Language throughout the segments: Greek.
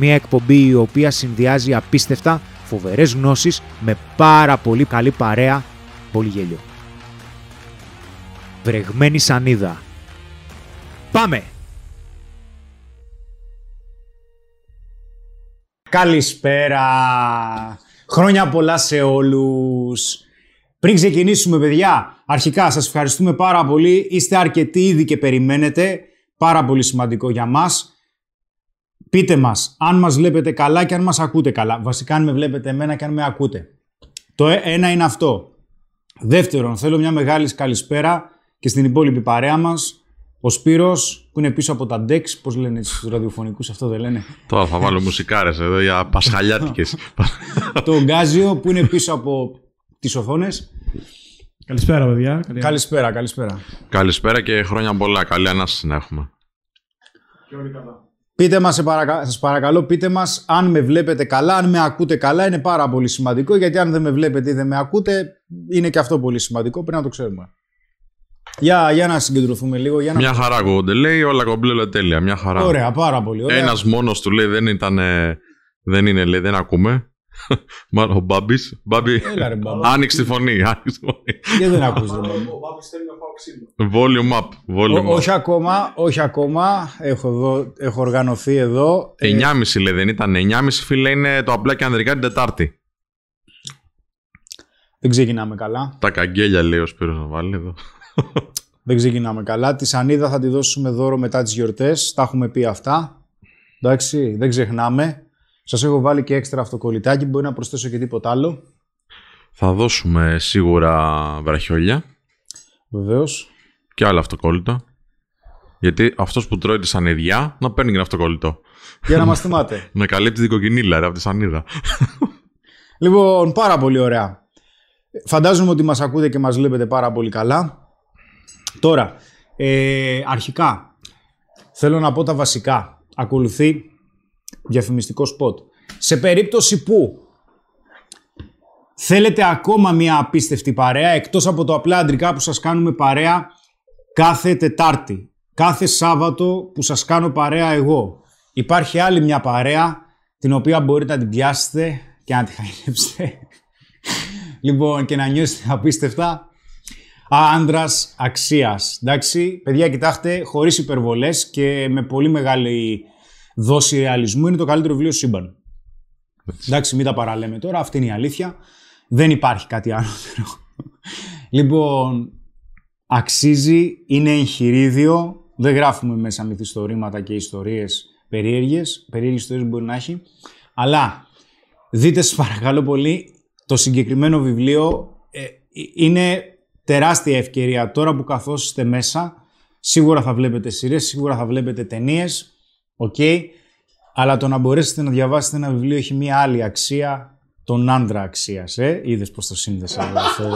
Μια εκπομπή η οποία συνδυάζει απίστευτα φοβερές γνώσεις με πάρα πολύ καλή παρέα, πολύ γέλιο. Βρεγμένη σανίδα. Πάμε! Καλησπέρα! Χρόνια πολλά σε όλους! Πριν ξεκινήσουμε, παιδιά, αρχικά σας ευχαριστούμε πάρα πολύ. Είστε αρκετοί ήδη και περιμένετε. Πάρα πολύ σημαντικό για μας. Πείτε μας αν μας βλέπετε καλά και αν μας ακούτε καλά. Βασικά αν με βλέπετε εμένα και αν με ακούτε. Το ε- ένα είναι αυτό. Δεύτερον, θέλω μια μεγάλη καλησπέρα και στην υπόλοιπη παρέα μας. Ο Σπύρος που είναι πίσω από τα DEX, πώς λένε στους ραδιοφωνικούς, αυτό δεν λένε. Τώρα θα βάλω μουσικάρες εδώ για πασχαλιάτικες. το Γκάζιο που είναι πίσω από τις οθόνες. Καλησπέρα, παιδιά. Καλησπέρα, καλησπέρα. Καλησπέρα και χρόνια πολλά. Καλή ανάσταση να έχουμε. Και όλοι καλά. Πείτε μας, σας παρακαλώ, πείτε μας αν με βλέπετε καλά, αν με ακούτε καλά. Είναι πάρα πολύ σημαντικό, γιατί αν δεν με βλέπετε ή δεν με ακούτε, είναι και αυτό πολύ σημαντικό, πρέπει να το ξέρουμε. Για, για να συγκεντρωθούμε λίγο. Για να... Μια χαρά ακούγονται. Λέει όλα κομπλέ τέλεια. Μια χαρά. Ωραία, πάρα πολύ ωραία. Ένας μόνος του λέει δεν ήταν... Δεν είναι, λέει, δεν ακούμε. Μάλλον ο Μπάμπης. Μπάμπη. Άνοιξε τη φωνή. Γιατί δεν ακούς, ρε Μπάμπη; Ο Μπάμπης θέλει να φάω ξύλο. Volume up. Volume όχι ακόμα, όχι ακόμα. Έχω, εδώ, έχω οργανωθεί εδώ. 9,5 ε, λέει, δεν ήταν. 9,5 φίλε είναι το απλά και ανδρικά την Τετάρτη. Δεν ξεκινάμε καλά. Τα καγγέλια λέει ο Σπύρος να βάλει εδώ. Δεν ξεκινάμε καλά. Τη Σανίδα θα τη δώσουμε δώρο μετά τις γιορτές. Τα έχουμε πει αυτά. Εντάξει, δεν ξεχνάμε. Σας έχω βάλει και έξτρα αυτοκολλητάκι, μπορεί να προσθέσω και τίποτα άλλο. Θα δώσουμε σίγουρα βραχιόλια. Βεβαίως. Και άλλο αυτοκόλλητο. Γιατί αυτός που τρώει τη σανιδιά να παίρνει και ένα αυτοκόλλητο. Για να μας θυμάται. να καλύπτει την κοκκινίλα από τη σανίδα. λοιπόν, πάρα πολύ ωραία. Φαντάζομαι ότι μας ακούτε και μας βλέπετε πάρα πολύ καλά. Τώρα, ε, αρχικά, θέλω να πω τα βασικά. Ακολουθεί διαφημιστικό σποτ. Σε περίπτωση που θέλετε ακόμα μια απίστευτη παρέα, εκτός από το απλά αντρικά που σας κάνουμε παρέα κάθε Τετάρτη, κάθε Σάββατο που σας κάνω παρέα εγώ. Υπάρχει άλλη μια παρέα την οποία μπορείτε να την πιάσετε και να τη χαϊδέψετε. λοιπόν, και να νιώσετε απίστευτα. Άντρας αξίας. Εντάξει, παιδιά, κοιτάξτε, χωρίς υπερβολές και με πολύ μεγάλη δόση ρεαλισμού είναι το καλύτερο βιβλίο σύμπαν. Εντάξει, μην τα παραλέμε τώρα, αυτή είναι η αλήθεια. Δεν υπάρχει κάτι άλλο. λοιπόν, αξίζει, είναι εγχειρίδιο, δεν γράφουμε μέσα μυθιστορήματα και ιστορίες περίεργες, περίεργες ιστορίες μπορεί να έχει, αλλά δείτε σας παρακαλώ πολύ, το συγκεκριμένο βιβλίο ε, είναι τεράστια ευκαιρία τώρα που καθώς είστε μέσα, σίγουρα θα βλέπετε σειρές, σίγουρα θα βλέπετε ταινίες, Οκ. Αλλά το να μπορέσετε να διαβάσετε ένα βιβλίο έχει μία άλλη αξία, τον άνδρα αξίας. Ε. Είδες πώς το σύνδεσα εδώ. Αυτό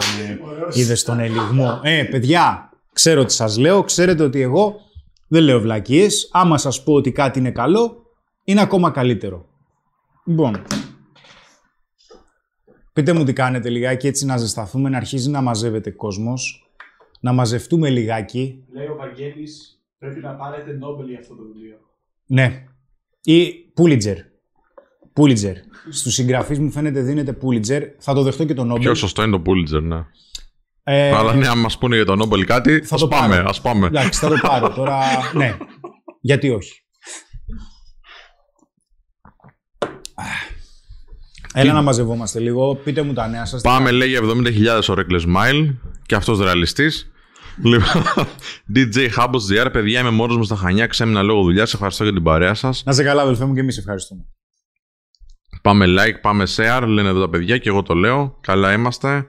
Είδες τον ελιγμό. Ε, παιδιά, ξέρω τι σας λέω. Ξέρετε ότι εγώ δεν λέω βλακίες. Άμα σας πω ότι κάτι είναι καλό, είναι ακόμα καλύτερο. Λοιπόν, πείτε μου τι κάνετε λιγάκι έτσι να ζεσταθούμε, να αρχίζει να μαζεύεται κόσμος, να μαζευτούμε λιγάκι. Λέει ο Βαγγέλης, πρέπει να πάρετε Νόμπελ για αυτό το βιβλίο. Ναι. Ή Πούλιτζερ. Πούλιτζερ. Στους συγγραφείς μου φαίνεται δίνεται Πούλιτζερ. Θα το δεχτώ και τον Νόμπελ. Πιο σωστό είναι το Πούλιτζερ, ναι. Ε, Αλλά ναι, αν μας πούνε για τον Νόμπελ κάτι, θα το πάμε. Ας πάμε. Εντάξει, θα το πάρω τώρα. ναι. Γιατί όχι. Έλα να μαζευόμαστε λίγο. Πείτε μου τα νέα σας. Πάμε λέει για 70.000 ορέκλε mile και αυτός ρεαλιστής. Λοιπόν, DJ Hubs GR, παιδιά, είμαι μόνος μου στα Χανιά, ξέμεινα λόγω δουλειάς. Ευχαριστώ για την παρέα σας. Να σε καλά, αδελφέ μου, και εμείς ευχαριστούμε. Πάμε like, πάμε share, λένε εδώ τα παιδιά και εγώ το λέω. Καλά είμαστε.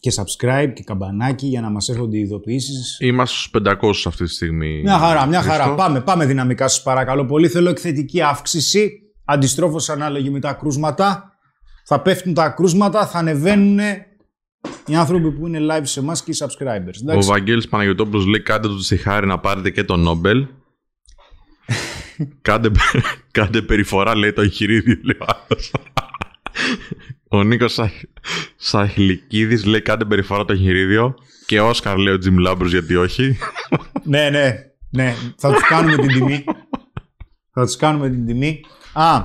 Και subscribe και καμπανάκι για να μας έρχονται οι ειδοποιήσεις. Είμαστε στους 500 αυτή τη στιγμή. Μια χαρά, μια χαρά. Πάμε, πάμε δυναμικά σας παρακαλώ πολύ. Θέλω εκθετική αύξηση, αντιστρόφως ανάλογη με τα κρούσματα. Θα πέφτουν τα κρούσματα, θα ανεβαίνουν οι άνθρωποι που είναι live σε εμάς και οι subscribers. Ο Βαγγέλης Παναγιωτόπουλος λέει κάντε του τη χάρη να πάρετε και το Νόμπελ. κάντε, κάντε περιφορά λέει το εγχειρίδιο λέει ο άλλος. Ο Νίκος Σαχλικίδης λέει κάντε περιφορά το εγχειρίδιο. Και Όσκαρ λέει ο Τζιμ Λάμπρος γιατί όχι. ναι, ναι, ναι. Θα τους κάνουμε την τιμή. Θα τους κάνουμε την τιμή. Α,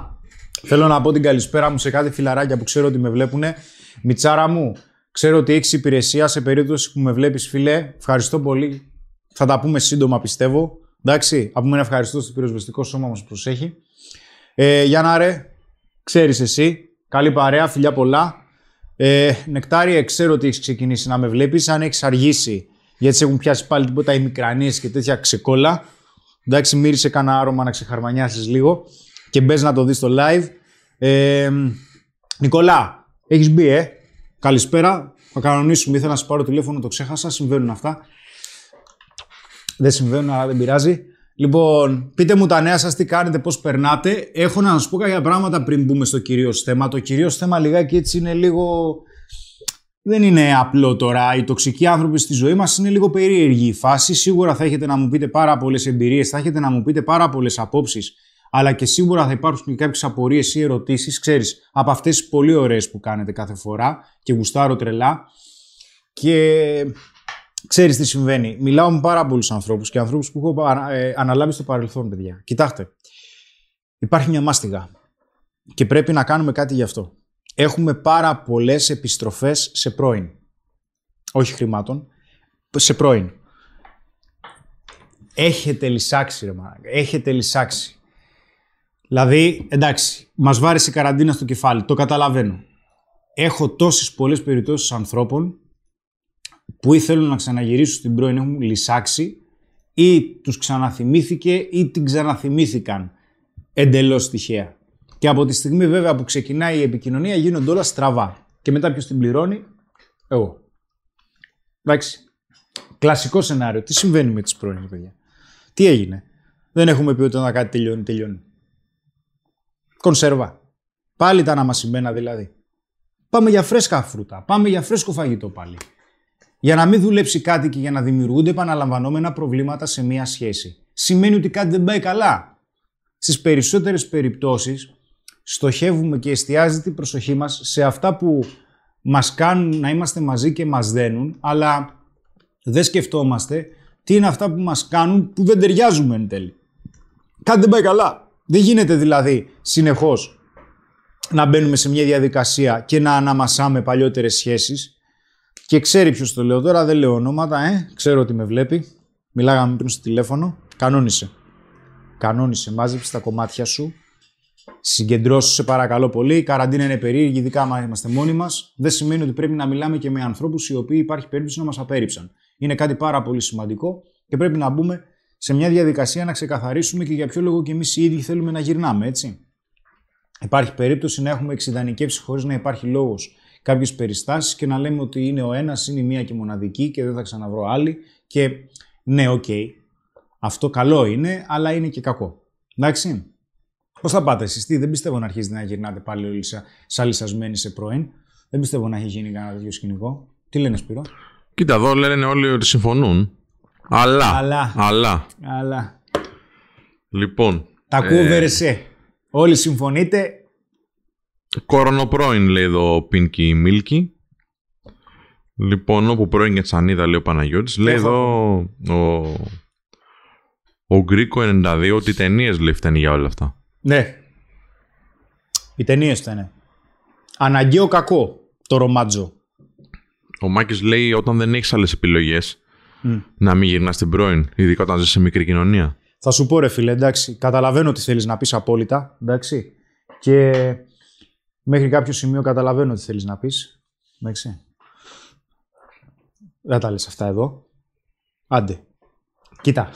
θέλω να πω την καλησπέρα μου σε κάτι φιλαράκια που ξέρω ότι με βλέπουν. Μιτσάρα μου, ξέρω ότι έχεις υπηρεσία σε περίπτωση που με βλέπεις, φίλε. Ευχαριστώ πολύ. Θα τα πούμε σύντομα, πιστεύω. Εντάξει, από μένα ευχαριστώ στο πυροσβεστικό σώμα μας προσέχει. Ε, Γιάννα ρε, ξέρεις εσύ, καλή παρέα, φιλιά πολλά. Ε, Νεκτάρια, ξέρω ότι έχεις ξεκινήσει να με βλέπεις. Αν έχεις αργήσει, γιατί σε έχουν πιάσει πάλι τίποτα οι μικρανίες και τέτοια ξεκόλα. Εντάξει, μύρισε κανένα άρωμα να ξεχαρμανιάσεις λίγο και μπες να το δεις στο live. Ε, Νικολά, έχεις μπει, ε; Καλησπέρα. Θα κανονίσουμε. Ήθελα να σου πάρω τηλέφωνο, το ξέχασα. Συμβαίνουν αυτά. Δεν συμβαίνουν, αλλά δεν πειράζει. Λοιπόν, πείτε μου τα νέα σας, τι κάνετε, πώς περνάτε. Έχω να σας πω κάποια πράγματα πριν μπούμε στο κυρίως θέμα. Το κυρίως θέμα λιγάκι έτσι είναι λίγο. Δεν είναι απλό τώρα. Οι τοξικοί άνθρωποι στη ζωή μας είναι λίγο περίεργη η φάση. Σίγουρα θα έχετε να μου πείτε πάρα πολλές εμπειρίες, θα έχετε να μου πείτε πάρα πολλές απόψεις, αλλά και σίγουρα θα υπάρχουν και κάποιες απορίες ή ερωτήσεις, ξέρεις, από αυτές τις πολύ ωραίες που κάνετε κάθε φορά και γουστάρω τρελά. Και Ξέρεις τι συμβαίνει. Μιλάω με πάρα πολλούς ανθρώπους και ανθρώπους που έχω ε, αναλάβει στο παρελθόν, παιδιά. Κοιτάξτε. Υπάρχει μια μάστιγα και πρέπει να κάνουμε κάτι γι' αυτό. Έχουμε πάρα πολλές επιστροφές σε πρώην. Όχι χρημάτων, σε πρώην. Έχετε λυσάξει, ρε μάνα. Έχετε λυσάξει. Δηλαδή, εντάξει, μας βάρεσε η καραντίνα στο κεφάλι. Το καταλαβαίνω. Έχω τόσες πολλές περιπτώσεις ανθρώπων που ή θέλουν να ξαναγυρίσουν στην πρώην έχουν λυσάξει ή τους ξαναθυμήθηκε ή την ξαναθυμήθηκαν εντελώς τυχαία. Και από τη στιγμή βέβαια που ξεκινάει η επικοινωνία γίνονται όλα στραβά. Και μετά ποιος την πληρώνει, εγώ. Εντάξει. Κλασικό σενάριο. Τι συμβαίνει με τις πρώην, παιδιά; Τι έγινε; Δεν έχουμε πει ότι όταν κάτι τελειώνει, τελειώνει. Κονσέρβα. Πάλι τα αναμασιμένα δηλαδή. Πάμε για φρέσκα φρούτα. Πάμε για φρέσκο φαγητό πάλι για να μην δουλέψει κάτι και για να δημιουργούνται επαναλαμβανόμενα προβλήματα σε μία σχέση. Σημαίνει ότι κάτι δεν πάει καλά. Στις περισσότερες περιπτώσεις στοχεύουμε και εστιάζεται την προσοχή μας σε αυτά που μας κάνουν να είμαστε μαζί και μας δένουν, αλλά δεν σκεφτόμαστε τι είναι αυτά που μας κάνουν που δεν ταιριάζουμε εν τέλει. Κάτι δεν πάει καλά. Δεν γίνεται δηλαδή συνεχώς να μπαίνουμε σε μια διαδικασία και να αναμασάμε παλιότερες σχέσεις και ξέρει ποιος το λέω τώρα, δεν λέω ονόματα, ε. Ξέρω ότι με βλέπει. Μιλάγαμε πριν στο τηλέφωνο. Κανόνισε. Κανόνισε. Μάζεψε τα κομμάτια σου. Συγκεντρώσου σε παρακαλώ πολύ. Η καραντίνα είναι περίεργη, ειδικά αν είμαστε μόνοι μας. Δεν σημαίνει ότι πρέπει να μιλάμε και με ανθρώπους οι οποίοι υπάρχει περίπτωση να μας απέρριψαν. Είναι κάτι πάρα πολύ σημαντικό και πρέπει να μπούμε σε μια διαδικασία να ξεκαθαρίσουμε και για ποιο λόγο και εμείς οι ίδιοι θέλουμε να γυρνάμε, έτσι. Υπάρχει περίπτωση να έχουμε εξειδανικεύσει χωρίς να υπάρχει λόγος κάποιες περιστάσεις και να λέμε ότι είναι ο ένας, είναι η μία και μοναδική και δεν θα ξαναβρω άλλη και ναι, ok, okay, αυτό καλό είναι, αλλά είναι και κακό. Εντάξει. Πώς θα πάτε εσείς, τι, δεν πιστεύω να αρχίσετε να γυρνάτε πάλι όλοι σαν λυσασμένοι σε πρώην. Δεν πιστεύω να έχει γίνει κανένα τέτοιο σκηνικό. Τι λένε, Σπύρο; Κοίτα, εδώ λένε όλοι ότι συμφωνούν. Αλλά. Αλλά. Αλλά. αλλά. Λοιπόν. Τα ακούω, ε... Όλοι συμφωνείτε, Κορονοπρώην λέει εδώ ο Πίνκι Μίλκι. Λοιπόν, όπου πρώην και τσανίδα λέει ο Παναγιώτης. Λέει εδώ ο, ο Γκρίκο 92 ότι οι ταινίες λέει φταίνει για όλα αυτά. Ναι. Οι ταινίες φταίνε. Αναγκαίο κακό το ρομάτζο. Ο Μάκης λέει όταν δεν έχεις άλλες επιλογέ να μην γυρνάς στην πρώην, ειδικά όταν ζεις σε μικρή κοινωνία. Θα σου πω ρε φίλε, εντάξει, καταλαβαίνω τι θέλεις να πεις απόλυτα, εντάξει. Και Μέχρι κάποιο σημείο καταλαβαίνω τι θέλεις να πεις. Εντάξει. Δεν τα λες αυτά εδώ. Άντε. Κοίτα.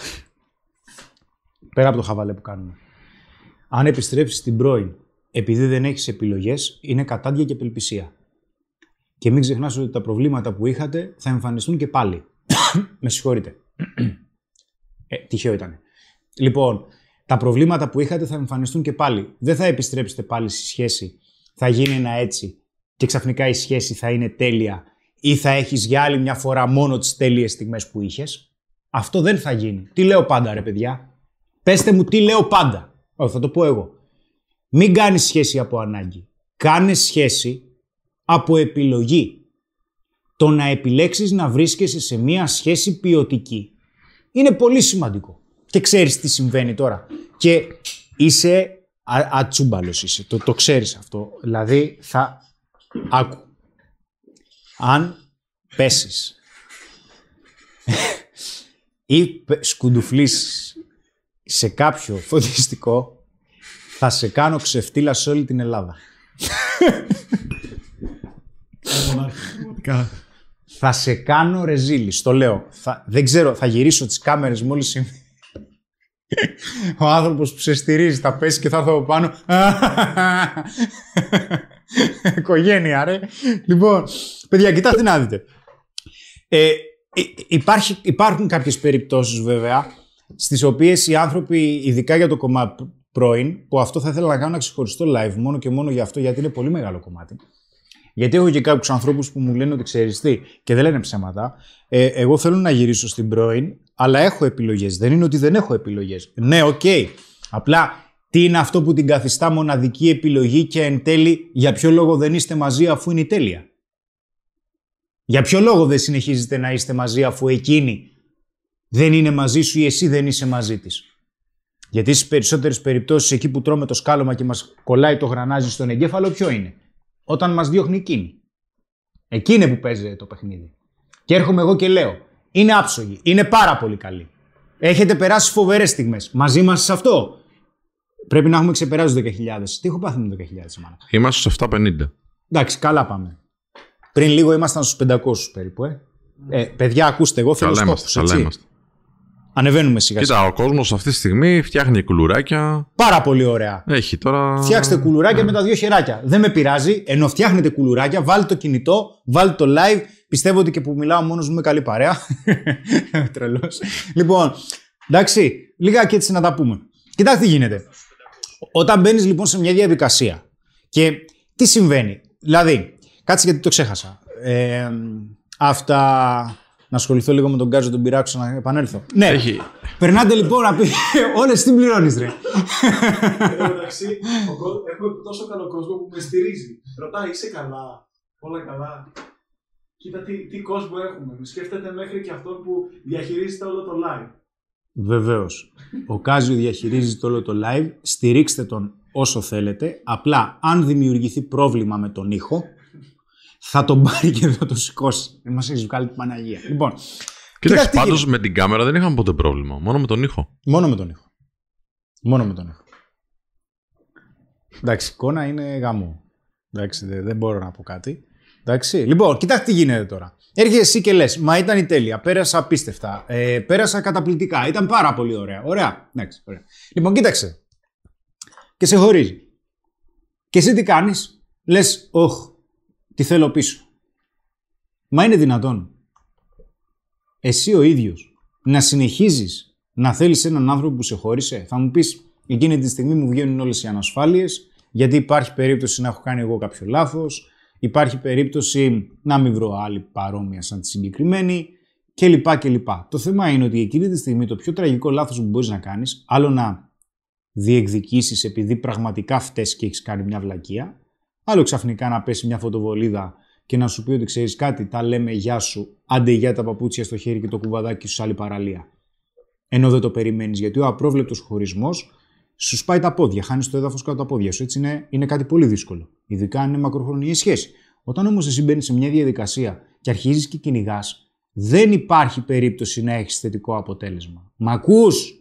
Πέρα από το χαβαλέ που κάνουμε. Αν επιστρέψεις στην πρώην επειδή δεν έχεις επιλογές, είναι κατάντια και απελπισία. Και μην ξεχνάς ότι τα προβλήματα που είχατε θα εμφανιστούν και πάλι. Με συγχωρείτε. ε, τυχαίο ήταν. Λοιπόν, τα προβλήματα που είχατε θα εμφανιστούν και πάλι. Δεν θα επιστρέψετε πάλι στη σχέση. Θα γίνει ένα έτσι και ξαφνικά η σχέση θα είναι τέλεια ή θα έχεις για άλλη μια φορά μόνο τις τέλειες στιγμές που είχες; Αυτό δεν θα γίνει. Τι λέω πάντα ρε παιδιά. Πέστε μου τι λέω πάντα. Όχι, θα το πω εγώ. Μην κάνεις σχέση από ανάγκη. Κάνε σχέση από επιλογή. Το να επιλέξεις να βρίσκεσαι σε μια σχέση ποιοτική είναι πολύ σημαντικό. Και ξέρεις τι συμβαίνει τώρα. Και είσαι α, ατσούμπαλος είσαι. Το, το ξέρεις αυτό. Δηλαδή θα... Άκου. Αν πέσεις ή σκουντουφλήσεις σε κάποιο φωτιστικό θα σε κάνω ξεφτύλα σε όλη την Ελλάδα. Θα σε κάνω ρεζίλης, το λέω. Θα, δεν ξέρω, θα γυρίσω τις κάμερες μόλις είμαι. Ο άνθρωπος που σε στηρίζει θα πέσει και θα έρθω από πάνω. Οικογένεια, ρε. Λοιπόν, παιδιά, κοιτάξτε να δείτε. Ε, υπάρχει, υπάρχουν κάποιες περιπτώσεις βέβαια, στις οποίες οι άνθρωποι, ειδικά για το κομμάτι πρώην, που αυτό θα ήθελα να κάνω ένα ξεχωριστό live μόνο και μόνο για αυτό, γιατί είναι πολύ μεγάλο κομμάτι. Γιατί έχω και κάποιους ανθρώπους που μου λένε ότι ξέρεις τι και δεν λένε ψέματα. Ε, εγώ θέλω να γυρίσω στην πρώην, αλλά έχω επιλογές. Δεν είναι ότι δεν έχω επιλογές. Ναι, ok. Okay. Απλά τι είναι αυτό που την καθιστά μοναδική επιλογή και εν τέλει για ποιο λόγο δεν είστε μαζί αφού είναι η τέλεια; Για ποιο λόγο δεν συνεχίζετε να είστε μαζί αφού εκείνη δεν είναι μαζί σου ή εσύ δεν είσαι μαζί της; Γιατί στις περισσότερες περιπτώσεις, εκεί που τρώμε το σκάλωμα και μας κολλάει το γρανάζι στον εγκέφαλο, ποιο είναι; Όταν μας διώχνει εκείνη. Εκείνη που παίζει το παιχνίδι. Και έρχομαι εγώ και λέω: Είναι άψογη, είναι πάρα πολύ καλή. Έχετε περάσει φοβερές στιγμές. Μαζί μας σε αυτό. Πρέπει να έχουμε ξεπεράσει το 10.000. Τι έχω πάθει με το 10.000 μάνα. Είμαστε στου 750. Εντάξει, καλά πάμε. Πριν λίγο ήμασταν στους 500 περίπου. Ε. ε παιδιά, ακούστε, εγώ θέλω στόχους, καλά είμαστε. Ανεβαίνουμε σιγά σιγά. Κοίτα, ο κόσμος αυτή τη στιγμή φτιάχνει κουλουράκια. Πάρα πολύ ωραία. Έχει τώρα. Φτιάξτε κουλουράκια με τα δύο χεράκια. Δεν με πειράζει. Ενώ φτιάχνετε κουλουράκια, βάλτε το κινητό, βάλτε το live. Πιστεύω ότι και που μιλάω μόνος μου με καλή παρέα. Τρελός. λοιπόν, εντάξει, λίγα και έτσι να τα πούμε. Κοιτάξτε τι γίνεται. Όταν μπαίνεις λοιπόν σε μια διαδικασία και τι συμβαίνει. Δηλαδή, κάτσε γιατί το ξέχασα. Ε, αυτά να ασχοληθώ λίγο με τον Γκάζο τον πειράξω να επανέλθω. Ναι. Έχει. Περνάτε λοιπόν να πει. Όλες τις πληρώνει, ρε. Εντάξει, έχω τόσο καλό κόσμο που με στηρίζει. Ρωτάει, είσαι καλά; Όλα καλά; Κοίτα τι, τι κόσμο έχουμε. Με σκέφτεται μέχρι και αυτόν που διαχειρίζεται όλο το live. Βεβαίως. Ο Κάζιο διαχειρίζει το όλο το live. Στηρίξτε τον όσο θέλετε. Απλά, αν δημιουργηθεί πρόβλημα με τον ήχο, θα τον πάρει και θα το σηκώσει. Δεν μας έχει βγάλει την Παναγία. Λοιπόν. Κοίταξε, πάντως με την κάμερα δεν είχαμε ποτέ πρόβλημα. Μόνο με τον ήχο. Μόνο με τον ήχο. Μόνο με τον ήχο. Εντάξει, εικόνα είναι γαμό. Εντάξει, δεν, μπορώ να πω κάτι. Εντάξει. Λοιπόν, κοιτάξτε τι γίνεται τώρα. Έρχεσαι εσύ και λες: Μα ήταν η τέλεια. Πέρασα απίστευτα. Ε, πέρασα καταπληκτικά. Ήταν πάρα πολύ ωραία. Ωραία. Εντάξει, ωραία. Λοιπόν, κοίταξε. Και σε χωρίζει. Και εσύ τι κάνεις; Λες, Ωχ, τι θέλω πίσω. Μα είναι δυνατόν. Εσύ ο ίδιος να συνεχίζεις να θέλεις έναν άνθρωπο που σε χώρισε. Θα μου πεις, εκείνη τη στιγμή μου βγαίνουν όλες οι ανασφάλειες, γιατί υπάρχει περίπτωση να έχω κάνει εγώ κάποιο λάθος, υπάρχει περίπτωση να μην βρω άλλη παρόμοια σαν τη συγκεκριμένη κλπ. κλπ. Το θέμα είναι ότι εκείνη τη στιγμή το πιο τραγικό λάθος που μπορείς να κάνεις, άλλο να διεκδικήσεις επειδή πραγματικά φταίς και έχεις κάνει μια βλακεία, Άλλο ξαφνικά να πέσει μια φωτοβολίδα και να σου πει ότι ξέρεις κάτι, τα λέμε γεια σου, άντε για τα παπούτσια στο χέρι και το κουβαδάκι σου σε άλλη παραλία. Ενώ δεν το περιμένεις, γιατί ο απρόβλεπτος χωρισμός σου σπάει τα πόδια, χάνεις το έδαφος κάτω τα πόδια σου. Έτσι είναι, είναι κάτι πολύ δύσκολο. Ειδικά αν είναι μακροχρονική σχέση. Όταν όμως εσύ μπαίνεις σε μια διαδικασία και αρχίζεις και κυνηγάς, δεν υπάρχει περίπτωση να έχεις θετικό αποτέλεσμα. Μα ακούς!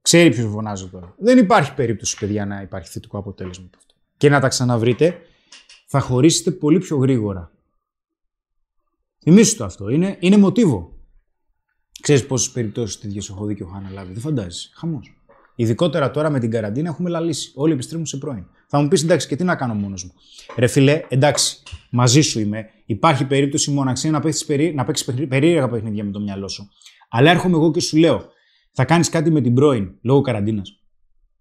Ξέρει ποιος φωνάζω τώρα. Δεν υπάρχει περίπτωση, παιδιά, να υπάρχει θετικό αποτέλεσμα από αυτό. Και να τα ξαναβρείτε, θα χωρίσετε πολύ πιο γρήγορα. Θυμήσου το αυτό. Είναι, είναι μοτίβο. Ξέρεις πόσες περιπτώσεις τέτοιες έχω δει και έχω αναλάβει. Δεν φαντάζεσαι. Χαμός. Ειδικότερα τώρα με την καραντίνα έχουμε λαλήσει. Όλοι επιστρέφουν σε πρώην. Θα μου πεις εντάξει, και τι να κάνω μόνος μου. Ρε φιλέ, εντάξει, μαζί σου είμαι. Υπάρχει περίπτωση μοναξία να παίξεις περί... να περίεργα παιχνίδια με το μυαλό σου. Αλλά έρχομαι εγώ και σου λέω, θα κάνεις κάτι με την πρώην λόγω καραντίνας.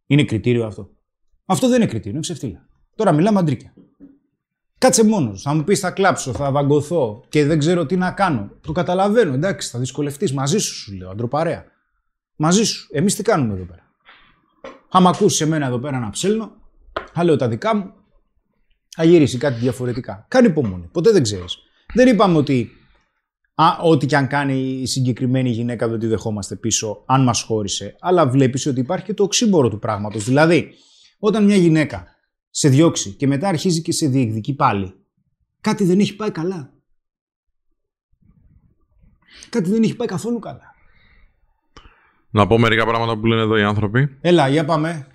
Είναι κριτήριο αυτό. Αυτό δεν είναι κριτήριο, είναι ξεφτύλα. Τώρα μιλάμε αντρίκια. Κάτσε μόνος. Θα μου πεις θα κλάψω, θα βαγκωθώ και δεν ξέρω τι να κάνω. Το καταλαβαίνω, εντάξει, θα δυσκολευτείς. Μαζί σου, σου λέω, αντροπαρέα. Μαζί σου. Εμείς τι κάνουμε εδώ πέρα; Άμα ακούσεις εμένα εδώ πέρα να ψέλνω, θα λέω τα δικά μου, θα γυρίσει κάτι διαφορετικά. Κάνει υπομονή. Ποτέ δεν ξέρεις. Δεν είπαμε ότι α, ό,τι και αν κάνει η συγκεκριμένη γυναίκα δεν τη δεχόμαστε πίσω, αν μας χώρισε. Αλλά βλέπεις ότι υπάρχει και το οξύμπορο του πράγματος. Δηλαδή, όταν μια γυναίκα σε διώξει και μετά αρχίζει και σε διεκδικεί πάλι, κάτι δεν έχει πάει καλά. Κάτι δεν έχει πάει καθόλου καλά. Να πω μερικά πράγματα που λένε εδώ οι άνθρωποι. Έλα, για πάμε.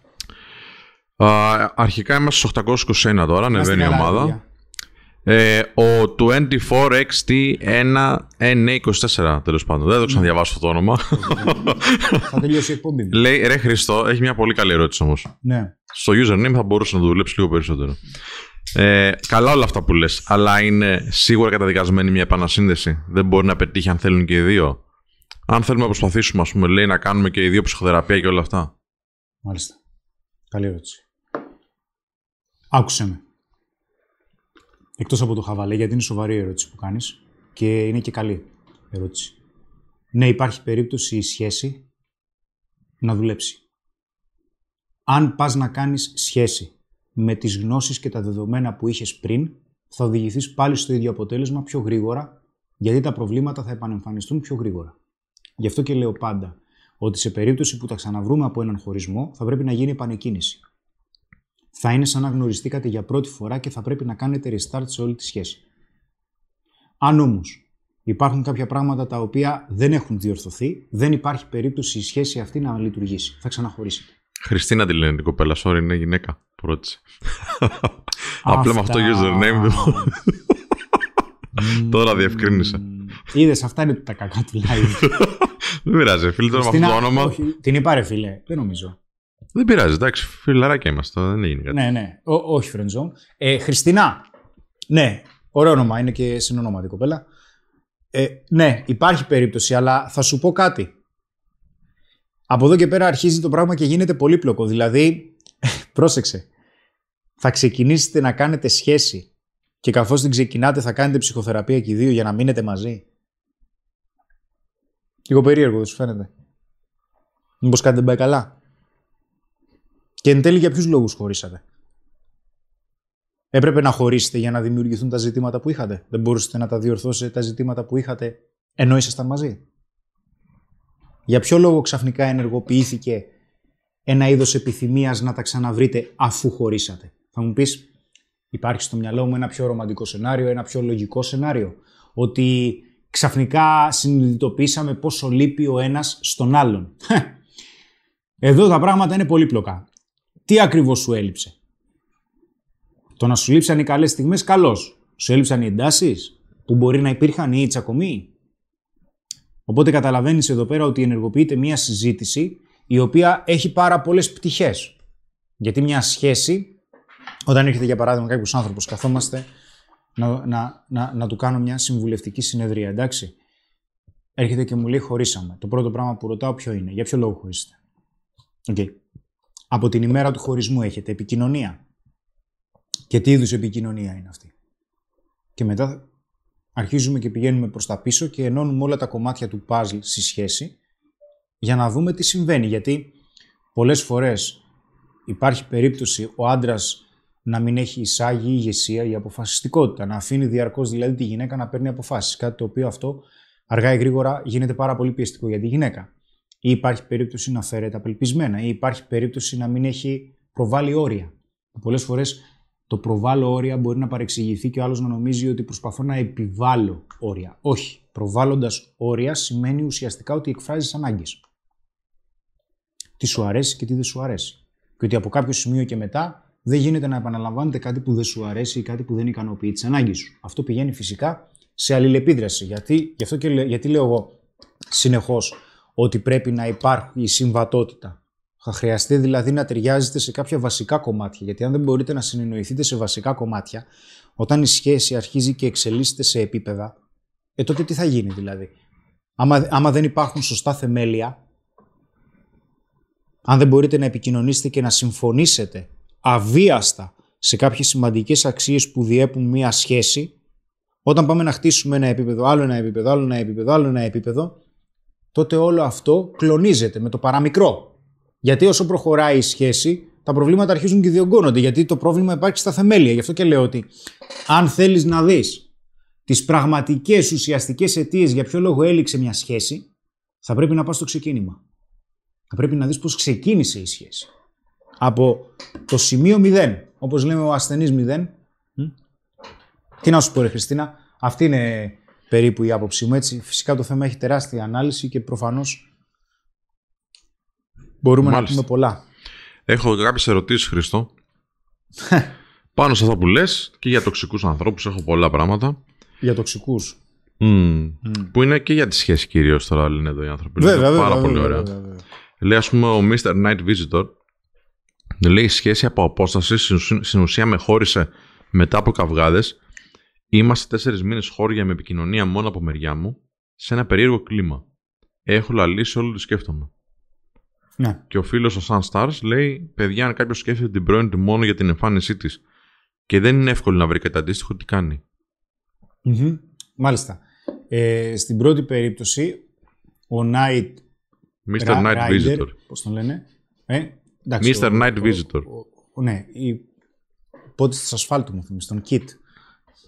αρχικά είμαστε στους 821 τώρα, ανεβαίνει η ομάδα. Ε, ο 24XT1NA24 τέλος πάντων. Δεν το ξαναδιαβάσω αυτό το όνομα. θα τελειώσει η εκπομπή. Λέει ρε Χριστό, έχει μια πολύ καλή ερώτηση όμως. Ναι. Στο username θα μπορούσε να το δουλέψεις λίγο περισσότερο. Ε, καλά όλα αυτά που λες, αλλά είναι σίγουρα καταδικασμένη μια επανασύνδεση. Δεν μπορεί να πετύχει αν θέλουν και οι δύο. Αν θέλουμε να προσπαθήσουμε, ας πούμε, λέει να κάνουμε και οι δύο ψυχοθεραπεία και όλα αυτά. Μάλιστα. Καλή ερώτηση. Άκουσε με. Εκτός από το χαβαλέ, γιατί είναι σοβαρή η ερώτηση που κάνεις και είναι και καλή ερώτηση. Ναι, υπάρχει περίπτωση η σχέση να δουλέψει. Αν πας να κάνεις σχέση με τις γνώσεις και τα δεδομένα που είχες πριν, θα οδηγηθείς πάλι στο ίδιο αποτέλεσμα πιο γρήγορα, γιατί τα προβλήματα θα επανεμφανιστούν πιο γρήγορα. Γι' αυτό και λέω πάντα ότι σε περίπτωση που τα ξαναβρούμε από έναν χωρισμό, θα πρέπει να γίνει επανεκκίνηση θα είναι σαν να γνωριστήκατε για πρώτη φορά και θα πρέπει να κάνετε restart σε όλη τη σχέση. Αν όμως υπάρχουν κάποια πράγματα τα οποία δεν έχουν διορθωθεί, δεν υπάρχει περίπτωση η σχέση αυτή να λειτουργήσει. Θα ξαναχωρήσετε. Χριστίνα τη λένε την κοπέλα, sorry, είναι γυναίκα. Πρώτη. Απλά με αυτό το username Τώρα διευκρίνησα. Είδες, αυτά είναι τα κακά του live. Δεν πειράζει, φίλε, τώρα με αυτό το όνομα. την είπα, ρε φίλε, δεν νομίζω. Δεν πειράζει, εντάξει, φιλαράκια είμαστε, δεν είναι κάτι. Ναι, ναι, Ό, όχι φρεντζόν. Ε, Χριστίνα, ναι, ωραίο όνομα, είναι και συνονόματη κοπέλα. Ε, ναι, υπάρχει περίπτωση, αλλά θα σου πω κάτι. Από εδώ και πέρα αρχίζει το πράγμα και γίνεται πολύπλοκο. Δηλαδή, πρόσεξε, θα ξεκινήσετε να κάνετε σχέση και καθώς την ξεκινάτε θα κάνετε ψυχοθεραπεία και οι δύο για να μείνετε μαζί. Λίγο περίεργο, δεν σου φαίνεται; Μήπως κάτι δεν πάει καλά; Και εν τέλει για ποιους λόγους χωρίσατε; Έπρεπε να χωρίσετε για να δημιουργηθούν τα ζητήματα που είχατε; Δεν μπορούσατε να τα διορθώσετε τα ζητήματα που είχατε ενώ ήσασταν μαζί; Για ποιο λόγο ξαφνικά ενεργοποιήθηκε ένα είδος επιθυμίας να τα ξαναβρείτε αφού χωρίσατε; Θα μου πεις, υπάρχει στο μυαλό μου ένα πιο ρομαντικό σενάριο, ένα πιο λογικό σενάριο. Ότι ξαφνικά συνειδητοποίησαμε πόσο λείπει ο ένας στον άλλον. Εδώ τα πράγματα είναι πολύπλοκα. Τι ακριβώς σου έλειψε; Το να σου λείψαν οι καλές στιγμές, καλώς. Σου έλειψαν οι εντάσεις που μπορεί να υπήρχαν ή οι τσακωμοί. Οπότε καταλαβαίνεις εδώ πέρα ότι ενεργοποιείται μια συζήτηση η οποία έχει πάρα πολλές πτυχές. Γιατί μια σχέση, όταν έρχεται για παράδειγμα κάποιος άνθρωπος, καθόμαστε να, να, να, να του κάνω μια συμβουλευτική συνεδρία, εντάξει. Έρχεται και μου λέει χωρίσαμε. Το πρώτο πράγμα που ρωτάω ποιο είναι, για ποιο λόγο χωρίσετε. Okay. Από την ημέρα του χωρισμού έχετε επικοινωνία. Και τι είδους επικοινωνία είναι αυτή. Και μετά αρχίζουμε και πηγαίνουμε προς τα πίσω και ενώνουμε όλα τα κομμάτια του puzzle στη σχέση για να δούμε τι συμβαίνει. Γιατί πολλές φορές υπάρχει περίπτωση ο άντρας να μην έχει εισάγει η ηγεσία, η αποφασιστικότητα, να αφήνει διαρκώς δηλαδή τη γυναίκα να παίρνει αποφάσεις. Κάτι το οποίο αυτό αργά ή γρήγορα γίνεται πάρα πολύ πιεστικό για τη γυναίκα ή υπάρχει περίπτωση να φέρεται απελπισμένα ή υπάρχει περίπτωση να μην έχει προβάλλει όρια. Πολλές φορές το προβάλλω όρια μπορεί να παρεξηγηθεί και ο άλλος να νομίζει ότι προσπαθώ να επιβάλλω όρια. Όχι. Προβάλλοντας όρια σημαίνει ουσιαστικά ότι εκφράζεις ανάγκες. Τι σου αρέσει και τι δεν σου αρέσει. Και ότι από κάποιο σημείο και μετά δεν γίνεται να επαναλαμβάνεται κάτι που δεν σου αρέσει ή κάτι που δεν ικανοποιεί τις ανάγκες σου. Αυτό πηγαίνει φυσικά σε αλληλεπίδραση. Γιατί, γι αυτό και, λέ- γιατί λέω εγώ συνεχώς ότι πρέπει να υπάρχει η συμβατότητα. Θα χρειαστεί δηλαδή να ταιριάζετε σε κάποια βασικά κομμάτια. Γιατί αν δεν μπορείτε να συνεννοηθείτε σε βασικά κομμάτια, όταν η σχέση αρχίζει και εξελίσσεται σε επίπεδα, ε, τότε τι θα γίνει δηλαδή; Άμα, άμα δεν υπάρχουν σωστά θεμέλια, αν δεν μπορείτε να επικοινωνήσετε και να συμφωνήσετε αβίαστα σε κάποιες σημαντικές αξίες που διέπουν μία σχέση, όταν πάμε να χτίσουμε ένα επίπεδο, άλλο ένα επίπεδο, άλλο ένα επίπεδο, άλλο ένα επίπεδο, τότε όλο αυτό κλονίζεται με το παραμικρό. Γιατί όσο προχωράει η σχέση, τα προβλήματα αρχίζουν και διωγγώνονται. Γιατί το πρόβλημα υπάρχει στα θεμέλια. Γι' αυτό και λέω ότι αν θέλεις να δεις τις πραγματικές ουσιαστικές αιτίες για ποιο λόγο έληξε μια σχέση, θα πρέπει να πας στο ξεκίνημα. Θα πρέπει να δεις πώς ξεκίνησε η σχέση. Από το σημείο 0, όπως λέμε ο ασθενής 0. Μ; Τι να σου πω ρε Χριστίνα, αυτή είναι περίπου η άποψή μου. Έτσι. Φυσικά το θέμα έχει τεράστια ανάλυση και προφανώς μπορούμε Μάλιστα. να πούμε πολλά. Έχω κάποιες ερωτήσεις, Χριστό. Πάνω σε αυτά που λες και για τοξικούς ανθρώπους έχω πολλά πράγματα. Για τοξικούς. Μμμ. Που είναι και για τη σχέση κυρίως τώρα, λένε εδώ οι άνθρωποι. Είναι Βέβαια, βέβαια. πάρα πολύ βέβαια, ωραία. βέβαια, βέβαια. Λέει, ας πούμε, ο Mr. Night Visitor. Λέει, η σχέση από απόσταση στην ουσία- στην ουσία με χώρισε μετά από καυγάδες. Είμαστε τέσσερις μήνες χώρια με επικοινωνία μόνο από μεριά μου, σε ένα περίεργο κλίμα. Έχω λαλήσει όλο τι σκέφτομαι. Ναι. Και ο φίλος ο Sun Stars λέει: Παιδιά, αν κάποιος σκέφτεται την πρώην του μόνο για την εμφάνισή της και δεν είναι εύκολο να βρει κάτι αντίστοιχο, τι κάνει; Μμμ. Μάλιστα. Ε, στην πρώτη περίπτωση, ο Night Mr. Ra- Night Rider, Visitor. Πώς τον λένε; Ε, εντάξει, Mr. ο- Night ο- Visitor. ο- ο- ναι, η πότε της ασφάλτου μου θυμίζει, τον Kit.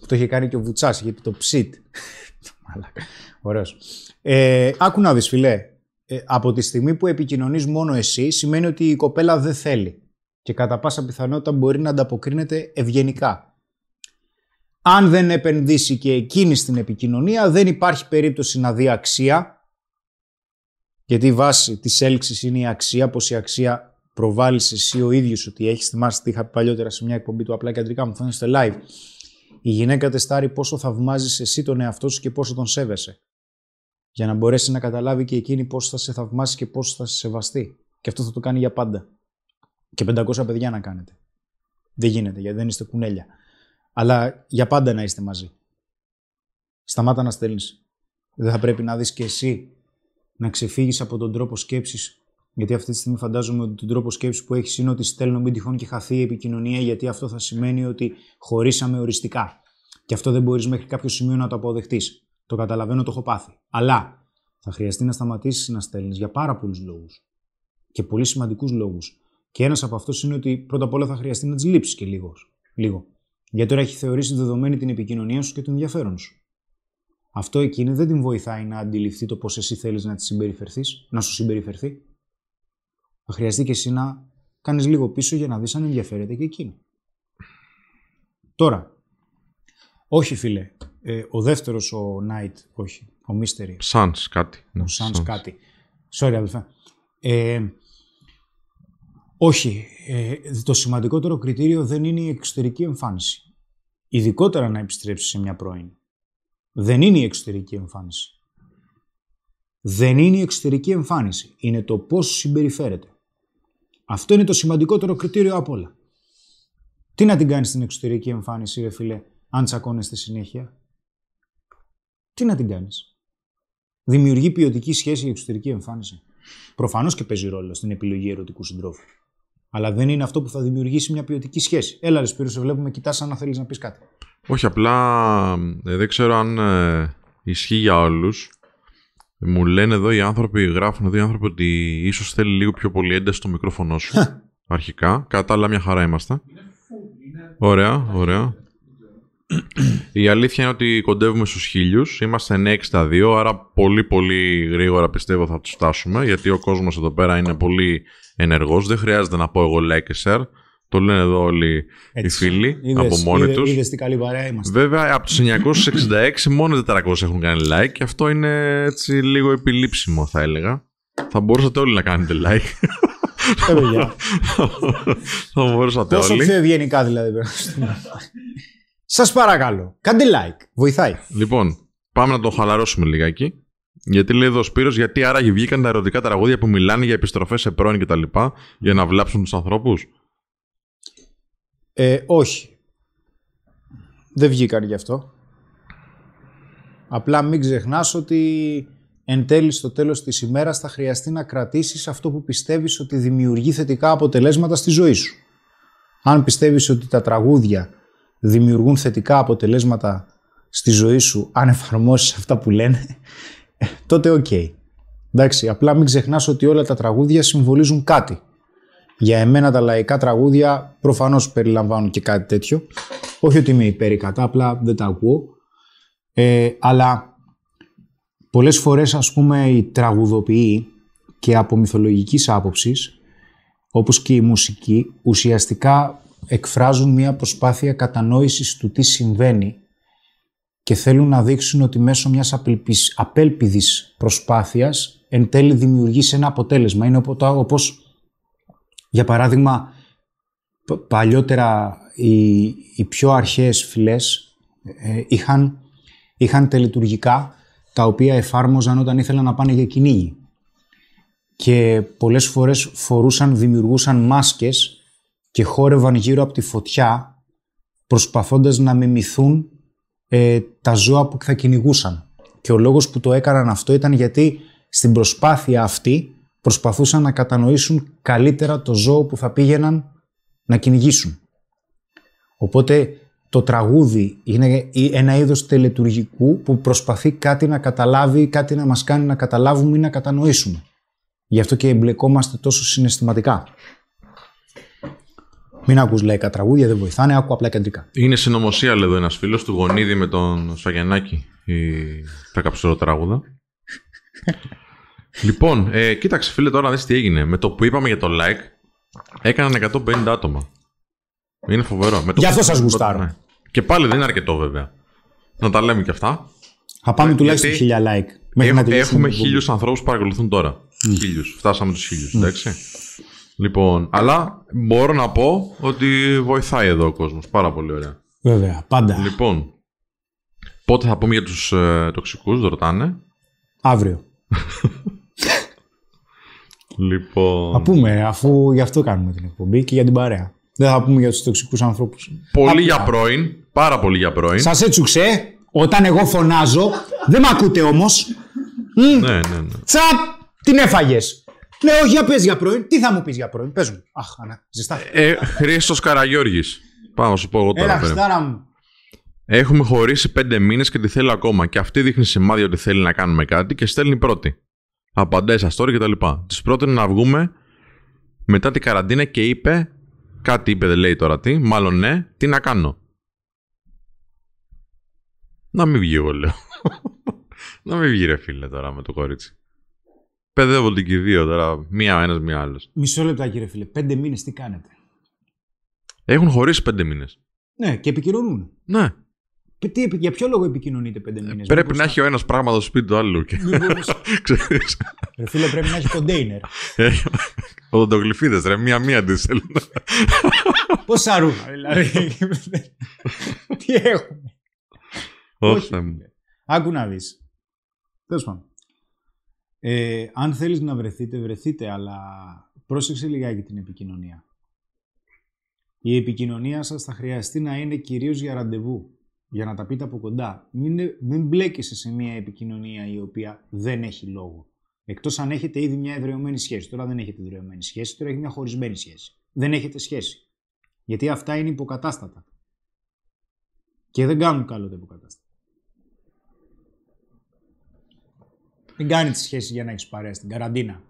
Που το είχε κάνει και ο Βουτσάς, είχε πει το ψιτ. Μαλάκα. Ωραίος. Ε, άκου να δεις φιλέ. Ε, από τη στιγμή που επικοινωνείς μόνο εσύ, σημαίνει ότι η κοπέλα δεν θέλει. Και κατά πάσα πιθανότητα μπορεί να ανταποκρίνεται ευγενικά. Αν δεν επενδύσει και εκείνη στην επικοινωνία, δεν υπάρχει περίπτωση να δει αξία γιατί η βάση της έλξης είναι η αξία, πως η αξία προβάλλεις εσύ ο ίδιος ότι έχεις. Θυμάστε τι είχα πει παλιότερα σε μια εκπομπή του απλά και αντρικά μου φαίνεται στο live. Η γυναίκα τεστάρει πόσο θαυμάζεις εσύ τον εαυτό σου και πόσο τον σέβεσαι. Για να μπορέσει να καταλάβει και εκείνη πόσο θα σε θαυμάσει και πόσο θα σε σεβαστεί. Και αυτό θα το κάνει για πάντα. Και 500 παιδιά να κάνετε. Δεν γίνεται γιατί δεν είστε κουνέλια. Αλλά για πάντα να είστε μαζί. Σταμάτα να στέλνεις. Δεν θα πρέπει να δεις και εσύ να ξεφύγεις από τον τρόπο σκέψης. Γιατί αυτή τη στιγμή φαντάζομαι ότι τον τρόπο σκέψης που έχεις είναι ότι στέλνω μην τυχόν και χαθεί η επικοινωνία γιατί αυτό θα σημαίνει ότι χωρίσαμε οριστικά. Και αυτό δεν μπορείς μέχρι κάποιο σημείο να το αποδεχτείς. Το καταλαβαίνω, το έχω πάθει. Αλλά θα χρειαστεί να σταματήσεις να στέλνεις για πάρα πολλούς λόγους. Και πολύ σημαντικούς λόγους. Και ένας από αυτούς είναι ότι πρώτα απ' όλα θα χρειαστεί να τις λείψεις και λίγος. λίγο. Γιατί τώρα έχει θεωρήσει δεδομένη την επικοινωνία σου και το ενδιαφέρον σου. Αυτό εκείνη δεν την βοηθάει να αντιληφθεί το πώς εσύ θέλεις να της συμπεριφερθείς, να σου συμπεριφερθεί. Θα χρειαστεί και εσύ να κάνεις λίγο πίσω για να δεις αν ενδιαφέρεται και εκείνη. Τώρα, όχι φίλε, ε, ο δεύτερος ο Knight, όχι, ο Mystery, Sans κάτι. Ναι, ο Sans Sans. κάτι. Sorry αδελφέ. Ε, όχι, ε, το σημαντικότερο κριτήριο δεν είναι η εξωτερική εμφάνιση. Ειδικότερα να επιστρέψεις σε μια πρώην. Δεν είναι η εξωτερική εμφάνιση. Δεν είναι η εξωτερική εμφάνιση. Είναι το πώς σου συμπεριφέρεται. Αυτό είναι το σημαντικότερο κριτήριο από όλα. Τι να την κάνεις στην εξωτερική εμφάνιση, ρε φίλε, αν τσακώνεστε συνέχεια. Τι να την κάνεις; Δημιουργεί ποιοτική σχέση η εξωτερική εμφάνιση. Προφανώς και παίζει ρόλο στην επιλογή ερωτικού συντρόφου. Αλλά δεν είναι αυτό που θα δημιουργήσει μια ποιοτική σχέση. Έλα, ρε Σπύρο, σε βλέπουμε, κοιτάς σαν να θέλεις να πεις κάτι. Όχι, απλά ε, δεν ξέρω αν ε, ισχύει για όλους. Μου λένε εδώ οι άνθρωποι, γράφουν εδώ οι άνθρωποι ότι ίσως θέλει λίγο πιο πολύ ένταση στο μικρόφωνο σου. αρχικά. Κατά τα άλλα μια χαρά είμαστε. Ωραία, ωραία. Η αλήθεια είναι ότι κοντεύουμε στους χίλιους. Είμαστε 962, άρα πολύ πολύ γρήγορα πιστεύω θα τους φτάσουμε. Γιατί ο κόσμος εδώ πέρα είναι πολύ ενεργός. Δεν χρειάζεται να πω εγώ like και share. Το λένε εδώ όλοι οι φίλοι από μόνοι τους. Είδες τι καλή παρέα είμαστε. Βέβαια, από τους 966 μόνο 400 έχουν κάνει like και αυτό είναι έτσι λίγο επιλήψιμο θα έλεγα. Θα μπορούσατε όλοι να κάνετε like. Ε, παιδιά. Θα μπορούσατε Πόσο όλοι. πιο ευγενικά δηλαδή πρέπει να το πούμε. Σας παρακαλώ, κάντε like. Βοηθάει. Λοιπόν, πάμε να το χαλαρώσουμε λιγάκι. Γιατί λέει εδώ ο Σπύρος, γιατί άραγε βγήκαν τα ερωτικά τραγούδια που μιλάνε για επιστροφές σε πρώην και τα λοιπά, για να βλάψουν τους ανθρώπους; Ε, όχι. Δεν βγήκαν γι' αυτό. Απλά μην ξεχνάς ότι εν τέλει στο τέλος της ημέρας θα χρειαστεί να κρατήσεις αυτό που πιστεύεις ότι δημιουργεί θετικά αποτελέσματα στη ζωή σου. Αν πιστεύεις ότι τα τραγούδια δημιουργούν θετικά αποτελέσματα στη ζωή σου, αν εφαρμόσεις αυτά που λένε, ε, τότε οκ. Εντάξει, απλά μην ξεχνάς ότι όλα τα τραγούδια συμβολίζουν κάτι. Για εμένα τα λαϊκά τραγούδια προφανώς περιλαμβάνουν και κάτι τέτοιο. Όχι ότι είμαι υπέρ ή κατά, απλά δεν τα ακούω. Ε, αλλά πολλές φορές ας πούμε οι τραγουδοποιοί και από μυθολογικής άποψης, όπως και η μουσική, ουσιαστικά εκφράζουν μια προσπάθεια κατανόησης του τι συμβαίνει και θέλουν να δείξουν ότι μέσω μιας απελπις- απέλπιδης προσπάθειας εν τέλει δημιουργήσει ένα αποτέλεσμα. Είναι οπο- όπως για παράδειγμα, π- παλιότερα οι, οι πιο αρχαίες φυλές ε, είχαν, είχαν τελετουργικά τα οποία εφάρμοζαν όταν ήθελαν να πάνε για κυνήγι. Και πολλές φορές φορούσαν, δημιουργούσαν μάσκες και χόρευαν γύρω από τη φωτιά προσπαθώντας να μιμηθούν ε, τα ζώα που θα κυνηγούσαν. Και ο λόγος που το έκαναν αυτό ήταν γιατί στην προσπάθεια αυτή προσπαθούσαν να κατανοήσουν καλύτερα το ζώο που θα πήγαιναν να κυνηγήσουν. Οπότε το τραγούδι είναι ένα είδος τελετουργικού που προσπαθεί κάτι να καταλάβει, κάτι να μας κάνει να καταλάβουμε ή να κατανοήσουμε. Γι' αυτό και εμπλεκόμαστε τόσο συναισθηματικά. Μην ακούς λαϊκά τραγούδια, δεν βοηθάνε, άκου απλά κεντρικά. Είναι συνωμοσία, λέει εδώ ένας φίλος του γονίδι με τον Σφαγιανάκη. Η... Τα καψουροτράγουδα. λοιπόν, ε, κοίταξε φίλε τώρα να δεις τι έγινε. Με το που είπαμε για το like, έκαναν 150 άτομα. Είναι φοβερό. Με το... Γι' αυτό σας γουστάρω. Ναι. Και πάλι δεν είναι αρκετό βέβαια. Να τα λέμε και αυτά. Θα πάμε τουλάχιστον γιατί χίλια like. Μέχρι να Έχ- τελειώσει έχουμε το εκπομπή. χίλιους ανθρώπους που παρακολουθούν τώρα. Χίλιους. Φτάσαμε τους χίλιους, εντάξει. Λοιπόν, αλλά μπορώ να πω ότι βοηθάει εδώ ο κόσμος. Πάρα πολύ ωραία. Βέβαια, πάντα. Λοιπόν, πότε θα πούμε για τους ε, τοξικούς, δεν ρωτάνε. Αύριο. Λοιπόν, Θα πούμε, αφού γι' αυτό κάνουμε την εκπομπή και για την παρέα. Δεν θα πούμε για τους τοξικούς ανθρώπους. πολύ για πρώην, πάρα πολύ για πρώην. Σας έτσουξε, όταν εγώ φωνάζω, δεν με ακούτε όμως. Μμ, Ναι, ναι, ναι. Τσαπ, την έφαγες. Ναι, όχι, για πες για πρώην. Τι θα μου πεις για πρώην, πες μου. Αχ, Ανά, ζεστά. Ε, Χρήστος Καραγιώργης. Πάω να σου πω εγώ τώρα. Έλα, πέρα. χριστάρα μου. Έχουμε χωρίσει πέντε μήνες και τη θέλει ακόμα. Και αυτή δείχνει σημάδια ότι θέλει να κάνουμε κάτι και στέλνει πρώτη. Απαντάει στα story κτλ. Της πρότεινε να βγούμε μετά την καραντίνα και είπε. Κάτι είπε, δεν λέει τώρα τι. Μάλλον ναι, τι να κάνω. Να μην βγει, εγώ λέω. να μην βγει, ρε φίλε, τώρα με το κορίτσι. Παιδεύω την και οι δύο τώρα. Μία ένας, μία άλλος. Μισό λεπτά, κύριε φίλε. Πέντε μήνες τι κάνετε; Έχουν χωρίσει πέντε μήνες. Ναι, και επικοινωνούν. Ναι. Πε- Τι, επι- για ποιο λόγο επικοινωνείτε πέντε μήνες; Πρέπει Μήπως να θα- έχει ο ένας πράγμα στο σπίτι του άλλου. Και... μήπως- Ξέρεις. Ρε φίλε, πρέπει να έχει κοντέινερ. Έχει οδοντογλυφίδες ρε, μία-μία τις θέλουν. Πόσα ρούχα, δηλαδή. Τι έχουμε; Όχι, Θεέ μου. Άκου να δεις. Τέλος πάντων. Ε, αν θέλεις να βρεθείτε, βρεθείτε, αλλά πρόσεξε λιγάκι την επικοινωνία. Η επικοινωνία σας θα χρειαστεί να είναι κυρίως για ραντεβού, για να τα πείτε από κοντά. Μην, μην μπλέκεσαι σε μια επικοινωνία η οποία δεν έχει λόγο. Εκτός αν έχετε ήδη μια εδραιωμένη σχέση. Τώρα δεν έχετε εδραιωμένη σχέση, τώρα έχει μια χωρισμένη σχέση. Δεν έχετε σχέση. Γιατί αυτά είναι υποκατάστατα. Και δεν κάνουν καλό τα υποκατάστατα. Μην κάνει τη σχέση για να έχεις παρέα στην καραντίνα.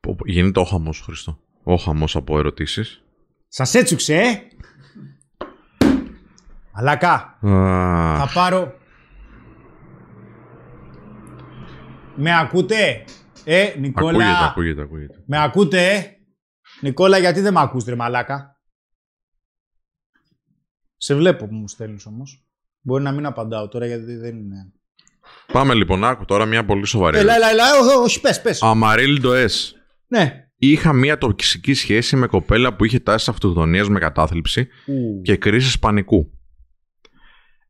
Πω, πω, Γίνεται ο χαμός, Χριστό. Ο χαμός από ερωτήσεις. Σας έτσουξε, ε! Αλάκα, θα πάρω... Με ακούτε, ε, Νικόλα; Ακούγεται, ακούγεται, ακούγεται. Με ακούτε, ε; Νικόλα, γιατί δεν με ακούς, ρε μαλάκα; Σε βλέπω που μου στέλνεις όμως. Μπορεί να μην απαντάω τώρα γιατί δεν είναι... Πάμε λοιπόν, άκου τώρα μια πολύ σοβαρή. Έλα, ερώτηση. έλα, έλα, όχι, πες, πες. Αμαρίλντο S. Ναι. Είχα μια τοξική σχέση με κοπέλα που είχε τάσεις αυτοκτονίας με κατάθλιψη και κρίση πανικού.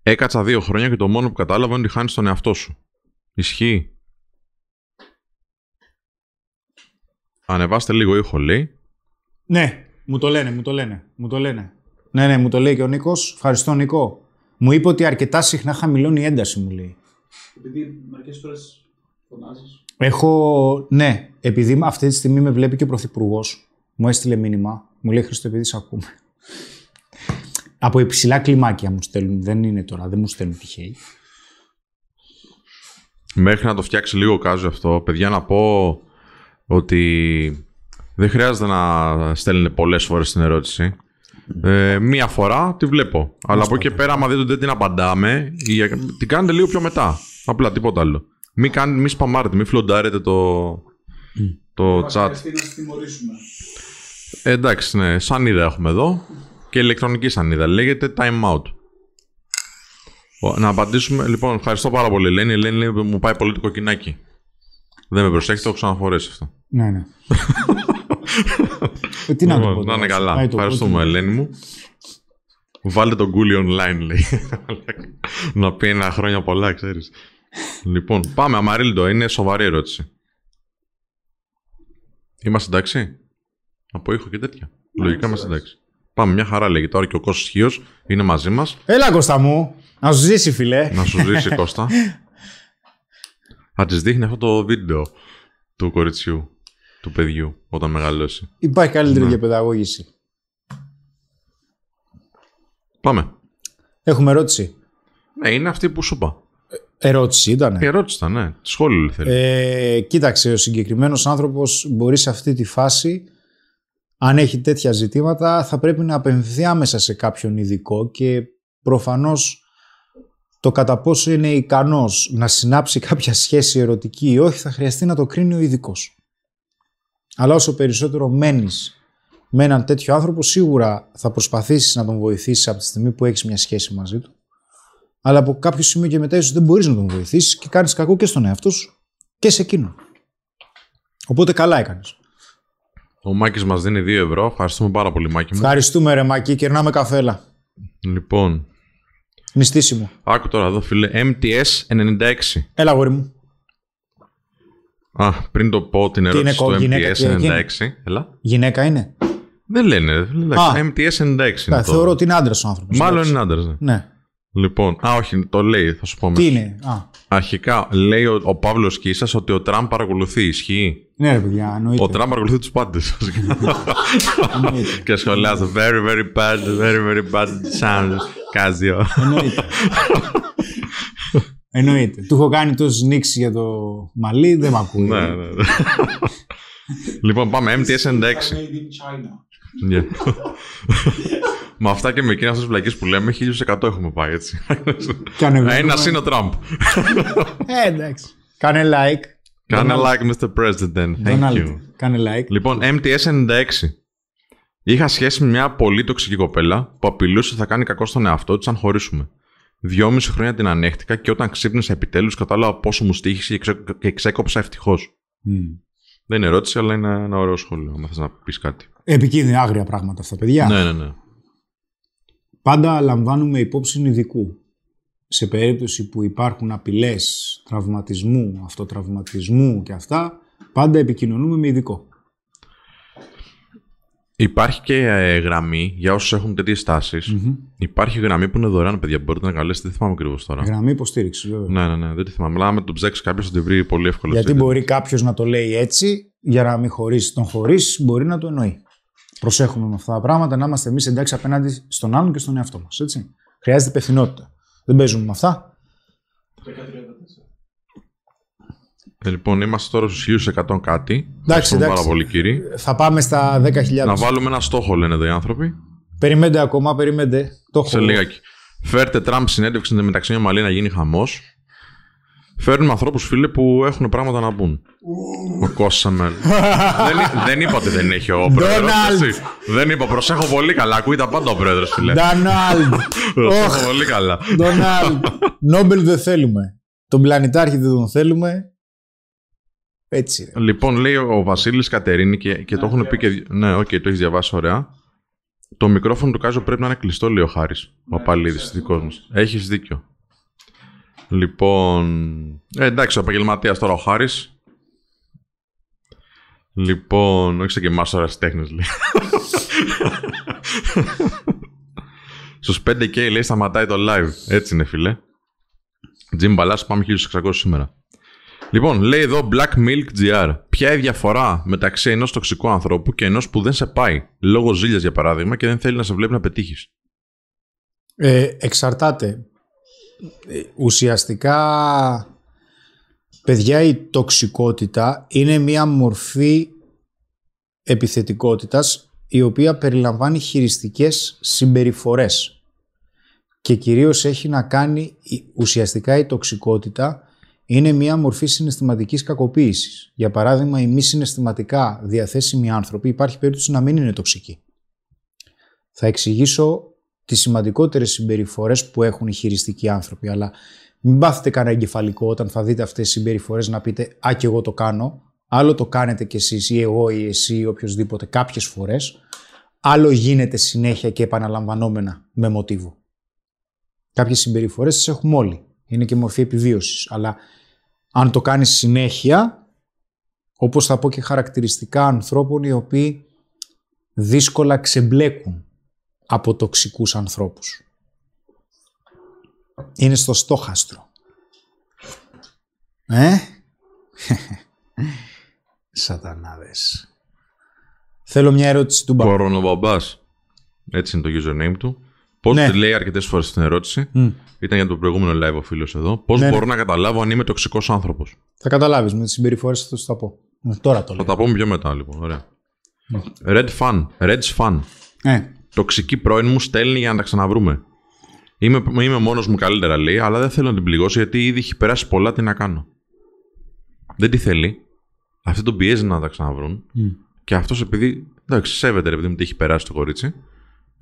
Έκατσα δύο χρόνια και το μόνο που κατάλαβα είναι ότι χάνεις τον εαυτό σου. Ισχύει; Ανεβάστε λίγο ήχο, λέει. Ναι, μου το λένε, μου το λένε, μου το λένε. Ναι, ναι, μου το λέει και ο Νίκος. Ευχαριστώ, Νίκο. Μου είπε ότι αρκετά συχνά χαμηλώνει η ένταση, μου λέει. Επειδή μερικές φορές φωνάζεις. Έχω, ναι, επειδή αυτή τη στιγμή με βλέπει και ο Πρωθυπουργός, μου έστειλε μήνυμα, μου λέει Χρήστο, επειδή σε ακούμε. Από υψηλά κλιμάκια μου στέλνουν, δεν είναι τώρα, δεν μου στέλνουν τυχαίοι. Μέχρι να το φτιάξει λίγο κάζο αυτό, παιδιά, να πω ότι δεν χρειάζεται να στέλνετε πολλές φορές την ερώτηση. Ε, μία φορά τη βλέπω. Αλλά από εκεί και πέρα, άμα δείτε ότι δεν την απαντάμε, η- την κάνετε λίγο πιο μετά. Απλά τίποτα άλλο. Μην, κάνετε, μην σπαμάρετε, μην φλοντάρετε το, το Μας chat. χρειαστεί να σε τιμωρήσουμε. Ε, εντάξει, ναι. Σανίδα έχουμε εδώ. Και ηλεκτρονική σανίδα. Λέγεται time out. Ο- Να απαντήσουμε. Λοιπόν, ευχαριστώ πάρα πολύ, Ελένη. Η Ελένη λέει, μου πάει πολύ το κοκκινάκι. Δεν με προσέχει, το έχω ξαναφορέσει αυτό. Ναι, ναι. ε, τι να το πω. Λοιπόν, να είναι τώρα, καλά. πάει το Ευχαριστούμε, κόκκινο. Ελένη μου. Βάλτε τον κούλι online, λέει. να πει ένα χρόνια πολλά, ξέρεις. λοιπόν, πάμε, Αμαρίλντο. Είναι σοβαρή ερώτηση. Είμαστε εντάξει; Από ήχο και τέτοια. Λογικά είμαστε εντάξει. Πάμε, μια χαρά λέγει. Τώρα και ο Κώστας Χίος είναι μαζί μας. Έλα, Κώστα μου. Να σου ζήσει, φιλέ. Να σου ζήσει, Κώστα. Θα της δείχνει αυτό το βίντεο του κοριτσιού, του παιδιού, όταν μεγαλώσει. Υπάρχει καλύτερη Ναι. διαπαιδαγώγηση. Πάμε. Έχουμε ερώτηση. Ναι, είναι αυτή που σου είπα. Ερώτηση ήταν. Η ερώτηση ήταν, ναι. Σχόλιο θέλεις; Ε, κοίταξε, ο συγκεκριμένος άνθρωπος μπορεί σε αυτή τη φάση, αν έχει τέτοια ζητήματα, θα πρέπει να απευθυνθεί άμεσα σε κάποιον ειδικό και προφανώς το κατά πόσο είναι ικανός να συνάψει κάποια σχέση ερωτική ή όχι θα χρειαστεί να το κρίνει ο ειδικός. Αλλά όσο περισσότερο μένεις με έναν τέτοιο άνθρωπο, σίγουρα θα προσπαθήσεις να τον βοηθήσεις από τη στιγμή που έχεις μια σχέση μαζί του. Αλλά από κάποιο σημείο και μετά ίσως δεν μπορείς να τον βοηθήσεις και κάνεις κακό και στον εαυτό σου και σε εκείνον. Οπότε καλά έκανες. Ο Μάκης μας δίνει 2 ευρώ. Ευχαριστούμε πάρα πολύ, Μάκη μου. Ευχαριστούμε ρε Μακή, κερνάμε καφέλα. Λοιπόν, Μυστήσιμο. άκου τώρα εδώ, φίλε. MTS 96. Έλα γόρι μου. Α, πριν το πω την ερώτηση είναι, του κο- γυναίκα MTS και εκείνη; 96. Έλα. Γυναίκα είναι; Δεν λένε. Εντάξει, Α. MTS 96 είναι Κα, το. θεωρώ ότι είναι άντρας ο άνθρωπος. Μάλλον είναι άντρας, ναι. Ναι. Λοιπόν, α, όχι, το λέει, θα σου πω Τι μέσα. είναι. Α, Αρχικά, λέει ο, ο Παύλος Κίσας ότι ο Τραμπ παρακολουθεί. Ισχύει; ναι, ρε παιδιά, εννοείται. Ο Τραμπ παρακολουθεί τους πάντες. εννοείται. και σχολιάζει. Very, very bad, very, very bad sound. Κάζιο. εννοείται. Εννοείται. Του έχω κάνει τόσο νίξη για το μαλλί, δεν με ακούει. ναι, ναι. ναι. λοιπόν, πάμε. MTS 96. Made in China. Yeah. με αυτά και με εκείνα αυτές τις βλακίες που λέμε, 1100 έχουμε πάει έτσι. Κάνε Ένα είναι ο Τραμπ. Ε, εντάξει. Κάνε like. Κάνε like, Mr. President. Thank Donald, you. Κάνε like. Λοιπόν, MTS 96. Είχα σχέση με μια πολύ τοξική κοπέλα που απειλούσε ότι θα κάνει κακό στον εαυτό της αν χωρίσουμε. Δυόμιση χρόνια την ανέχτηκα και όταν ξύπνησα επιτέλους κατάλαβα πόσο μου στήχησε και, ξέ, και ξέκοψα ευτυχώς. Μμ. Δεν είναι ερώτηση, αλλά είναι ένα ωραίο σχόλιο. Αν θες να πεις κάτι. Επικίνδυνα, άγρια πράγματα αυτά, παιδιά. Ναι, ναι, ναι. Πάντα λαμβάνουμε υπόψη ειδικού. Σε περίπτωση που υπάρχουν απειλές τραυματισμού, αυτοτραυματισμού και αυτά, πάντα επικοινωνούμε με ειδικό. Υπάρχει και ε, γραμμή για όσους έχουν τέτοιες τάσεις. Υπάρχει γραμμή που είναι δωρεάν, παιδιά. Μπορείτε να καλέσετε. Δεν θυμάμαι ακριβώς τώρα. Γραμμή υποστήριξη, βέβαια. Ναι, ναι, ναι. Δεν τη θυμάμαι. Αλλά αν το ψάξει κάποιος θα τη βρει πολύ εύκολα. Γιατί στο μπορεί κάποιος να το λέει έτσι, για να μην χωρίσεις τον χωρίσει, μπορεί να το εννοεί. Προσέχουμε με αυτά τα πράγματα να είμαστε εμείς εντάξει απέναντι στον άλλον και στον εαυτό μας. Χρειάζεται υπευθυνότητα. Δεν παίζουμε με αυτά. 13-14. Ε, λοιπόν, είμαστε τώρα στους 1100 κάτι. Ευχαριστούμε εντάξει. πάρα πολύ, κύριοι. Θα πάμε στα 10.000. Να βάλουμε ένα στόχο, λένε εδώ οι άνθρωποι. Περιμένετε ακόμα, περιμένετε. Το έχω. Σε λίγακι. Φέρτε Τραμπ συνέντευξη μεταξύ μια μαλλί να γίνει χαμός. Φέρνουμε ανθρώπους, φίλε, που έχουν πράγματα να πούν. Ο Κώσαμελ. δεν, δεν είπα ότι δεν έχει ο πρόεδρος. Donald. Δεν είπα, προσέχω πολύ καλά. Ακούει τα πάντα ο πρόεδρος, φίλε. Ντανάλντ. Προσέχω πολύ καλά. Ντονάλντ. Νόμπελ δεν θέλουμε. τον πλανητάρχη δεν τον θέλουμε. Έτσι. Ρε. Λοιπόν, λέει ο Βασίλης Κατερίνη και, και το έχουν πει και. Ναι, οκ, το έχεις διαβάσει ωραία. Το μικρόφωνο του Κάζο πρέπει να είναι κλειστό, λέει ο Χάρης. Ο Απαλίδη, δικός μας. Έχεις δίκιο. Λοιπόν. Ε, εντάξει, ο επαγγελματίας τώρα ο Χάρης. Λοιπόν, όχι σε και εμά τώρα τέχνε, λέει. Στους 5K λέει σταματάει το live. Έτσι είναι, φίλε. Τζιμ Μπαλάς, πάμε 1600 σήμερα. Λοιπόν, λέει εδώ Black Milk GR. Ποια είναι η διαφορά μεταξύ ενός τοξικού ανθρώπου και ενός που δεν σε πάει, λόγω ζήλιας για παράδειγμα, και δεν θέλει να σε βλέπει να πετύχεις; Ε, εξαρτάται. Ε, ουσιαστικά, παιδιά, η τοξικότητα είναι μία μορφή επιθετικότητας η οποία περιλαμβάνει χειριστικές συμπεριφορές και κυρίως έχει να κάνει ουσιαστικά η τοξικότητα είναι μια μορφή συναισθηματικής κακοποίησης. Για παράδειγμα, οι μη συναισθηματικά διαθέσιμοι άνθρωποι υπάρχει περίπτωση να μην είναι τοξικοί. Θα εξηγήσω τις σημαντικότερες συμπεριφορές που έχουν οι χειριστικοί άνθρωποι, αλλά μην πάθετε κανένα εγκεφαλικό όταν θα δείτε αυτές τις συμπεριφορές να πείτε «Α, και εγώ το κάνω», άλλο το κάνετε κι εσείς ή εγώ ή εσύ ή οποιοδήποτε κάποιες φορές, άλλο γίνεται συνέχεια και επαναλαμβανόμενα με μοτίβο. Κάποιες συμπεριφορές τις έχουμε όλοι. Είναι και μορφή επιβίωσης. Αλλά αν το κάνεις συνέχεια, όπως θα πω και χαρακτηριστικά ανθρώπων οι οποίοι δύσκολα ξεμπλέκουν από τοξικούς ανθρώπους. Είναι στο στόχαστρο. Ε; Σατανάδες. Θέλω μια ερώτηση του Μπαμπάς. Κορονομπαμπάς. Έτσι είναι το username του. Πώ Ναι. τη λέει αρκετές φορές την ερώτηση. Ήταν για το προηγούμενο live ο φίλος εδώ. Πώς Ναι, μπορώ να καταλάβω αν είμαι τοξικός άνθρωπος; Θα καταλάβεις με τις συμπεριφορές θα σου τα πω. Ε, Τώρα το Θα λέω. τα πούμε πιο μετά λοιπόν. Ωραία. Red fan. Red's fan. Ε, Τοξική πρώην μου στέλνει για να τα ξαναβρούμε. Είμαι, είμαι μόνος μου καλύτερα λέει, αλλά δεν θέλω να την πληγώσω γιατί ήδη έχει περάσει πολλά τι να κάνω. Δεν τη θέλει. Αυτή τον πιέζει να τα ξαναβρούν. Και αυτός επειδή. Εντάξει, σέβεται ρε παιδί μου τι έχει περάσει το κορίτσι.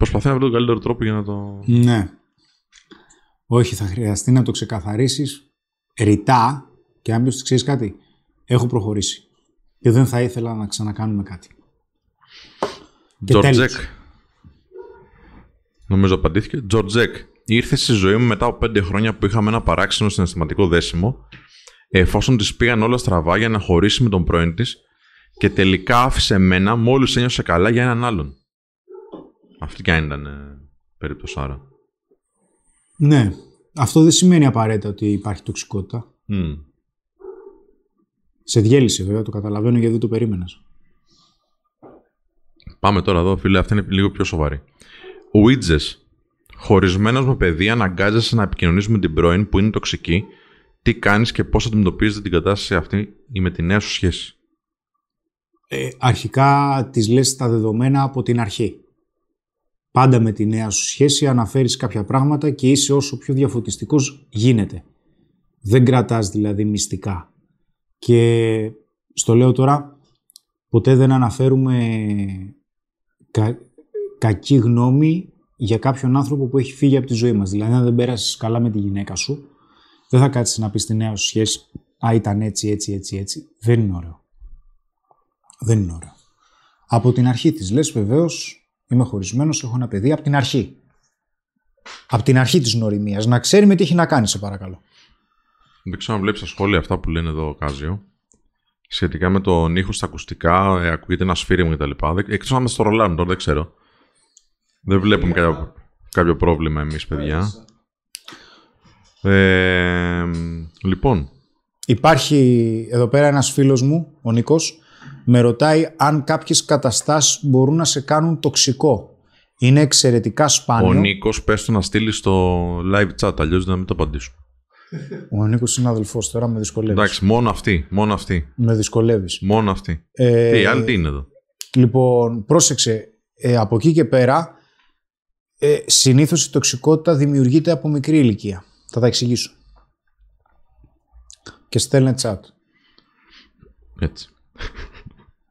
Προσπαθεί να βρει τον καλύτερο τρόπο για να το. ναι. Όχι, θα χρειαστεί να το ξεκαθαρίσεις ρητά και αν πεις ξέρεις κάτι, έχω προχωρήσει και δεν θα ήθελα να ξανακάνουμε κάτι. Και Τζορτζέκ. τέλος. Νομίζω απαντήθηκε. Τζορτζέκ. Ήρθε στη ζωή μου μετά από πέντε χρόνια που είχαμε ένα παράξενο συναισθηματικό δέσιμο, εφόσον της πήγαν όλα στραβά για να χωρίσει με τον πρώην της και τελικά άφησε εμένα μόλις ένιωσε καλά για έναν άλλον. Αυτή κι αν ήταν ε, περίπτωση άρα. Ναι. Αυτό δεν σημαίνει απαραίτητα ότι υπάρχει τοξικότητα. Μμ. Σε διέλυσε βέβαια, το καταλαβαίνω γιατί δεν το περίμενας. Πάμε τώρα εδώ, φίλε, αυτή είναι λίγο πιο σοβαρή. Ouidζε. Χωρισμένος με παιδί, αναγκάζεσαι να επικοινωνήσει με την πρώην που είναι τοξική. Τι κάνεις και πώς αντιμετωπίζετε την κατάσταση αυτή ή με τη νέα σου σχέση; Ε, αρχικά τις λες τα δεδομένα από την αρχή. Πάντα με τη νέα σου σχέση αναφέρεις κάποια πράγματα και είσαι όσο πιο διαφωτιστικός γίνεται. Δεν κρατάς δηλαδή μυστικά. Και στο λέω τώρα, ποτέ δεν αναφέρουμε κα- κακή γνώμη για κάποιον άνθρωπο που έχει φύγει από τη ζωή μας. Δηλαδή, αν δεν πέρασες καλά με τη γυναίκα σου, δεν θα κάτσεις να πεις στη νέα σου σχέση «Α, ήταν έτσι, έτσι, έτσι, έτσι». Δεν είναι ωραίο. Δεν είναι ωραίο. Από την αρχή της λες βεβαίως είμαι χωρισμένος, έχω ένα παιδί από την αρχή. Από την αρχή της γνωριμίας. Να ξέρει με τι έχει να κάνει, σε παρακαλώ. Δεν ξέρω αν βλέπεις τα σχόλια αυτά που λένε εδώ ο Κάζιο. Σχετικά με τον ήχο στα ακουστικά, ε, ακούγεται ένα σφύριγμα κτλ. Εκτός αν είμαστε στο ρολάρι τώρα, δεν ξέρω. Δεν βλέπουμε κάποιο, κάποιο πρόβλημα εμείς, παιδιά. Ε, λοιπόν, Υπάρχει εδώ πέρα ένας φίλος μου, ο Νίκος, με ρωτάει αν κάποιες καταστάσεις μπορούν να σε κάνουν τοξικό. Είναι εξαιρετικά σπάνιο. ο Νίκος πες του να στείλει στο live chat, αλλιώς να μην το απαντήσω. Ο Νίκος είναι αδελφός τώρα, με δυσκολεύεις. Εντάξει, μόνο αυτή. Μόνο αυτή. Με δυσκολεύεις. Μόνο αυτή. Ε, Τι, η άλλη τι είναι εδώ. Λοιπόν, πρόσεξε, ε, από εκεί και πέρα, ε, συνήθως η τοξικότητα δημιουργείται από μικρή ηλικία. Θα τα εξηγήσω. Και στέλνε chat. Έτσι.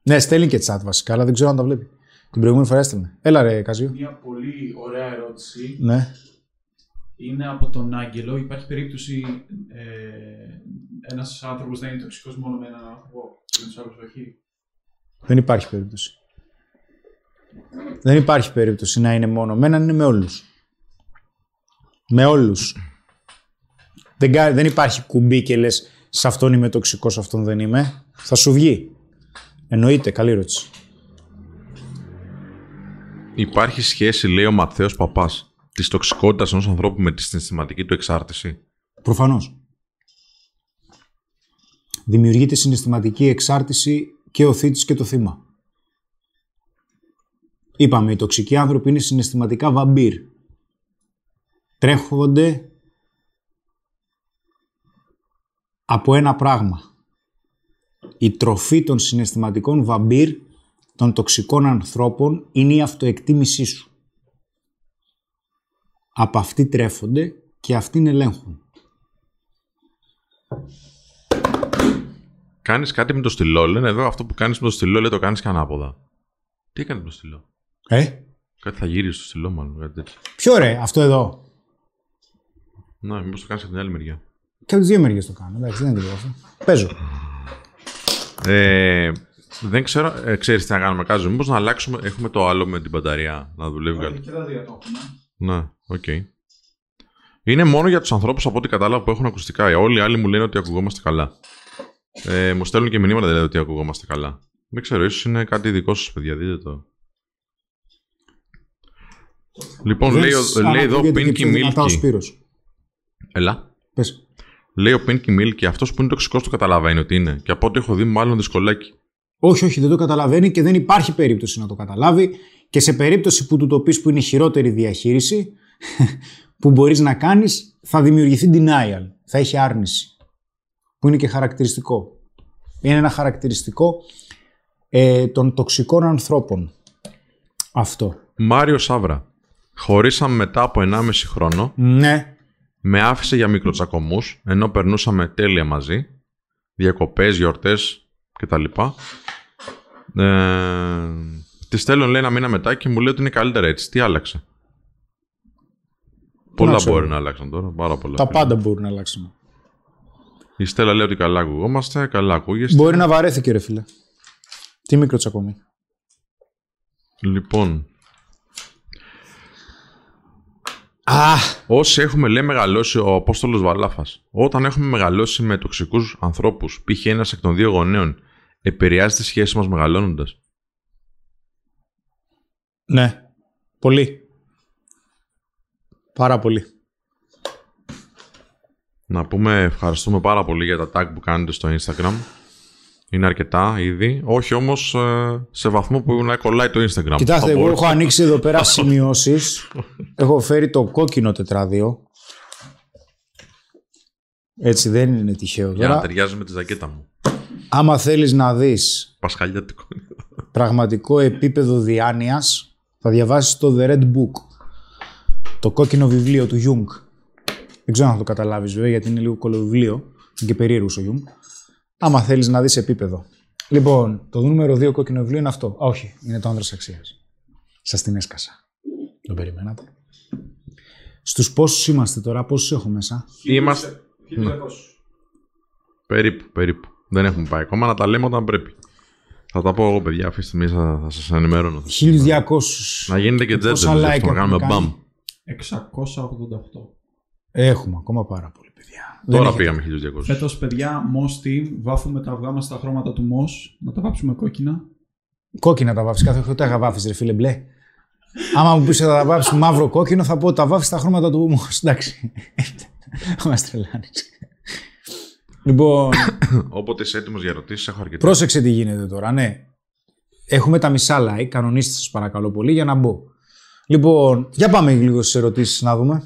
Ναι, στέλνει και chat βασικά, αλλά δεν ξέρω αν τα βλέπει. Την προηγούμενη φορά έστελνε. Έλα ρε, Καζίο. Μια πολύ ωραία ερώτηση Ναι. είναι από τον Άγγελο. Υπάρχει περίπτωση ε, ένας άνθρωπος να είναι τοξικός μόνο με έναν άνθρωπο και με του άλλου όχι; Δεν υπάρχει περίπτωση. Δεν υπάρχει περίπτωση να είναι μόνο με έναν, είναι με όλους. Με όλους. Δεν, κα- δεν υπάρχει κουμπί και λες σε αυτόν είμαι τοξικός, σε αυτόν δεν είμαι. Θα σου βγει. Εννοείται, καλή ερώτηση. Υπάρχει σχέση, λέει ο Ματθαίος Παπάς, της τοξικότητας ενός ανθρώπου με τη συναισθηματική του εξάρτηση; Προφανώς. Δημιουργείται συναισθηματική εξάρτηση και ο θήτης και το θύμα. Είπαμε, οι τοξικοί άνθρωποι είναι συναισθηματικά βαμπύρ. Τρέχονται από ένα πράγμα. Η τροφή των συναισθηματικών βαμπύρ των τοξικών ανθρώπων είναι η αυτοεκτίμησή σου. Από αυτή τρέφονται και αυτήν ελέγχουν. Κάνεις κάτι με το στυλό. Λένε εδώ αυτό που κάνεις με το στυλό, λέει το κάνεις και ανάποδα. Τι έκανε με το στυλό; Ε, Κάτι θα γύρισε στο στυλό, μάλλον. Κάτι τέτοιο. ποιο ρε, αυτό εδώ. Ναι, μήπως το κάνεις από την άλλη μεριά. Και από τις δύο μεριές το κάνω. Εντάξει, δεν είναι τίποτα αυτό. Παίζω. Ε, δεν ξέρω, ε, ξέρεις τι να κάνουμε κάτω. Μήπως να αλλάξουμε, έχουμε το άλλο με την μπαταρία να δουλεύει Όχι, καλά. και τα δύο το έχουμε. Ναι, οκ. Είναι μόνο για τους ανθρώπους από ό,τι κατάλαβα που έχουν ακουστικά. Όλοι οι άλλοι μου λένε ότι ακουγόμαστε καλά. Ε, μου στέλνουν και μηνύματα δηλαδή ότι ακουγόμαστε καλά. Δεν ξέρω, ίσως είναι κάτι δικό σας παιδιά, δείτε το. Λοιπόν, λέει, ο- λέει εδώ Pinky Μετά ο Milky. Σπύρος. Έλα. Πες. Λέει ο Pinky Milky, αυτός που είναι τοξικός το καταλαβαίνει ότι είναι. Και από ό,τι έχω δει, μάλλον δυσκολάκι. Όχι, όχι, δεν το καταλαβαίνει και δεν υπάρχει περίπτωση να το καταλάβει. Και σε περίπτωση που του το πεις που είναι η χειρότερη διαχείριση που μπορείς να κάνεις, θα δημιουργηθεί denial. Θα έχει άρνηση. Που είναι και χαρακτηριστικό. Είναι ένα χαρακτηριστικό ε, των τοξικών ανθρώπων. Αυτό. Μάριο Σάβρα. Χωρίσαμε μετά από 1,5 χρόνο. Ναι. Με άφησε για μικροτσακωμούς, ενώ περνούσαμε τέλεια μαζί. Διακοπές, γιορτές κτλ. Ε, τη στέλνω λέει ένα μήνα μετά και μου λέει ότι είναι καλύτερα έτσι. Τι άλλαξε; Πολλά ξέρω. μπορεί να αλλάξουν τώρα. Πάρα πολλά. Τα πάντα μπορούν να αλλάξουν. Η Στέλλα λέει ότι καλά ακουγόμαστε, καλά ακούγεστε. Μπορεί να βαρέθηκε ρε φίλε. Τι μικρό τσακωμί. Λοιπόν, Α, όσοι έχουμε λέει μεγαλώσει, ο Απόστολος Βαλάφας, όταν έχουμε μεγαλώσει με τοξικούς ανθρώπους, π.χ. ένας εκ των δύο γονέων, επηρεάζει τη σχέση μας μεγαλώνοντας; ναι. Πολύ. Πάρα πολύ. Να πούμε ευχαριστούμε πάρα πολύ για τα tag που κάνετε στο Instagram. Είναι αρκετά ήδη. Όχι όμως σε βαθμό που να κολλάει το Instagram. Κοιτάξτε, Θα εγώ μπορούσα- έχω ανοίξει εδώ πέρα σημειώσεις. έχω φέρει το κόκκινο τετράδιο. Έτσι δεν είναι τυχαίο Για να τώρα. ταιριάζει με τη ζακέτα μου. Άμα θέλεις να δεις Πασχαλιάτικο. πραγματικό επίπεδο διάνοιας, θα διαβάσεις το The Red Book. Το κόκκινο βιβλίο του Jung. Δεν ξέρω αν θα το καταλάβεις βέβαια, γιατί είναι λίγο κολοβιβλίο. Είναι και περίεργος ο Jung. Άμα θέλεις να δεις επίπεδο. Λοιπόν, το νούμερο 2 κόκκινο βιβλίο είναι αυτό. Α, όχι, είναι το άνδρας αξίας. Σας την έσκασα. Το περιμένατε. Στους πόσους είμαστε τώρα, πόσους έχω μέσα; Είμαστε; 1200. Περίπου, περίπου. Δεν έχουμε πάει ακόμα να τα λέμε όταν πρέπει. Θα τα πω εγώ, παιδιά. Αφήστε με, θα, θα σας ενημερώνω. 1200. Να γίνετε και Πόσα τζέτζελ. like να κάνουμε έχουμε κάνει; μπαμ. 688. Έχουμε ακόμα πάρα πολύ, παιδιά. Δεν Τώρα έχετε- πήγαμε 1200. Φέτος, παιδιά, Moss Team, βάφουμε τα αυγά μας στα χρώματα του Moss. Να τα βάψουμε κόκκινα. Κόκκινα τα βάφει. Κάθε χρόνο τα βάφεις, ρε φίλε μπλε. Άμα μου πεις θα τα βάφει μαύρο κόκκινο, θα πω τα βάφεις στα χρώματα του μου. Εντάξει. Μας τρελάνεις. λοιπόν, Όποτε είσαι έτοιμος για ερωτήσεις, έχω αρκετά. πρόσεξε τι γίνεται τώρα, ναι. Έχουμε τα μισά like, κανονίστε σας παρακαλώ πολύ για να μπω. Λοιπόν, για πάμε λίγο στις ερωτήσεις να δούμε.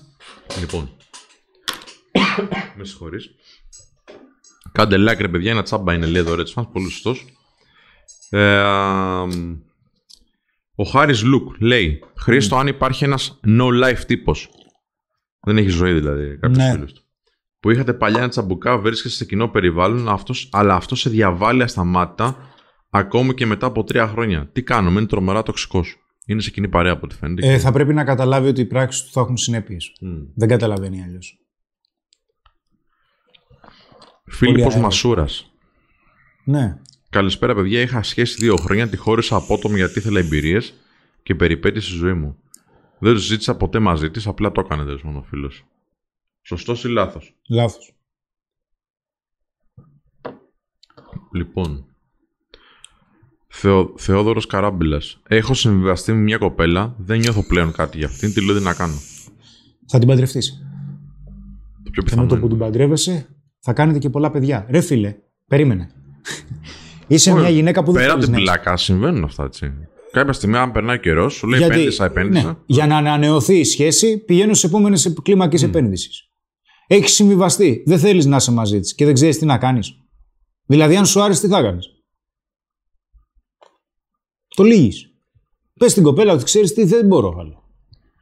Λοιπόν. Με συγχωρεί. Κάντε like, ρε παιδιά. Ένα τσάμπα είναι λέει εδώ, ρε τσφάνς, Πολύ σωστός. Ε, αμ, ο Χάρης Λουκ λέει Χρήστο, αν υπάρχει ένας no life τύπος δεν έχεις ζωή δηλαδή κάποιος Ναι. φίλος του που είχατε παλιά ένα τσαμπουκά, βρίσκεσαι σε κοινό περιβάλλον, αυτός, αλλά αυτός σε διαβάλλει ασταμάτητα ακόμη και μετά από τρία χρόνια. Τι κάνουμε, είναι τρομερά τοξικός. Είναι σε κοινή παρέα από ό,τι φαίνεται. Ε, θα πρέπει να καταλάβει ότι οι πράξεις του θα έχουν συνέπειες. Μμ. Δεν καταλαβαίνει αλλιώς. Φίλιππος αέρα. Μασούρας. Ναι. Καλησπέρα, παιδιά. Είχα σχέση δύο χρόνια. Τη χώρισα απότομη γιατί ήθελα εμπειρίες και περιπέτειες στη ζωή μου. Δεν το συζήτησα ποτέ μαζί της, απλά το έκανε τέλος πάντων ο φίλος. Σωστός ή λάθος; Λάθος. Λοιπόν. Θεο, Θεόδωρος Καράμπηλας. Έχω συμβιβαστεί με μια κοπέλα, δεν νιώθω πλέον κάτι για αυτήν, τι λέω τι να κάνω. Θα την παντρευτείς. Το πιο Και πιθανό με το είναι. που την παντρεύεσαι, θα κάνετε και πολλά παιδιά. Ρε φίλε, περίμενε. Είσαι Όχι, μια γυναίκα που δεν Πέρα από θέλεις την να έχεις. πλάκα, συμβαίνουν αυτά έτσι. Κάποια στιγμή, αν περνάει καιρός, σου λέει Γιατί- επένδυσα, επένδυσα. Ναι, για να ανανεωθεί η σχέση, πηγαίνω σε επόμενες κλίμακες επένδυσης. Έχεις συμβιβαστεί. Δεν θέλεις να είσαι μαζί της και δεν ξέρεις τι να κάνεις. Δηλαδή, αν σου άρεσε, τι θα κάνει. Το λύγεις. Πες στην κοπέλα ότι ξέρεις τι, δεν μπορώ άλλο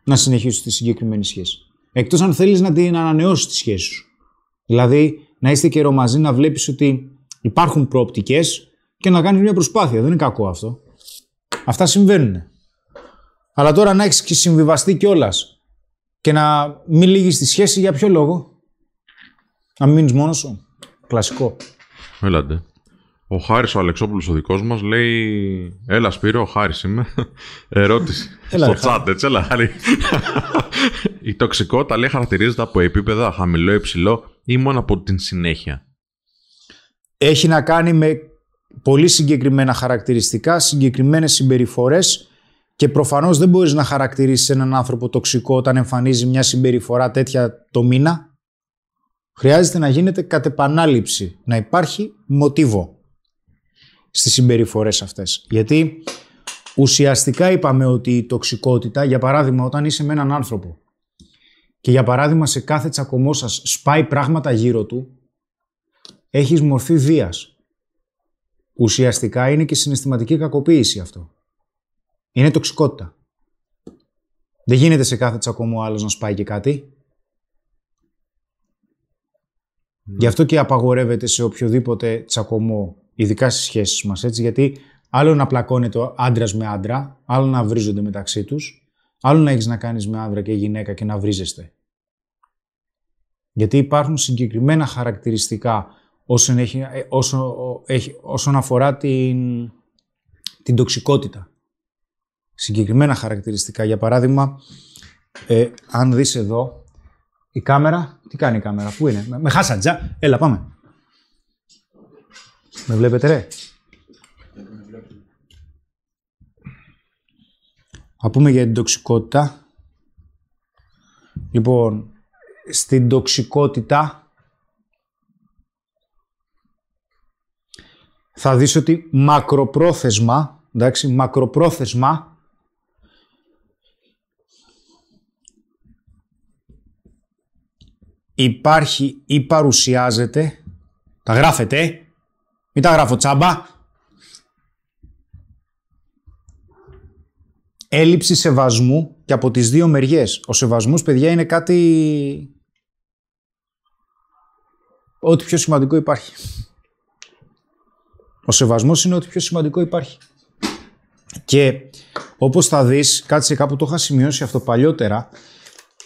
να συνεχίσω τη συγκεκριμένη σχέση. Εκτός αν θέλεις να την ανανεώσεις τη σχέση σου. Δηλαδή, να είστε καιρό μαζί, να βλέπεις ότι υπάρχουν προοπτικές και να κάνεις μια προσπάθεια. Δεν είναι κακό αυτό. Αυτά συμβαίνουν. Αλλά τώρα να έχεις και συμβιβαστεί κιόλας και να μην λύγεις τη σχέση για ποιο λόγο; Να μην μείνεις μόνος σου. Κλασικό. Έλατε. Ο Χάρης ο Αλεξόπουλος, ο δικός μας, λέει: Έλα, Σπύρο, ο Χάρης είμαι. Ερώτηση. Έλα, Στο ρε, Χάρη. chat, έτσι, έλα, Χάρη. Η τοξικότητα λέει χαρακτηρίζεται από επίπεδα χαμηλό ή υψηλό ή μόνο από την συνέχεια; Έχει να κάνει με πολύ συγκεκριμένα χαρακτηριστικά, συγκεκριμένες συμπεριφορές και προφανώς δεν μπορείς να χαρακτηρίσεις έναν άνθρωπο τοξικό όταν εμφανίζει μια συμπεριφορά τέτοια το μήνα. Χρειάζεται να γίνεται κατ' επανάληψη, να υπάρχει μοτίβο στις συμπεριφορές αυτές. Γιατί ουσιαστικά είπαμε ότι η τοξικότητα, για παράδειγμα όταν είσαι με έναν άνθρωπο και για παράδειγμα σε κάθε τσακωμό σας σπάει πράγματα γύρω του, έχεις μορφή βίας. Ουσιαστικά είναι και συναισθηματική κακοποίηση αυτό. Είναι τοξικότητα. Δεν γίνεται σε κάθε τσακωμό άλλος να σπάει και κάτι. Γι' αυτό και απαγορεύεται σε οποιοδήποτε τσακωμό, ειδικά στις σχέσεις μας, έτσι, γιατί άλλο να πλακώνεται ο άντρας με άντρα, άλλο να βρίζονται μεταξύ τους, άλλο να έχεις να κάνεις με άντρα και γυναίκα και να βρίζεστε. Γιατί υπάρχουν συγκεκριμένα χαρακτηριστικά όσον, έχει, ε, όσο, έχει, όσον αφορά την, την τοξικότητα. Συγκεκριμένα χαρακτηριστικά. Για παράδειγμα, ε, αν δεις εδώ, η κάμερα, τι κάνει η κάμερα, πού είναι, με, με χάσαντζα, έλα πάμε. Με βλέπετε ρε. Θα πούμε για την τοξικότητα. Λοιπόν, στην τοξικότητα θα δεις ότι μακροπρόθεσμα, εντάξει, μακροπρόθεσμα υπάρχει ή παρουσιάζεται, τα γράφετε, ε. μην τα γράφω τσάμπα, έλλειψη σεβασμού και από τις δύο μεριές. Ο σεβασμός, παιδιά, είναι κάτι... Ό,τι πιο σημαντικό υπάρχει. Ο σεβασμός είναι ό,τι πιο σημαντικό υπάρχει. Και όπως θα δεις, κάτσε κάπου το είχα σημειώσει αυτό παλιότερα,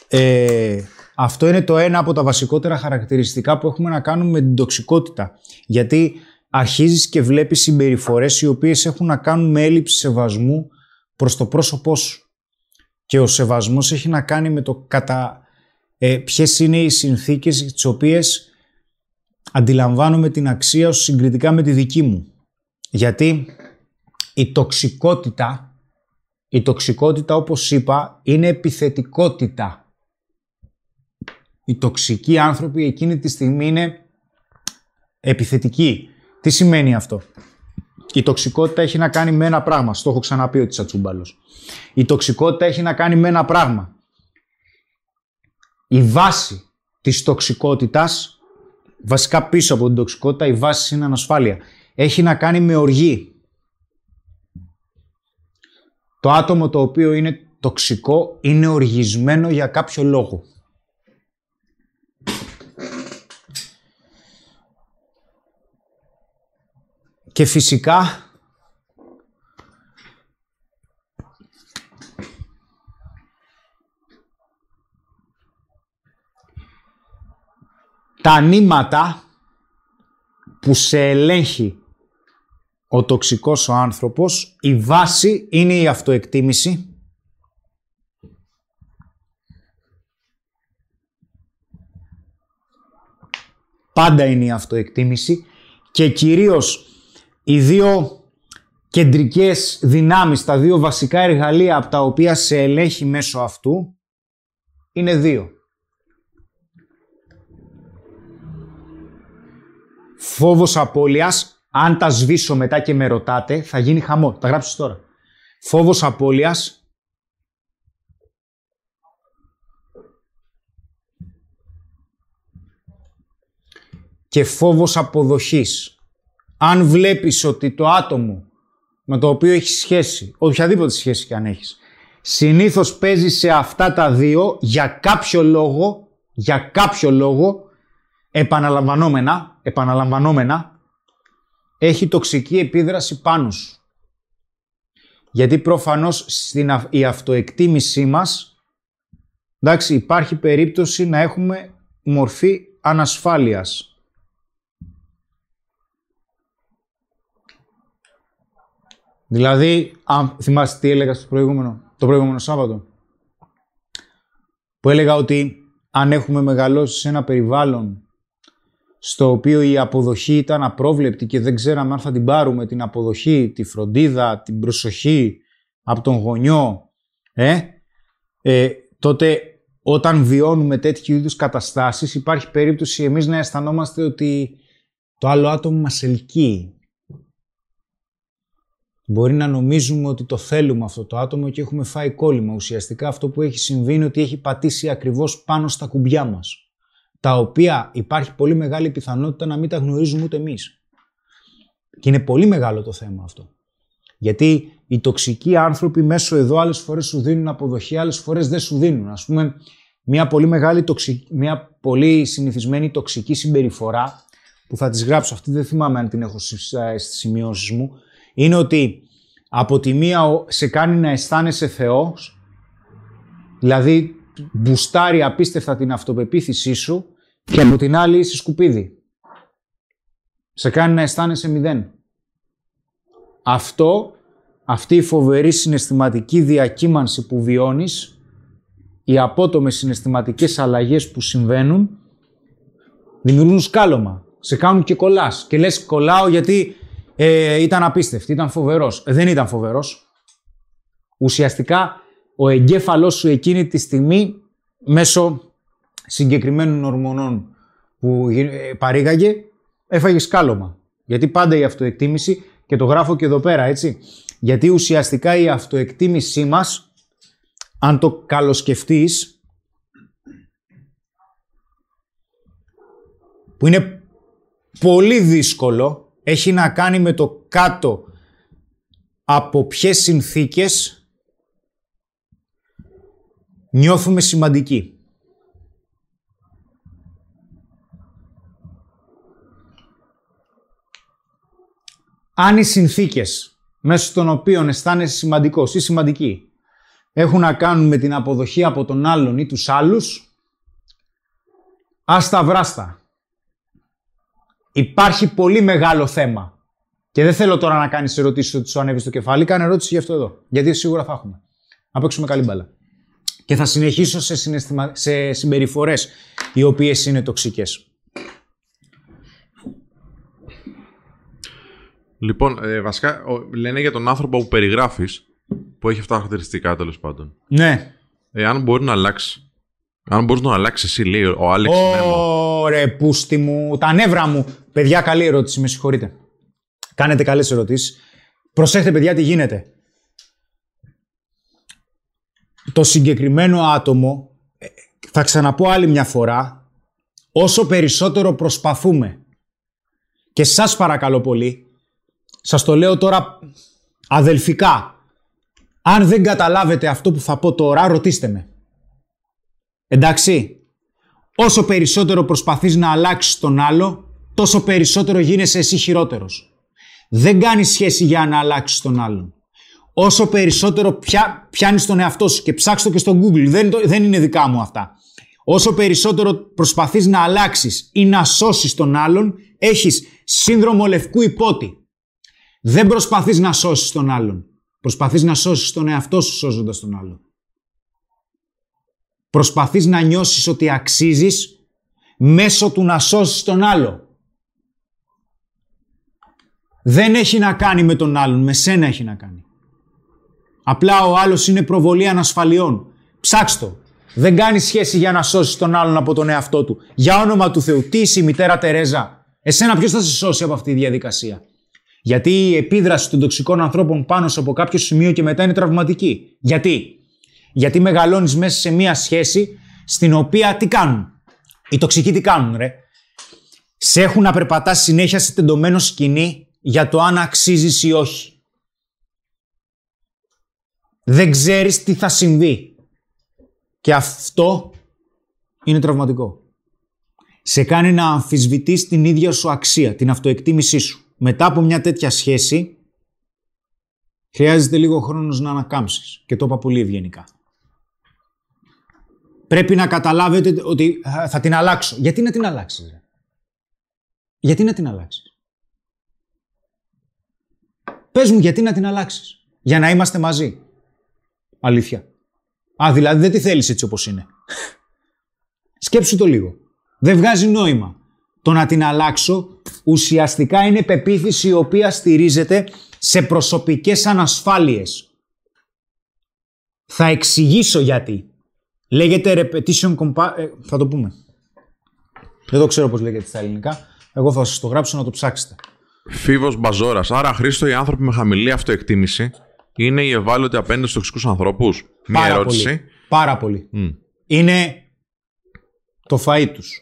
ε, αυτό είναι το ένα από τα βασικότερα χαρακτηριστικά που έχουμε να κάνουμε με την τοξικότητα. Γιατί αρχίζεις και βλέπεις συμπεριφορές οι οποίες έχουν να κάνουν με έλλειψη σεβασμού προς το πρόσωπό σου. Και ο σεβασμός έχει να κάνει με το κατά ε, ποιες είναι οι συνθήκες τις οποίες αντιλαμβάνομαι την αξία σου συγκριτικά με τη δική μου. Γιατί η τοξικότητα, η τοξικότητα όπως είπα είναι επιθετικότητα. Οι τοξικοί άνθρωποι εκείνη τη στιγμή είναι επιθετικοί. Τι σημαίνει αυτό; Η τοξικότητα έχει να κάνει με ένα πράγμα. Στο έχω ξαναπεί ότι τσατσούμπαλος. Η τοξικότητα έχει να κάνει με ένα πράγμα. Η βάση της τοξικότητας, βασικά πίσω από την τοξικότητα, η βάση είναι ανασφάλεια. Έχει να κάνει με οργή. Το άτομο το οποίο είναι τοξικό είναι οργισμένο για κάποιο λόγο. Και φυσικά τα νήματα που σε ελέγχει ο τοξικός ο άνθρωπος, η βάση είναι η αυτοεκτίμηση. Πάντα είναι η αυτοεκτίμηση και κυρίως οι δύο κεντρικές δυνάμεις, τα δύο βασικά εργαλεία από τα οποία σε ελέγχει μέσω αυτού είναι δύο. Φόβος απώλειας, αν τα σβήσω μετά και με ρωτάτε, θα γίνει χαμό. Τα γράψεις τώρα. Φόβος απώλειας. Και φόβος αποδοχής. Αν βλέπεις ότι το άτομο με το οποίο έχεις σχέση, οποιαδήποτε σχέση και αν έχεις, συνήθως παίζει σε αυτά τα δύο για κάποιο λόγο, για κάποιο λόγο, επαναλαμβανόμενα, επαναλαμβανόμενα, έχει τοξική επίδραση πάνω σου. Γιατί προφανώς στην, η αυτοεκτίμησή μας, εντάξει, υπάρχει περίπτωση να έχουμε μορφή ανασφάλειας. Δηλαδή, αν θυμάστε τι έλεγα στο προηγούμενο, το προηγούμενο Σάββατο, που έλεγα ότι αν έχουμε μεγαλώσει σε ένα περιβάλλον στο οποίο η αποδοχή ήταν απρόβλεπτη και δεν ξέραμε αν θα την πάρουμε την αποδοχή, τη φροντίδα, την προσοχή από τον γονιό, ε, ε, τότε όταν βιώνουμε τέτοιου είδους καταστάσεις υπάρχει περίπτωση εμείς να αισθανόμαστε ότι το άλλο άτομο μας ελκύει. Μπορεί να νομίζουμε ότι το θέλουμε αυτό το άτομο και έχουμε φάει κόλλημα. Ουσιαστικά αυτό που έχει συμβεί είναι ότι έχει πατήσει ακριβώς πάνω στα κουμπιά μας τα οποία υπάρχει πολύ μεγάλη πιθανότητα να μην τα γνωρίζουμε ούτε εμείς. Και είναι πολύ μεγάλο το θέμα αυτό. Γιατί οι τοξικοί άνθρωποι μέσω εδώ άλλες φορές σου δίνουν αποδοχή, άλλες φορές δεν σου δίνουν. Ας πούμε, μια πολύ μεγάλη, μια πολύ συνηθισμένη τοξική συμπεριφορά, που θα τις γράψω αυτή, δεν θυμάμαι αν την έχω στις σημειώσεις μου, είναι ότι από τη μία σε κάνει να αισθάνεσαι Θεός, δηλαδή μπουστάρει απίστευτα την αυτοπεποίθησή σου και από την άλλη είσαι σκουπίδι. Σε κάνει να αισθάνεσαι μηδέν. Αυτό, αυτή η φοβερή συναισθηματική διακύμανση που βιώνεις, οι απότομες συναισθηματικές αλλαγές που συμβαίνουν, δημιουργούν σκάλωμα. Σε κάνουν και κολλάς. Και λες κολλάω γιατί ε, ήταν απίστευτη, ήταν φοβερός. Ε, δεν ήταν φοβερός. Ουσιαστικά ο εγκέφαλός σου εκείνη τη στιγμή μέσω συγκεκριμένων ορμονών που ε, παρήγαγε, έφαγε σκάλωμα. Γιατί πάντα η αυτοεκτίμηση, και το γράφω και εδώ πέρα, έτσι, γιατί ουσιαστικά η αυτοεκτίμησή μας, αν το καλοσκεφτείς, που είναι πολύ δύσκολο, έχει να κάνει με το κάτω από ποιες συνθήκες νιώθουμε σημαντικοί. Αν οι συνθήκες μέσω των οποίων αισθάνεσαι σημαντικός ή σημαντική έχουν να κάνουν με την αποδοχή από τον άλλον ή τους άλλους, άστα βράστα. Υπάρχει πολύ μεγάλο θέμα. Και δεν θέλω τώρα να κάνεις ερωτήσεις ότι σου ανέβει στο κεφάλι, κάνε ερώτηση γι' αυτό εδώ. Γιατί σίγουρα θα έχουμε. Να παίξουμε καλή μπάλα. Και θα συνεχίσω σε, συναισθημα... σε συμπεριφορές οι οποίες είναι τοξικές. Λοιπόν, ε, βασικά λένε για τον άνθρωπο που περιγράφεις, που έχει αυτά τα χαρακτηριστικά τέλος πάντων. Ναι. Ε, αν μπορεί να αλλάξει. Αν μπορείς να αλλάξεις εσύ, λέει ο Άλεξ. Ωραία, πούστη μου. Τα νεύρα μου. Παιδιά, καλή ερώτηση, με συγχωρείτε. Κάνετε καλές ερωτήσεις. Προσέχετε, παιδιά, τι γίνεται. Το συγκεκριμένο άτομο, ε, θα ξαναπώ άλλη μια φορά, όσο περισσότερο προσπαθούμε και σας παρακαλώ πολύ, σας το λέω τώρα αδελφικά. Αν δεν καταλάβετε αυτό που θα πω τώρα, ρωτήστε με. Εντάξει. Όσο περισσότερο προσπαθείς να αλλάξεις τον άλλο, τόσο περισσότερο γίνεσαι εσύ χειρότερος. Δεν κάνεις σχέση για να αλλάξεις τον άλλον. Όσο περισσότερο πια, πιάνεις τον εαυτό σου και ψάξτε το και στο Google, δεν, δεν είναι δικά μου αυτά. Όσο περισσότερο προσπαθείς να αλλάξεις ή να σώσεις τον άλλον, έχεις σύνδρομο λευκού υπότη. Δεν προσπαθείς να σώσεις τον άλλον. Προσπαθείς να σώσεις τον εαυτό σου σώζοντας τον άλλον. Προσπαθείς να νιώσεις ότι αξίζεις μέσω του να σώσεις τον άλλο. Δεν έχει να κάνει με τον άλλον, με σένα έχει να κάνει. Απλά ο άλλος είναι προβολή ανασφαλιών. Ψάξ' το. Δεν κάνει σχέση για να σώσεις τον άλλον από τον εαυτό του. Για όνομα του Θεού, τι είσαι η μητέρα Τερέζα; Εσένα ποιος θα σε σώσει από αυτή τη διαδικασία; Γιατί η επίδραση των τοξικών ανθρώπων πάνω σε από κάποιο σημείο και μετά είναι τραυματική. Γιατί; Γιατί μεγαλώνεις μέσα σε μία σχέση στην οποία τι κάνουν; Οι τοξικοί τι κάνουν, ρε; Σε έχουν να περπατάς συνέχεια σε τεντωμένο σκηνή για το αν αξίζεις ή όχι. Δεν ξέρεις τι θα συμβεί. Και αυτό είναι τραυματικό. Σε κάνει να αμφισβητείς την ίδια σου αξία, την αυτοεκτίμησή σου. Μετά από μια τέτοια σχέση, χρειάζεται λίγο χρόνος να ανακάμψεις. Και το είπα πολύ ευγενικά. Πρέπει να καταλάβετε ότι θα την αλλάξω. Γιατί να την αλλάξεις, ρε; Γιατί να την αλλάξεις; Πες μου γιατί να την αλλάξεις; Για να είμαστε μαζί. Αλήθεια. Α, δηλαδή δεν τη θέλεις έτσι όπως είναι. Σκέψου το λίγο. Δεν βγάζει νόημα. Το να την αλλάξω ουσιαστικά είναι πεποίθηση η οποία στηρίζεται σε προσωπικές ανασφάλειες. Θα εξηγήσω γιατί. Λέγεται repetition compa... Ε, θα το πούμε. Δεν το ξέρω πώς λέγεται στα ελληνικά. Εγώ θα σας το γράψω να το ψάξετε. Φίβος Μπαζόρας. Άρα, Χρήστο, οι άνθρωποι με χαμηλή αυτοεκτίμηση είναι οι ευάλωτοι απέναντι στους τοξικούς ανθρώπους; Μία Πάρα ερώτηση. Πολύ. Πάρα πολύ. Μμ. Είναι το φαΐ τους.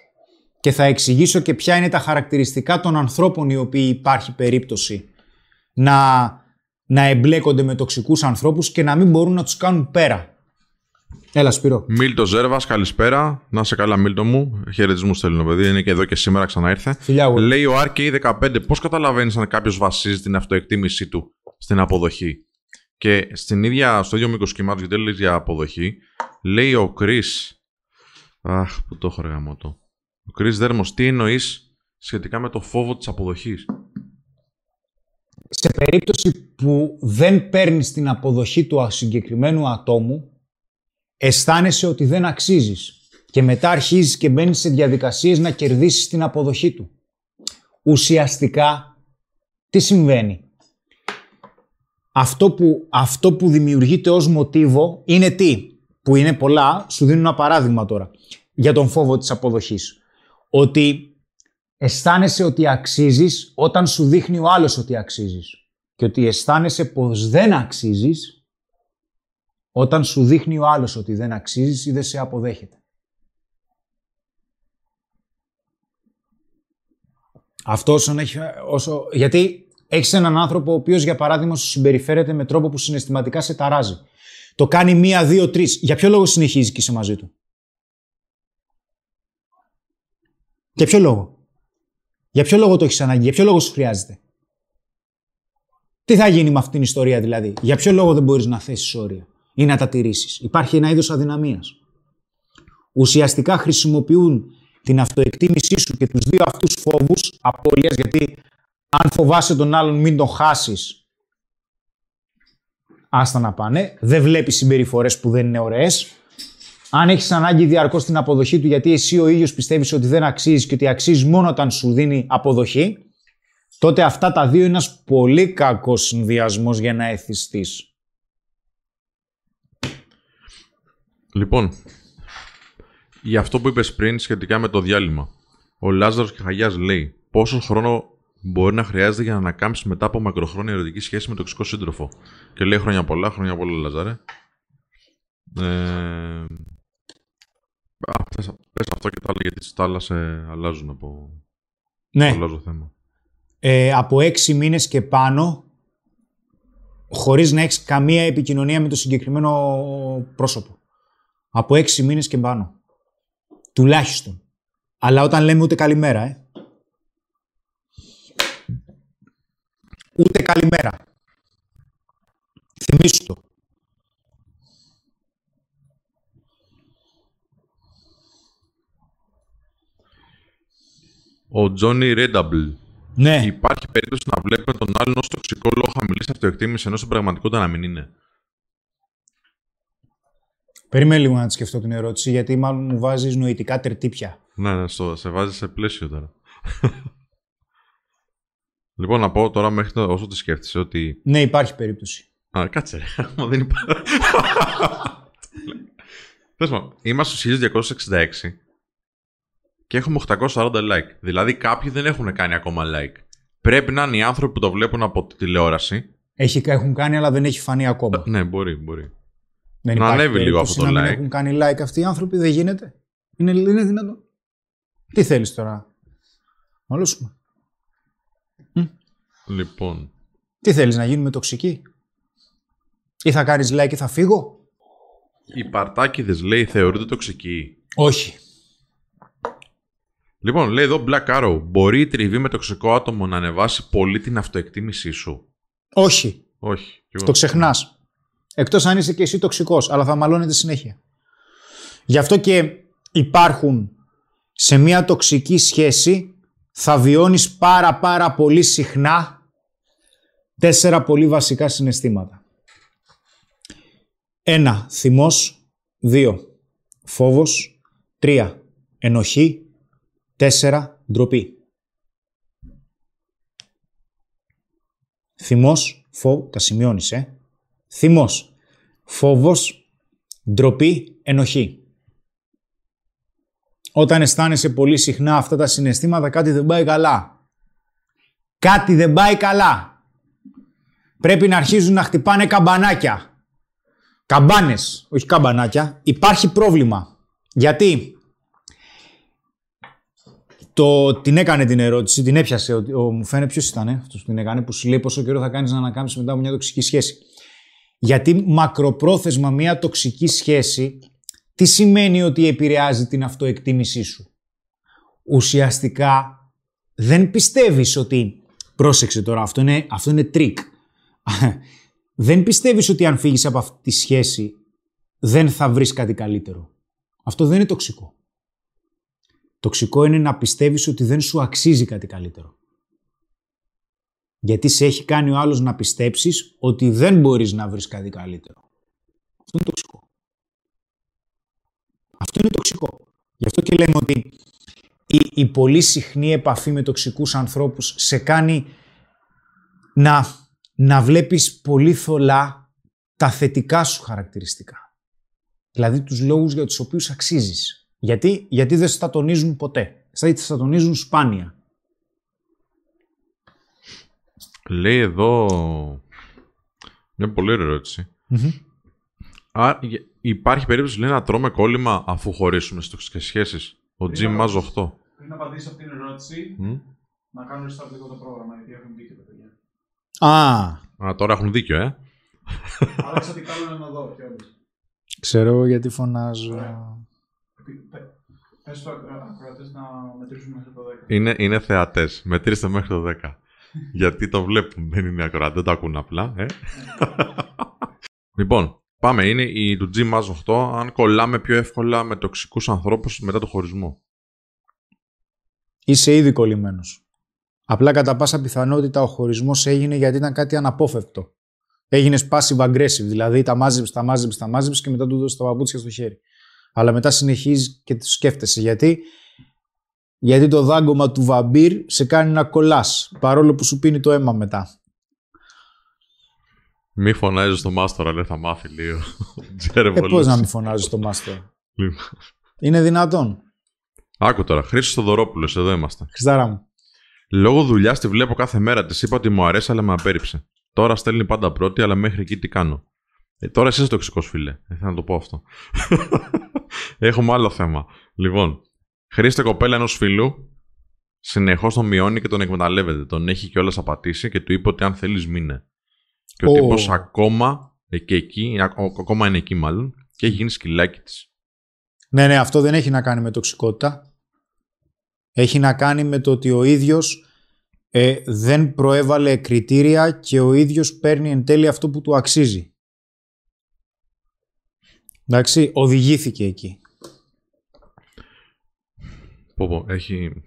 Και θα εξηγήσω και ποια είναι τα χαρακτηριστικά των ανθρώπων οι οποίοι υπάρχει περίπτωση να, να εμπλέκονται με τοξικούς ανθρώπους και να μην μπορούν να τους κάνουν πέρα. Έλα Σπύρο. Μίλτο Ζέρβας, καλησπέρα. Να σε καλά, Μίλτο μου. Χαιρετισμούς στέλνω, παιδί. Είναι και εδώ και σήμερα, ξανά ήρθε. Φιλιά μου. Λέει ο RK15, πώς καταλαβαίνεις αν κάποιος βασίζει την αυτοεκτίμησή του στην αποδοχή; Και στην ίδια, στο ίδιο μήκος κύματο, γιατί λέει για αποδοχή, λέει ο Κρι. Αχ, που το έχω ρε γαμώτο. Ο Κρι Δέρμο, τι εννοείς σχετικά με το φόβο της αποδοχής; Σε περίπτωση που δεν παίρνεις την αποδοχή του συγκεκριμένου ατόμου, αισθάνεσαι ότι δεν αξίζεις και μετά αρχίζεις και μπαίνεις σε διαδικασίες να κερδίσεις την αποδοχή του. Ουσιαστικά, τι συμβαίνει; Αυτό που, αυτό που δημιουργείται ως μοτίβο είναι τι, που είναι πολλά, σου δίνω ένα παράδειγμα τώρα, για τον φόβο της αποδοχής. Ότι αισθάνεσαι ότι αξίζεις όταν σου δείχνει ο άλλος ότι αξίζεις. Και ότι αισθάνεσαι πως δεν αξίζεις όταν σου δείχνει ο άλλος ότι δεν αξίζεις ή δεν σε αποδέχεται. Αυτό όσον έχει, όσο, γιατί έχεις έναν άνθρωπο ο οποίος για παράδειγμα σου συμπεριφέρεται με τρόπο που συναισθηματικά σε ταράζει. Το κάνει μία, δύο, τρεις. Για ποιο λόγο συνεχίζεις και είσαι μαζί του; Για ποιο λόγο; Για ποιο λόγο το έχεις ανάγκη, για ποιο λόγο σου χρειάζεται; Τι θα γίνει με αυτήν την ιστορία δηλαδή; Για ποιο λόγο δεν μπορείς να θέσεις όρια ή να τα τηρήσεις; Υπάρχει ένα είδος αδυναμίας. Ουσιαστικά χρησιμοποιούν την αυτοεκτίμησή σου και τους δύο αυτούς φόβους απώλειας, γιατί αν φοβάσαι τον άλλον μην τον χάσεις, άστα να πάνε, δεν βλέπεις συμπεριφορές που δεν είναι ωραίες, αν έχεις ανάγκη διαρκώς την αποδοχή του γιατί εσύ ο ίδιος πιστεύεις ότι δεν αξίζει και ότι αξίζει μόνο όταν σου δίνει αποδοχή, τότε αυτά τα δύο είναι ένας πολύ κακός συνδυασμός για να εθιστείς. Λοιπόν, για αυτό που είπες πριν σχετικά με το διάλειμμα. Ο Λάζαρος Χαγιάς λέει πόσο χρόνο μπορεί να χρειάζεται για να ανακάμψει μετά από μακροχρόνια ερωτική σχέση με τοξικό σύντροφο. Και λέει χρόνια πολλά, χρόνια πολλά Λαζάρε. Ε, α, πες, πες αυτό και τα άλλα γιατί τις τα άλλα σε αλλάζουν από Ναι. αλλάζω θέμα. ε, από έξι μήνες και πάνω χωρίς να έχεις καμία επικοινωνία με το συγκεκριμένο πρόσωπο. Από έξι μήνες και πάνω. Τουλάχιστον. Αλλά όταν λέμε ούτε καλημέρα, ε. ούτε καλημέρα. Θυμήσου το. Ο Τζόνι Ρένταμπλ. Ναι. Υπάρχει περίπτωση να βλέπουμε τον άλλον ως τοξικό λόγο χαμηλής αυτοεκτίμησης ενώ στην πραγματικότητα να μην είναι. Περίμενε λίγο να τη σκεφτώ την ερώτηση, γιατί μάλλον μου βάζεις νοητικά τερτύπια. Ναι, ναι, στο, σε βάζει σε πλαίσιο τώρα λοιπόν, να πω τώρα μέχρι το, όσο τη σκέφτεσαι ότι. Ναι, υπάρχει περίπτωση. Α, κάτσε ρε. Μα δεν υπάρχει. Πες μου, είμαστε στο 1266 και έχουμε 840 like. Δηλαδή κάποιοι δεν έχουν κάνει ακόμα like. Πρέπει να είναι οι άνθρωποι που το βλέπουν από τη τηλεόραση. Έχει, έχουν κάνει, αλλά δεν έχει φανεί ακόμα. Ναι, μπορεί, μπορεί. Δεν Να υπάρχει ανέβει λίγο περίπτωση αυτό το να μην like. έχουν κάνει like αυτοί οι άνθρωποι, δεν γίνεται. Είναι, είναι δυνατόν. Τι θέλεις τώρα. Μαλώσουμε. Λοιπόν, Τι θέλεις να γίνουμε τοξικοί; Ή θα κάνεις like και θα φύγω; οι παρτάκιδες λέει θεωρούνται τοξικοί. Όχι. Λοιπόν, λέει εδώ Black Arrow, μπορεί η τριβή με τοξικό άτομο να ανεβάσει πολύ την αυτοεκτίμησή σου; Όχι. Όχι. κι εγώ. Το ξεχνάς. Εκτός αν είσαι και εσύ τοξικός, αλλά θα μαλώνεται συνέχεια. Γι' αυτό και υπάρχουν σε μια τοξική σχέση θα βιώνεις πάρα πάρα πολύ συχνά τέσσερα πολύ βασικά συναισθήματα. Ένα, θυμός. Δύο, φόβος. Τρία, ενοχή. Τέσσερα, ντροπή. Θυμός, φόβο, τα σημειώνεις, ε. Θυμός, φόβος, ντροπή, ενοχή. Όταν αισθάνεσαι πολύ συχνά αυτά τα συναισθήματα, κάτι δεν πάει καλά. Κάτι δεν πάει καλά. Πρέπει να αρχίζουν να χτυπάνε καμπανάκια. Καμπάνες, όχι καμπανάκια. Υπάρχει πρόβλημα. Γιατί; Το, την έκανε την ερώτηση, την έπιασε. Ο, ο, μου φαίνεται ποιος ήταν αυτός που την έκανε, που σου λέει πόσο καιρό θα κάνεις να ανακάμψεις μετά από μια τοξική σχέση. Γιατί μακροπρόθεσμα μια τοξική σχέση, τι σημαίνει ότι επηρεάζει την αυτοεκτίμησή σου; Ουσιαστικά δεν πιστεύεις ότι. Πρόσεξε τώρα, αυτό είναι, αυτό είναι τρικ. Δεν πιστεύεις ότι αν φύγεις από αυτή τη σχέση δεν θα βρεις κάτι καλύτερο. Αυτό δεν είναι τοξικό. Τοξικό είναι να πιστεύεις ότι δεν σου αξίζει κάτι καλύτερο. Γιατί σε έχει κάνει ο άλλος να πιστέψεις ότι δεν μπορείς να βρεις κάτι καλύτερο. Αυτό είναι τοξικό. Αυτό είναι τοξικό. Γι' αυτό και λέμε ότι η, η πολύ συχνή επαφή με τοξικούς ανθρώπους σε κάνει να, να βλέπεις πολύ θολά τα θετικά σου χαρακτηριστικά. Δηλαδή τους λόγους για τους οποίους αξίζεις. Γιατί, γιατί δεν στα τονίζουν ποτέ. Θα στα τονίζουν σπάνια. Λέει εδώ μια πολύ ωραία ερώτηση. Α, γε- υπάρχει περίπτωση λέει, να τρώμε κόλλημα αφού χωρίσουμε στις τοξικές σχέσεις; Ο Jim Είναι Maz 8. Πριν απαντήσω αυτήν την ερώτηση, Μμ. να κάνω restart λίγο το πρόγραμμα, γιατί έχουν δίκιο τα παιδιά. Α, Α, τώρα έχουν δίκιο, ε. Άλλαξα τι κάνω να δω κιόλας. ξέρω γιατί φωνάζω. Πε- πε- Πες στους ακρο- ακροατές να μετρήσουν μέχρι το 10. Είναι, είναι θεατές. Μετρήστε μέχρι το 10. Γιατί το βλέπουν, δεν είναι ακροατές, δεν το ακούν απλά, ε. λοιπόν, πάμε. Είναι η του Jim Maz 8. Αν κολλάμε πιο εύκολα με τοξικούς ανθρώπους μετά το χωρισμό. Είσαι ήδη κολλημένος. Απλά κατά πάσα πιθανότητα ο χωρισμός έγινε γιατί ήταν κάτι αναπόφευκτο. Έγινες passive aggressive, δηλαδή τα μάζεψες, τα μάζεψες, τα μάζεψες και μετά του δώσεις τα παπούτσια στο χέρι. Αλλά μετά συνεχίζεις και το σκέφτεσαι. Γιατί, γιατί το δάγκωμα του βαμπύρ σε κάνει να κολλάς, παρόλο που σου πίνει το αίμα μετά. Μη φωνάζεις στο μάστορα, λέει θα μάθει λίγο. Τζέρε Ε, πώς να μην φωνάζεις στο μάστερ. Λοιπόν. Είναι δυνατόν. Άκου τώρα, Χρήστος Θοδωρόπουλος, εδώ είμαστε. Χριστάρα μου. Λόγω δουλειάς τη βλέπω κάθε μέρα. Της είπα ότι μου αρέσει, αλλά με απέρριψε. Τώρα στέλνει πάντα πρώτη, αλλά μέχρι εκεί τι κάνω. Ε, τώρα εσύ είσαι τοξικός, φίλε. Ε, θέλω να το πω αυτό. Έχουμε άλλο θέμα. Λοιπόν, χρήστε κοπέλα ενός φίλου. Συνεχώς τον μειώνει και τον εκμεταλλεύεται. Τον έχει κιόλας απατήσει και του είπε ότι αν θέλεις μείνε. Και ο Ω. τύπος ακόμα ε, και εκεί, α- ο- ακόμα είναι εκεί μάλλον, και έχει γίνει σκυλάκι της. Ναι, ναι, αυτό δεν έχει να κάνει με τοξικότητα. Έχει να κάνει με το ότι ο ίδιος ε, δεν προέβαλε κριτήρια και ο ίδιος παίρνει εν τέλει αυτό που του αξίζει. Εντάξει, οδηγήθηκε εκεί. Πω, πω, έχει...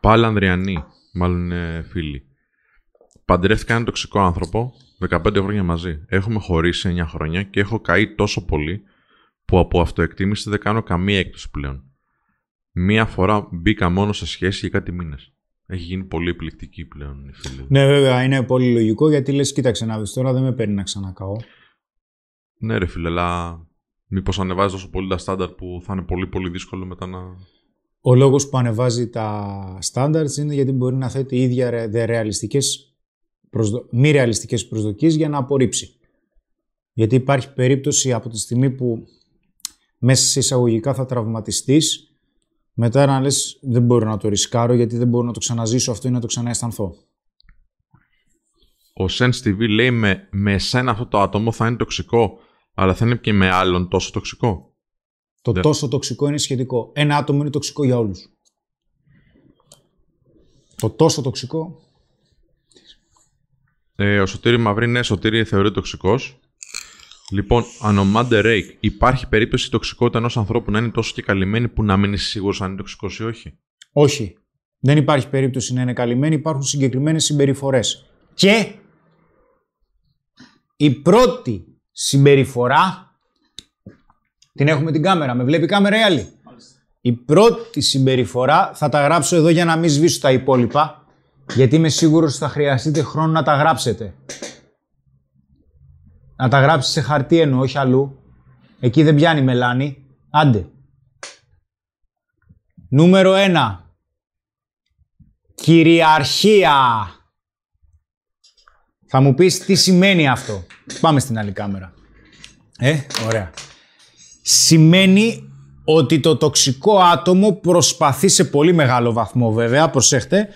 Πάλι Ανδριανή, μάλλον είναι φίλοι. Παντρεύτηκα έναν τοξικό άνθρωπο 15 χρόνια μαζί. Έχουμε χωρίσει 9 χρόνια και έχω καεί τόσο πολύ που από αυτοεκτίμηση δεν κάνω καμία έκπτωση πλέον. Μία φορά μπήκα μόνο σε σχέση για κάτι μήνες. Έχει γίνει πολύ επιλεκτική πλέον η φίλη. Ναι, βέβαια, είναι πολύ λογικό γιατί λες, κοίταξε να δεις τώρα δεν με παίρνει να ξανακαώ. Ναι, ρε φίλε, αλλά μήπως ανεβάζει τόσο πολύ τα στάνταρ που θα είναι πολύ πολύ δύσκολο μετά να. Ο λόγος που ανεβάζει τα standards είναι γιατί μπορεί να θέτει ίδια ρε- δε ρεαλιστικές προσδο... μη ρεαλιστικές προσδοκίες για να απορρίψει. Γιατί υπάρχει περίπτωση από τη στιγμή που μέσα σε εισαγωγικά θα τραυματιστείς, μετά να λες δεν μπορώ να το ρισκάρω γιατί δεν μπορώ να το ξαναζήσω αυτό ή να το ξανααισθανθώ. Ο Sense TV λέει με, με εσένα αυτό το άτομο θα είναι τοξικό, αλλά θα είναι και με άλλον τόσο τοξικό. Το Ναι. τόσο τοξικό είναι σχετικό. Ένα άτομο είναι τοξικό για όλους. Το τόσο τοξικό Ε, ο Σωτήρης Μαυρή, ναι, Σωτήρη θεωρείται τοξικός. Λοιπόν, ανομάντε Ρέικ, υπάρχει περίπτωση η τοξικότητα ενός ανθρώπου να είναι τόσο και καλυμμένη που να μην είσαι σίγουρος αν είναι τοξικός ή όχι; Όχι. Δεν υπάρχει περίπτωση να είναι καλυμμένοι, υπάρχουν συγκεκριμένες συμπεριφορές. Και η πρώτη συμπεριφορά, την έχουμε την κάμερα, με βλέπει η κάμερα ή άλλη; Η πρώτη συμπεριφορά θα τα γράψω εδώ για να μην σβήσω τα υπόλοιπα, γιατί είμαι σίγουρος ότι θα χρειαστείτε χρόνο να τα γράψετε. Να τα γράψεις σε χαρτί εννοώ, όχι αλλού. Εκεί δεν πιάνει μελάνη. Άντε. Νούμερο 1. Κυριαρχία. Θα μου πεις τι σημαίνει αυτό. Πάμε στην άλλη κάμερα. Ε, ωραία. Σημαίνει ότι το τοξικό άτομο προσπαθεί σε πολύ μεγάλο βαθμό βέβαια, προσέχτε,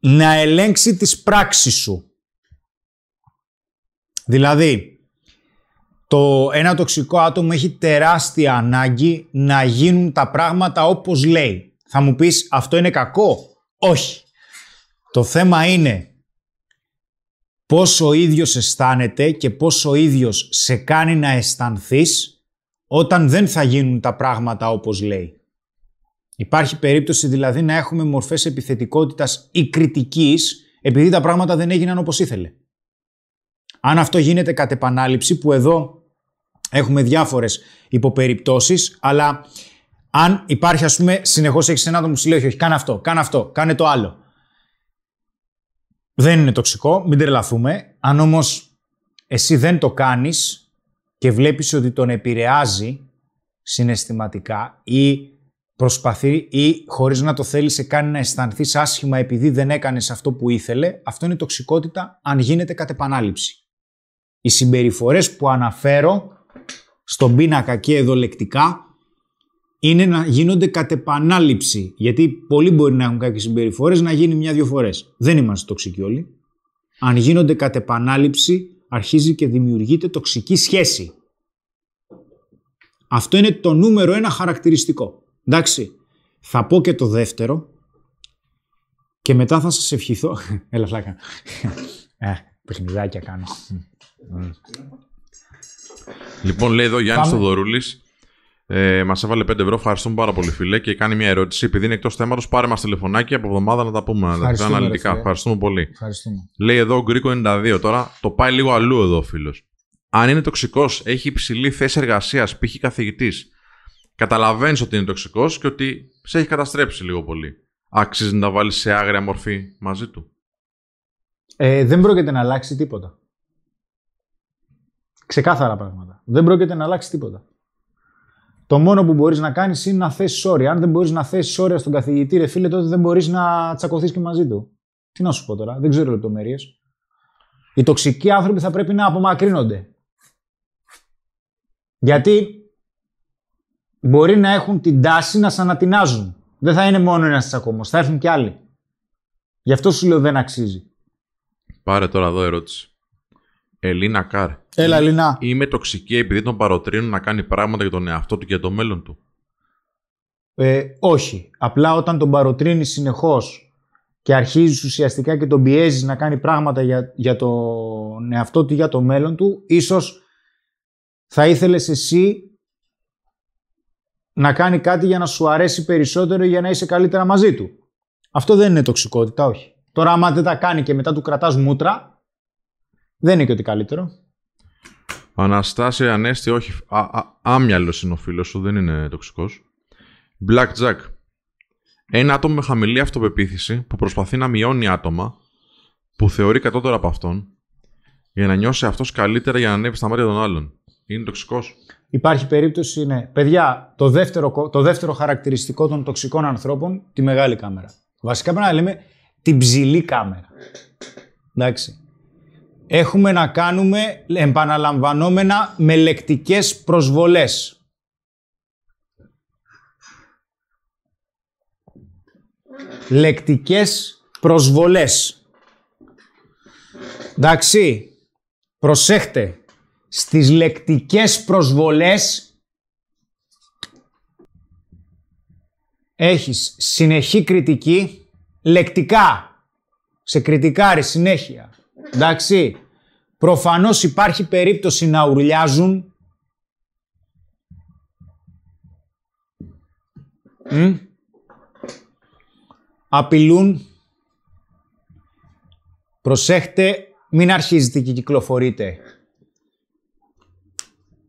να ελέγξει τις πράξεις σου. Δηλαδή, το ένα τοξικό άτομο έχει τεράστια ανάγκη να γίνουν τα πράγματα όπως λέει. Θα μου πεις αυτό είναι κακό; Όχι. Το θέμα είναι πώς ο ίδιος αισθάνεται και πώς ο ίδιος σε κάνει να αισθανθείς όταν δεν θα γίνουν τα πράγματα όπως λέει. Υπάρχει περίπτωση δηλαδή να έχουμε μορφές επιθετικότητας ή κριτικής επειδή τα πράγματα δεν έγιναν όπως ήθελε. Αν αυτό γίνεται κατ' επανάληψη, που εδώ έχουμε διάφορες υποπεριπτώσεις, αλλά αν υπάρχει ας πούμε συνεχώς έχεις ένα άτομο που σου λέει όχι, όχι, κάνε αυτό, κάνε αυτό, κάνε το άλλο. Δεν είναι τοξικό, μην τρελαθούμε. Αν όμως εσύ δεν το κάνεις και βλέπεις ότι τον επηρεάζει συναισθηματικά ή προσπαθεί ή χωρίς να το θέλεις σε κάνει να αισθανθείς άσχημα επειδή δεν έκανες αυτό που ήθελε, αυτό είναι τοξικότητα αν γίνεται κατ' επανάληψη. Οι συμπεριφορές που αναφέρω στον πίνακα και εδώ λεκτικά είναι να γίνονται κατ' επανάληψη. Γιατί πολλοί μπορεί να έχουν κάποιες συμπεριφορές να γίνει μια-δυο φορές. Δεν είμαστε τοξικοί όλοι. Αν γίνονται κατ' επανάληψη, αρχίζει και δημιουργείται τοξική σχέση. Αυτό είναι το νούμερο ένα χαρακτηριστικό. Εντάξει. Θα πω και το δεύτερο και μετά θα σας ευχηθώ. Έλα φλάκα. ε, παιχνιδάκια κάνω. Λοιπόν, λέει εδώ Γιάννης Πάμε. Θοδωρούλης. Ε, Μας έβαλε 5 ευρώ. Ευχαριστούμε πάρα πολύ, φίλε. Και κάνει μια ερώτηση. Επειδή είναι εκτός θέματος, πάρε μας τηλεφωνάκι από εβδομάδα να τα πούμε. Να τα Ευχαριστούμε, πούμε ρε αναλυτικά. φίλε. Ευχαριστούμε πολύ. Ευχαριστούμε. Λέει εδώ ο Γκρίκο 92. Τώρα το πάει λίγο αλλού εδώ ο φίλος. Αν είναι τοξικός, έχει υψηλή θέση εργασίας, π.χ. καθηγητής, καταλαβαίνεις ότι είναι τοξικός και ότι σε έχει καταστρέψει λίγο πολύ. Άξιζε να τα βάλεις σε άγρια μορφή μαζί του. Ε, δεν πρόκειται να αλλάξει τίποτα. Ξεκάθαρα πράγματα. Δεν πρόκειται να αλλάξει τίποτα. Το μόνο που μπορείς να κάνεις είναι να θέσεις όρια. Αν δεν μπορείς να θέσεις όρια στον καθηγητή, ρε φίλε, τότε δεν μπορείς να τσακωθείς και μαζί του. Τι να σου πω τώρα, δεν ξέρω λεπτομέρειες. Οι τοξικοί άνθρωποι θα πρέπει να απομακρύνονται. Γιατί μπορεί να έχουν την τάση να σε ανατινάζουν. Δεν θα είναι μόνο ένας τσακωμός, θα έρθουν και άλλοι. Γι' αυτό σου λέω δεν αξίζει. Πάρε τώρα εδώ ερώτηση. Ελίνα Καρ. Έλα, Λινά. Είμαι τοξική επειδή τον παροτρύνουν να κάνει πράγματα για τον εαυτό του και για το μέλλον του. Ε, όχι. Απλά όταν τον παροτρύνει συνεχώς και αρχίζεις ουσιαστικά και τον πιέζεις να κάνει πράγματα για, για τον εαυτό του ή για το μέλλον του, ίσως θα ήθελες εσύ να κάνει κάτι για να σου αρέσει περισσότερο ή για να είσαι καλύτερα μαζί του. Αυτό δεν είναι τοξικότητα, όχι. Τώρα, άμα δεν τα κάνει και μετά του κρατάς μούτρα, δεν είναι και ότι καλύτερο. Αναστάση Ανέστη, όχι. Α, α, άμυαλος είναι ο φίλος σου, δεν είναι τοξικός. Black Jack. Ένα άτομο με χαμηλή αυτοπεποίθηση που προσπαθεί να μειώνει άτομα που θεωρεί κατώτερα από αυτόν για να νιώσει αυτός καλύτερα για να ανέβει στα μάτια των άλλων. Είναι τοξικός. Υπάρχει περίπτωση, ναι. Παιδιά, το δεύτερο, κο- το δεύτερο χαρακτηριστικό των τοξικών ανθρώπων, τη μεγάλη κάμερα. Βασικά πρέπει να λέμε την ψηλή κάμερα. Εντάξει. Έχουμε να κάνουμε επαναλαμβανόμενα με λεκτικές προσβολές. Λεκτικές προσβολές. Εντάξει. Προσέχτε. Στις λεκτικές προσβολές έχεις συνεχή κριτική, λεκτικά. Σε κριτικάρει συνέχεια. Εντάξει. Προφανώς υπάρχει περίπτωση να ουρλιάζουν. Μμ. Απειλούν. Προσέχτε, μην αρχίζετε και κυκλοφορείτε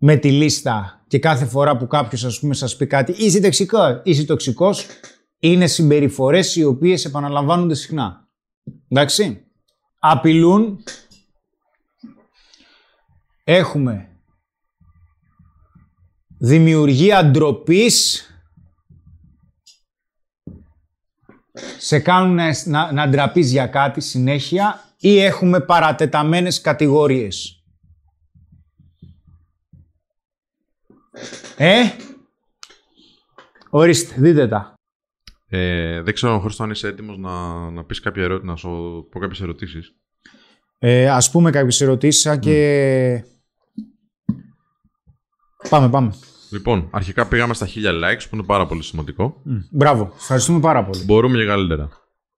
με τη λίστα και κάθε φορά που κάποιος ας πούμε σας πει κάτι είσαι τοξικό, είσαι τοξικός είναι συμπεριφορές οι οποίες επαναλαμβάνονται συχνά. Εντάξει. Απειλούν. Έχουμε δημιουργία ντροπή. Σε κάνουν να, να, να ντραπείς για κάτι συνέχεια ή έχουμε παρατεταμένες κατηγορίες. Ε, ορίστε, δείτε τα. Ε, δεν ξέρω, Χρήστο, αν είσαι έτοιμος να, να πεις κάποια ερώτηση, να σου πω κάποιες ερωτήσεις. Ε, ας πούμε κάποιες ερωτήσεις, αν και... Πάμε, πάμε. Λοιπόν, αρχικά πήγαμε στα 1000 likes, που είναι πάρα πολύ σημαντικό. Μ, Μπράβο, ευχαριστούμε πάρα πολύ. Μπορούμε και καλύτερα.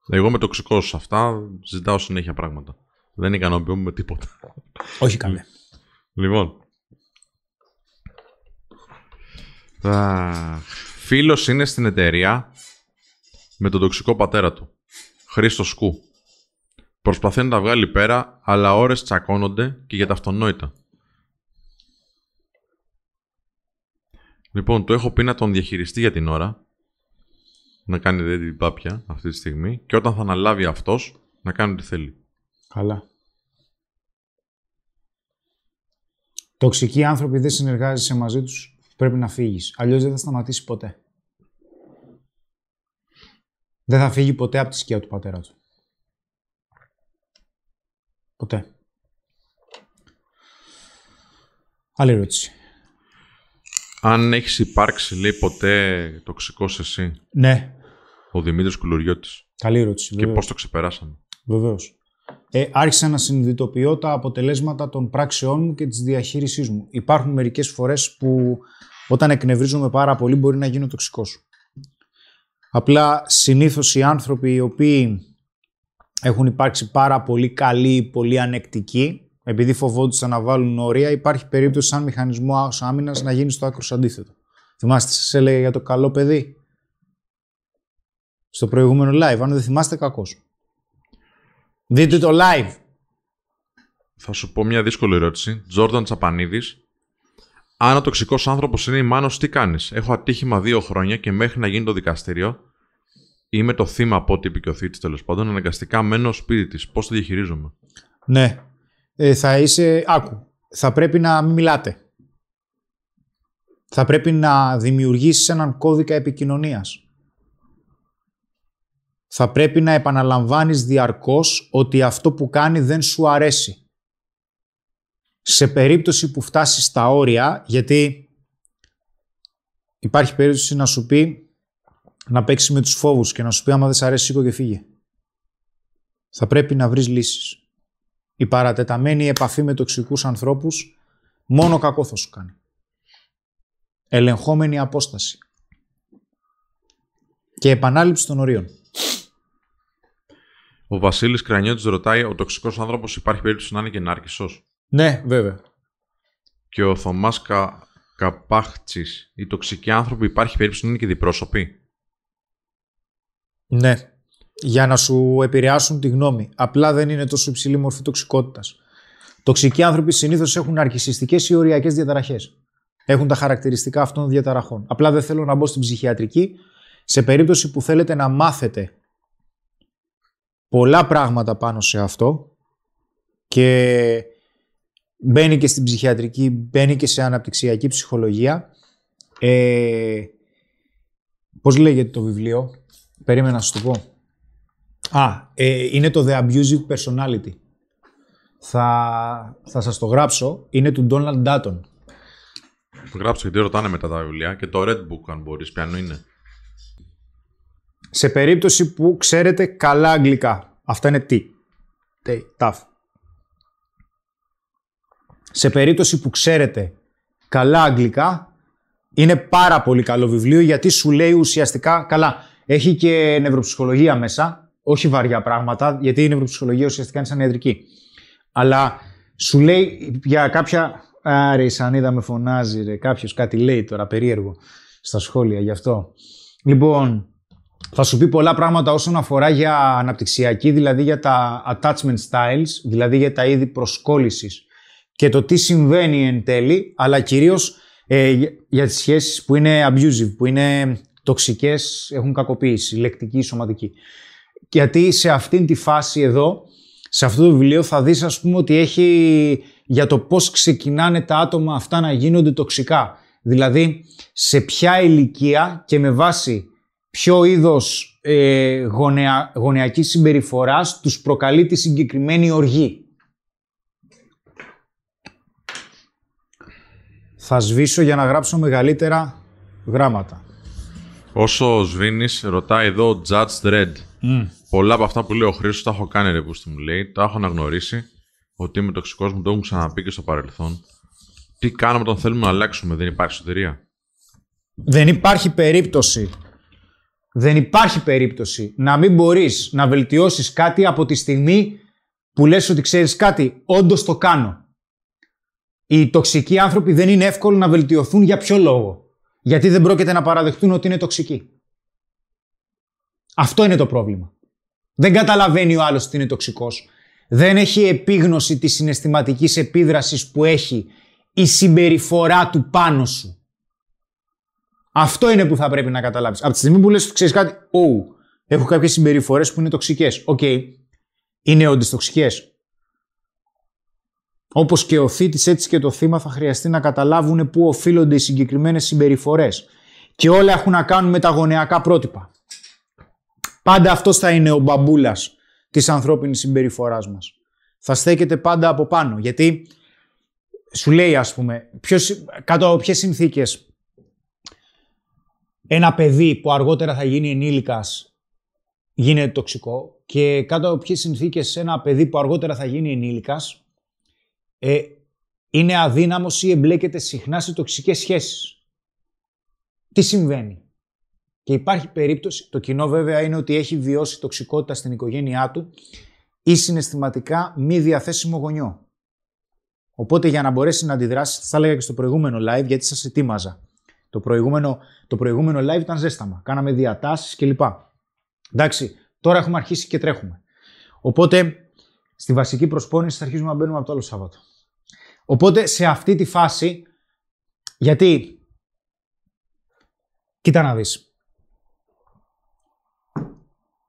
Εγώ είμαι τοξικός σε αυτά, ζητάω συνέχεια πράγματα. Δεν ικανοποιούμε με τίποτα. Όχι καλέ. Λοιπόν. Αχ, Φίλος είναι στην εταιρεία με τον τοξικό πατέρα του. Χρήστο Σκου. Προσπαθεί να τα βγάλει πέρα, αλλά ώρες τσακώνονται και για τα αυτονόητα. Λοιπόν, του έχω πει να τον διαχειριστεί για την ώρα. Να κάνει δηλαδή την πάπια αυτή τη στιγμή. Και όταν θα αναλάβει αυτός, να κάνει ό,τι θέλει. Καλά. Τοξικοί άνθρωποι δεν συνεργάζεσαι μαζί τους, πρέπει να φύγεις. Αλλιώς δεν θα σταματήσει ποτέ. Δεν θα φύγει ποτέ από τη σκιά του πατέρα του. Ποτέ. Άλλη ερώτηση. Αν έχεις υπάρξει, λέει, ποτέ τοξικός εσύ, Ναι. ο Δημήτρης Κουλουριώτης. Καλή ερώτηση. Και βεβαίως. πώς το ξεπεράσαμε; Βεβαίως. Ε, άρχισα να συνειδητοποιώ τα αποτελέσματα των πράξεών μου και της διαχείρισής μου. Υπάρχουν μερικές φορές που όταν εκνευρίζομαι πάρα πολύ μπορεί να γίνω τοξικός. Απλά συνήθως οι άνθρωποι οι οποίοι έχουν υπάρξει πάρα πολύ καλοί, πολύ ανεκτικοί, επειδή φοβόντουσαν να βάλουν όρια, υπάρχει περίπτωση σαν μηχανισμό άμυνας να γίνει στο άκρος αντίθετο. Θυμάστε, σας έλεγα για το καλό παιδί; Στο προηγούμενο live, αν δεν θυμάστε κακός. Δείτε το live. Θα σου πω μια δύσκολη ερώτηση. Τζόρνταν Τσαπανίδης. Αν ο τοξικό άνθρωπος είναι η Μάνος, τι κάνεις; Έχω ατύχημα δύο χρόνια και μέχρι να γίνει το δικαστήριο είμαι το θύμα από ό,τι είπε και ο θήτης τέλος πάντων. Αναγκαστικά μένω σπίτι της. Πώς το διαχειρίζομαι; Ναι. Ε, θα είσαι... Άκου. Θα πρέπει να μην μιλάτε. Θα πρέπει να δημιουργήσεις έναν κώδικα επικοινωνίας. Θα πρέπει να επαναλαμβάνεις διαρκώς ότι αυτό που κάνει δεν σου αρέσει. Σε περίπτωση που φτάσεις στα όρια, γιατί υπάρχει περίπτωση να σου πει να παίξει με τους φόβους και να σου πει άμα δεν σ' αρέσει σήκω και φύγε. Θα πρέπει να βρεις λύσεις. Η παρατεταμένη επαφή με τοξικούς ανθρώπους μόνο κακό θα σου κάνει. Ελεγχόμενη απόσταση. Και επανάληψη των ορίων. Ο Βασίλης Κρανιώτης ρωτάει: Ο τοξικός άνθρωπος υπάρχει περίπτωση να είναι και νάρκισο. Ναι, βέβαια. Και ο Θωμάς Κα... Καπάχτσι: Οι τοξικοί άνθρωποι υπάρχει περίπτωση να είναι και διπρόσωποι; Ναι. για να σου επηρεάσουν τη γνώμη. Απλά δεν είναι τόσο υψηλή μορφή τοξικότητας. Τοξικοί άνθρωποι συνήθως έχουν αρκισιστικές ή οριακές διαταραχές. Έχουν τα χαρακτηριστικά αυτών των διαταραχών. Απλά δεν θέλω να μπω στην ψυχιατρική. Σε περίπτωση που θέλετε να μάθετε πολλά πράγματα πάνω σε αυτό και μπαίνει και στην ψυχιατρική, μπαίνει και σε αναπτυξιακή ψυχολογία. Ε, πώς λέγεται το βιβλίο, περίμενα να σου το πω. Α, ε, είναι το The Abusive Personality. Θα, θα σας το γράψω. Είναι του Donald Dutton. Το γράψω γιατί ρωτάνε μετά τα βιβλία και το Red Book αν μπορείς, πιανού είναι. Σε περίπτωση που ξέρετε καλά αγγλικά. Αυτά είναι τι. Tough. Σε περίπτωση που ξέρετε καλά αγγλικά, είναι πάρα πολύ καλό βιβλίο γιατί σου λέει ουσιαστικά καλά. Έχει και νευροψυχολογία μέσα, όχι βαριά πράγματα, γιατί η νευροψυχολογία ουσιαστικά είναι σαν ιατρική. Αλλά σου λέει για κάποια. Άρη, σαν είδα με φωνάζει, ρε. Κάποιος κάτι λέει τώρα περίεργο στα σχόλια γι' αυτό. Λοιπόν, θα σου πει πολλά πράγματα όσον αφορά για αναπτυξιακή, δηλαδή για τα attachment styles, δηλαδή για τα είδη προσκόλλησης και το τι συμβαίνει εν τέλει, αλλά κυρίως ε, για τις σχέσεις που είναι abusive, που είναι τοξικές, έχουν κακοποίηση, λεκτική, σωματική. Γιατί σε αυτήν τη φάση εδώ, σε αυτό το βιβλίο θα δεις ας πούμε ότι έχει για το πώς ξεκινάνε τα άτομα αυτά να γίνονται τοξικά. Δηλαδή σε ποια ηλικία και με βάση ποιο είδος ε, γωνεα, γωνεακής συμπεριφοράς τους προκαλεί τη συγκεκριμένη οργή. Θα σβήσω για να γράψω μεγαλύτερα γράμματα. Όσο σβήνεις, ρωτάει εδώ ο Judge Dredd. Πολλά από αυτά που λέει ο Χρήστος τα έχω κάνει ρε που μου λέει. Τα έχω αναγνωρίσει ότι είμαι τοξικός μου, το έχουν ξαναπεί και στο παρελθόν. Τι κάνουμε όταν θέλουμε να αλλάξουμε, δεν υπάρχει σωτηρία; Δεν υπάρχει περίπτωση. Δεν υπάρχει περίπτωση να μην μπορείς να βελτιώσεις κάτι από τη στιγμή που λες ότι ξέρεις κάτι, όντως το κάνω. Οι τοξικοί άνθρωποι δεν είναι εύκολο να βελτιωθούν για ποιο λόγο. Γιατί δεν πρόκειται να παραδεχτούν ότι είναι τοξικοί. Αυτό είναι το πρόβλημα. Δεν καταλαβαίνει ο άλλος ότι είναι τοξικός. Δεν έχει επίγνωση της συναισθηματικής επίδρασης που έχει η συμπεριφορά του πάνω σου. Αυτό είναι που θα πρέπει να καταλάβεις. Από τη στιγμή που λες, ξέρεις κάτι, oh, έχω κάποιες συμπεριφορές που είναι τοξικές. Ok, okay. είναι όντως τοξικές. Όπως και ο θήτης έτσι και το θύμα θα χρειαστεί να καταλάβουν πού οφείλονται οι συγκεκριμένες συμπεριφορές. Και όλα έχουν να κάνουν με τα γωνεακά πρότυπα. Πάντα αυτός θα είναι ο μπαμπούλας της ανθρώπινης συμπεριφοράς μας. Θα στέκεται πάντα από πάνω. Γιατί σου λέει ας πούμε, ποιος, κάτω από ποιες συνθήκες ένα παιδί που αργότερα θα γίνει ενήλικας γίνεται τοξικό και κάτω από ποιες συνθήκες ένα παιδί που αργότερα θα γίνει ενήλικας ε, είναι αδύναμος ή εμπλέκεται συχνά σε τοξικές σχέσεις. Τι συμβαίνει; Και υπάρχει περίπτωση, το κοινό βέβαια είναι ότι έχει βιώσει τοξικότητα στην οικογένειά του ή συναισθηματικά μη διαθέσιμο γονιό. Οπότε για να μπορέσει να αντιδράσει, θα έλεγα και στο προηγούμενο live γιατί σας ετοίμαζα. Το προηγούμενο, το προηγούμενο live ήταν ζέσταμα. Κάναμε διατάσεις κλπ. Εντάξει, τώρα έχουμε αρχίσει και τρέχουμε. Οπότε στη βασική προσπόνηση θα αρχίσουμε να μπαίνουμε από το άλλο Σάββατο. Οπότε σε αυτή τη φάση, γιατί, κοίτα να δεις,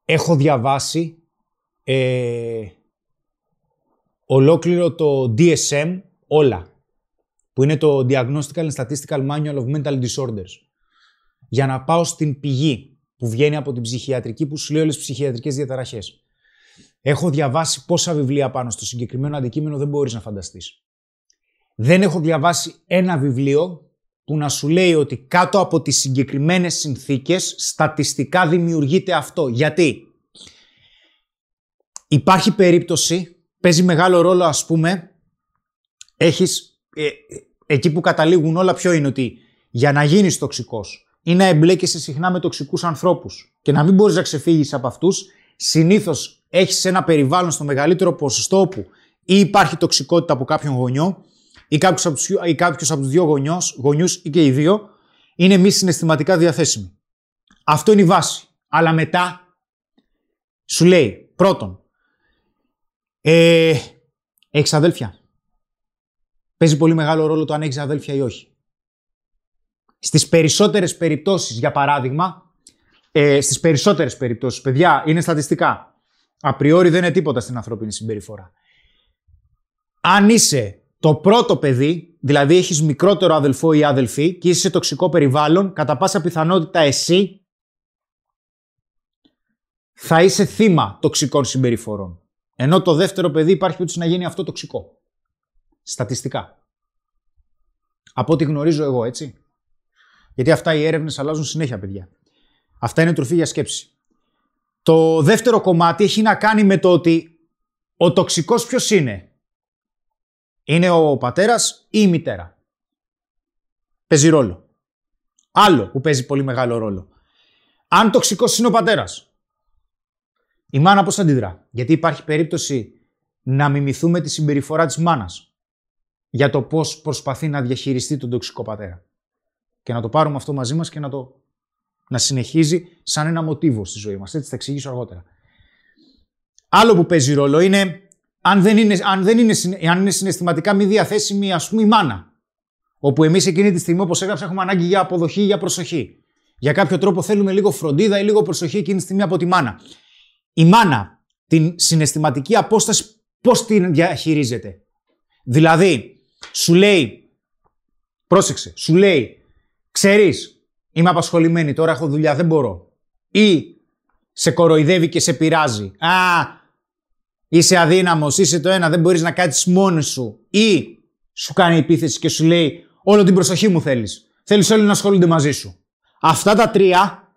έχω διαβάσει ε, ολόκληρο το DSM όλα, που είναι το Diagnostical and Statistical Manual of Mental Disorders, για να πάω στην πηγή που βγαίνει από την ψυχιατρική, που σου λέει όλες τις ψυχιατρικές διαταραχές. Έχω διαβάσει πόσα βιβλία πάνω στο συγκεκριμένο αντικείμενο δεν μπορείς να φανταστείς δεν έχω διαβάσει ένα βιβλίο που να σου λέει ότι κάτω από τις συγκεκριμένες συνθήκες στατιστικά δημιουργείται αυτό. Γιατί; Υπάρχει περίπτωση, παίζει μεγάλο ρόλο ας πούμε, έχεις, ε, εκεί που καταλήγουν όλα ποιο είναι ότι για να γίνεις τοξικός ή να εμπλέκεσαι συχνά με τοξικούς ανθρώπους και να μην μπορείς να ξεφύγεις από αυτούς, συνήθως έχεις ένα περιβάλλον στο μεγαλύτερο ποσοστό όπου ή υπάρχει τοξικότητα από κάποιον γονιό ή κάποιος από, τους, ή κάποιος από τους δύο γονιούς, γονιούς ή και οι δύο είναι μη συναισθηματικά διαθέσιμοι. Αυτό είναι η βάση. Αλλά μετά Σου λέει, πρώτον, ε, έχεις αδέλφια; Παίζει πολύ μεγάλο ρόλο το αν έχεις αδέλφια ή όχι. Στις περισσότερες περιπτώσεις, για παράδειγμα, ε, στις περισσότερες περιπτώσεις, παιδιά, είναι στατιστικά. Απριόρι δεν είναι τίποτα στην ανθρώπινη συμπεριφορά. Αν είσαι το πρώτο παιδί, δηλαδή έχεις μικρότερο αδελφό ή αδελφή και είσαι σε τοξικό περιβάλλον, κατά πάσα πιθανότητα εσύ θα είσαι θύμα τοξικών συμπεριφορών. Ενώ το δεύτερο παιδί υπάρχει περίπτωση να γίνει αυτό τοξικό. Στατιστικά. Από ό,τι γνωρίζω εγώ, έτσι. Γιατί αυτά οι έρευνες αλλάζουν συνέχεια, παιδιά. Αυτά είναι τροφή για σκέψη. Το δεύτερο κομμάτι έχει να κάνει με το ότι ο τοξικός ποιος είναι; Είναι ο πατέρας ή η μητέρα. Παίζει ρόλο. Άλλο που παίζει πολύ μεγάλο ρόλο. Αν τοξικός είναι ο πατέρας, η μάνα πώς αντιδρά; Γιατί υπάρχει περίπτωση να μιμηθούμε τη συμπεριφορά της μάνας για το πώς προσπαθεί να διαχειριστεί τον τοξικό πατέρα. Και να το πάρουμε αυτό μαζί μας και να το να συνεχίζει σαν ένα μοτίβο στη ζωή μας. Έτσι θα εξηγήσω αργότερα. Άλλο που παίζει ρόλο είναι αν δεν είναι, αν δεν είναι, αν είναι συναισθηματικά μη διαθέσιμη ας πούμε η μάνα. Όπου εμείς εκείνη τη στιγμή όπως έγραψα έχουμε ανάγκη για αποδοχή ή για προσοχή. Για κάποιο τρόπο θέλουμε λίγο φροντίδα ή λίγο προσοχή εκείνη τη στιγμή από τη μάνα. Η μάνα την συναισθηματική απόσταση πώς την διαχειρίζεται; Δηλαδή, σου λέει, πρόσεξε, σου λέει, ξέρεις, είμαι απασχολημένη, τώρα έχω δουλειά, δεν μπορώ. Ή σε κοροϊδεύει και σε πειράζει. Α, είσαι αδύναμος, είσαι το ένα, δεν μπορείς να κάτσεις μόνος σου. Ή σου κάνει επίθεση και σου λέει, όλο την προσοχή μου θέλεις. Θέλεις όλοι να ασχολούνται μαζί σου. Αυτά τα τρία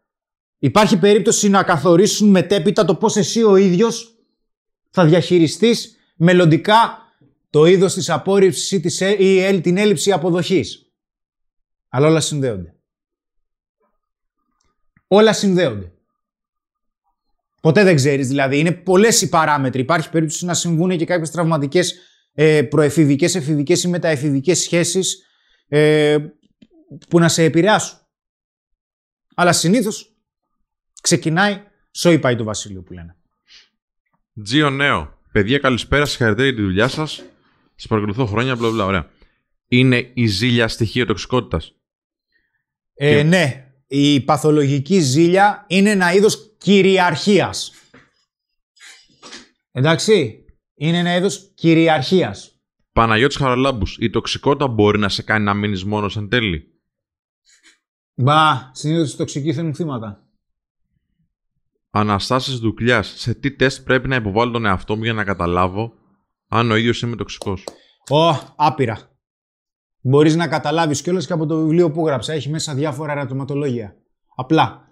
υπάρχει περίπτωση να καθορίσουν μετέπειτα το πώς εσύ ο ίδιος θα διαχειριστείς μελλοντικά το είδος της απόρριψης ή την έλλειψη αποδοχής. Αλλά όλα συνδέονται. Όλα συνδέονται. Ποτέ δεν ξέρεις δηλαδή. Είναι πολλές οι παράμετροι. Υπάρχει περίπτωση να συμβούν και κάποιες τραυματικές ε, προεφηβικές, εφηβικές ή μεταεφηβικές σχέσεις ε, που να σε επηρεάσουν. Αλλά συνήθως ξεκινάει σόι πάει το βασίλειο που λένε. Τζιο Νέο. Παιδιά, καλησπέρα. Συγχαρητήρια για τη δουλειά σας. Σας παρακολουθώ χρόνια, μπλα μπλα. Ωραία. Είναι η ζήλια στοιχείο τοξικότητας. Ε, Ναι. Η παθολογική ζήλια είναι ένα είδος κυριαρχίας. Εντάξει. Είναι ένα είδος κυριαρχίας. Παναγιώτης Χαραλάμπους. Η τοξικότητα μπορεί να σε κάνει να μείνεις μόνος εν τέλει; Μπα, συνήθως οι τοξικοί θέλουν θύματα. Αναστάσεις Δουκλιάς. Σε τι τεστ πρέπει να υποβάλω τον εαυτό μου για να καταλάβω αν ο ίδιος είμαι τοξικός; Ω, άπειρα. Μπορείς να καταλάβεις κιόλας και από το βιβλίο που γράψα. Έχει μέσα διάφορα ερωτηματολόγια. Απλά.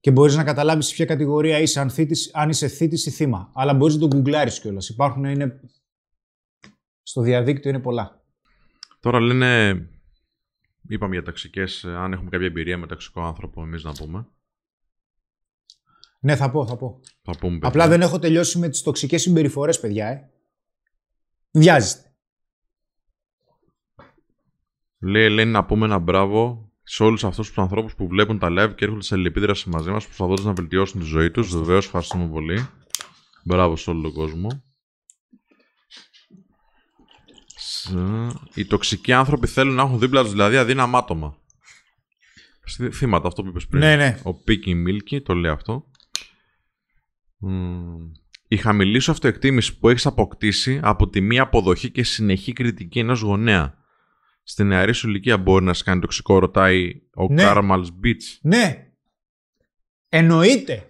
Και μπορείς να καταλάβεις σε ποια κατηγορία είσαι, αν, θήτης, αν είσαι θήτη ή θύμα. Αλλά μπορείς να το γκουγκλάρεις κιόλας. Υπάρχουν, είναι. Στο διαδίκτυο είναι πολλά. Τώρα λένε. Είπαμε για ταξικές, αν έχουμε κάποια εμπειρία με ταξικό άνθρωπο, εμείς να πούμε. Ναι, θα πω, θα πω. Θα πούμε, παιδιά. Απλά δεν έχω τελειώσει με τις τοξικές συμπεριφορές, παιδιά, ε. Βιάζεστε. Λέει Ελένη να πούμε ένα μπράβο σε όλους αυτούς τους ανθρώπους που βλέπουν τα live και έρχονται σε αλληλεπίδραση μαζί μας, προσπαθώντα να βελτιώσουν τη ζωή τους. Βεβαίως, ευχαριστούμε πολύ. Μπράβο σε όλο τον κόσμο. Σ- Οι τοξικοί άνθρωποι θέλουν να έχουν δίπλα τους δηλαδή αδύναμα άτομα. Στη- Θύματα, αυτό που είπες πριν. Ναι, ναι. Ο Πίκι Μίλκι το λέει αυτό. Μμμ. Η χαμηλή σου αυτοεκτίμηση που έχεις αποκτήσει από τη μία αποδοχή και συνεχή κριτική ενός γονέα στην νεαρή σου ηλικία μπορεί να σε κάνει τοξικό, ρωτάει ο Ναι. Κάρμαλς Beach. Ναι. Εννοείται.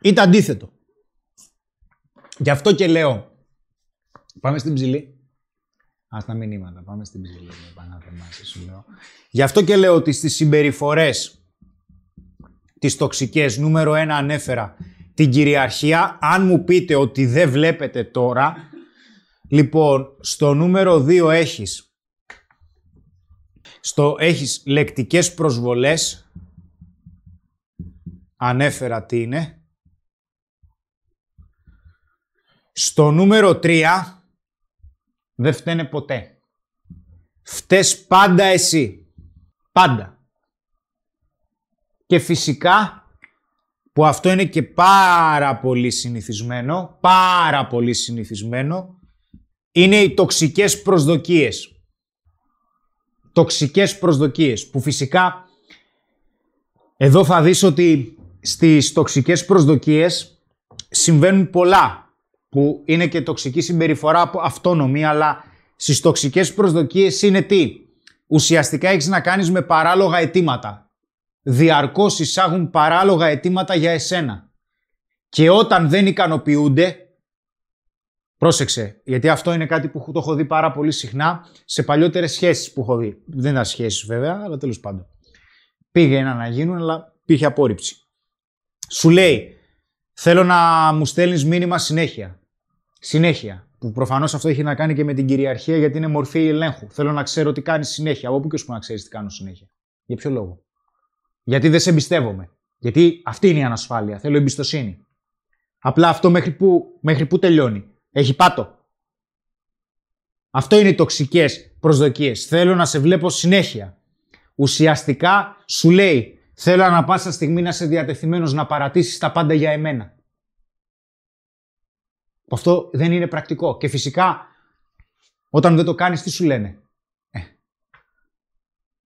Ή το αντίθετο. Γι' αυτό και λέω. Πάμε στην ψηλή. Α τα μηνύματα. Πάμε στην ψηλή. με Παναθεμάσαι, σου λέω. Γι' αυτό και λέω ότι στις συμπεριφορές τις τοξικές, νούμερο ένα ανέφερα την κυριαρχία. Αν μου πείτε ότι δεν βλέπετε τώρα, λοιπόν, στο νούμερο 2 έχεις στο έχεις λεκτικές προσβολές. Ανέφερα τι είναι. Στο νούμερο 3 δεν φταίνε ποτέ. Φταίς πάντα εσύ. Πάντα. Και φυσικά που αυτό είναι και πάρα πολύ συνηθισμένο, πάρα πολύ συνηθισμένο, είναι οι τοξικές προσδοκίες. Τοξικές προσδοκίες, που φυσικά εδώ θα δεις ότι στις τοξικές προσδοκίες συμβαίνουν πολλά, που είναι και τοξική συμπεριφορά από αυτόνομη, αλλά στις τοξικές προσδοκίες είναι τι; Ουσιαστικά έχεις να κάνεις με παράλογα αιτήματα. Διαρκώς εισάγουν παράλογα αιτήματα για εσένα. Και όταν δεν ικανοποιούνται, πρόσεξε, γιατί αυτό είναι κάτι που το έχω δει πάρα πολύ συχνά σε παλιότερες σχέσεις που έχω δει. Δεν ήταν σχέσεις βέβαια, αλλά τέλος πάντων. Πήγαιναν να γίνουν, αλλά υπήρχε απόρριψη. Σου λέει, θέλω να μου στέλνεις μήνυμα συνέχεια. Συνέχεια. Που προφανώς αυτό έχει να κάνει και με την κυριαρχία γιατί είναι μορφή ελέγχου. Θέλω να ξέρω τι κάνεις συνέχεια. Από πού και που να ξέρεις τι κάνω συνέχεια. Για ποιο λόγο. Γιατί δεν σε εμπιστεύομαι. Γιατί αυτή είναι η ανασφάλεια. Θέλω εμπιστοσύνη. Απλά αυτό μέχρι που, μέχρι που τελειώνει. Έχει πάτο. Αυτό είναι οι τοξικές προσδοκίες. Θέλω να σε βλέπω συνέχεια. Ουσιαστικά σου λέει Θέλω ανα πάσα στιγμή να είσαι διατεθειμένος να παρατήσεις τα πάντα για εμένα. Αυτό δεν είναι πρακτικό. Και φυσικά, όταν δεν το κάνεις, τι σου λένε; Ε,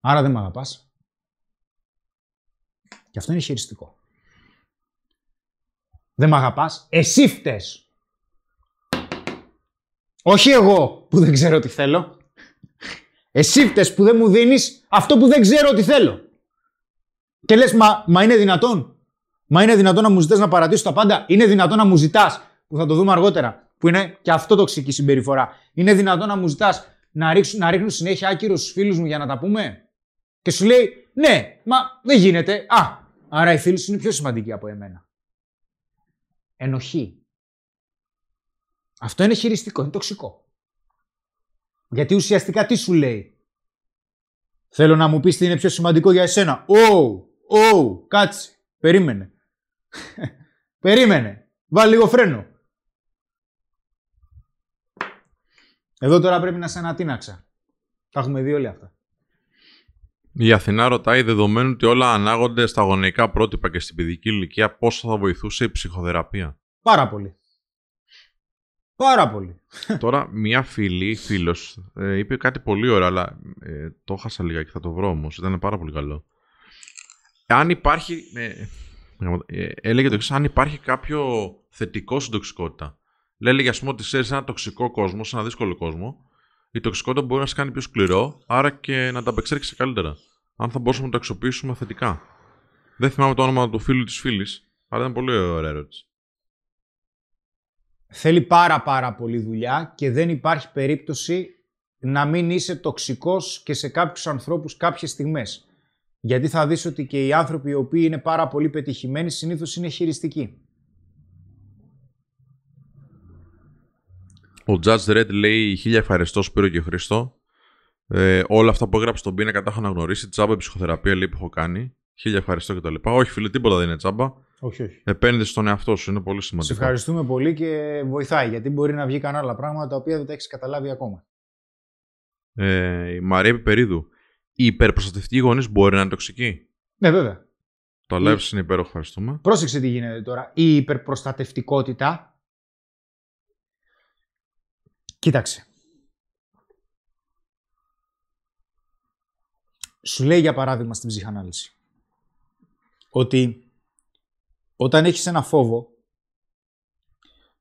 άρα δεν με αγαπάς. Και αυτό είναι χειριστικό. Δεν με αγαπάς. Εσύ φταίς. Όχι εγώ που δεν ξέρω τι θέλω. Εσύ φταίς που δεν μου δίνεις αυτό που δεν ξέρω τι θέλω. Και λες, μα, μα είναι δυνατόν. Μα είναι δυνατόν να μου ζητάς να παρατήσω τα πάντα. Είναι δυνατόν να μου ζητάς, που θα το δούμε αργότερα, που είναι και αυτό τοξική συμπεριφορά. Είναι δυνατόν να μου ζητάς να, ρίξουν, να ρίχνουν συνέχεια άκυρος στους φίλους μου για να τα πούμε; Και σου λέει, ναι, μα δεν γίνεται. Α, άρα οι φίλοι σου είναι πιο σημαντικοί από εμένα. Ενοχή. Αυτό είναι χειριστικό, είναι τοξικό. Γιατί ουσιαστικά τι σου λέει; Θέλω να μου πεις τι είναι πιο σημαντικό για εσένα. Ω, Ω, κάτσε. Περίμενε. Περίμενε. Βάλει λίγο φρένο. Εδώ τώρα πρέπει να σε ανατείναξα. Τα έχουμε δει όλοι αυτά. Η Αθηνά ρωτάει, δεδομένου ότι όλα ανάγονται στα γονεϊκά πρότυπα και στην παιδική ηλικία, πόσο θα βοηθούσε η ψυχοθεραπεία; Πάρα πολύ. Πάρα πολύ. Τώρα, μια φίλη, φίλος, ε, είπε κάτι πολύ ωραίο, αλλά ε, το χάσα λίγα και θα το βρω όμως. Ήταν πάρα πολύ καλό αν υπάρχει. Ε, ε, έλεγε το εξής, αν υπάρχει κάποιο θετικό στην τοξικότητα. Λέει, ας πούμε, ότι σε ένα τοξικό κόσμο, σε ένα δύσκολο κόσμο, η τοξικότητα μπορεί να σε κάνει πιο σκληρό, άρα και να τα απεξέλθει καλύτερα. Αν θα μπορούσαμε να το αξιοποιήσουμε θετικά. Δεν θυμάμαι το όνομα του φίλου της φίλης, αλλά ήταν πολύ ωραία ερώτηση. Θέλει πάρα πάρα πολύ δουλειά και δεν υπάρχει περίπτωση να μην είσαι τοξικός και σε κάποιους ανθρώπους κάποιες στιγμές. Γιατί θα δεις ότι και οι άνθρωποι οι οποίοι είναι πάρα πολύ πετυχημένοι συνήθως είναι χειριστικοί. Ο Judge Red λέει χίλια ευχαριστώ Σπύρο και Χρήστο. Ε, όλα αυτά που έγραψε στον πίνακα τα έχω αναγνωρίσει. Τσάμπα ψυχοθεραπεία λέει που έχω κάνει. Χίλια ευχαριστώ κτλ. Όχι φίλε, τίποτα δεν είναι τσάμπα. Όχι, όχι. Επένδυση στον εαυτό σου είναι πολύ σημαντικό. Σε ευχαριστούμε πολύ και βοηθάει γιατί μπορεί να βγει κανένα άλλα πράγματα τα οποία δεν τα έχεις καταλάβει ακόμα. Ε, η Μαρία Πιπερίδου οι υπερπροστατευτικοί γονείς μπορεί να είναι τοξικοί; Ναι, βέβαια. Το live είναι υπέροχο, ευχαριστούμε. Πρόσεξε τι γίνεται τώρα. Η υπερπροστατευτικότητα. Κοίταξε. Σου λέει για παράδειγμα στην ψυχανάλυση ότι όταν έχεις ένα φόβο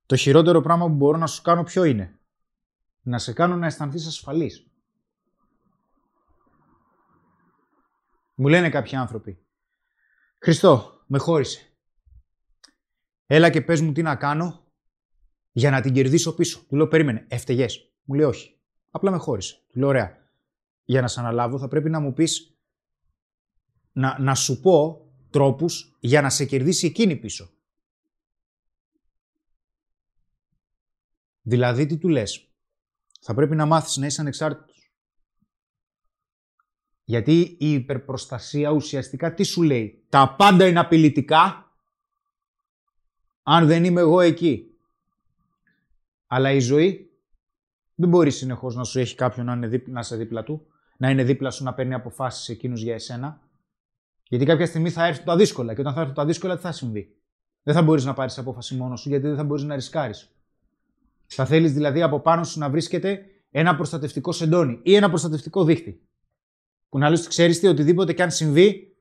το χειρότερο πράγμα που μπορώ να σου κάνω ποιο είναι; Να σε κάνω να αισθανθείς ασφαλής. Μου λένε κάποιοι άνθρωποι. Χριστό, με χώρισε. Έλα και πες μου τι να κάνω για να την κερδίσω πίσω. Του λέω, περίμενε, έφταιγες. Μου λέει, όχι. Απλά με χώρισε. Του λέω, ωραία. Για να σε αναλάβω θα πρέπει να μου πεις, να, να σου πω τρόπους για να σε κερδίσει εκείνη πίσω. Δηλαδή, τι του λες; Θα πρέπει να μάθεις να είσαι ανεξάρτητος. Γιατί η υπερπροστασία ουσιαστικά τι σου λέει; Τα πάντα είναι απειλητικά αν δεν είμαι εγώ εκεί. Αλλά η ζωή δεν μπορεί συνεχώς να σου έχει κάποιον να, είναι δίπλα, να είσαι δίπλα του, να είναι δίπλα σου να παίρνει αποφάσεις εκείνους για εσένα. Γιατί κάποια στιγμή θα έρθουν τα δύσκολα και όταν θα έρθουν τα δύσκολα τι θα συμβεί; Δεν θα μπορείς να πάρεις απόφαση μόνος σου γιατί δεν θα μπορείς να ρισκάρεις. Θα θέλεις δηλαδή από πάνω σου να βρίσκεται ένα προστατευτικό σεντόνι ή ένα προστατευτικό δίχτυ. Που να λες ξέρεις τι, οτιδήποτε και αν συμβεί,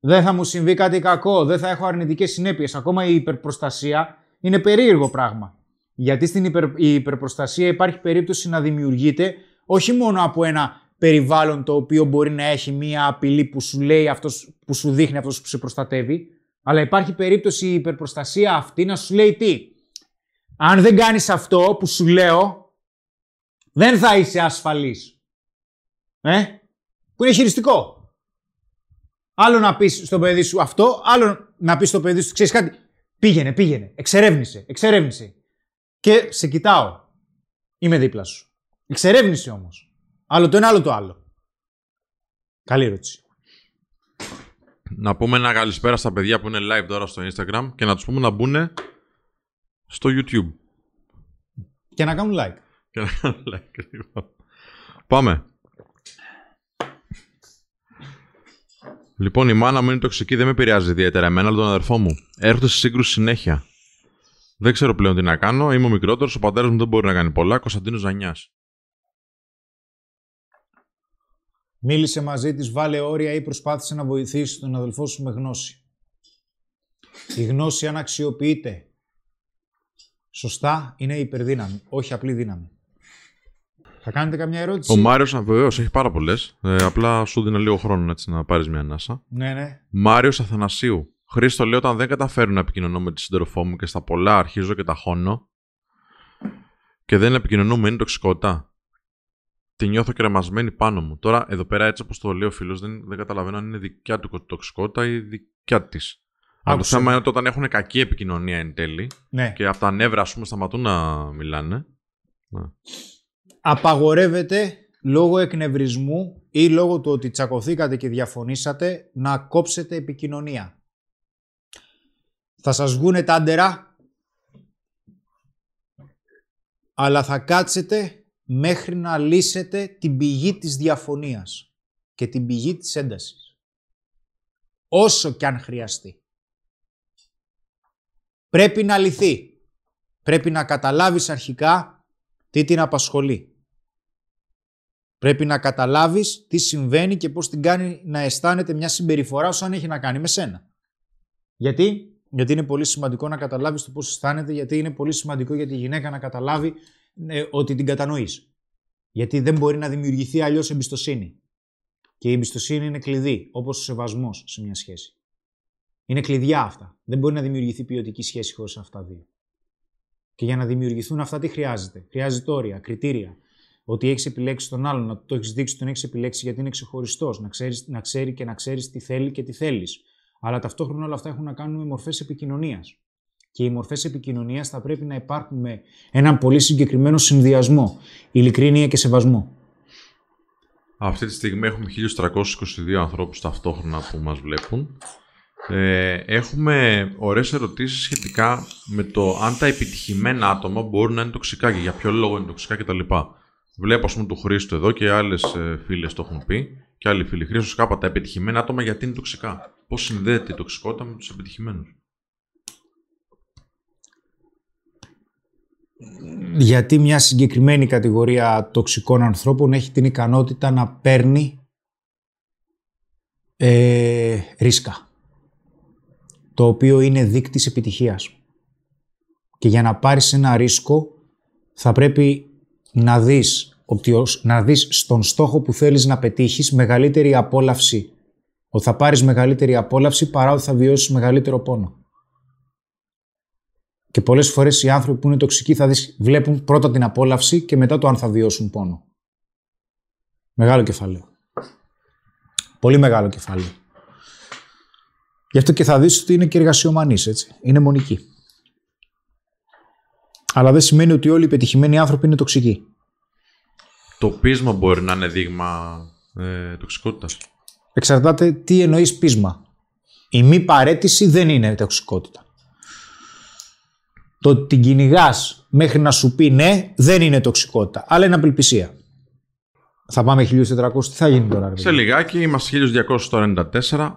δεν θα μου συμβεί κάτι κακό, δεν θα έχω αρνητικές συνέπειες. Ακόμα η υπερπροστασία είναι περίεργο πράγμα. Γιατί στην υπερ, η υπερπροστασία υπάρχει περίπτωση να δημιουργείται όχι μόνο από ένα περιβάλλον το οποίο μπορεί να έχει μία απειλή που σου λέει αυτός, που σου δείχνει αυτός που σε προστατεύει, αλλά υπάρχει περίπτωση η υπερπροστασία αυτή να σου λέει τι. Αν δεν κάνεις αυτό που σου λέω, δεν θα είσαι ασφαλής. Ε; Που είναι χειριστικό. Άλλο να πεις στο παιδί σου αυτό, άλλο να πεις στο παιδί σου, ξέρεις κάτι, πήγαινε, πήγαινε, εξερεύνησε, εξερεύνησε. Και σε κοιτάω. Είμαι δίπλα σου. Εξερεύνησε όμως. Άλλο το ένα, άλλο το άλλο. Καλή ερώτηση. Να πούμε ένα καλησπέρα στα παιδιά που είναι live τώρα στο Instagram και να τους πούμε να μπουν στο YouTube. Και να κάνουν like. Και να κάνουν like. λοιπόν. Πάμε. Λοιπόν, η μάνα μου είναι τοξική, δεν με επηρεάζει ιδιαίτερα εμένα, αλλά τον αδερφό μου. Έρχονται σε σύγκρουση συνέχεια. Δεν ξέρω πλέον τι να κάνω. Είμαι ο μικρότερος, ο πατέρας μου δεν μπορεί να κάνει πολλά. Κωνσταντίνος Ζανιάς. Μίλησε μαζί της, βάλε όρια ή προσπάθησε να βοηθήσει τον αδελφό σου με γνώση. Η γνώση αν αξιοποιείται σωστά είναι υπερδύναμη, όχι απλή δύναμη. Θα κάνετε καμιά ερώτηση; Ο Μάριος, βεβαίως, έχει πάρα πολλές. Ε, απλά σου δίνω λίγο χρόνο έτσι, να πάρεις μια ανάσα. Ναι, ναι. Μάριος Αθανασίου. Χρήστο, λέω, όταν δεν καταφέρω να επικοινωνώ με τη σύντροφό μου και στα πολλά αρχίζω και τα χώνω και δεν επικοινωνούμε, είναι τοξικότητα. Τη νιώθω κρεμασμένη πάνω μου. Τώρα, εδώ πέρα, έτσι όπως το λέει ο φίλος, δεν, δεν καταλαβαίνω αν είναι δικιά του τοξικότητα ή δικιά της. Αλλά το Άκουσε. θέμα είναι ότι όταν έχουν κακή επικοινωνία εν τέλει ναι. και από τα νεύρα, ας πούμε, σταματούν να μιλάνε. Απαγορεύεται λόγω εκνευρισμού ή λόγω του ότι τσακωθήκατε και διαφωνήσατε να κόψετε επικοινωνία. Θα σας βγούνε τάντερα, αλλά θα κάτσετε μέχρι να λύσετε την πηγή της διαφωνίας και την πηγή της έντασης. Όσο κι αν χρειαστεί. Πρέπει να λυθεί. Πρέπει να καταλάβεις αρχικά τι την απασχολεί. Πρέπει να καταλάβεις τι συμβαίνει και πώς την κάνει να αισθάνεται μια συμπεριφορά σου αν έχει να κάνει με σένα. Γιατί; Γιατί είναι πολύ σημαντικό να καταλάβεις το πώς αισθάνεται, γιατί είναι πολύ σημαντικό για τη γυναίκα να καταλάβει ε, ότι την κατανοείς. Γιατί δεν μπορεί να δημιουργηθεί αλλιώς εμπιστοσύνη. Και η εμπιστοσύνη είναι κλειδί, όπως ο σεβασμός σε μια σχέση. Είναι κλειδιά αυτά. Δεν μπορεί να δημιουργηθεί ποιοτική σχέση χωρίς αυτά τα δύο. Και για να δημιουργηθούν αυτά τι χρειάζεται; Χρειάζεται όρια, κριτήρια. Ότι έχεις επιλέξει τον άλλον, να του το έχεις δείξει, τον έχεις επιλέξει γιατί είναι ξεχωριστός. Να, ξέρεις, να ξέρει και να ξέρεις τι θέλει και τι θέλεις. Αλλά ταυτόχρονα όλα αυτά έχουν να κάνουν με μορφές επικοινωνίας. Και οι μορφές επικοινωνίας θα πρέπει να υπάρχουν με έναν πολύ συγκεκριμένο συνδυασμό. Ειλικρίνεια και σεβασμό. Αυτή τη στιγμή έχουμε 1322 ανθρώπους ταυτόχρονα που μας βλέπουν. Ε, έχουμε ωραίες ερωτήσεις σχετικά με το αν τα επιτυχημένα άτομα μπορούν να είναι τοξικά και για ποιο λόγο είναι τοξικά κτλ. Βλέπω, ας πούμε, του Χρήστο εδώ και άλλες ε, φίλες το έχουν πει και άλλοι φίλοι. Χρήστος Κάπα, τα επιτυχημένα άτομα γιατί είναι τοξικά. Πώς συνδέεται η τοξικότητα με τους επιτυχημένους; Γιατί μια συγκεκριμένη κατηγορία τοξικών ανθρώπων έχει την ικανότητα να παίρνει ε, ρίσκα. Το οποίο είναι δείκτης επιτυχίας. Και για να πάρεις ένα ρίσκο θα πρέπει να δεις, ότι ως- να δεις στον στόχο που θέλεις να πετύχεις μεγαλύτερη απόλαυση. Ότι θα πάρεις μεγαλύτερη απόλαυση παρά ότι θα βιώσεις μεγαλύτερο πόνο. Και πολλές φορές οι άνθρωποι που είναι τοξικοί θα δεις, βλέπουν πρώτα την απόλαυση και μετά το αν θα βιώσουν πόνο. Μεγάλο κεφάλαιο. Πολύ μεγάλο κεφάλαιο. Γι' αυτό και θα δεις ότι είναι και εργασιομανείς, έτσι. Είναι μονικοί. Αλλά δεν σημαίνει ότι όλοι οι πετυχημένοι άνθρωποι είναι τοξικοί. Το πείσμα μπορεί να είναι δείγμα ε, τοξικότητας. Εξαρτάται τι εννοείς πείσμα. Η μη παρέτηση δεν είναι τοξικότητα. Το ότι την κυνηγάς μέχρι να σου πει ναι δεν είναι τοξικότητα, αλλά είναι απελπισία. Θα πάμε 1400, τι θα γίνει τώρα, ρε Σε παιδί. λιγάκι είμαστε 1294.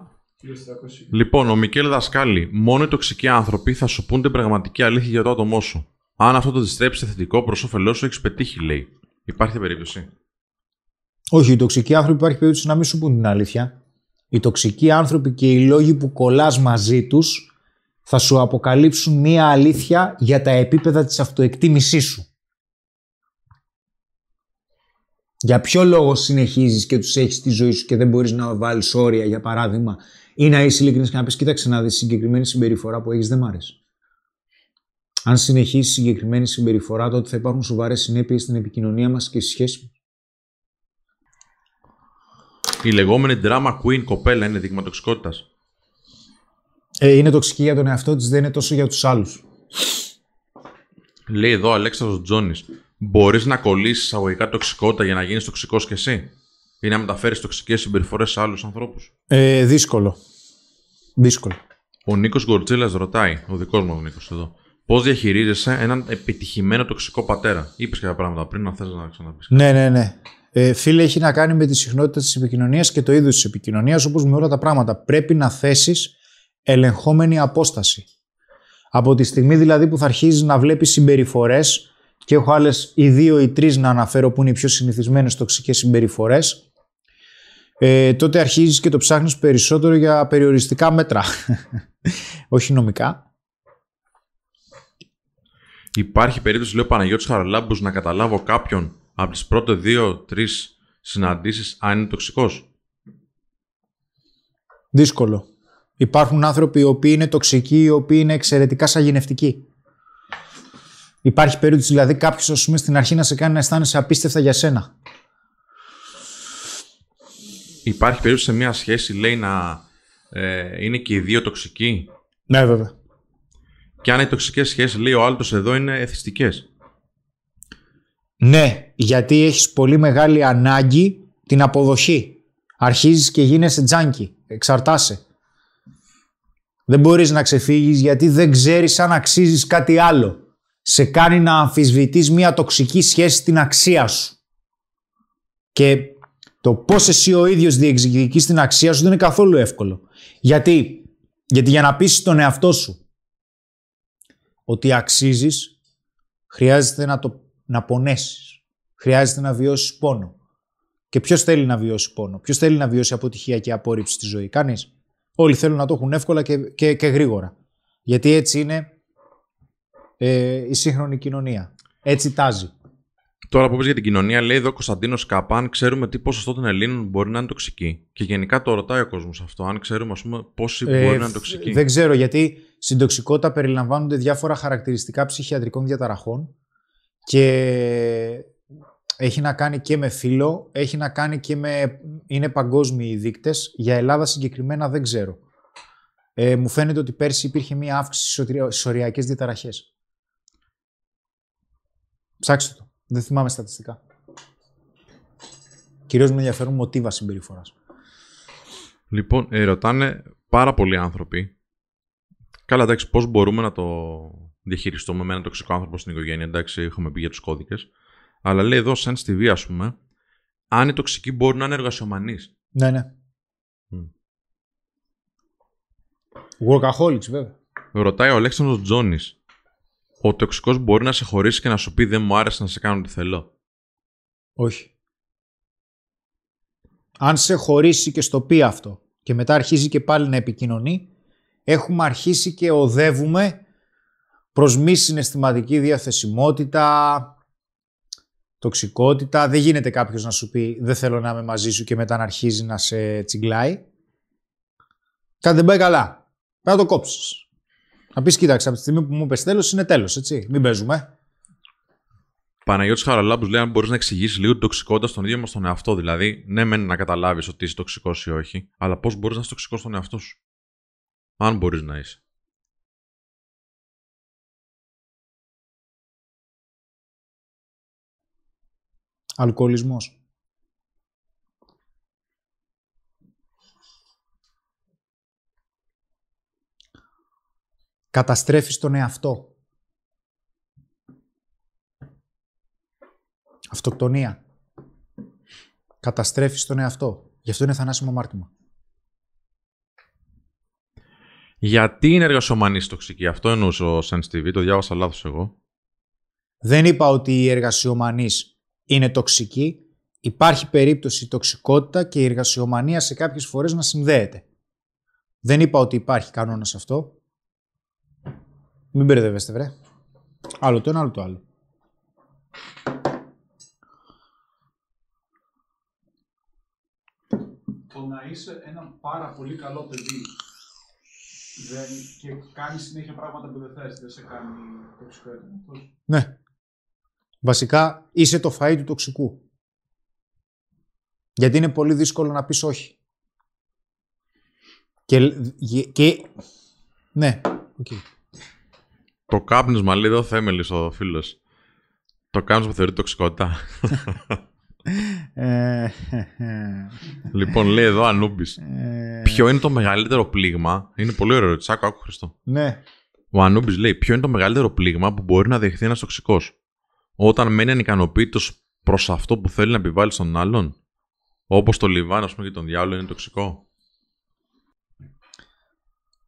Λοιπόν, ο Μικέλ Δασκάλη, μόνο οι τοξικοί άνθρωποι θα σου πούν την πραγματική αλήθεια για το άτομό σου. Αν αυτό το διστρέψει θετικό προς όφελός σου, έχεις πετύχει, λέει. Υπάρχει περίπτωση; Όχι, οι τοξικοί άνθρωποι υπάρχει περίπτωση να μην σου πούν την αλήθεια. Οι τοξικοί άνθρωποι και οι λόγοι που κολλάς μαζί τους θα σου αποκαλύψουν μία αλήθεια για τα επίπεδα της αυτοεκτίμησής σου. Για ποιο λόγο συνεχίζεις και τους έχεις στη ζωή σου και δεν μπορείς να βάλεις όρια, για παράδειγμα, ή να είσαι ειλικρινής και να πεις, κοίταξε να δεις συγκεκριμένη συμπεριφορά που έχεις δεν μ' άρεσε. Αν συνεχίσει συγκεκριμένη συμπεριφορά, τότε θα υπάρχουν σοβαρές συνέπειες στην επικοινωνία μας και στη σχέση μας. Η λεγόμενη drama queen κοπέλα είναι δείγμα τοξικότητας. Ε, είναι τοξική για τον εαυτό της, δεν είναι τόσο για τους άλλους. Λέει εδώ ο Αλέξανδρος Τζόνης, μπορείς να κολλήσεις εισαγωγικά τοξικότητα για να γίνεις τοξικός κι εσύ ή να μεταφέρεις τοξικές συμπεριφορές σε άλλους ανθρώπους; Ε, δύσκολο. Δύσκολο. Ο Νίκος Γκορτζίλας ρωτάει, ο δικός μου ο Νίκος εδώ, πώς διαχειρίζεσαι έναν επιτυχημένο τοξικό πατέρα; Είπες κάποια πράγματα πριν, να θες να ξαναπείς. Ναι, ναι, ναι. Ε, φίλε, έχει να κάνει με τη συχνότητα της επικοινωνίας και το είδος της επικοινωνίας, όπως με όλα τα πράγματα. Πρέπει να θέσεις ελεγχόμενη απόσταση. Από τη στιγμή δηλαδή που θα αρχίζεις να βλέπεις συμπεριφορές, και έχω άλλες οι δύο ή τρεις να αναφέρω που είναι οι πιο συνηθισμένες τοξικές συμπεριφορές, ε, τότε αρχίζεις και το ψάχνεις περισσότερο για περιοριστικά μέτρα. Όχι νομικά. Υπάρχει περίπτωση, λέει ο Παναγιώτης Χαραλάμπους, να καταλάβω κάποιον από τις πρώτες δύο-τρεις συναντήσεις αν είναι τοξικός; Δύσκολο. Υπάρχουν άνθρωποι οι οποίοι είναι τοξικοί, οι οποίοι είναι εξαιρετικά σαγηνευτικοί. Υπάρχει περίπτωση δηλαδή κάποιος, ας πούμε, στην αρχή να σε κάνει να αισθάνεσαι απίστευτα για σένα. Υπάρχει περίπτωση σε μια σχέση, λέει, να ε, είναι και οι δύο τοξικοί; Ναι, βέβαια. Και αν οι τοξικές σχέσεις, λέει ο άλλος εδώ, είναι εθιστικές; Ναι, γιατί έχεις πολύ μεγάλη ανάγκη την αποδοχή. Αρχίζεις και γίνεσαι τζάνκι, εξαρτάσαι. Δεν μπορείς να ξεφύγεις γιατί δεν ξέρεις αν αξίζεις κάτι άλλο. Σε κάνει να αμφισβητείς μια τοξική σχέση στην αξία σου. Και το πώς εσύ ο ίδιος διεκδικείς την αξία σου δεν είναι καθόλου εύκολο. Γιατί, γιατί για να πείσεις τον εαυτό σου ότι αξίζεις, χρειάζεται να το να πονέσεις. Χρειάζεται να βιώσεις πόνο. Και ποιος θέλει να βιώσει πόνο, ποιος θέλει να βιώσει αποτυχία και απόρριψη στη ζωή; Κανείς. Όλοι θέλουν να το έχουν εύκολα και, και, και γρήγορα. Γιατί έτσι είναι ε, η σύγχρονη κοινωνία. Έτσι τάζει. Τώρα που πει για την κοινωνία, λέει εδώ ο Κωνσταντίνος Καπάν, ξέρουμε τι ποσοστό των Ελλήνων μπορεί να είναι τοξική. Και γενικά το ρωτάει ο κόσμος αυτό. Αν ξέρουμε, ας πούμε, πόσοι ε, μπορεί να είναι τοξικοί. Δεν ξέρω, γιατί στην τοξικότητα περιλαμβάνονται διάφορα χαρακτηριστικά ψυχιατρικών διαταραχών και έχει να κάνει και με φύλλο, έχει να κάνει και με... είναι παγκόσμιοι οι δείκτες. Για Ελλάδα συγκεκριμένα δεν ξέρω. Ε, μου φαίνεται ότι πέρσι υπήρχε μία αύξηση στις οριακές διαταραχές. Ψάξτε το. Δεν θυμάμαι στατιστικά. Κυρίως με ενδιαφέρουν μοτίβα συμπεριφοράς. Λοιπόν, ε, ρωτάνε πάρα πολλοί άνθρωποι. Καλά, εντάξει, πώς μπορούμε να το διαχειριστούμε με έναν τοξικό άνθρωπο στην οικογένεια. Εντάξει, έχουμε πει για τους κώδικες. Αλλά λέει εδώ, σαν στη βία, ας πούμε, αν οι τοξικοί μπορούν να είναι εργασιομανεί. Ναι, ναι. Mm. Workaholics, βέβαια. Ρωτάει ο Αλέξανδρος Τζόνης. Ο τοξικός μπορεί να σε χωρίσει και να σου πει Δεν μου άρεσε να σε κάνω τι θέλω. Όχι. Αν σε χωρίσει και στο πει αυτό και μετά αρχίζει και πάλι να επικοινωνεί, έχουμε αρχίσει και οδεύουμε προς μη συναισθηματική διαθεσιμότητα, τοξικότητα. Δεν γίνεται κάποιος να σου πει δεν θέλω να είμαι μαζί σου και μετά να αρχίζει να σε τσιγκλάει. Κάτι δεν πάει καλά. Πρέπει να το κόψεις. Να πεις κοίταξε από τη στιγμή που μου είπες τέλος είναι τέλος έτσι. Μην παίζουμε. Παναγιώτης Χαραλάμπους λέει: Αν μπορείς να εξηγήσεις λίγο την τοξικότητα στον ίδιο μας τον εαυτό. Δηλαδή, ναι, μεν να καταλάβεις ότι είσαι τοξικός ή όχι, αλλά πώς μπορείς να είσαι τοξικός στον εαυτό σου. Αν μπορείς να είσαι. Αλκοολισμός. Καταστρέφεις τον εαυτό. Αυτοκτονία. Καταστρέφεις τον εαυτό. Γι' αυτό είναι θανάσιμο μάρτυμα. Γιατί είναι εργασιομανής τοξική, αυτό εννοούσε ο Sense TV, το διάβασα λάθος εγώ. Δεν είπα ότι η εργασιομανής είναι τοξική. Υπάρχει περίπτωση η τοξικότητα και η εργασιομανία σε κάποιες φορές να συνδέεται. Δεν είπα ότι υπάρχει κανόνας αυτό. Μην μπερδεύεστε, βρε. Άλλο το ένα, άλλο το άλλο. Το να είσαι ένα πάρα πολύ καλό παιδί δεν, και κάνει συνέχεια πράγματα που δεν θες, δεν σε κάνει τοξικό έτοιμος. αυτός. Ναι. Βασικά είσαι το φαΐ του τοξικού. Γιατί είναι πολύ δύσκολο να πεις όχι. Και, και ναι, οκ. Το κάπνισμα λέει εδώ Θέμελης ο φίλος. Το κάπνισμα θεωρεί τοξικότητα. Ε, λοιπόν, λέει εδώ Ανούμπης. ε, Ποιο είναι το μεγαλύτερο πλήγμα; Είναι πολύ ωραίο ερώτηση. Άκου, άκου Χριστό. Ναι. Ο Ανούμπης λέει: Ποιο είναι το μεγαλύτερο πλήγμα που μπορεί να δεχθεί ένας τοξικός; Όταν μένει ανικανοποίητος προς αυτό που θέλει να επιβάλλει στον άλλον. Όπως το λιβάνι, ας πούμε, και τον διάολο είναι τοξικό.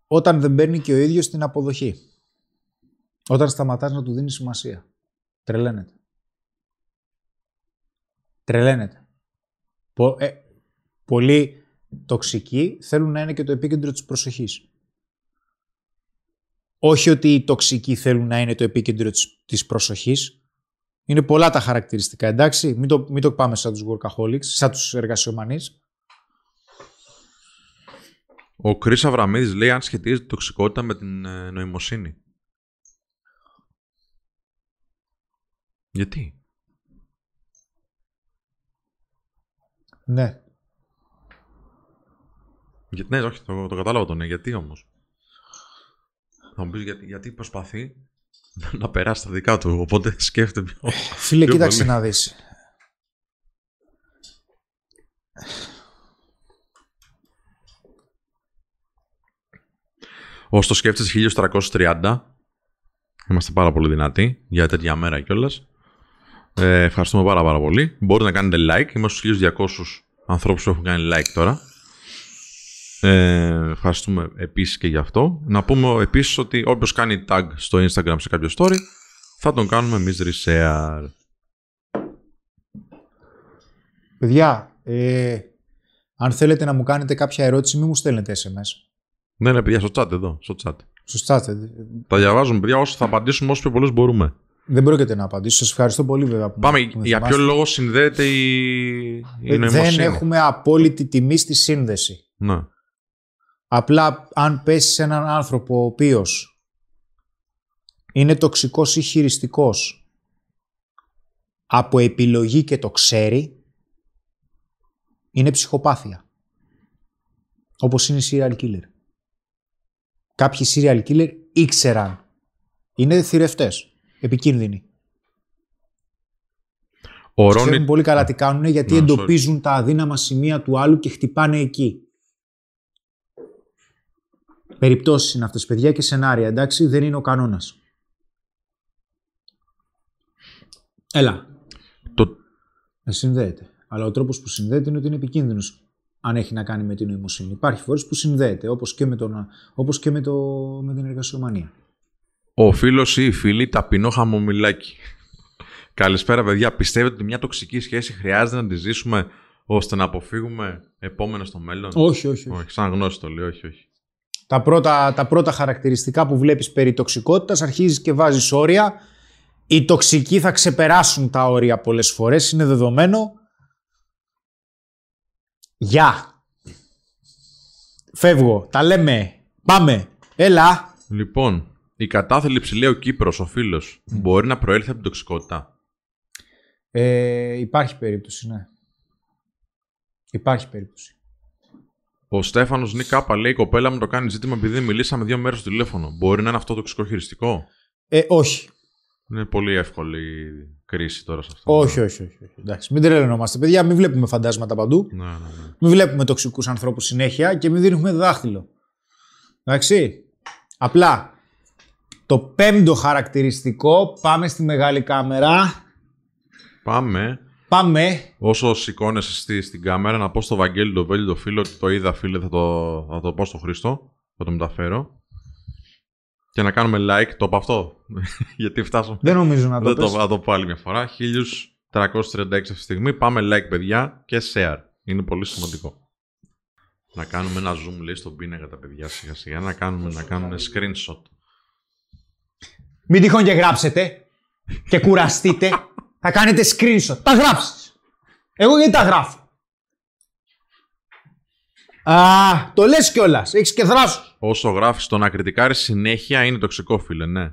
Όταν δεν παίρνει και ο ίδιος την αποδοχή. Όταν σταματάς να του δίνεις σημασία. Τρελαίνεται. Τρελαίνεται. Πο, ε, πολλοί τοξικοί θέλουν να είναι και το επίκεντρο της προσοχής. Όχι ότι οι τοξικοί θέλουν να είναι το επίκεντρο της, της προσοχής. Είναι πολλά τα χαρακτηριστικά, εντάξει. Μην το, μην το πάμε σαν τους workaholics, σαν τους εργασιομανείς. Ο Κρι Αβραμίδης λέει αν σχετίζεται η τοξικότητα με την ε, νοημοσύνη. Γιατί; Ναι. Γιατί ναι, όχι, το, το κατάλαβα το ναι. Γιατί όμως; Θα μου πεις γιατί, γιατί προσπαθεί να περάσει τα δικά του. Οπότε σκέφτεται πιο. Φίλε, Πιο κοίταξε πολύ. να δεις. Όσο το σκέφτεσαι 1330, είμαστε πάρα πολύ δυνατοί για τέτοια μέρα κιόλας. Ε, ευχαριστούμε πάρα, πάρα πολύ. Μπορείτε να κάνετε like. Είμαστε στους 1200 ανθρώπους που έχουν κάνει like τώρα. Ε, ευχαριστούμε επίσης και γι' αυτό. Να πούμε επίσης ότι όποιος κάνει tag στο Instagram σε κάποιο story, θα τον κάνουμε εμείς reshare. Παιδιά, ε, αν θέλετε να μου κάνετε κάποια ερώτηση, μην μου στέλνετε SMS. Ναι, ναι, παιδιά, στο chat εδώ. Στο chat. Στο chat. ε, Τα διαβάζουμε, παιδιά, όσο θα απαντήσουμε όσο πιο πολλούς μπορούμε. Δεν πρόκειται να απαντήσω. Σας ευχαριστώ πολύ βέβαια που Πάμε, που με για θυμάστε. ποιο λόγο συνδέεται η, η Ε, νοημοσύνη; Δεν έχουμε απόλυτη τιμή στη σύνδεση. Ναι. Απλά αν πέσεις σε έναν άνθρωπο ο οποίος είναι τοξικός ή χειριστικός από επιλογή και το ξέρει, είναι ψυχοπάθεια. Όπως είναι οι serial killer. Κάποιοι serial killer ήξεραν. Είναι θηρευτές. Επικίνδυνοι. Ο Ξέρουν Ρόνι, πολύ καλά τι κάνουν γιατί Ναι, εντοπίζουν τα αδύναμα σημεία του άλλου και χτυπάνε εκεί. Περιπτώσεις είναι αυτές, παιδιά, και σενάρια, εντάξει, δεν είναι ο κανόνας. Έλα, το, δεν συνδέεται. Αλλά ο τρόπος που συνδέεται είναι ότι είναι επικίνδυνος αν έχει να κάνει με την νοημοσύνη. Υπάρχει φορές που συνδέεται, όπως και με, τον, όπως και με, το, με την εργασιομανία. ο φίλος ή η φίλη ταπεινό χαμομηλάκι. Καλησπέρα, παιδιά. Πιστεύετε ότι μια τοξική σχέση χρειάζεται να τη ζήσουμε ώστε να αποφύγουμε επόμενο στο μέλλον; Όχι, όχι, όχι. όχι. Σαν γνώση το λέω, όχι, όχι. Τα πρώτα, τα πρώτα χαρακτηριστικά που βλέπεις περί τοξικότητας αρχίζεις και βάζεις όρια. Οι τοξικοί θα ξεπεράσουν τα όρια πολλές φορές, είναι δεδομένο. Γεια. Φεύγω, τα λέμε. Πάμε. Έλα. Λοιπόν, η κατάθλιψη, λέει ο Κύπρος, ο φίλος, μπορεί να προέλθει από την τοξικότητα; Ε, υπάρχει περίπτωση, ναι. Υπάρχει περίπτωση. Ο Στέφανος Νικάπα λέει: Η κοπέλα μου το κάνει ζήτημα επειδή μιλήσαμε δύο μέρες στο τηλέφωνο. Μπορεί να είναι αυτό τοξικό χειριστικό. Ε, όχι. Είναι πολύ εύκολη η κρίση τώρα σε αυτό. Όχι, όχι, όχι. όχι. Εντάξει, μην τρελαινόμαστε. Παιδιά, μην βλέπουμε φαντάσματα παντού. Ναι, ναι, ναι. Μην βλέπουμε τοξικούς ανθρώπους συνέχεια και μην δίνουμε δάχτυλο. Εντάξει. Απλά το πέμπτο χαρακτηριστικό, πάμε στη μεγάλη κάμερα. Πάμε. Πάμε. Όσο σηκώνεσαι στη, στην κάμερα, να πω στο Βαγγέλη το Βέλη το φίλο ότι το είδα, φίλε, θα το, θα το πω στο Χρήστο. Θα το μεταφέρω. Και να κάνουμε like. Το είπα αυτό. Γιατί φτάσαμε. Δεν νομίζω να το Δεν το, πες. θα το πω άλλη μια φορά. 1336 αυτή τη στιγμή. Πάμε like, παιδιά, και share. Είναι πολύ σημαντικό. Να κάνουμε ένα zoom, λέει, στον πίνακα τα παιδιά σιγά σιγά. Να κάνουμε, να κάνουμε screenshot. Μην τυχόν και γράψετε και κουραστείτε. Θα κάνετε screenshot. Τα γράψεις. Εγώ γιατί τα γράφω; Α, το λες κιόλας. Έχεις και δράσος. Όσο γράφεις το να κριτικάρεις συνέχεια είναι τοξικό, φίλε, ναι.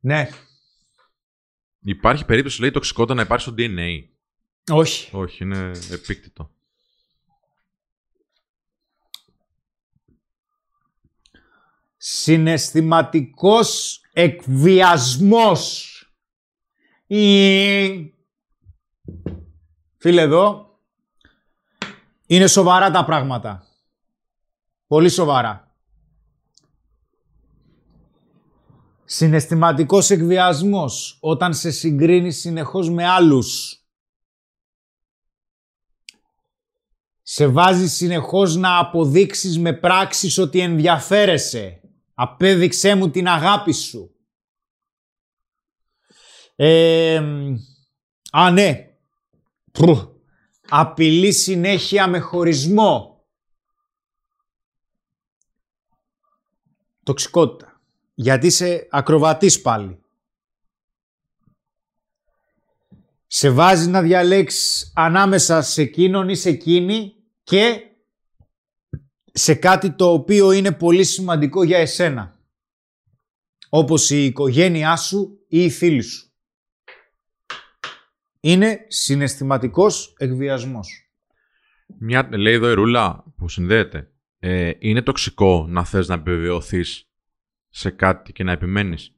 Ναι. Υπάρχει περίπτωση, λέει, τοξικότητα να υπάρχει στο DNA. Όχι. Όχι, είναι επίκτητο. Συναισθηματικός εκβιασμός. Η... Φίλε εδώ, είναι σοβαρά τα πράγματα. Πολύ σοβαρά. Συναισθηματικός εκβιασμός όταν σε συγκρίνεις συνεχώς με άλλους. Σε βάζεις συνεχώς να αποδείξεις με πράξεις ότι ενδιαφέρεσαι. Απέδειξέ μου την αγάπη σου. Ε, μ, α, ναι. Πρου. Απειλεί συνέχεια με χωρισμό. Τοξικότητα. Γιατί είσαι ακροβατής πάλι. Σε βάζει να διαλέξεις ανάμεσα σε εκείνον ή σε εκείνη και σε κάτι το οποίο είναι πολύ σημαντικό για εσένα. Όπως η οικογένειά σου ή οι φίλοι σου. Είναι συναισθηματικός εκβιασμός. Μια, λέει εδώ η Ρούλα που συνδέεται. Ε, είναι τοξικό να θες να επιβεβαιωθείς σε κάτι και να επιμένεις;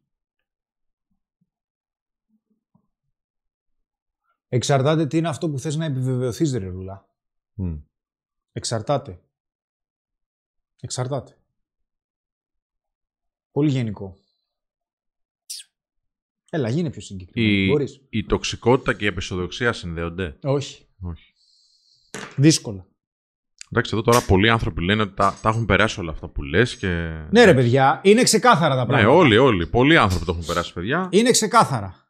Εξαρτάται τι είναι αυτό που θες να επιβεβαιωθείς, ρε Ρουλά. Μμ. Εξαρτάται. Εξαρτάται. Πολύ γενικό. Έλα, γίνε πιο συγκεκριμένο. Η, Μπορείς. η τοξικότητα και η επισοδοξία συνδέονται. Όχι. Όχι. Δύσκολα. Εντάξει, εδώ τώρα πολλοί άνθρωποι λένε ότι τα, τα έχουν περάσει όλα αυτά που λες και... Ναι, ρε παιδιά, είναι ξεκάθαρα τα Ναι, πράγματα. όλοι, όλοι. Πολλοί άνθρωποι το έχουν περάσει, παιδιά. Είναι ξεκάθαρα.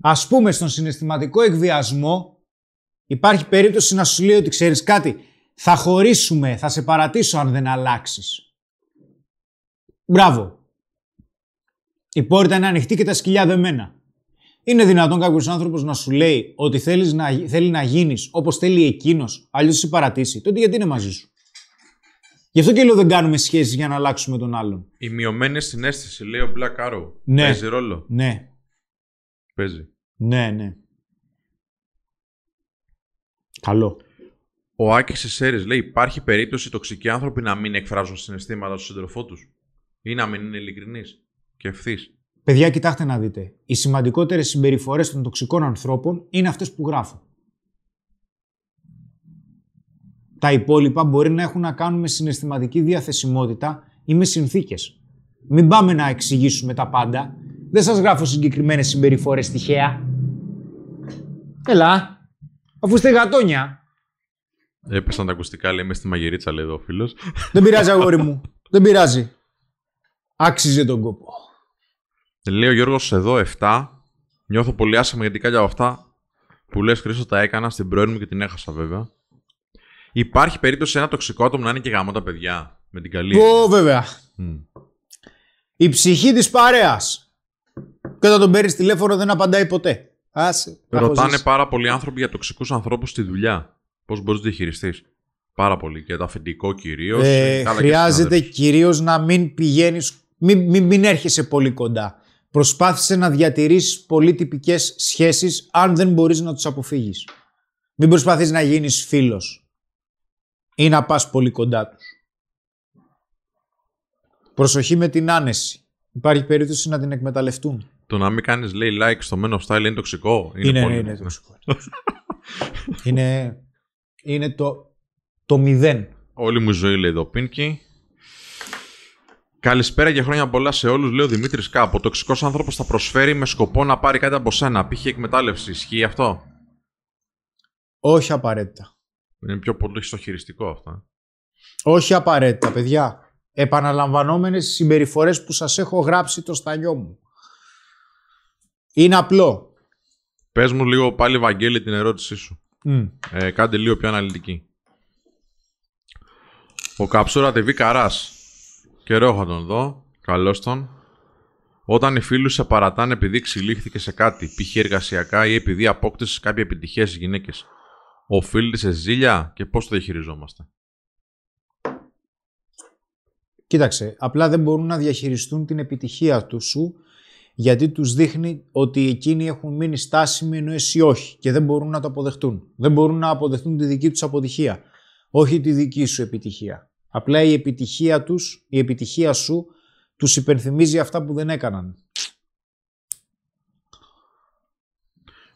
Ας πούμε, στον συναισθηματικό εκβιασμό υπάρχει περίπτωση να σου λέει ότι ξέρεις κάτι, θα χωρίσουμε, θα σε παρατήσω αν δεν αλλάξεις. Μπράβο. Η πόρτα είναι ανοιχτή και τα σκυλιά δεμένα. Είναι δυνατόν κάποιος άνθρωπος να σου λέει ότι θέλεις να, γι- θέλει να γίνεις όπως θέλει εκείνος, αλλιώς σε παρατήσει. Τότε γιατί είναι μαζί σου; Γι' αυτό και λέω δεν κάνουμε σχέσεις για να αλλάξουμε τον άλλον. Η μειωμένη συνέστηση, λέει ο Black Arrow. Ναι. Παίζει ρόλο; Ναι, Παίζει. ναι, ναι. Καλό. Ο Άκης Εσέρη λέει: Υπάρχει περίπτωση οι τοξικοί άνθρωποι να μην εκφράζουν συναισθήματα στον σύντροφό τους ή να μην είναι ειλικρινείς; Και ευθύς. Παιδιά, κοιτάξτε να δείτε. Οι σημαντικότερες συμπεριφορές των τοξικών ανθρώπων είναι αυτές που γράφω. Τα υπόλοιπα μπορεί να έχουν να κάνουν με συναισθηματική διαθεσιμότητα ή με συνθήκες. Μην πάμε να εξηγήσουμε τα πάντα. Δεν σας γράφω συγκεκριμένες συμπεριφορές τυχαία. Έλα, αφού είστε γατόνια. Έπεσαν τα ακουστικά, λέει, μες στη μαγειρίτσα, λέει εδώ ο φίλος. Δεν πειράζει αγόρι μου. Δεν πειράζει. Άξιζε τον κόπο. Λέει ο Γιώργος εδώ 7. Νιώθω πολύ άσχημα γιατί κάποια από αυτά που λες Χρήστο τα έκανα στην πρώην μου και την έχασα βέβαια. Υπάρχει περίπτωση ένα τοξικό άτομο να είναι και γαμό τα παιδιά. Με την καλή. Ω, βέβαια. Μμ. Η ψυχή της παρέας. Και όταν τον παίρνεις τηλέφωνο δεν απαντάει ποτέ. Άσε. τα έχω Ρωτάνε ζήσει. πάρα πολλοί άνθρωποι για τοξικούς ανθρώπους στη δουλειά. Πώς μπορείς να διαχειριστείς; Πάρα πολύ. Και το αφεντικό κυρίως. Ε, χρειάζεται κυρίως να μην πηγαίνεις, μην, μην, μην έρχεσαι πολύ κοντά. Προσπάθησε να διατηρήσεις πολύ τυπικές σχέσεις αν δεν μπορείς να τους αποφύγεις. Μην προσπαθείς να γίνεις φίλος ή να πας πολύ κοντά τους. Προσοχή με την άνεση. Υπάρχει περίπτωση να την εκμεταλλευτούν. Το να μην κάνεις λέει like στο Men of Style είναι τοξικό; Είναι, πολύ. είναι, τοξικό. είναι, είναι το, το μηδέν. Όλη μου η ζωή λέει εδώ Πίνκι. Καλησπέρα και χρόνια πολλά σε όλους, λέει ο Δημήτρης Κάπο. Ο τοξικός άνθρωπος θα προσφέρει με σκοπό να πάρει κάτι από σένα. Π.χ. εκμετάλλευση. Ισχύει αυτό; Όχι απαραίτητα. Είναι πιο πολύ στο χειριστικό αυτό. ε. Όχι απαραίτητα, παιδιά. Επαναλαμβανόμενες συμπεριφορές που σας έχω γράψει το στανιό μου. Είναι απλό. Πες μου λίγο πάλι, Βαγγέλη, την ερώτησή σου. Μμ. Ε, κάντε λίγο πιο αναλυτική. Ο Καψούρα TV Καράς. Καιρό έχω να τον δω. Καλώς τον. Όταν οι φίλοι σου σε παρατάνε επειδή ξυλίχθηκε σε κάτι, π.χ. εργασιακά ή επειδή απόκτησε κάποια επιτυχία στις γυναίκες, οφείλεται σε ζήλια και πώς το διαχειριζόμαστε; Κοίταξε, απλά δεν μπορούν να διαχειριστούν την επιτυχία τους σου γιατί τους δείχνει ότι εκείνοι έχουν μείνει στάσιμοι ενώ εσύ όχι και δεν μπορούν να το αποδεχτούν. Δεν μπορούν να αποδεχτούν τη δική τους αποτυχία, όχι τη δική σου επιτυχία. Απλά η επιτυχία τους, η επιτυχία σου τους υπενθυμίζει αυτά που δεν έκαναν.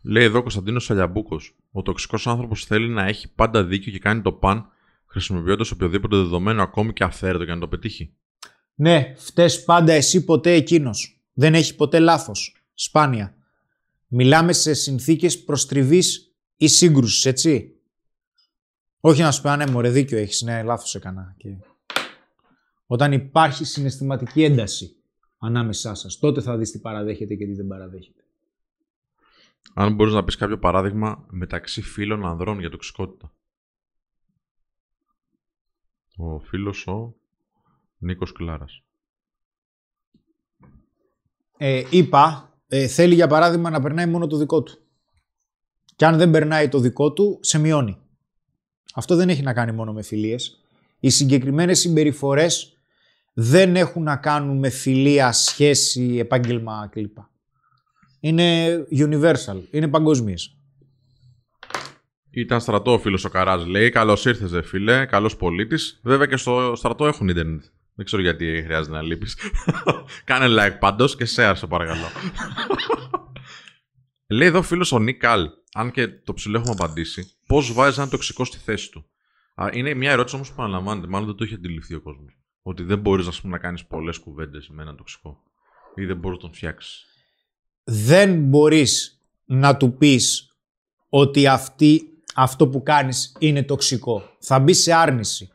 Λέει εδώ ο Κωνσταντίνος Σαλιαμπούκος. Ο τοξικός άνθρωπος θέλει να έχει πάντα δίκιο και κάνει το παν χρησιμοποιώντας οποιοδήποτε δεδομένο, ακόμη και αυθαίρετο, για να το πετύχει. Ναι, φταίς πάντα εσύ ποτέ εκείνος. Δεν έχει ποτέ λάθος. Σπάνια. Μιλάμε σε συνθήκες προστριβής ή σύγκρουσης, έτσι. Όχι να σου πει, «Α, ναι, μωρέ, δίκιο έχεις, ναι, λάθος έκανα. Και... Όταν υπάρχει συναισθηματική ένταση ανάμεσά σας, τότε θα δεις τι παραδέχεται και τι δεν παραδέχεται. Αν μπορείς να πεις κάποιο παράδειγμα μεταξύ φίλων ανδρών για τοξικότητα. Ο φίλος ο Νίκος Κλάρας. Ε, είπα, ε, θέλει για παράδειγμα να περνάει μόνο το δικό του. Και αν δεν περνάει το δικό του, σε μειώνει. Αυτό δεν έχει να κάνει μόνο με φιλίες. Οι συγκεκριμένες συμπεριφορές δεν έχουν να κάνουν με φιλία, σχέση, επάγγελμα κλπ. Είναι universal, είναι παγκόσμιες. Ήταν στρατό ο φίλος ο Καρά, λέει. Καλώς ήρθες, δε φίλε. Καλός πολίτης. Βέβαια και στο στρατό έχουν Ιντερνετ. Δεν ξέρω γιατί χρειάζεται να λείπεις. Κάνε like πάντως και share, σε παρακαλώ. Λέει εδώ φίλος ο Νίκαλ, αν και το ψηλό έχουμε απαντήσει, πώς βάζει ένα τοξικό στη θέση του. Α, είναι μια ερώτηση όμως που αναλαμβάνεται. Μάλλον δεν το έχει αντιληφθεί ο κόσμος. Ότι δεν μπορείς να κάνεις πολλές κουβέντες με έναν τοξικό. Ή δεν μπορείς να τον φτιάξεις. Δεν μπορείς να του πεις ότι αυτή, αυτό που κάνεις είναι τοξικό. Θα μπει σε άρνηση.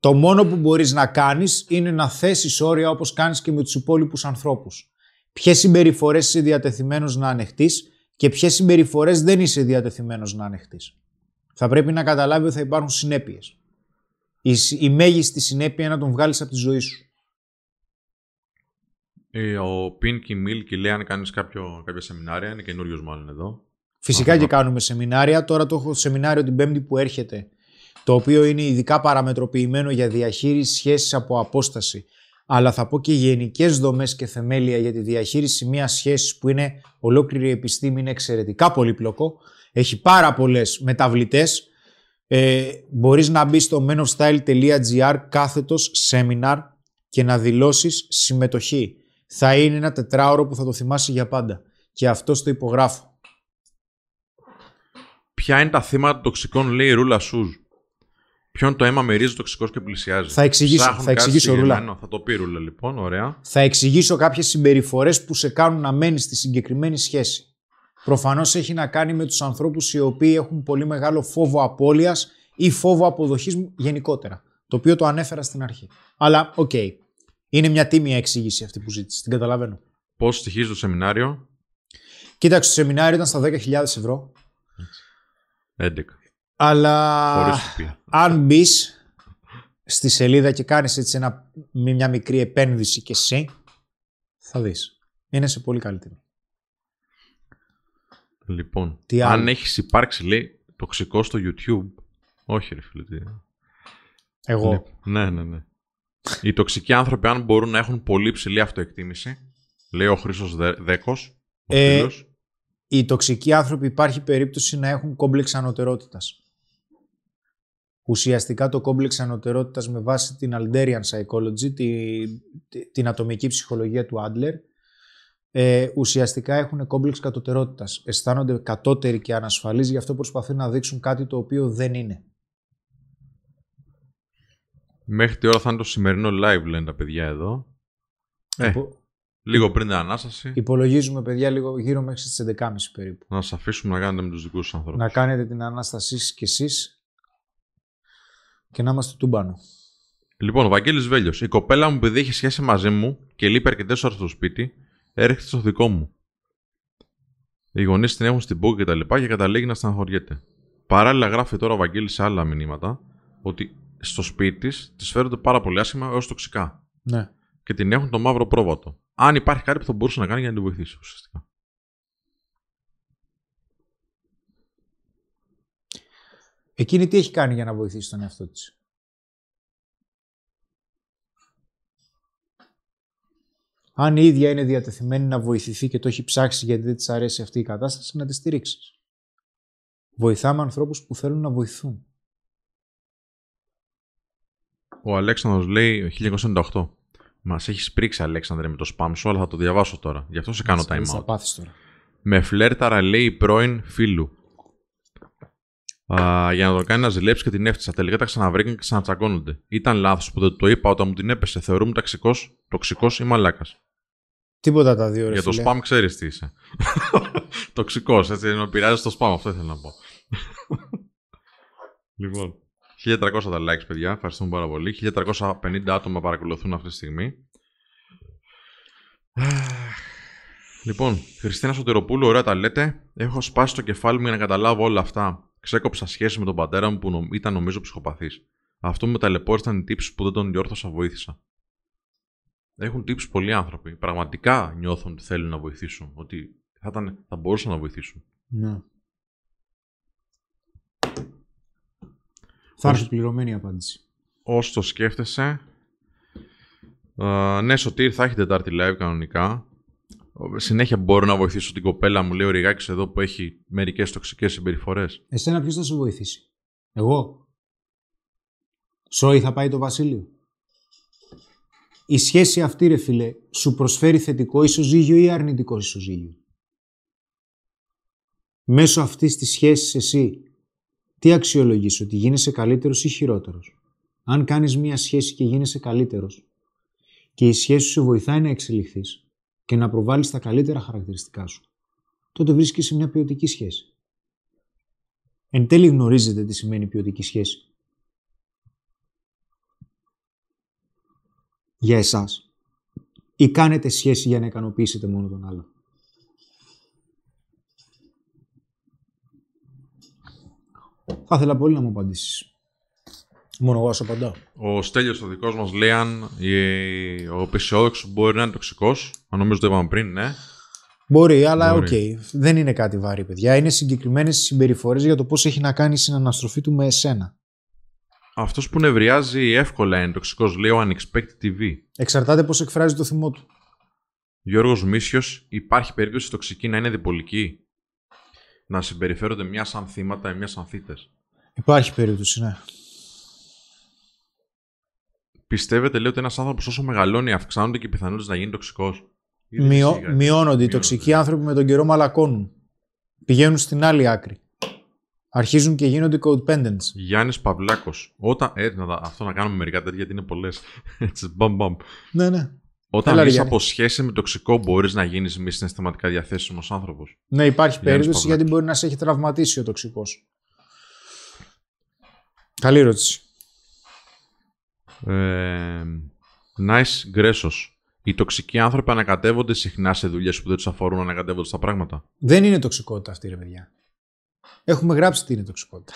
Το μόνο που μπορείς να κάνεις είναι να θέσεις όρια όπως κάνεις και με τους υπόλοιπους ανθρώπους. Ποιες συμπεριφορές είσαι διατεθειμένος να ανεχτείς και ποιες συμπεριφορές δεν είσαι διατεθειμένος να ανεχτείς. Θα πρέπει να καταλάβει ότι θα υπάρχουν συνέπειες. Η, συ- η μέγιστη συνέπεια είναι να τον βγάλεις από τη ζωή σου. Ε, ο Πίνκι Μίλκι λέει αν κάνεις κάποια σεμινάρια, είναι καινούριος μάλλον εδώ. Φυσικά Αχα. και κάνουμε σεμινάρια. Τώρα το έχω σεμινάριο την Πέμπτη που έρχεται, το οποίο είναι ειδικά παραμετροποιημένο για διαχείριση σχέσης από απόσταση. Αλλά θα πω και γενικές δομές και θεμέλια για τη διαχείριση μιας σχέσης που είναι ολόκληρη η επιστήμη, είναι εξαιρετικά πολύπλοκο. Έχει πάρα πολλές μεταβλητές. Ε, μπορείς να μπεις στο menofstyle.gr κάθετος seminar και να δηλώσεις συμμετοχή. Θα είναι ένα τετράωρο που θα το θυμάσαι για πάντα. Και αυτό το υπογράφω. Ποια είναι τα θύματα τοξικών, λέει η Ρούλα Σούζ; Ποιον το αίμα μυρίζει ο τοξικός και πλησιάζει. Θα εξηγήσω, Ψάχνουν θα κάτι εξηγήσω, Ρούλα. συγκεκριμένο. Θα το πει Ρούλα, λοιπόν. Ωραία. Θα εξηγήσω κάποιες συμπεριφορές που σε κάνουν να μένεις στη συγκεκριμένη σχέση. Προφανώς έχει να κάνει με τους ανθρώπους οι οποίοι έχουν πολύ μεγάλο φόβο απώλειας ή φόβο αποδοχής γενικότερα. Το οποίο το ανέφερα στην αρχή. Αλλά, οκ. Είναι μια τίμια εξήγηση αυτή που ζήτησες. Την καταλαβαίνω. Πώς στοιχίζει το σεμινάριο, Κοίταξε, το σεμινάριο ήταν στα 10.000 ευρώ. 11. Αλλά Χωρίς θυπία. αν μπεις στη σελίδα και κάνεις έτσι ένα, μια μικρή επένδυση και εσύ, θα δεις. Είναι σε πολύ καλή τιμή. Λοιπόν, Τι αν άλλο; έχεις υπάρξει, λέει, τοξικό στο YouTube. Όχι, ρε φίλε. τι- Εγώ. Λοιπόν, Ναι, ναι, ναι. Οι τοξικοί άνθρωποι, αν μπορούν να έχουν πολύ ψηλή αυτοεκτίμηση, λέει ο Χρήσο Δέκος. Ο Ε, φίλος. Οι τοξικοί άνθρωποι υπάρχει περίπτωση να έχουν κόμπλεξ ανωτερότητας. Ουσιαστικά το κόμπλεξ ανωτερότητας με βάση την Alderian Psychology, τη, τη- την ατομική ψυχολογία του Adler, ε, ουσιαστικά έχουν κόμπλεξ κατωτερότητας. Αισθάνονται κατώτεροι και ανασφαλείς, γι' αυτό προσπαθούν να δείξουν κάτι το οποίο δεν είναι. Μέχρι τι ώρα θα είναι το σημερινό live, λένε τα παιδιά εδώ. Ε, Υπο- Λίγο πριν την ανάσταση, Υπολογίζουμε, παιδιά, λίγο γύρω μέχρι τις 11.30 περίπου. να σας αφήσουμε να κάνετε με τους δικούς σας ανθρώπους. Να κάνετε την Ανάστασή σας κι εσείς. Και να είμαστε τούμπανο. Λοιπόν, ο Βαγγέλης Βέλιος. Η κοπέλα μου, επειδή έχει σχέση μαζί μου και λείπει αρκετές ώρες στο σπίτι, έρχεται στο δικό μου. Οι γονείς την έχουν στην πούκα και τα λοιπά και καταλήγει να στεναχωριέται. Παράλληλα, γράφει τώρα ο Βαγγέλης σε άλλα μηνύματα ότι στο σπίτι της τις φέρονται πάρα πολύ άσχημα έως τοξικά. Ναι. Και την έχουν το μαύρο πρόβατο. Αν υπάρχει κάτι που θα μπορούσε να κάνει για να την βοηθήσει ουσιαστικά. Εκείνη τι έχει κάνει για να βοηθήσει τον εαυτό της; Αν η ίδια είναι διατεθειμένη να βοηθηθεί και το έχει ψάξει γιατί δεν της αρέσει αυτή η κατάσταση, να τη στηρίξεις. Βοηθάμε ανθρώπους που θέλουν να βοηθούν. Ο Αλέξανδρος λέει 1998. Μας έχεις πρίξει, Αλέξανδρε, με το spam σου, αλλά θα το διαβάσω τώρα. Γι' αυτό σε κάνω time Θα out. πάθεις τώρα. Με φλέρταρα λέει πρώην φίλου. Α, για να τον κάνει να ζηλέψει και την έφτιασα. Τελικά τα ξαναβρήκαν και ξανατσακώνονται. Ήταν λάθος που δεν το είπα όταν μου την έπεσε. Θεωρούμε ταξικός, τοξικός ή μαλάκας. Τίποτα τα δύο ρε Για το φίλε. spam ξέρεις τι είσαι. τοξικός, έτσι. Ενώ πειράζει το spam, αυτό ήθελα να πω. λοιπόν. 1300 τα likes, παιδιά. Ευχαριστούμε πάρα πολύ. 1350 άτομα παρακολουθούν αυτή τη στιγμή. Λοιπόν, Χριστίνα Σωτηροπούλου, ωραία τα λέτε. Έχω σπάσει το κεφάλι μου για να καταλάβω όλα αυτά. Ξέκοψα σχέση με τον πατέρα μου που νομ- ήταν νομίζω ψυχοπαθής. Αυτό με ταλαιπώρησαν οι τύψεις που δεν τον διόρθωσα, βοήθησα. Έχουν τύψεις πολλοί άνθρωποι. Πραγματικά νιώθουν ότι θέλουν να βοηθήσουν. Ότι θα, ήταν, θα μπορούσαν να βοηθήσουν. Ναι. Θα έρθει πληρωμένη η απάντηση. Όσο το σκέφτεσαι. Α, ναι, Σωτήρ, θα έχει Τετάρτη live κανονικά. Συνέχεια μπορώ να βοηθήσω την κοπέλα μου, λέει ο Ριγάκης εδώ που έχει μερικές τοξικές συμπεριφορές. Εσένα ποιος θα σε βοηθήσει; Εγώ; Σόι θα πάει το βασίλειο; Η σχέση αυτή ρε φίλε σου προσφέρει θετικό ισοζύγιο ή αρνητικό ισοζύγιο; Μέσω αυτής της σχέσης εσύ τι αξιολογείς ότι γίνεσαι καλύτερος ή χειρότερος; Αν κάνεις μία σχέση και γίνεσαι καλύτερος και η σχέση σου σε βοηθάει να εξελιχθείς και να προβάλλεις τα καλύτερα χαρακτηριστικά σου, τότε βρίσκεσαι σε μια ποιοτική σχέση. Εν τέλει γνωρίζετε τι σημαίνει ποιοτική σχέση. Για εσάς. Ή κάνετε σχέση για να ικανοποιήσετε μόνο τον άλλο. Θα ήθελα πολύ να μου απαντήσεις. Μόνο εγώ σου απαντάω. Ο Στέλιος ο δικός μας λέει αν η- ο απαισιόδοξος μπορεί να είναι τοξικός. Αν νομίζω το είπαμε πριν, ναι. Μπορεί, αλλά οκ. Μπορεί. Δεν είναι κάτι βαρύ, παιδιά. Είναι συγκεκριμένες συμπεριφορές για το πώς έχει να κάνει η συναναστροφή του με εσένα. Αυτός που νευριάζει εύκολα είναι τοξικός, λέει ο Unexpected TV. Εξαρτάται πώς εκφράζει το θυμό του. Γιώργος Μίσιος, υπάρχει περίπτωση η τοξική να είναι διπολική. Να συμπεριφέρονται μια σαν θύματα ή μια σαν θύτες; Υπάρχει περίπτωση, ναι. Πιστεύετε, λέει, ότι ένας άνθρωπος όσο μεγαλώνει, αυξάνονται και οι πιθανότητες να γίνει τοξικός; Μειω... Μειώνονται. Οι τοξικοί άνθρωποι με τον καιρό μαλακώνουν. Πηγαίνουν στην άλλη άκρη. Αρχίζουν και γίνονται codependents. Γιάννης Παυλάκος. Όταν. Ε, να, τα- αυτό να κάνουμε μερικά τέτοια γιατί είναι πολλές. Έτσι, μπαμ, μπαμ. Ναι, ναι. Όταν Έλα, ρε, βγει Γιάννη. από σχέση με τοξικό, μπορείς να γίνεις μη συναισθηματικά διαθέσιμος άνθρωπος; Ναι, υπάρχει Γιάννης περίπτωση γιατί Παυλάκης. μπορεί να σε έχει τραυματίσει ο τοξικός. Καλή ερώτηση. Ε, nice γκρέσος. Οι τοξικοί άνθρωποι ανακατεύονται συχνά σε δουλειές που δεν τους αφορούν, ανακατεύονται στα πράγματα. Δεν είναι τοξικότητα αυτή, ρε παιδιά. Έχουμε γράψει τι είναι τοξικότητα.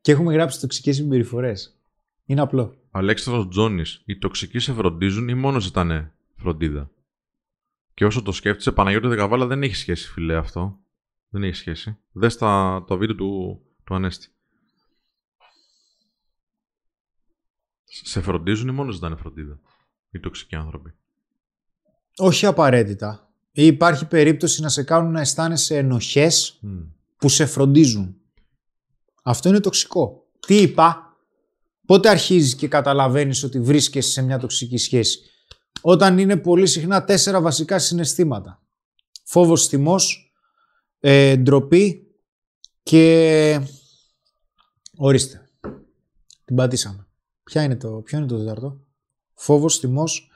Και έχουμε γράψει τοξικές συμπεριφορές. Είναι απλό. Αλέξανδρος Τζόνης. Οι τοξικοί σε φροντίζουν ή μόνος ζητάνε φροντίδα; Και όσο το σκέφτεσαι, Παναγιώτη Δεκαβάλα δεν έχει σχέση, φιλέ, αυτό. Δεν έχει σχέση. Δες τα, το βίντεο του, του Ανέστη. Σε φροντίζουν ή μόνος ζητάνε φροντίδα. Οι τοξικοί άνθρωποι; Όχι απαραίτητα. Ή υπάρχει περίπτωση να σε κάνουν να αισθάνεσαι ενοχές Μμ. που σε φροντίζουν. Αυτό είναι τοξικό. Τι είπα, πότε αρχίζεις και καταλαβαίνεις ότι βρίσκεσαι σε μια τοξική σχέση; Όταν είναι πολύ συχνά τέσσερα βασικά συναισθήματα. Φόβος, θυμός, ε, ντροπή και... Ορίστε. Την πατήσαμε. Ποια είναι το, ποιο είναι το τέταρτο; Φόβος, θυμός,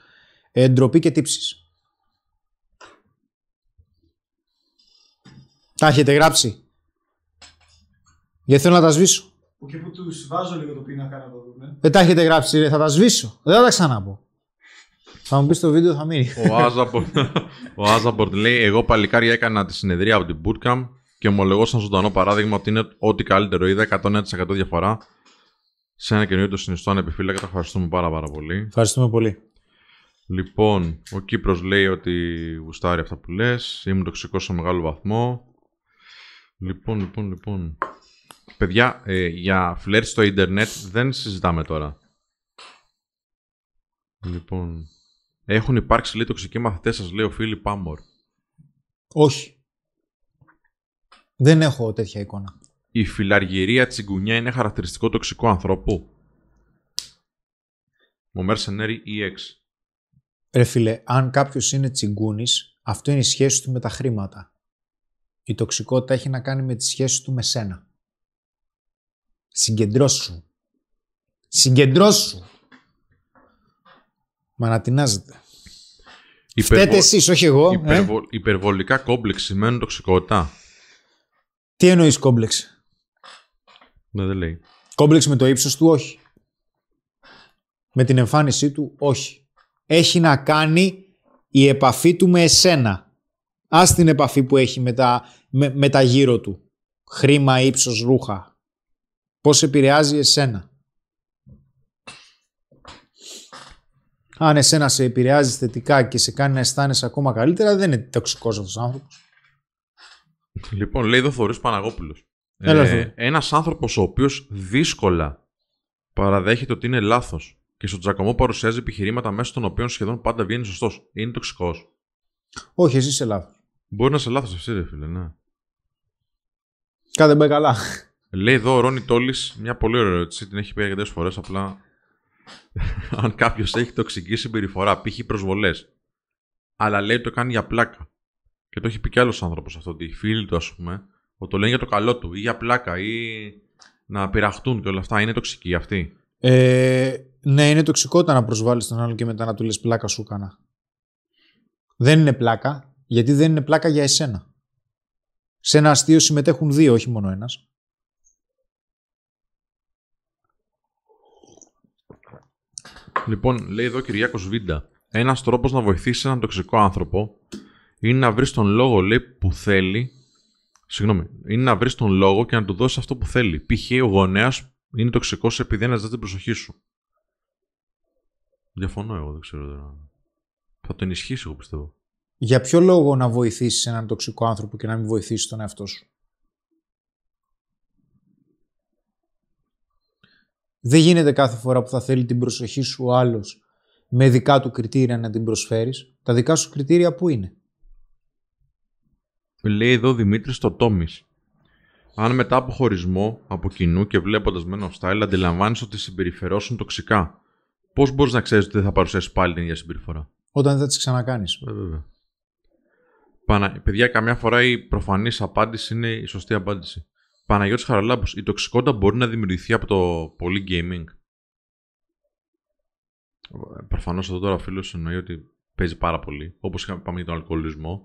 ε, ντροπή και τύψεις. Τα έχετε γράψει. Γιατί θέλω να τα σβήσω. Από εκεί που τους βάζω λίγο το πίνακα να το δουν. Δεν τα έχετε γράψει, ρε, θα τα σβήσω. Δεν θα τα ξαναπώ. Θα μου πεις το βίντεο θα μείνει. Ο Άζαμπορτ, ο Άζαμπορτ λέει: Εγώ παλικάρια έκανα τη συνεδρία από την Bootcamp και ομολογώ σαν ζωντανό παράδειγμα ότι είναι ό,τι καλύτερο είδα 101% διαφορά σε ένα καινούριο το συνιστό ανεπιφύλακα. Τα ευχαριστούμε πάρα, πάρα πολύ. Ευχαριστούμε πολύ. Λοιπόν, ο Κύπρος λέει ότι γουστάρει αυτά που λες. Ήμουν τοξικός σε μεγάλο βαθμό. Λοιπόν, λοιπόν, λοιπόν. Παιδιά, ε, για φλερτ στο ίντερνετ δεν συζητάμε τώρα. Λοιπόν. Έχουν υπάρξει λέει τοξικοί μαθητές σας, λέει ο Φίλιπ Πάμορ. Όχι. Δεν έχω τέτοια εικόνα. Η φιλαργυρία τσιγκουνιά είναι χαρακτηριστικό τοξικό ανθρώπου. Ο Mercenary EX. Ρε φίλε, αν κάποιος είναι τσιγκούνης, αυτό είναι η σχέση του με τα χρήματα. Η τοξικότητα έχει να κάνει με τη σχέση του με σένα. Συγκεντρώσου. Συγκεντρώσου. Μα να τεινάζετε. Φταίτε εσείς, όχι εγώ. ε; υπερβο- Υπερβολικά κόμπλεξ σημαίνουν τοξικότητα. Τι εννοείς κόμπλεξ; Ναι, δεν λέει. Κόμπλεξ με το ύψος του, όχι. Με την εμφάνισή του, όχι. Έχει να κάνει η επαφή του με εσένα. Ας την επαφή που έχει με τα, με, με τα γύρω του. Χρήμα, ύψος, ρούχα. Πώς επηρεάζει εσένα. Αν εσένα σε επηρεάζει θετικά και σε κάνει να αισθάνεσαι ακόμα καλύτερα, δεν είναι τοξικός αυτός ο άνθρωπος. Λοιπόν, λέει εδώ Θωρής Παναγόπουλος. Έλα, Ε, Θοδωρή. ένας άνθρωπος ο οποίος δύσκολα παραδέχεται ότι είναι λάθος και στον Τζακωμό παρουσιάζει επιχειρήματα μέσω των οποίων σχεδόν πάντα βγαίνει σωστός. Είναι τοξικός. Όχι, εσύ είσαι λάθος. Μπορεί να είσαι λάθος εσύ ρε φίλε, ναι. Κάτι δεν πάει καλά. Λέει εδώ ο Ρόνι Τόλης μια πολύ ωραία ερώτηση. Την έχει πει αρκετές φορές. Απλά αν κάποιος έχει τοξική συμπεριφορά, π.χ. προσβολές, αλλά λέει το κάνει για πλάκα. Και το έχει πει κι άλλος άνθρωπος αυτό. Ότι οι φίλοι του, ας πούμε, ότι το λένε για το καλό του ή για πλάκα ή να πειραχτούν και όλα αυτά. Είναι τοξική αυτή; Ε, ναι, είναι τοξικότητα να προσβάλλεις τον άλλον και μετά να του λες πλάκα σου κάνα. Δεν είναι πλάκα, γιατί δεν είναι πλάκα για εσένα. Σε ένα αστείο συμμετέχουν δύο, όχι μόνο ένας. Λοιπόν, λέει εδώ ο Κυριάκος Βίντα. Ένας τρόπος να βοηθήσεις έναν τοξικό άνθρωπο είναι να βρεις τον λόγο, λέει, που θέλει. Συγγνώμη, είναι να βρεις τον λόγο και να του δώσεις αυτό που θέλει. Π.χ. ο γονέας είναι τοξικός επειδή δεν ζητά την προσοχή σου. Διαφωνώ εγώ, δεν ξέρω τώρα. Θα το ενισχύσεις, εγώ πιστεύω. Για ποιο λόγο να βοηθήσεις έναν τοξικό άνθρωπο και να μην βοηθήσεις τον εαυτό σου; Δεν γίνεται κάθε φορά που θα θέλει την προσοχή σου ο άλλος με δικά του κριτήρια να την προσφέρεις. Τα δικά σου κριτήρια πού είναι; Λέει εδώ ο Δημήτρης το Τόμι. Αν μετά από χωρισμό από κοινού και βλέποντας Men of Style αντιλαμβάνεις ότι συμπεριφερόσουν τοξικά, πώς μπορείς να ξέρεις ότι δεν θα παρουσιάσεις πάλι την ίδια συμπεριφορά; Όταν δεν θα τις ξανακάνεις. Ε, βέβαια. Πανα... Παιδιά, καμιά φορά η προφανής απάντηση είναι η σωστή απάντηση. Παναγιώτης Χαραλάμπους, η τοξικότητα μπορεί να δημιουργηθεί από το πολύ gaming. Προφανώς εδώ τώρα ο φίλος εννοεί ότι παίζει πάρα πολύ. Όπως είχαμε πάμε για τον αλκοολισμό.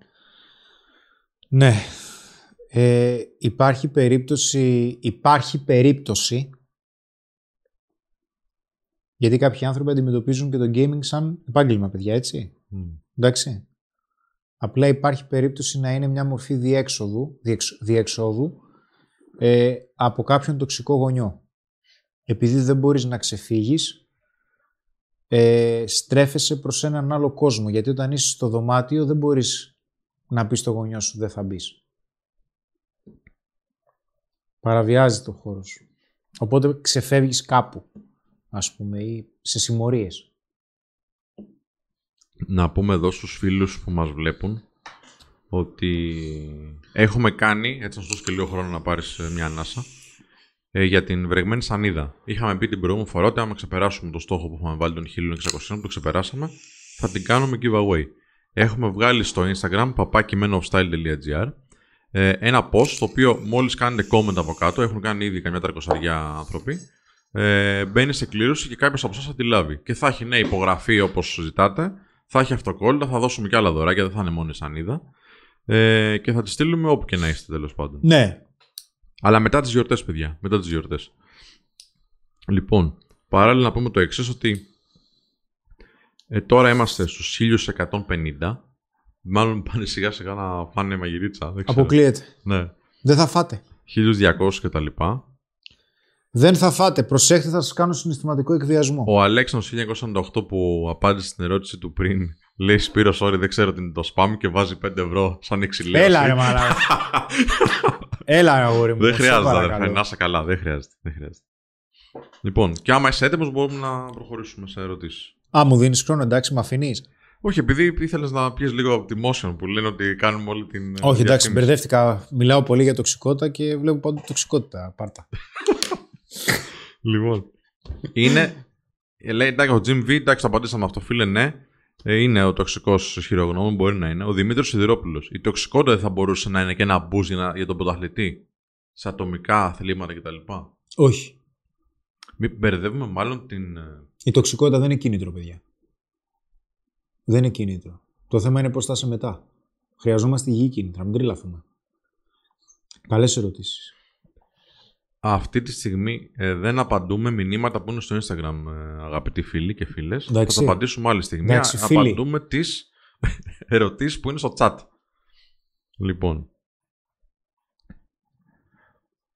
Ναι. Ε, υπάρχει περίπτωση, υπάρχει περίπτωση γιατί κάποιοι άνθρωποι αντιμετωπίζουν και το gaming σαν επάγγελμα, παιδιά, έτσι. Εντάξει. Απλά υπάρχει περίπτωση να είναι μια μορφή διέξοδου, διεξ- διεξόδου ε, από κάποιον τοξικό γονιό. Επειδή δεν μπορείς να ξεφύγεις, ε, στρέφεσαι προς έναν άλλο κόσμο. Γιατί όταν είσαι στο δωμάτιο δεν μπορείς να πεις στο γονιό σου δεν θα μπεις. Παραβιάζει το χώρο σου. Οπότε ξεφεύγεις κάπου, ας πούμε, ή σε συμμορίες. να πούμε εδώ στους φίλους που μας βλέπουν ότι έχουμε κάνει, έτσι να σου δώσω και λίγο χρόνο να πάρεις ε, μια ανάσα, ε, για την βρεγμένη σανίδα. Είχαμε πει την προηγούμενη φορά ότι άμα ξεπεράσουμε το στόχο που είχαμε βάλει των 1600, που το ξεπεράσαμε, θα την κάνουμε giveaway. Έχουμε βγάλει στο Instagram papakimenoofstyle.gr ε, ένα post το οποίο μόλις κάνετε comment από κάτω, έχουν κάνει ήδη καμιά τρακοσαριά άνθρωποι, ε, μπαίνει σε κλήρωση και κάποιος από εσάς θα τη λάβει. Και θα έχει ναι υπογραφή όπως ζητάτε, θα έχει αυτοκόλλητα, θα δώσουμε και άλλα δωράκια, δεν θα είναι μόνο η σανίδα. Ε, και θα τη στείλουμε όπου και να είστε τέλος πάντων. Ναι. Αλλά μετά τις γιορτές, παιδιά. Μετά τις γιορτές. Λοιπόν, παράλληλα να πούμε το εξής ότι ε, τώρα είμαστε στους 1150. Μάλλον πάνε σιγά σιγά να φάνε μαγειρίτσα. Δεν ξέρω. Αποκλείεται. Ναι. Δεν θα φάτε. 1200 και τα λοιπά. Δεν θα φάτε. Προσέχτε, θα σας κάνω συναισθηματικό εκβιασμό. Ο Αλέξανδρος 1998 που απάντησε στην ερώτηση του πριν λέει Σπύρο, sorry, δεν ξέρω τι είναι το spam και βάζει 5 ευρώ σαν εξηλαίωση. Έλα, ρε μαλάκα. Έλα, ρε αγόρι μου. Δεν σε χρειάζεται, παρακαλώ. αδερφέ. Να είσαι καλά. Δεν χρειάζεται. Δεν χρειάζεται. Λοιπόν, και άμα είσαι έτοιμος, μπορούμε να προχωρήσουμε σε ερωτήσεις. Α, μου δίνεις χρόνο, εντάξει, με αφήνεις; Όχι, επειδή ήθελες να πιεις λίγο από τη motion που λένε ότι κάνουμε όλη την. ε, Όχι, εντάξει, διαφήμιση. μπερδεύτηκα. Μιλάω πολύ για τοξικότητα και βλέπω παντού τοξικότητα. Πάρτα. Λοιπόν. Είναι. ε, Λέει, εντάξει, ο Jim V, εντάξει, το απαντήσαμε αυτό, φίλε, ναι. Ε, Είναι ο τοξικός χειρογνώμη, μπορεί να είναι. Ο Δημήτρης Σιδηρόπουλος. Η τοξικότητα δεν θα μπορούσε να είναι και ένα μπουζ για, να- για τον πρωταθλητή; Σε ατομικά αθλήματα κτλ. Όχι. Μην μπερδεύουμε μάλλον την. Ε, Η τοξικότητα δεν είναι κίνητρο, παιδιά. Δεν είναι κίνητρο. Το θέμα είναι πώς θα είσαι μετά. Χρειαζόμαστε υγιή κίνητρα, μην τρελαθούμε. Καλές ερωτήσεις. Αυτή τη στιγμή ε, δεν απαντούμε μηνύματα που είναι στο Instagram, ε, αγαπητοί φίλοι και φίλες. Θα Εντάξει. τα απαντήσουμε άλλη στιγμή. Εντάξει, Α- φίλοι. Απαντούμε τις ερωτήσεις που είναι στο chat. Λοιπόν.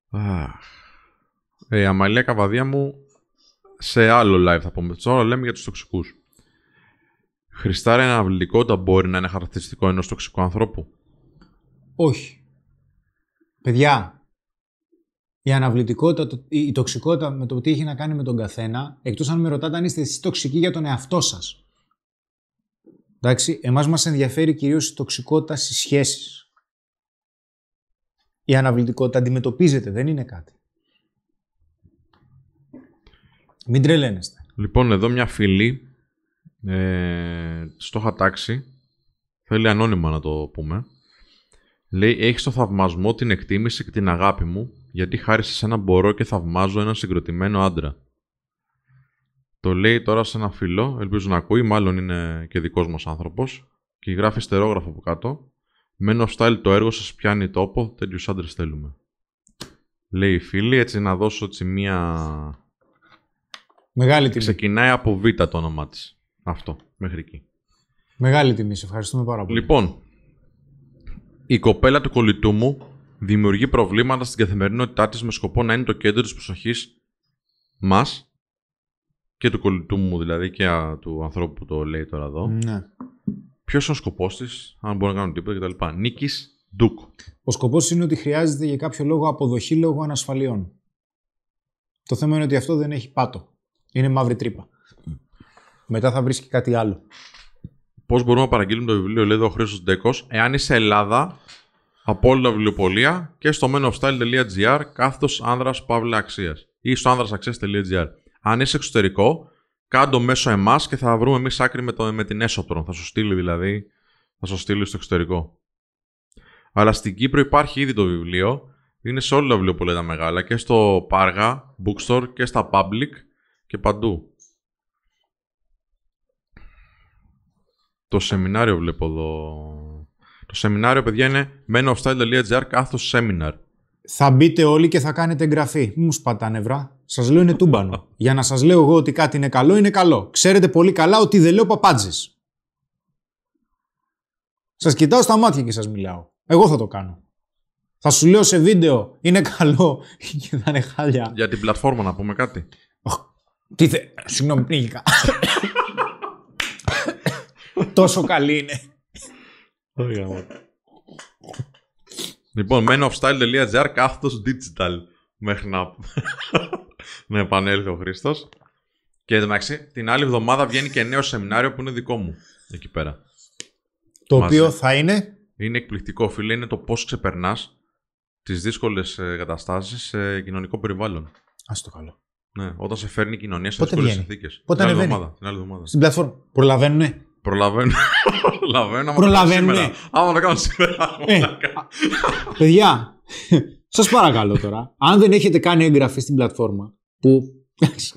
Αχ. Ε, Αμαλία Καβαδία μου, σε άλλο live θα πούμε. Τώρα λέμε για τους τοξικούς. Χριστάρα ένα αυλητικότητα μπορεί να είναι χαρακτηριστικό ενός τοξικού ανθρώπου; Όχι. Παιδιά, η αναβλητικότητα, το- η η τοξικότητα με το τι έχει να κάνει με τον καθένα, εκτός αν με ρωτάτε αν είστε εσείς τοξικοί για τον εαυτό σας. Εντάξει, εμάς μας ενδιαφέρει κυρίως η τοξικότητα στις σχέσεις. Η αναβλητικότητα αντιμετωπίζεται, δεν είναι κάτι. Μην τρελαίνεστε. Λοιπόν, εδώ μια φίλη ε, στο είχα τάξει. Θέλει ανώνυμα να το πούμε. Λέει: Έχεις το θαυμασμό, την εκτίμηση και την αγάπη μου, γιατί χάρη σε σένα μπορώ και θαυμάζω έναν συγκροτημένο άντρα. Το λέει τώρα σε ένα φίλο, ελπίζω να ακούει, μάλλον είναι και δικός μας άνθρωπος, και γράφει στερόγραφο από κάτω. Μένω style το έργο σας πιάνει τόπο, τέτοιους άντρες θέλουμε. Λέει η φίλη, έτσι να δώσω έτσι μία Μεγάλη τιμή. Ξεκινάει από Β το όνομά της. Αυτό, μέχρι εκεί. Μεγάλη τιμή, σε ευχαριστούμε πάρα πολύ. Λοιπόν, η κοπέλα του κολλητού μου δημιουργεί προβλήματα στην καθημερινότητά της με σκοπό να είναι το κέντρο της προσοχής μας και του κολλητού μου, δηλαδή και α, του ανθρώπου που το λέει τώρα εδώ. Ναι. Ποιος είναι ο σκοπός της, αν μπορεί να κάνουν τίποτα κτλ. Νίκης Ντουκ. Ο σκοπός είναι ότι χρειάζεται για κάποιο λόγο αποδοχή λόγω ανασφαλιών. Το θέμα είναι ότι αυτό δεν έχει πάτο. Είναι μαύρη τρύπα. Μετά θα βρεις και κάτι άλλο. Πώς μπορούμε να παραγγείλουμε το βιβλίο, λέει εδώ ο Χρήστος Ντέκος, εάν είσαι Ελλάδα, από όλα τα βιβλιοπολία και στο menofstyle.gr κάθετος άνδρας παύλα αξίας ή στο άνδρασαξία.gr. Αν είσαι εξωτερικό, κάντο μέσω εμάς και θα βρούμε εμείς άκρη με, το, με την έσωτρο. Θα σου στείλει δηλαδή, θα σου στείλει στο εξωτερικό. Αλλά στην Κύπρο υπάρχει ήδη το βιβλίο. Είναι σε όλα τα βιβλιοπολία τα μεγάλα και στο Πάργα, Bookstore και στα Public και παντού. Το σεμινάριο βλέπω εδώ. Το σεμινάριο, παιδιά, είναι menofstyle.gr κάθος seminar. Θα μπείτε όλοι και θα κάνετε εγγραφή. Μη μου σπατά νευρά. Σας λέω είναι τούμπανο. Για να σας λέω εγώ ότι κάτι είναι καλό, είναι καλό. Ξέρετε πολύ καλά ότι δεν λέω παπάντζες. Σας κοιτάω στα μάτια και σας μιλάω. Εγώ θα το κάνω. Θα σου λέω σε βίντεο είναι καλό και θα είναι χάλια. Για την πλατφόρμα να πούμε κάτι. Τι θε... Συγγνώμη, πνίγηκα. Τόσο καλή είναι. Λοιπόν, menofstyle.gr κάθετος digital. Μέχρι να, να επανέλθει ο Χρήστος. Και εντάξει, την άλλη εβδομάδα βγαίνει και νέο σεμινάριο που είναι δικό μου. Εκεί πέρα. Το Μαζί. οποίο θα είναι... Είναι εκπληκτικό, φίλε. Είναι το πώς ξεπερνάς τις δύσκολες ε, καταστάσεις σε κοινωνικό περιβάλλον. Ας το καλό. Ναι, όταν σε φέρνει η κοινωνία σε Πότε δύσκολες βγαίνει; συνθήκες. Πότε την άλλη ανεβαίνει; εβδομάδα. Την άλλη εβδομάδα. Στην πλατφόρμα. Προλαβαίνουνε; Προλαβαίνω. Προλαβαίνω. άμα το κάνω Προλαβαίνουνε; σήμερα. Άμα το κάνω σήμερα. Ε, μαλάκα. Παιδιά, σας παρακαλώ τώρα, αν δεν έχετε κάνει εγγραφή στην πλατφόρμα, που εντάξει,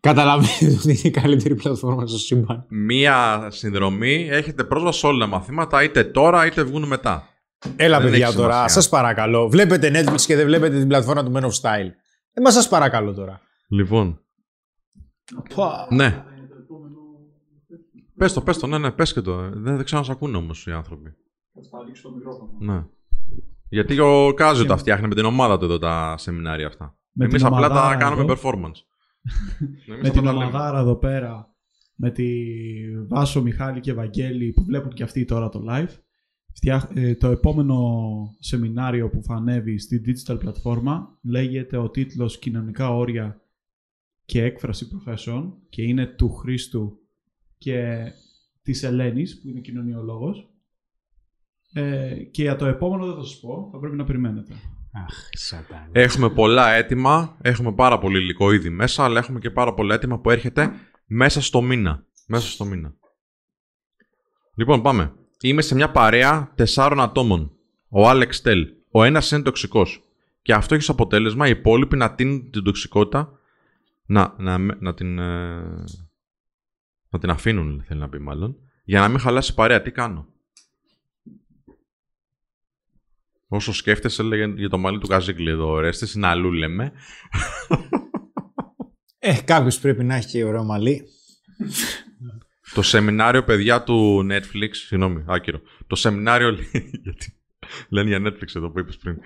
καταλαβαίνετε ότι είναι η καλύτερη πλατφόρμα στο σύμπαν. Μία συνδρομή έχετε πρόσβαση σε όλα τα μαθήματα, είτε τώρα είτε βγουν μετά. Έλα Δεν παιδιά έχει τώρα, σημασία. σας παρακαλώ. Βλέπετε Netflix και δεν βλέπετε την πλατφόρμα του Men of Style. Ε, μα σας παρακαλώ τώρα. Λοιπόν, Πα. ναι. Πες το, πες το, ναι, ναι, πες και το. Δεν, δεν ξέρω να σε ακούνε όμως οι άνθρωποι. Θα ανοίξω το μικρόφωνο. Ναι. Γιατί ο Κάζιο τα φτιάχνει με την ομάδα του εδώ τα σεμινάρια αυτά. Με Εμείς την απλά τα ομαδάρα κάνουμε εδώ. performance. Εμείς με απλά την τα λέμε. ομαδάρα εδώ πέρα, με τη Βάσο, Μιχάλη και Βαγγέλη που βλέπουν και αυτοί τώρα το live. Φτιάχ- ε, το επόμενο σεμινάριο που θα ανέβει στη digital πλατφόρμα λέγεται ο τίτλος «Κοινωνικά όρια και έκφραση προθέσεων» και είναι του Χρήστου και της Ελένης που είναι κοινωνιολόγος. Ε, και για το επόμενο δεν θα σας πω, θα πρέπει να περιμένετε. Αχ, σατάν. Έχουμε πολλά έτοιμα, έχουμε πάρα πολύ υλικό ήδη μέσα, αλλά έχουμε και πάρα πολλά έτοιμα που έρχεται μέσα στο μήνα. Μέσα στο μήνα. Λοιπόν, πάμε. Είμαι σε μια παρέα τεσσάρων ατόμων. Ο Άλεξ Τελ. Ο ένας είναι τοξικός. Και αυτό έχει ως αποτέλεσμα οι υπόλοιποι να τίνουν την τοξικότητα να, να, να, την, ε, να την αφήνουν, θέλει να πει μάλλον, για να μην χαλάσει η παρέα. Τι κάνω; Όσο σκέφτεσαι, λέγε για το μαλλί του Καζίκλη εδώ, Ορέστης, είναι αλλού λέμε. Ε, κάποιος πρέπει να έχει και ωραίο μαλλί. Το σεμινάριο, παιδιά του Netflix, συγγνώμη, άκυρο. Το σεμινάριο, λέει, γιατί λένε για Netflix εδώ που είπες πριν.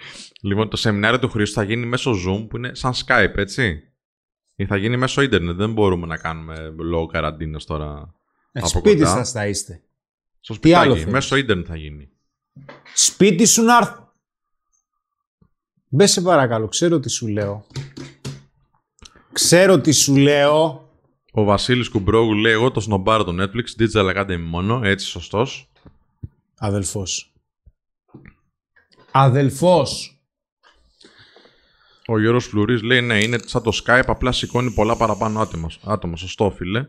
Λοιπόν, το σεμινάριο του Χρήστου θα γίνει μέσω Zoom, που είναι σαν Skype, έτσι. Ή θα γίνει μέσω ίντερνετ, δεν μπορούμε να κάνουμε λόγω καραντίνας τώρα. Ε, Από σπίτι κοντά. σας θα είστε. Στο Τι άλλο σπιτάκι, θέλεις; μέσω ίντερνετ θα γίνει. Σπίτι σου να έρθω. Μπες σε παρακαλώ, ξέρω τι σου λέω. Ξέρω τι σου λέω. Ο Βασίλης Κουμπρόγου λέει, εγώ το σνομπάρω το Netflix, Digital Academy μόνο, έτσι σωστός. Αδελφός. Αδελφός. Ο Γιώργος Φλουρής λέει, ναι, είναι σαν το Skype, απλά σηκώνει πολλά παραπάνω άτομα. άτομα. Σωστό, φίλε.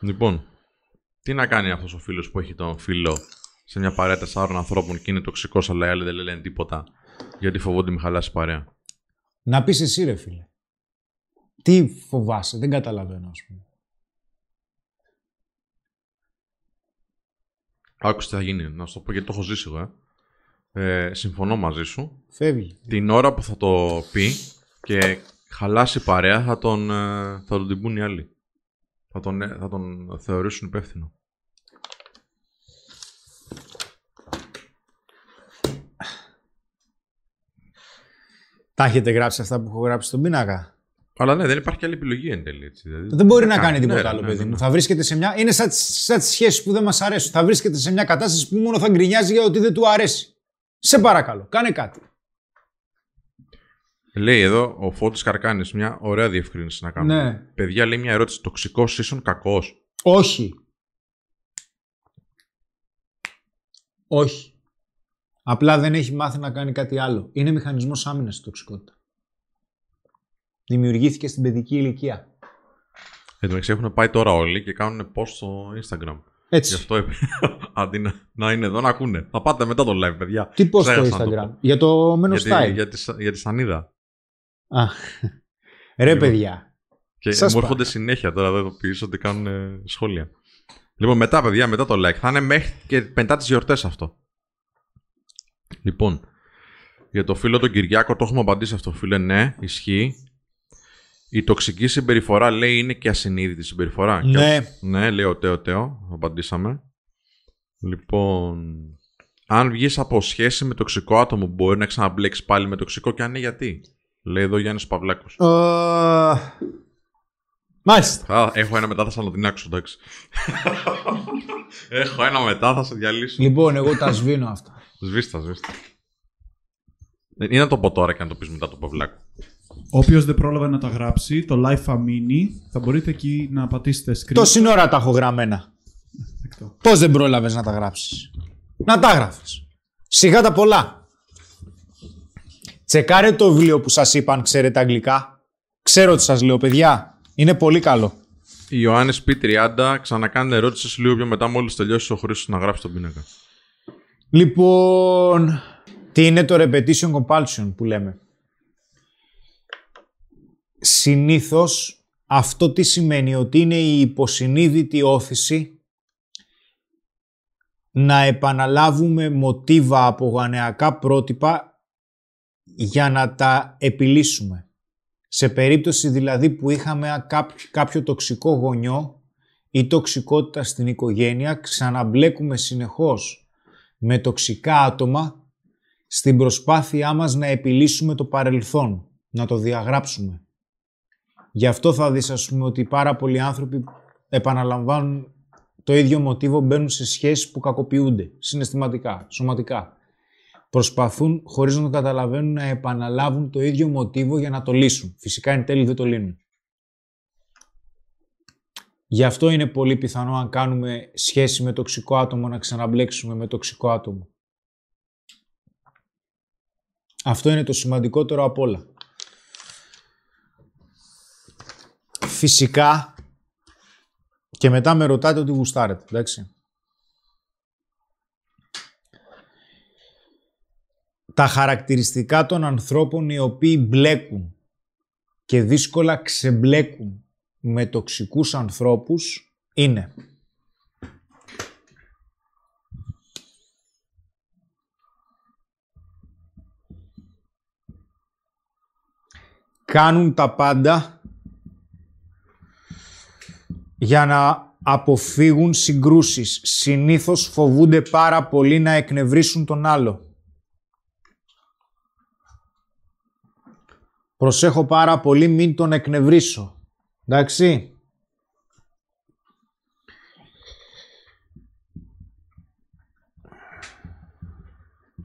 Λοιπόν, τι να κάνει αυτός ο φίλος που έχει τον φίλο σε μια παρέα τεσσάρων ανθρώπων και είναι τοξικός, αλλά οι άλλοι δεν λένε τίποτα γιατί φοβόνται μη χαλάσει η παρέα. Να πεις εσύ ρε φίλε. Τι φοβάσαι, δεν καταλαβαίνω ας πούμε. Άκουσε τι θα γίνει, να σου το πω γιατί το έχω ζήσει εγώ. Ε. Ε, συμφωνώ μαζί σου. Φεύγει. Την ώρα που θα το πει και χαλάσει η παρέα, θα τον, ε, θα τον τυμπούν οι άλλοι. Θα τον, ε, θα τον θεωρήσουν υπεύθυνο. Τα έχετε γράψει αυτά που έχω γράψει στον πίνακα; Αλλά ναι, δεν υπάρχει άλλη επιλογή εν τέλει. Έτσι. Δηλαδή, Δεν μπορεί τι να κάνει Ναι, τίποτα ναι, άλλο, ναι, παιδί ναι, μου. ναι. Θα βρίσκεται σε μια. Είναι σαν, τις- σαν τις σχέσεις που δεν μας αρέσουν. Θα βρίσκεται σε μια κατάσταση που μόνο θα γκρινιάζει για ότι δεν του αρέσει. Σε παρακαλώ, κάνε κάτι. Λέει εδώ ο Φώτης Καρκάνης μια ωραία διευκρίνηση να κάνουμε. Ναι. Παιδιά λέει μια ερώτηση. Τοξικός ίσον κακός; Όχι. Όχι. Απλά δεν έχει μάθει να κάνει κάτι άλλο. Είναι μηχανισμός άμυνας η τοξικότητα. Δημιουργήθηκε στην παιδική ηλικία. Εν τω μεταξύ έχουν πάει τώρα όλοι και κάνουν post στο Instagram. Γι' Έτσι. αυτό είπε. Αντί να, να είναι εδώ να ακούνε. Θα πάτε μετά το live, παιδιά. Τι πω στο Ξέχασα να το Instagram; πω. Για το Men of Γιατί, Style. για, τη, σα- για τη σανίδα. Α. Ρε Λοιπόν. παιδιά. Και Σας μου έρχονται παρακαλώ. συνέχεια τώρα εδώ πίσω ότι κάνουν ε, σχόλια. Λοιπόν, μετά, παιδιά, μετά το like. Θα είναι μέχρι και μετά τις γιορτές αυτό. Λοιπόν, για το φίλο τον Κυριάκο το έχουμε απαντήσει αυτό, φίλε. Ναι, ισχύει. Η τοξική συμπεριφορά λέει είναι και ασυνείδητη συμπεριφορά. Και- Ναι. ναι, λέει ο Τέο Τέο. Απαντήσαμε. Λοιπόν, αν βγεις από σχέση με τοξικό άτομο, μπορεί να ξαναμπλέξεις πάλι με τοξικό και αν ναι, γιατί; Λέει εδώ ο Γιάννης Παυλάκος. Ε, Μάλιστα. Α, έχω ένα μετά, θα σε την άξω, εντάξει. έχω ένα μετά, θα σε διαλύσω. Λοιπόν, εγώ τα σβήνω αυτά. Σβήστα, σβήστα. Ή να το πω τώρα και να το πεις μετά το Παυλάκο. Όποιο δεν πρόλαβε να τα γράψει, το live θα μείνει. Θα μπορείτε εκεί να πατήσετε screen. Τόση ώρα τα έχω γραμμένα. Δεκτό. Πώς δεν πρόλαβες να τα γράψεις; Να τα γράφεις. Σιγά τα πολλά. Τσεκάρε το βιβλίο που σας είπα αν ξέρετε αγγλικά. Ξέρω τι σας λέω παιδιά. Είναι πολύ καλό. Ιωάννης P30, ξανακάνε ερώτηση σε λίγο πιο μετά, μόλις τελειώσει ο Χρήστος να γράψει τον πίνακα. Λοιπόν, τι είναι το repetition compulsion που λέμε; Συνήθως αυτό τι σημαίνει ότι είναι η υποσυνείδητη όθηση να επαναλάβουμε μοτίβα από γανεακά πρότυπα για να τα επιλύσουμε. Σε περίπτωση δηλαδή που είχαμε κάποιο, κάποιο τοξικό γονιό ή τοξικότητα στην οικογένεια, ξαναμπλέκουμε συνεχώς με τοξικά άτομα στην προσπάθειά μας να επιλύσουμε το παρελθόν, να το διαγράψουμε. Γι' αυτό θα δεις ας πούμε ότι πάρα πολλοί άνθρωποι επαναλαμβάνουν το ίδιο μοτίβο, μπαίνουν σε σχέσεις που κακοποιούνται, συναισθηματικά, σωματικά. Προσπαθούν, χωρίς να το καταλαβαίνουν, να επαναλάβουν το ίδιο μοτίβο για να το λύσουν. Φυσικά εν τέλει δεν το λύνουν. Γι' αυτό είναι πολύ πιθανό αν κάνουμε σχέση με τοξικό άτομο να ξαναμπλέξουμε με τοξικό άτομο. Αυτό είναι το σημαντικότερο απ' όλα. Φυσικά, και μετά με ρωτάτε ότι γουστάρετε, εντάξει. Τα χαρακτηριστικά των ανθρώπων οι οποίοι μπλέκουν και δύσκολα ξεμπλέκουν με τοξικούς ανθρώπους είναι κάνουν τα πάντα για να αποφύγουν συγκρούσεις. Συνήθως φοβούνται πάρα πολύ να εκνευρίσουν τον άλλο. Προσέχω πάρα πολύ μην τον εκνευρίσω. Εντάξει.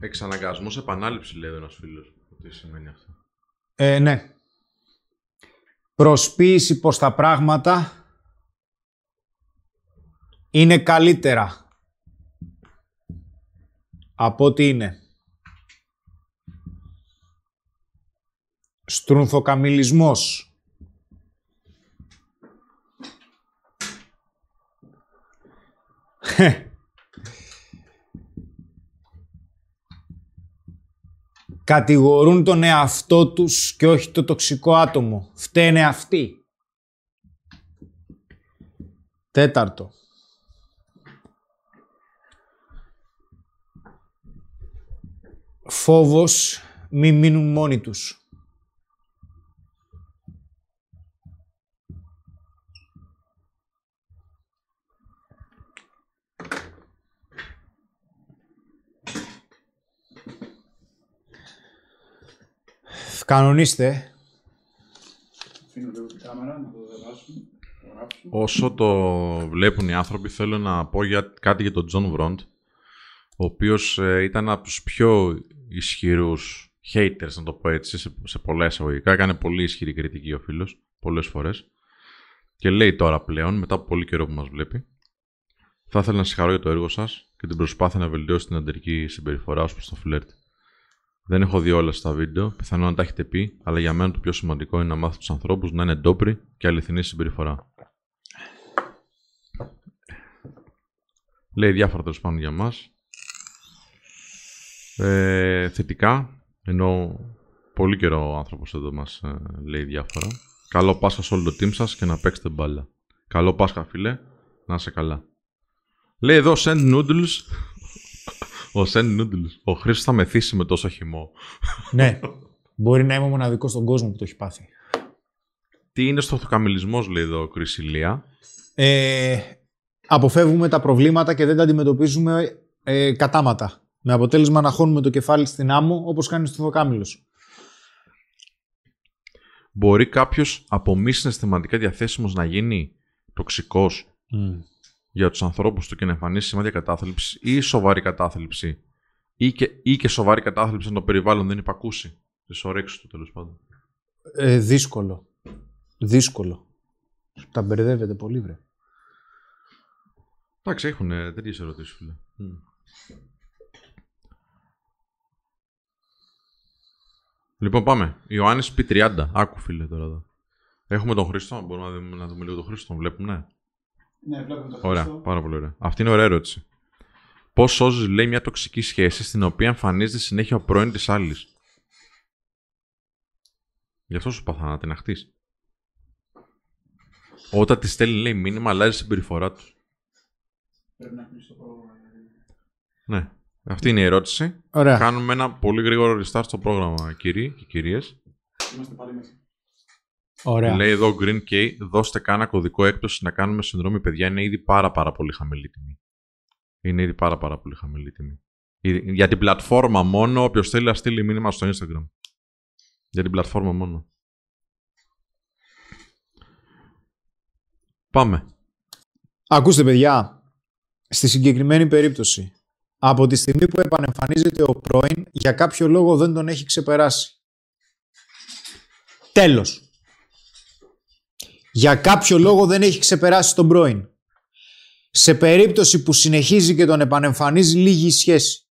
Εξαναγκασμός επανάληψη λέει ένας φίλος. Τι σημαίνει αυτό. Ε, ναι. Προσποίηση πως τα πράγματα είναι καλύτερα από ό,τι είναι. Στρουνθοκαμιλισμός. Κατηγορούν τον εαυτό τους και όχι το τοξικό άτομο. Φταίνε αυτοί. Τέταρτο. Φόβος μη μείνουν μόνοι τους. Κανονίστε. Αφήνω λίγο την κάμερα να το διαβάσουμε. το γράψουμε. Όσο το βλέπουν οι άνθρωποι, θέλω να πω για, κάτι για τον Τζον Βροντ, ο οποίος ε, ήταν από τους πιο ισχυρούς haters, να το πω έτσι, σε, σε πολλά εισαγωγικά. Έκανε πολύ ισχυρή κριτική ο φίλος, πολλές φορές. Και λέει τώρα πλέον, μετά από πολύ καιρό που μας βλέπει, θα ήθελα να συγχαρώ για το έργο σας και την προσπάθεια να βελτιώσει την ανδρική συμπεριφορά ως προς το φλερτ. Δεν έχω δει όλα στα βίντεο, πιθανόν να τα έχετε πει, αλλά για μένα το πιο σημαντικό είναι να μάθω τους ανθρώπους να είναι ντόπροι και αληθινή συμπεριφορά. Λέει διάφορα τέλος πάντων για μας. Ε, θετικά, ενώ πολύ καιρό ο άνθρωπος εδώ μας ε, λέει διάφορα. Καλό Πάσχα σε όλο το team σας και να παίξετε μπάλα. Καλό Πάσχα, φίλε, να είσαι καλά. Λέει εδώ send noodles ο Σεν Noodles. Ο Χρήστος θα μεθύσει με τόσο χυμό. ναι. Μπορεί να είμαι ο μοναδικός στον κόσμο που το έχει πάθει. Τι είναι στο θοκαμιλισμός, λέει εδώ ο Κρυσιλία. Ε, αποφεύγουμε τα προβλήματα και δεν τα αντιμετωπίζουμε ε, κατάματα. Με αποτέλεσμα να χώνουμε το κεφάλι στην άμμο όπως κάνει στο θοκάμιλος. Μπορεί κάποιος από μη συναισθηματικά διαθέσιμος να γίνει τοξικός για τους ανθρώπους του και να εμφανίσει σημάδια κατάθλιψης ή σοβαρή κατάθλιψη ή και, ή και σοβαρή κατάθλιψη αν το περιβάλλον δεν υπακούσει τις ωρέξεις του τέλος πάντων. Ε, δύσκολο. Δύσκολο. Τα μπερδεύετε πολύ, βρε. Εντάξει, έχουν τέτοιες ερωτήσεις, φίλε. Μμ. Λοιπόν, πάμε. Ιωάννης P30. Άκου, φίλε, τώρα εδώ. Έχουμε τον Χρήστο. Μπορούμε να δούμε, να δούμε λίγο τον Χρήστο. Τον βλέπουμε. Ναι, βλέπουμε το Ωραία, Χριστό. πάρα πολύ ωραία. Αυτή είναι ωραία ερώτηση. Πώς σώζει, λέει, μια τοξική σχέση στην οποία εμφανίζεται συνέχεια ο πρώην της άλλης; Γι' αυτό σου πάθα να την αχτείς. Όταν της στέλνει, λέει, μήνυμα, αλλάζει η συμπεριφορά τους. Πρέπει να κλείσει το πρόγραμμα. Ναι. Αυτή είναι η ερώτηση. Ωραία. Κάνουμε ένα πολύ γρήγορο restart στο πρόγραμμα, κύριοι και κυρίες. Είμαστε πάλι μέσα. Ωραία. Λέει εδώ Green K, δώστε κάνα κωδικό έκπτωση να κάνουμε συνδρομή. Παιδιά, είναι ήδη πάρα πάρα πολύ χαμηλή τιμή. Είναι ήδη πάρα πάρα πολύ χαμηλή τιμή. Ήδη- Για την πλατφόρμα μόνο, όποιος θέλει να στείλει μήνυμα στο Instagram. Για την πλατφόρμα μόνο. Πάμε. Ακούστε παιδιά, στη συγκεκριμένη περίπτωση, από τη στιγμή που επανεμφανίζεται ο πρώην, για κάποιο λόγο δεν τον έχει ξεπεράσει. Τέλος. Για κάποιο λόγο δεν έχει ξεπεράσει τον πρώην. Σε περίπτωση που συνεχίζει και τον επανεμφανίζει λήγει η σχέση.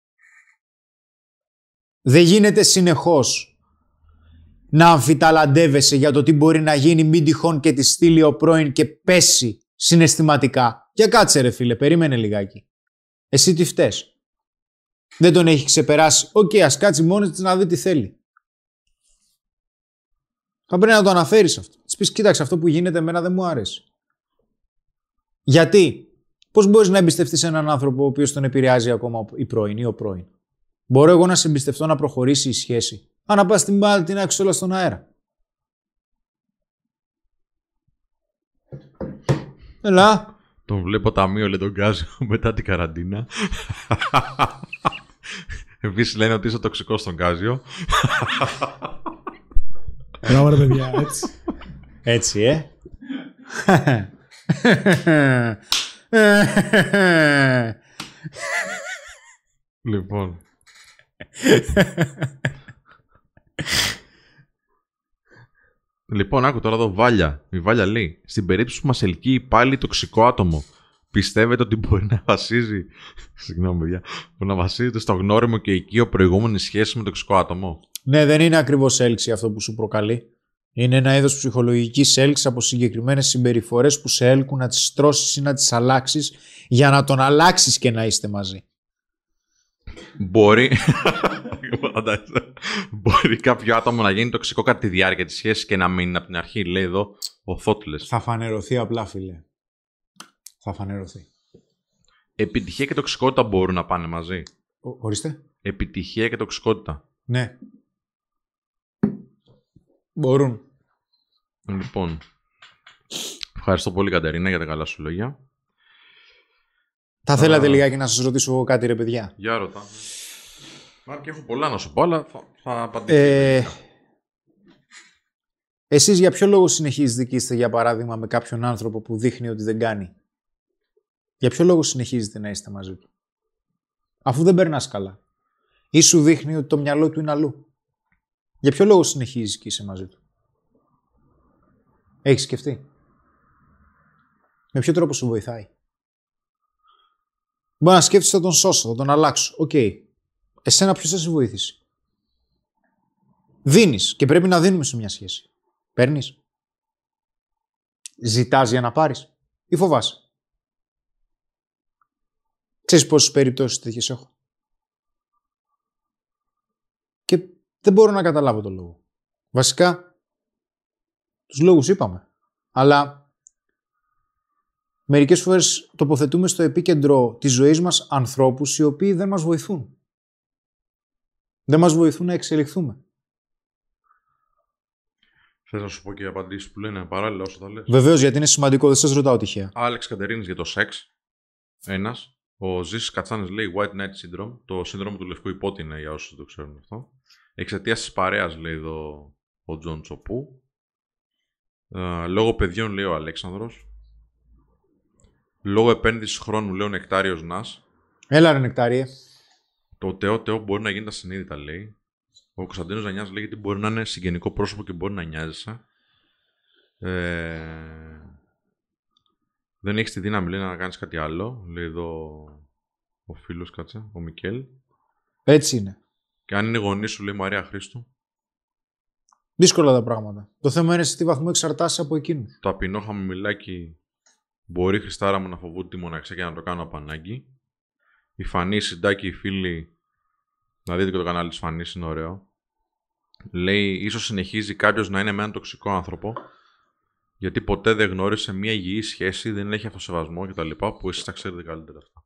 Δεν γίνεται συνεχώς να αμφιταλαντεύεσαι για το τι μπορεί να γίνει μην τυχόν και της στείλει ο πρώην και πέσει συναισθηματικά. Για κάτσε ρε φίλε, περίμενε λιγάκι. Εσύ τι φταίς. Δεν τον έχει ξεπεράσει. Οκ, ας κάτσει μόνη της να δει τι θέλει. Θα πρέπει να το αναφέρεις αυτό. Της πεις, κοίταξε αυτό που γίνεται εμένα δεν μου άρεσε. Γιατί; Πώς μπορείς να εμπιστευτείς έναν άνθρωπο ο οποίος τον επηρεάζει ακόμα η πρώην ή ο πρώην; Μπορώ εγώ να σε εμπιστευτώ να προχωρήσει η σχέση; Αν να πας την μπάλα την άξω όλα στον αέρα. Έλα. Τον βλέπω ταμείο, λέει τον Γκάζιο, μετά την καραντίνα. Επίσης λένε ότι είσαι τοξικός στον Γκάζιο. Μπράβο ρε παιδιά, έτσι. Έτσι, ε. Λοιπόν. λοιπόν, άκου τώρα εδώ Βάλια. Η Βάλια λέει: Στην περίπτωση που μας ελκύει πάλι τοξικό άτομο, πιστεύετε ότι μπορεί να βασίζει. Συγγνώμη, παιδιά. Μπορεί να βασίζεται στο γνώριμο και οικείο προηγούμενη σχέση με τοξικό άτομο; ναι, δεν είναι ακριβώς έλξη αυτό που σου προκαλεί. Είναι ένα είδος ψυχολογικής έλξης από συγκεκριμένες συμπεριφορές που σε έλκουν να τις τρώσεις ή να τις αλλάξεις για να τον αλλάξεις και να είστε μαζί. Μπορεί. Φαντάζεσαι. Μπορεί κάποιο άτομο να γίνει τοξικό κατά τη διάρκεια της σχέσης και να μείνει από την αρχή, λέει εδώ ο Thoughtless. Θα φανερωθεί απλά, φίλε. Θα φανερωθεί. Επιτυχία και τοξικότητα μπορούν να πάνε μαζί. Ο, ορίστε. Επιτυχία και τοξικότητα. Ναι. Μπορούν. Λοιπόν. Ευχαριστώ πολύ, Κατερίνα, για τα καλά σου λόγια. Θα θέλατε λιγάκι να σας ρωτήσω εγώ κάτι ρε παιδιά; Για ρωτά. Μα και έχω πολλά να σου πω, αλλά θα, θα απαντήσω. Ε, εσείς για ποιο λόγο συνεχίζετε και είστε για παράδειγμα με κάποιον άνθρωπο που δείχνει ότι δεν κάνει; Για ποιο λόγο συνεχίζετε να είστε μαζί του; Αφού δεν περνάς καλά. Ή σου δείχνει ότι το μυαλό του είναι αλλού. Για ποιο λόγο συνεχίζεις και είσαι μαζί του; Έχεις σκεφτεί; Με ποιο τρόπο σου βοηθάει; Μπορεί να σκέφτεσαι θα τον σώσω, θα τον αλλάξω. Οκ. Εσένα ποιος θα σε βοηθήσει; Δίνεις και πρέπει να δίνουμε σε μια σχέση. Παίρνεις; Ζητάς για να πάρεις ή φοβάσαι; Ξέρεις πόσες περιπτώσεις τέτοιες έχω. Και δεν μπορώ να καταλάβω τον λόγο. Βασικά, τους λόγους είπαμε. Αλλά μερικές φορές τοποθετούμε στο επίκεντρο της ζωής μας ανθρώπους οι οποίοι δεν μας βοηθούν. Δεν μας βοηθούν να εξελιχθούμε. Θες να σου πω και οι απαντήσεις που λένε παράλληλα όσο θα λες; Βεβαίως γιατί είναι σημαντικό, δεν σας ρωτάω τυχαία. Άλεξ Κατερίνης για το σεξ. Ένας. Ο Ζήσης Κατσάνης λέει White Knight Syndrome. Το σύνδρομο του λευκού ιππότη είναι για όσους δεν το ξέρουν αυτό. Εξαιτίας της παρέας λέει εδώ ο Τζον Τσοπού. Ε, λόγω παιδιών λέει ο Αλέξανδρος. Λόγω επένδυσης χρόνου λέει ο Νεκτάριος Νάς. Έλα ρε νεκτάριε. Το Τεό Τεό μπορεί να γίνει τα συνείδητα λέει. Ο Κωνσταντίνος Ζανιάς λέει ότι μπορεί να είναι συγγενικό πρόσωπο και μπορεί να νοιάζεσαι. Ε, δεν έχεις τη δύναμη λέει, να κάνεις κάτι άλλο. Λέει εδώ ο φίλος, κάτσε, ο Μικέλ. Έτσι είναι. Και αν είναι γονείς σου, λέει η Μαρία Χρήστου, Δύσκολα τα πράγματα. Το θέμα είναι σε τι βαθμό εξαρτάσαι από εκείνους. το απεινό χαμομηλάκι μπορεί Χριστάρα μου να φοβούνται τη μοναξιά και να το κάνω από ανάγκη. Η Φανή, η Συντάκη, οι φίλοι, να δείτε και το κανάλι της Φανής, είναι ωραίο. Λέει, ίσως συνεχίζει κάποιος να είναι με έναν τοξικό άνθρωπο, γιατί ποτέ δεν γνώρισε μια υγιή σχέση, δεν έχει αυτοσεβασμό κτλ. που εσείς τα ξέρετε καλύτερα αυτά.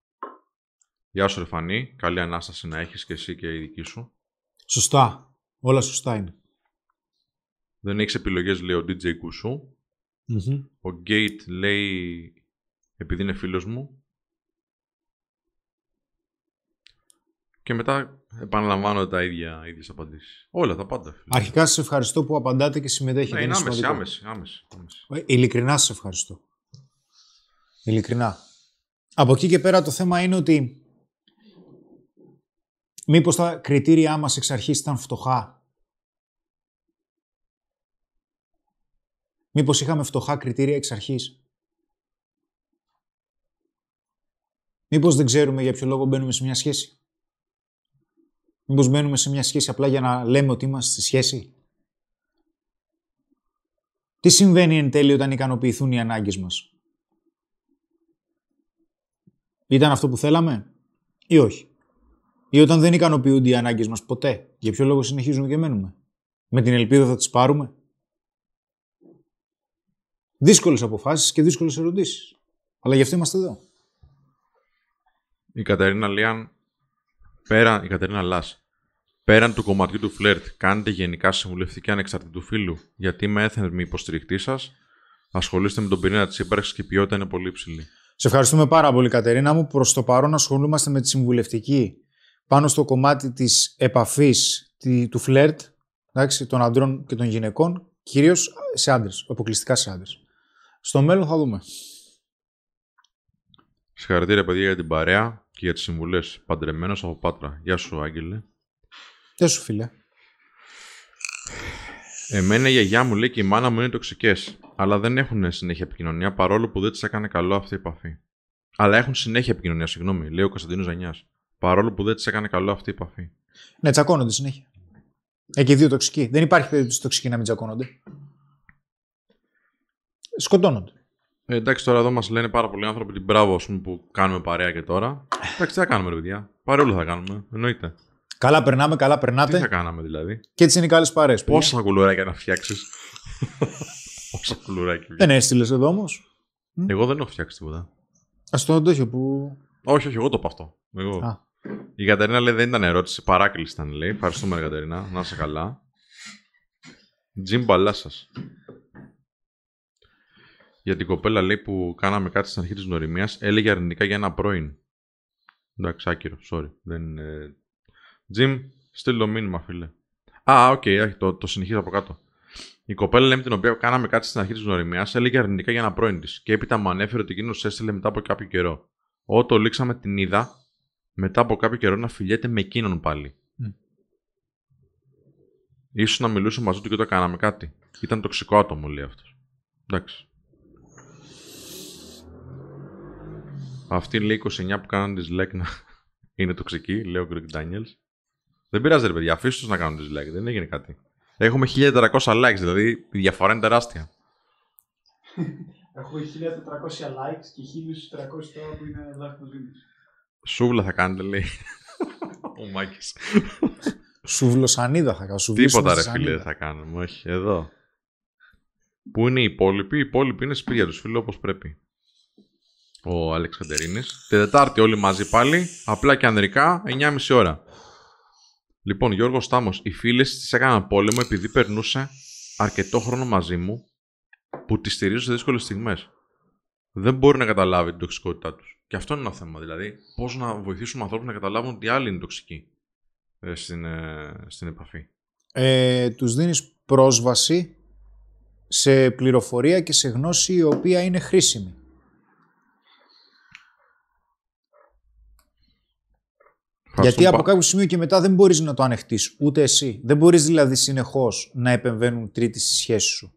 Γεια σου ρε Φανή, καλή Ανάσταση να έχεις και εσύ και η δική σου. Σωστά. Όλα σωστά είναι. Δεν έχεις επιλογές, λέει ο DJ Κουσού. Ο Gate λέει επειδή είναι φίλος μου. Και μετά επαναλαμβάνω τα ίδια ίδιες απαντήσεις. Όλα τα πάντα. Φίλε. Αρχικά σας ευχαριστώ που απαντάτε και συμμετέχετε. Ναι, είναι άμεση, σημαντικό. άμεση, άμεση, άμεση. Ε, Ειλικρινά σας ευχαριστώ. Ειλικρινά. Από εκεί και πέρα το θέμα είναι ότι μήπως τα κριτήριά μας εξ αρχής ήταν φτωχά. Μήπως είχαμε φτωχά κριτήρια εξ αρχής. Μήπως δεν ξέρουμε για ποιο λόγο μπαίνουμε σε μια σχέση. Μήπως μπαίνουμε σε μια σχέση απλά για να λέμε ότι είμαστε στη σχέση; Τι συμβαίνει εν τέλει όταν ικανοποιηθούν οι ανάγκες μας; Ήταν αυτό που θέλαμε ή όχι; Ή όταν δεν ικανοποιούνται οι ανάγκες μας ποτέ; Για ποιο λόγο συνεχίζουμε και μένουμε; Με την ελπίδα θα τις πάρουμε; Δύσκολες αποφάσεις και δύσκολες ερωτήσεις. Αλλά γι' αυτό είμαστε εδώ. Η Κατερίνα Λίαν, πέρα, η Κατερίνα Λάς, πέραν του κομματιού του φλερτ, κάνετε γενικά συμβουλευτική ανεξαρτήτου φίλου, γιατί είμαι έθερμη υποστηρικτή σας. Ασχολείστε με τον πυρήνα της ύπαρξης και η ποιότητα είναι πολύ ψηλή. Σε ευχαριστούμε πάρα πολύ Κατερίνα μου. Προς το παρόν ασχολούμαστε με τη συμβουλευτική πάνω στο κομμάτι της επαφής τη- του φλερτ εντάξει, των αντρών και των γυναικών, κυρίως σε άντρες, αποκλειστικά σε άντρες. Στο μέλλον θα δούμε. Συγχαρητήρια, παιδιά, για την παρέα και για τις συμβουλές. Παντρεμένος από Πάτρα. Γεια σου, Άγγελε. Γεια σου φίλε; Εμένα η γιαγιά μου λέει και η μάνα μου είναι τοξικές, αλλά δεν έχουν συνέχεια επικοινωνία παρόλο που δεν της έκανε καλό αυτή η επαφή. Αλλά έχουν συνέχεια επικοινωνία, συγγνώμη, λέει ο Κωνσταντίνος Ζανιάς. Παρόλο που δεν της έκανε καλό αυτή η επαφή. Ναι, τσακώνονται συνέχεια. Εκεί δύο τοξικοί. Δεν υπάρχει περίπτωση τοξικοί να μην τσακώνονται. Σκοτώνονται. Ε, εντάξει, τώρα εδώ μας λένε πάρα πολλοί άνθρωποι την μπράβο ας πούμε, που κάνουμε παρέα και τώρα. Εντάξει, τι θα κάνουμε, ρε παιδιά. Παρόλο θα κάνουμε. Εννοείται. Καλά περνάμε, καλά Τι θα περνάτε. κάναμε δηλαδή; Και έτσι είναι οι καλέ παρέ. Πόσα κουλουράκια να φτιάξεις; Πόσα κουλουράκια. Δεν έστειλες εδώ όμως. Εγώ δεν έχω φτιάξει τίποτα. Α το τέτοιο που. Όχι, όχι, εγώ το είπα αυτό. Εγώ. Α. Η Κατερίνα λέει δεν ήταν ερώτηση, παράκληση ήταν λέει. Ευχαριστούμε, ρε Κατερίνα. Να είσαι καλά. Τζιμ μπαλάς σας. Για την κοπέλα λέει που κάναμε κάτι στην αρχή της γνωριμίας, έλεγε αρνητικά για ένα πρώην. Εντάξει, άκυρο, sorry. Δεν, ε... Τζιμ, στείλ το μήνυμα, φίλε. Α, OK, okay, το, το συνεχίζω από κάτω. Η κοπέλα λέει με την οποία κάναμε κάτι στην αρχή της γνωριμίας έλεγε αρνητικά για ένα πρώην της και έπειτα μου ανέφερε ότι εκείνος έστειλε μετά από κάποιο καιρό. Όταν το λήξαμε την είδα μετά από κάποιο καιρό να φιλιέται με εκείνον πάλι. Μμ. Ίσως να μιλούσε μαζί του και το κάναμε κάτι. Ήταν τοξικό άτομο, λέει αυτός. Εντάξει. Αυτή λέει 29 που κάνουν dislike να είναι τοξική, λέει ο Greg Daniels. Δεν πειράζει, ρε παιδιά, αφήστε τους να κάνουν dislike, δεν έγινε κάτι. Έχουμε 1400 likes, δηλαδή η διαφορά είναι τεράστια. Έχουμε 1400 likes και 1300 τώρα που είναι ελάχιστο ζήτημα. Σούβλα θα κάνετε, λέει. Ο Μάκης. Σουβλοσανίδα θα κάνω. Τίποτα ρε σουβλίσουμε φίλε δεν σανίδα. θα κάνουμε, όχι, εδώ. Πού είναι οι υπόλοιποι, οι υπόλοιποι είναι σπίτια τους φίλε όπως πρέπει. Ο Άλεξ Καντερίνης. Τη Τετάρτη όλοι μαζί πάλι, απλά και ανδρικά, 9.30 ώρα. Λοιπόν, Γιώργος Στάμος, οι φίλες της έκαναν πόλεμο επειδή περνούσε αρκετό χρόνο μαζί μου που τη στηρίζω σε δύσκολες στιγμές. Δεν μπορεί να καταλάβει την τοξικότητά τους. Και αυτό είναι ένα θέμα, δηλαδή πώς να βοηθήσουμε ανθρώπους να καταλάβουν ότι οι άλλοι είναι τοξικοί ε, στην, ε, στην επαφή. Ε, τους δίνεις πρόσβαση σε πληροφορία και σε γνώση η οποία είναι χρήσιμη. Γιατί Ευχαριστούμε από πα- κάποιο σημείο και μετά δεν μπορείς να το ανεχτείς, ούτε εσύ. Δεν μπορείς δηλαδή συνεχώς να επεμβαίνουν τρίτη στη σχέση σου.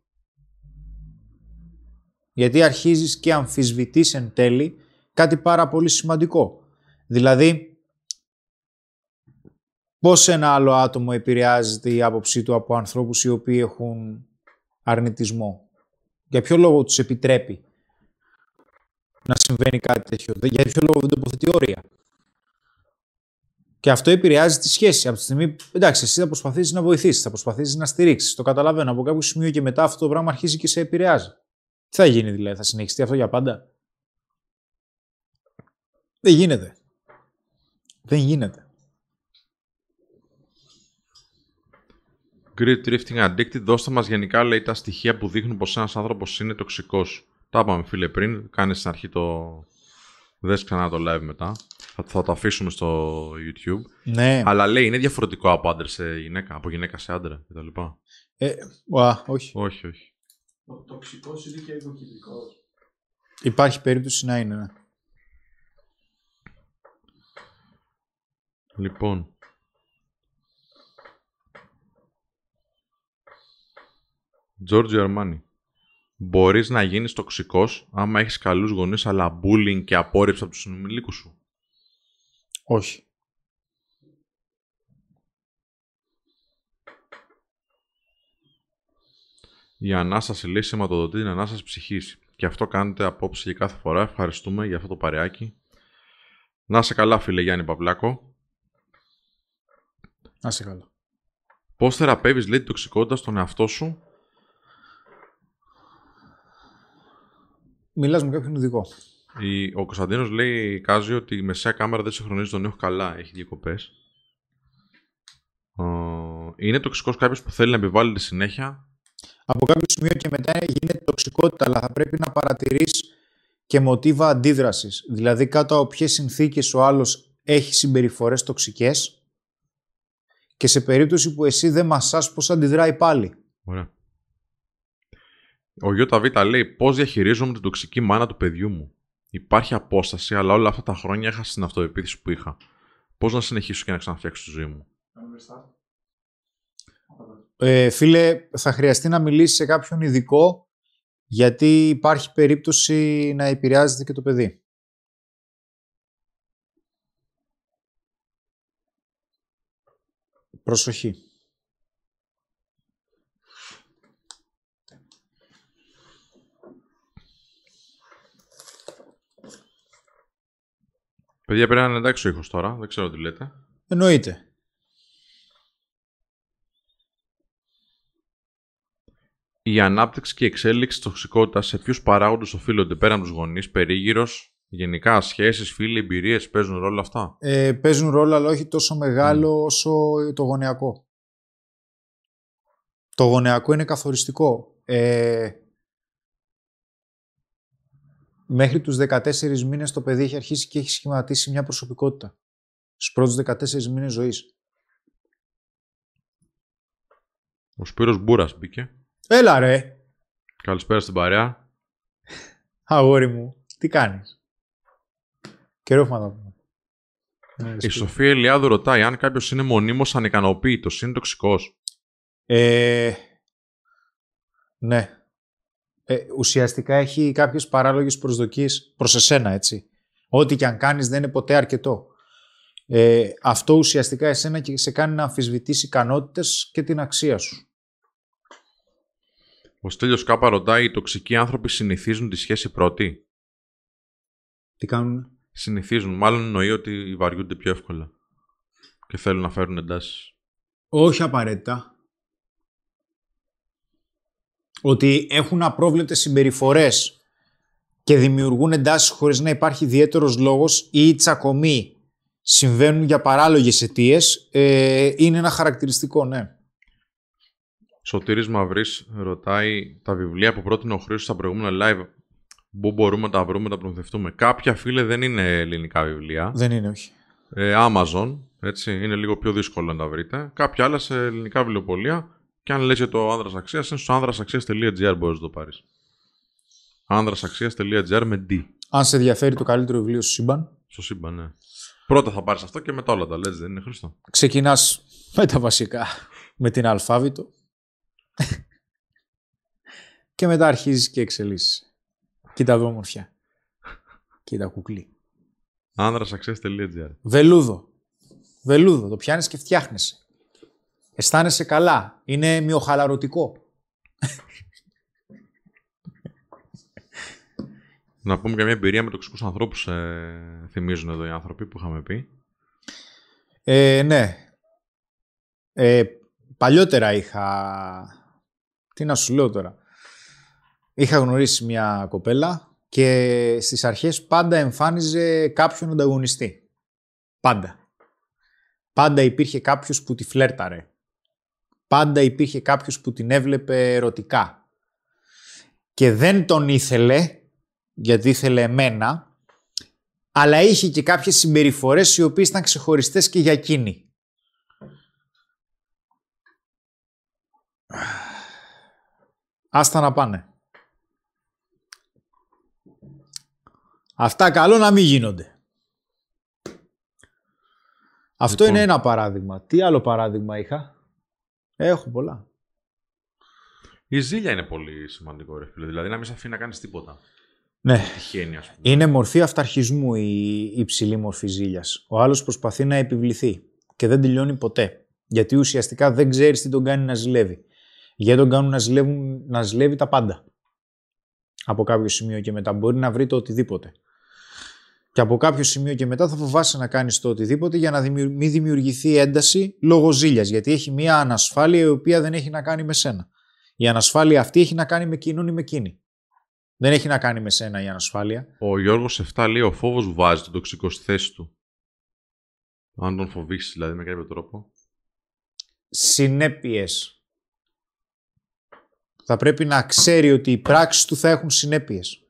Γιατί αρχίζεις και αμφισβητείς εν τέλει κάτι πάρα πολύ σημαντικό. Δηλαδή, πώς ένα άλλο άτομο επηρεάζεται η άποψή του από ανθρώπους οι οποίοι έχουν αρνητισμό; Για ποιο λόγο τους επιτρέπει να συμβαίνει κάτι τέτοιο; Δεν- Για ποιο λόγο δεν τοποθετεί όρια; Και αυτό επηρεάζει τη σχέση. Από τη στιγμή, εντάξει, εσύ θα προσπαθήσεις να βοηθήσεις, θα προσπαθήσεις να στηρίξεις. Το καταλαβαίνω. Από κάποιο σημείο και μετά αυτό το πράγμα αρχίζει και σε επηρεάζει. Τι θα γίνει δηλαδή, θα συνεχιστεί αυτό για πάντα; Δεν γίνεται. Δεν γίνεται. Great Drifting Addicted, δώστε μας γενικά λέει τα στοιχεία που δείχνουν πως ένας άνθρωπος είναι τοξικός. Τα είπαμε φίλε πριν, κάνεις στην αρχή το... Δες ξανά το live μετά. Θα, θα το αφήσουμε στο YouTube. Ναι. Αλλά λέει είναι διαφορετικό από άντρα σε γυναίκα, από γυναίκα σε άντρα κτλ. Ε, ουα, όχι. Όχι, όχι. Ο τοξικός είναι και εγωκεντρικός. Υπάρχει περίπτωση να είναι. ναι. Λοιπόν. Giorgio Armani. Μπορείς να γίνεις τοξικός άμα έχεις καλούς γονείς αλλά bullying και απόρριψη από τους συνομιλίκους σου; Όχι. Η ανάσταση λέει σηματοδοτεί την ανάσταση ψυχής. Και αυτό κάνετε απόψε και κάθε φορά. Ευχαριστούμε για αυτό το παρεάκι. Να σε καλά φίλε Γιάννη Παυλάκο. Να σε καλά. Πώς θεραπεύεις λέει την τοξικότητα στον εαυτό σου; Μιλάς με κάποιον ειδικό. Η- Ο Κωνσταντίνος λέει, Κάζιο, ότι η μεσαία κάμερα δεν συγχρονίζει τον ήχο καλά. Έχει διακοπές. Ε, Είναι τοξικός κάποιος που θέλει να επιβάλλει τη συνέχεια; Από κάποιο σημείο και μετά γίνεται τοξικότητα, αλλά θα πρέπει να παρατηρείς και μοτίβα αντίδρασης. Δηλαδή κάτω από ποιες συνθήκες ο άλλος έχει συμπεριφορές τοξικές και σε περίπτωση που εσύ δεν μασάς πώς αντιδράει πάλι; Ωραία. Ο ΙΒ λέει, πώς διαχειρίζομαι την τοξική μάνα του παιδιού μου; Υπάρχει απόσταση, αλλά όλα αυτά τα χρόνια έχασα την αυτοεπίθεση που είχα. Πώς να συνεχίσω και να ξαναφτιάξω τη ζωή μου; Κάνουμε restart. Ε, φίλε, θα χρειαστεί να μιλήσεις σε κάποιον ειδικό γιατί υπάρχει περίπτωση να επηρεάζεται και το παιδί. Προσοχή. Παιδιά, πρέπει να είναι εντάξει ο ήχος τώρα. Δεν ξέρω τι λέτε. Εννοείται. Η ανάπτυξη και η εξέλιξη της τοξικότητας σε ποιους παράγοντες οφείλονται πέραν τους γονείς, περίγυρος, γενικά σχέσεις, φίλοι, εμπειρίες, παίζουν ρόλο αυτά; Ε, παίζουν ρόλο, αλλά όχι τόσο μεγάλο όσο το γονεακό. Το γονεακό είναι καθοριστικό. Ε, μέχρι τους 14 μήνες το παιδί έχει αρχίσει και έχει σχηματίσει μια προσωπικότητα. Στους πρώτους 14 μήνες ζωής. Ο Σπύρος Μπούρας μπήκε. Έλα ρε, Καλησπέρα στην παρέα. αγόρι μου, τι κάνεις; Καιρό έχουμε να τα πούμε. Ναι, Η σπίτι. Σοφία Ελιάδου ρωτάει αν κάποιος είναι μονίμως ανικανοποίητος, είναι τοξικός. Ε, ναι. Ε, ουσιαστικά έχει κάποιες παράλογες προσδοκίες προς εσένα, έτσι. Ό,τι και αν κάνεις δεν είναι ποτέ αρκετό. Ε, αυτό ουσιαστικά εσένα και σε κάνει να αμφισβητείς ικανότητες και την αξία σου. Ο Στέλιος Κάπα ρωτάει, οι τοξικοί άνθρωποι συνηθίζουν τη σχέση πρώτη; Τι κάνουν. Συνηθίζουν, μάλλον εννοεί ότι βαριούνται πιο εύκολα. Και θέλουν να φέρουν εντάσεις. Όχι απαραίτητα. Ότι έχουν απρόβλεπτες συμπεριφορές και δημιουργούν εντάσεις χωρίς να υπάρχει ιδιαίτερος λόγος ή οι τσακωμοί συμβαίνουν για παράλογες αιτίες, ε, είναι ένα χαρακτηριστικό, ναι. Σωτήρης Μαυρής ρωτάει τα βιβλία που πρότεινε ο Χρήστος στα προηγούμενα live. Πού μπορούμε να τα βρούμε, να τα προμηθευτούμε; Κάποια φίλε δεν είναι ελληνικά βιβλία. Δεν είναι, όχι. Ε, Amazon, έτσι, είναι λίγο πιο δύσκολο να τα βρείτε. Κάποια άλλα σε ελληνικά βιβλιοπολία. Και αν λες για το άνδρας αξίας, είναι στο άνδρασαξίας.gr μπορείς να το πάρεις. άνδρασαξίας.gr με D. Αν σε ενδιαφέρει το καλύτερο βιβλίο στο σύμπαν, Στο σύμπαν, ναι. Πρώτα θα πάρεις αυτό και μετά όλα τα λες, δεν είναι Χρήστο; ξεκινάς με τα βασικά, με την αλφάβητο και μετά αρχίζεις και εξελίσσεις. Κοίτα εδώ ομορφιά. Κοίτα κουκλί. άνδρασαξίας.gr Βελούδο. Βελούδο. Το πιάνεις και φτιάχνεσαι. Αισθάνεσαι καλά; Είναι μειοχαλαρωτικό. Να πούμε και μια εμπειρία με τοξικούς ανθρώπους ε, θυμίζουν εδώ οι άνθρωποι που είχαμε πει. Ε, ναι. Ε, παλιότερα είχα... Τι να σου λέω τώρα. Είχα γνωρίσει μια κοπέλα και στις αρχές πάντα εμφάνιζε κάποιον ανταγωνιστή. Πάντα. Πάντα υπήρχε κάποιος που τη φλέρταρε. Πάντα υπήρχε κάποιος που την έβλεπε ερωτικά. Και δεν τον ήθελε, γιατί ήθελε εμένα, αλλά είχε και κάποιες συμπεριφορές οι οποίες ήταν ξεχωριστές και για εκείνη. Άστα να πάνε. Αυτά καλό να μην γίνονται. Αυτό Λοιπόν. είναι ένα παράδειγμα. Τι άλλο παράδειγμα είχα; Έχω πολλά. Η ζήλια είναι πολύ σημαντικό, ρε φίλε. Δηλαδή να μην σε αφήνει να κάνεις τίποτα. Ναι. Τυχαίνει, ας πούμε. Είναι μορφή αυταρχισμού η η υψηλή μορφή ζήλιας. Ο άλλος προσπαθεί να επιβληθεί και δεν τελειώνει ποτέ. Γιατί ουσιαστικά δεν ξέρεις τι τον κάνει να ζηλεύει. Γιατί τον κάνουν να, ζηλεύουν, να ζηλεύει τα πάντα. Από κάποιο σημείο και μετά μπορεί να βρει το οτιδήποτε. Και από κάποιο σημείο και μετά θα φοβάσαι να κάνεις το οτιδήποτε για να δημιου- μην δημιουργηθεί ένταση λόγω ζήλιας. Γιατί έχει μια ανασφάλεια η οποία δεν έχει να κάνει με σένα. Η ανασφάλεια αυτή έχει να κάνει με εκείνον ή με εκείνη. Δεν έχει να κάνει με σένα η ανασφάλεια. Ο Γιώργος 7 λέει: Ο φόβος βάζει τον τοξικό στη θέση του. Αν τον φοβήσεις, δηλαδή, με κάποιο τρόπο. συνέπειες. Θα πρέπει να ξέρει ότι οι πράξεις του θα έχουν συνέπειες.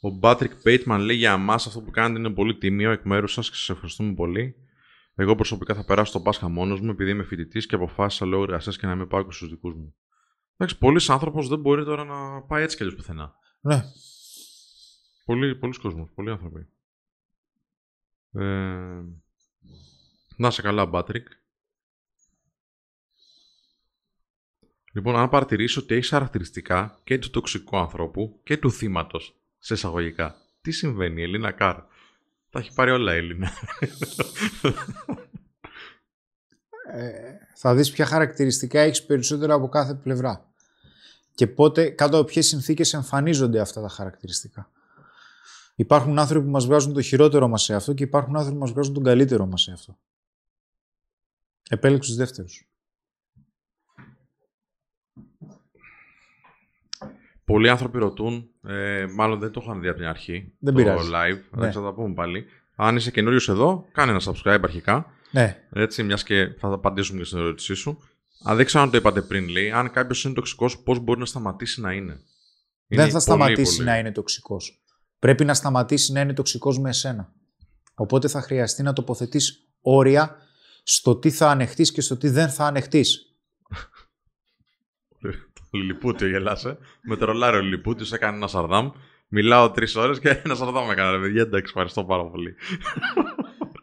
Ο Μπάτρικ Πέιτμαν λέει για εμάς αυτό που κάνετε είναι πολύ τίμιο εκ μέρους σας και σας ευχαριστούμε πολύ. Εγώ προσωπικά θα περάσω το Πάσχα μόνος μου επειδή είμαι φοιτητής και αποφάσισα λόγω εργασία και να μην πάω και στους δικούς μου. Εντάξει, πολλοί άνθρωπος δεν μπορεί τώρα να πάει έτσι κι αλλιώς πουθενά. Ναι. Πολλοί, πολλοί κόσμος, πολλοί άνθρωποι. Ε, να σε καλά, Μπάτρικ. Λοιπόν, αν παρατηρήσω ότι έχει χαρακτηριστικά και του τοξικού ανθρώπου και του θύματος, σε εισαγωγικά, τι συμβαίνει, η Ελίνα Καρ. Τα έχει πάρει όλα η Ελίνα. Ε, θα δεις ποια χαρακτηριστικά έχεις περισσότερα από κάθε πλευρά. Και πότε, κάτω από ποιες συνθήκες εμφανίζονται αυτά τα χαρακτηριστικά. Υπάρχουν άνθρωποι που μας βγάζουν το χειρότερο μας σε αυτό και υπάρχουν άνθρωποι που μας βγάζουν τον καλύτερο μας σε αυτό. Επέλεξες τους δεύτερους. Πολλοί άνθρωποι ρωτούν, ε, μάλλον δεν το είχαν δει από την αρχή, Δεν το πειράζει. live, Ναι. ναι. θα τα πούμε πάλι. Αν είσαι καινούριος εδώ, κάνε ένα subscribe αρχικά. Ναι, Έτσι, μιας και θα απαντήσουμε και στην ερώτησή σου. Αν δεν ξέρω αν το είπατε πριν, λέει, αν κάποιος είναι τοξικός, πώς μπορεί να σταματήσει να είναι; Είναι δεν θα πολύ, σταματήσει πολύ. να είναι τοξικός. Πρέπει να σταματήσει να είναι τοξικός με εσένα. Οπότε θα χρειαστεί να τοποθετείς όρια στο τι θα ανεχτείς και στο τι δεν θα ανεχτείς. Το Λιλιπούτιο γελάσε. Με τρολάρει ο Λιλιπούτιο, έκανε ένα σαρδάμ. Μιλάω τρεις ώρες και ένα σαρδάμ έκανα, ρε παιδιά. Εντάξει, ευχαριστώ πάρα πολύ.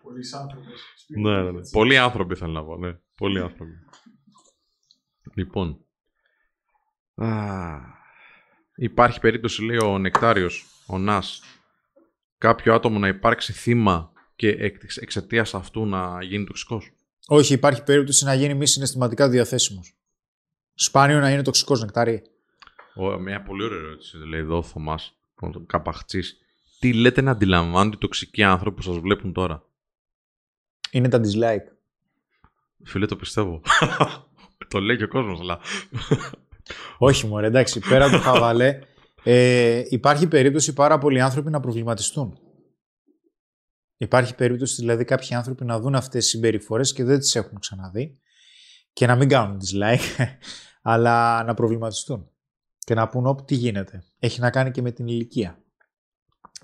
Πολλοί άνθρωποι. ναι, ναι, ναι. Πολλοί άνθρωποι θέλω να πω, ναι. Πολλοί άνθρωποι. Λοιπόν. Α, υπάρχει περίπτωση, λέει ο Νεκτάριος, ο Νας, κάποιο άτομο να υπάρξει θύμα και εξ- εξαιτίας αυτού να γίνει τοξικός; Όχι, υπάρχει περίπτωση να γίνει μη συναισθηματικά διαθέσιμος. Σπάνιο να είναι τοξικός νεκτάρι. Ο, μια πολύ ωραία ερώτηση λέει εδώ ο Θωμάς, ο Καπαχτσής. Τι λέτε να αντιλαμβάνονται οι τοξικοί άνθρωποι που σας βλέπουν τώρα; Είναι τα dislike. Φίλε, το πιστεύω. το λέει και ο κόσμος, αλλά... Όχι μωρέ, εντάξει, πέρα το χαβαλέ, ε, υπάρχει περίπτωση πάρα πολλοί άνθρωποι να προβληματιστούν. Υπάρχει περίπτωση δηλαδή κάποιοι άνθρωποι να δουν αυτές τις συμπεριφορές και δεν τις έχουν ξαναδεί και να μην κάνουν dislike, αλλά να προβληματιστούν και να πούν όπου τι γίνεται. Έχει να κάνει και με την ηλικία.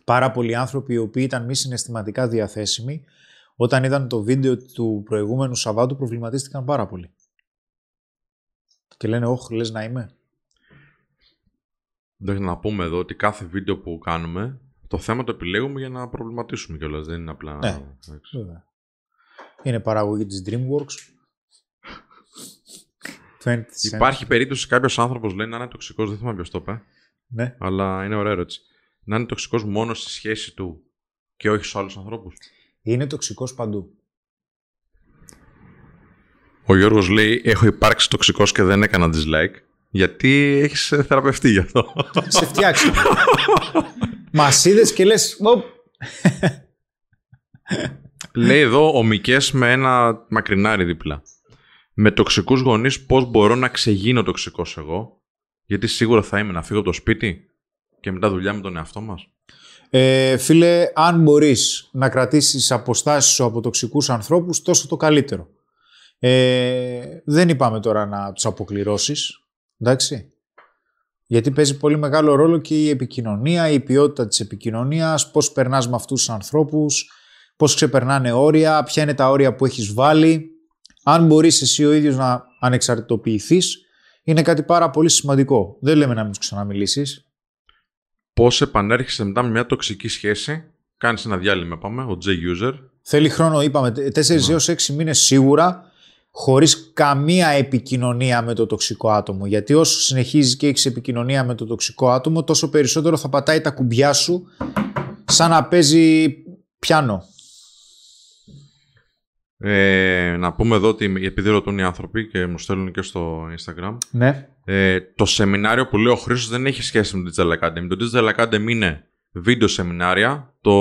Πάρα πολλοί άνθρωποι οι οποίοι ήταν μη συναισθηματικά διαθέσιμοι, όταν είδαν το βίντεο του προηγούμενου Σαββάτου προβληματίστηκαν πάρα πολύ. Και λένε, όχι, λες να είμαι. Δεν να πούμε εδώ ότι κάθε βίντεο που κάνουμε, το θέμα το επιλέγουμε για να προβληματίσουμε κιόλας. Δεν είναι απλά... Ναι. εντάξει. Βέβαια. Είναι παραγωγή της DreamWorks. 20 Υπάρχει περίπτωση κάποιος άνθρωπος λέει να είναι τοξικός, δεν θυμάμαι ποιος το είπε, Ναι. αλλά είναι ωραία ερώτηση. Να είναι τοξικός μόνο στη σχέση του και όχι σε άλλους ανθρώπους; Είναι τοξικός παντού. Ο Γιώργος λέει: Έχω υπάρξει τοξικός και δεν έκανα dislike. Γιατί έχεις θεραπευτεί γι' αυτό; Σε φτιάξει. Μας είδες και λες, «Οπ, λέει εδώ ο Μικές με ένα μακρινάρι δίπλα. Με τοξικούς γονείς, πώς μπορώ να ξεγίνω τοξικός εγώ, Γιατί σίγουρα θα είμαι να φύγω από το σπίτι και μετά δουλειά με τον εαυτό μας. Ε, φίλε, αν μπορείς να κρατήσεις αποστάσεις σου από τοξικούς ανθρώπους, τόσο το καλύτερο. Ε, δεν είπαμε τώρα να τους αποκληρώσεις, εντάξει. Γιατί παίζει πολύ μεγάλο ρόλο και η επικοινωνία, η ποιότητα της επικοινωνίας, πώς περνάς με αυτούς τους ανθρώπους, πώς ξεπερνάνε όρια, ποια είναι τα όρια που έχεις βάλει. Αν μπορείς εσύ ο ίδιος να ανεξαρτητοποιηθείς, είναι κάτι πάρα πολύ σημαντικό. Δεν λέμε να μην τους ξαναμιλήσεις. Πώς επανέρχεσαι μετά με μια τοξική σχέση, κάνεις ένα διάλειμμα, πάμε, ο J-User. Θέλει χρόνο, είπαμε, 4 έως 6 μήνες σίγουρα, χωρίς καμία επικοινωνία με το τοξικό άτομο. Γιατί όσο συνεχίζεις και έχεις επικοινωνία με το τοξικό άτομο, τόσο περισσότερο θα πατάει τα κουμπιά σου σαν να παίζει πιάνο. Ε, να πούμε εδώ ότι επειδή ρωτούν οι άνθρωποι και μου στέλνουν και στο Instagram, Ναι. ε, το σεμινάριο που λέει ο Χρήστος δεν έχει σχέση με το Digital Academy. Το Digital Academy είναι βίντεο σεμινάρια, το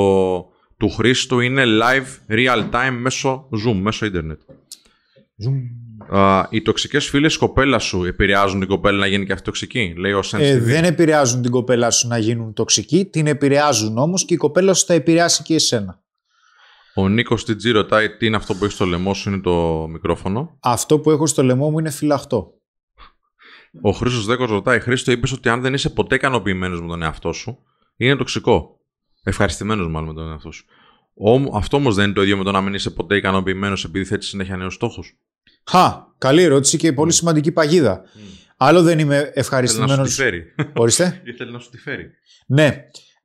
του Χρήστου είναι live real time μέσω Zoom, μέσω ίντερνετ. Α, οι τοξικές φίλες κοπέλα σου επηρεάζουν την κοπέλα να γίνει και αυτή τοξική, λέει ο Sense Ε, TV. δεν επηρεάζουν την κοπέλα σου να γίνουν τοξικοί, την επηρεάζουν όμως και η κοπέλα σου θα επηρεάσει και εσένα. Ο Νίκος Τιτζή ρωτάει τι είναι αυτό που έχεις στο λαιμό σου, είναι το μικρόφωνο. Αυτό που έχω στο λαιμό μου είναι φυλαχτό. Ο Χρήστος Δέκος ρωτάει: Χρήστο, είπες ότι αν δεν είσαι ποτέ ικανοποιημένος με τον εαυτό σου, είναι τοξικό. Ευχαριστημένος μάλλον με τον εαυτό σου. Όμ- αυτό όμως δεν είναι το ίδιο με το να μην είσαι ποτέ ικανοποιημένος επειδή θέτεις συνέχεια νέους στόχους. Χα, καλή ερώτηση και πολύ σημαντική παγίδα. Άλλο δεν είμαι Θέλει να σου ευχαριστημένος... τη φέρει. Ορίστε. Ήθελε να σου τη φέρει. Ναι.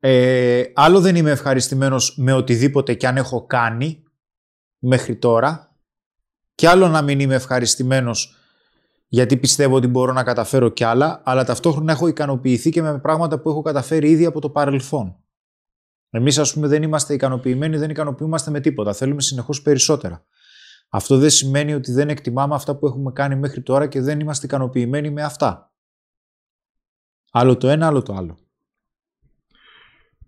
Ε, άλλο δεν είμαι ευχαριστημένος με οτιδήποτε και αν έχω κάνει μέχρι τώρα και άλλο να μην είμαι ευχαριστημένος γιατί πιστεύω ότι μπορώ να καταφέρω κι άλλα, αλλά ταυτόχρονα έχω ικανοποιηθεί και με πράγματα που έχω καταφέρει ήδη από το παρελθόν. Εμείς ας πούμε δεν είμαστε ικανοποιημένοι, δεν ικανοποιούμαστε με τίποτα. Θέλουμε συνεχώς περισσότερα. Αυτό δεν σημαίνει ότι δεν εκτιμάμε αυτά που έχουμε κάνει μέχρι τώρα και δεν είμαστε ικανοποιημένοι με αυτά. Άλλο το ένα, άλλο το άλλο.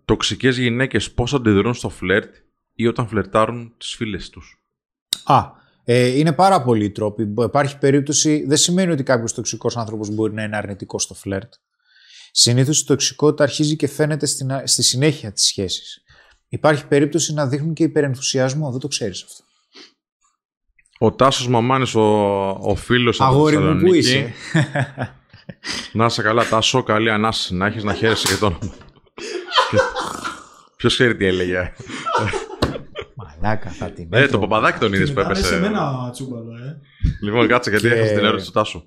Τοξικές γυναίκες πώς αντιδρούν στο φλερτ ή όταν φλερτάρουν τις φίλες τους. Α, ε, είναι πάρα πολλοί οι τρόποι. Μπο- Υπάρχει περίπτωση, δεν σημαίνει ότι κάποιος τοξικός άνθρωπος μπορεί να είναι αρνητικός στο φλερτ. Συνήθως η τοξικότητα αρχίζει και φαίνεται στην, α- στη συνέχεια της σχέσης. Υπάρχει περίπτωση να δείχνουν και υπερενθουσιασμό, δεν το ξέρεις αυτό. Ο Τάσος Μαμάνης, ο, ο φίλος από Αγόρι τη μου, πού Θεσσαλονίκη. είσαι; Να είσαι καλά, Τάσο. Καλή ανάσταση να έχεις να χαίρεσαι και τον. Ποιος ξέρει τι έλεγε. Μαλάκα, θα την Ε, έτρωγα. το παπαδάκι τον είδες που Μετά είναι σε έπεσε. μένα τσούμπαλο, ε. Λοιπόν, κάτσε γιατί Και- έχασε την ερώτηση του Τάσου.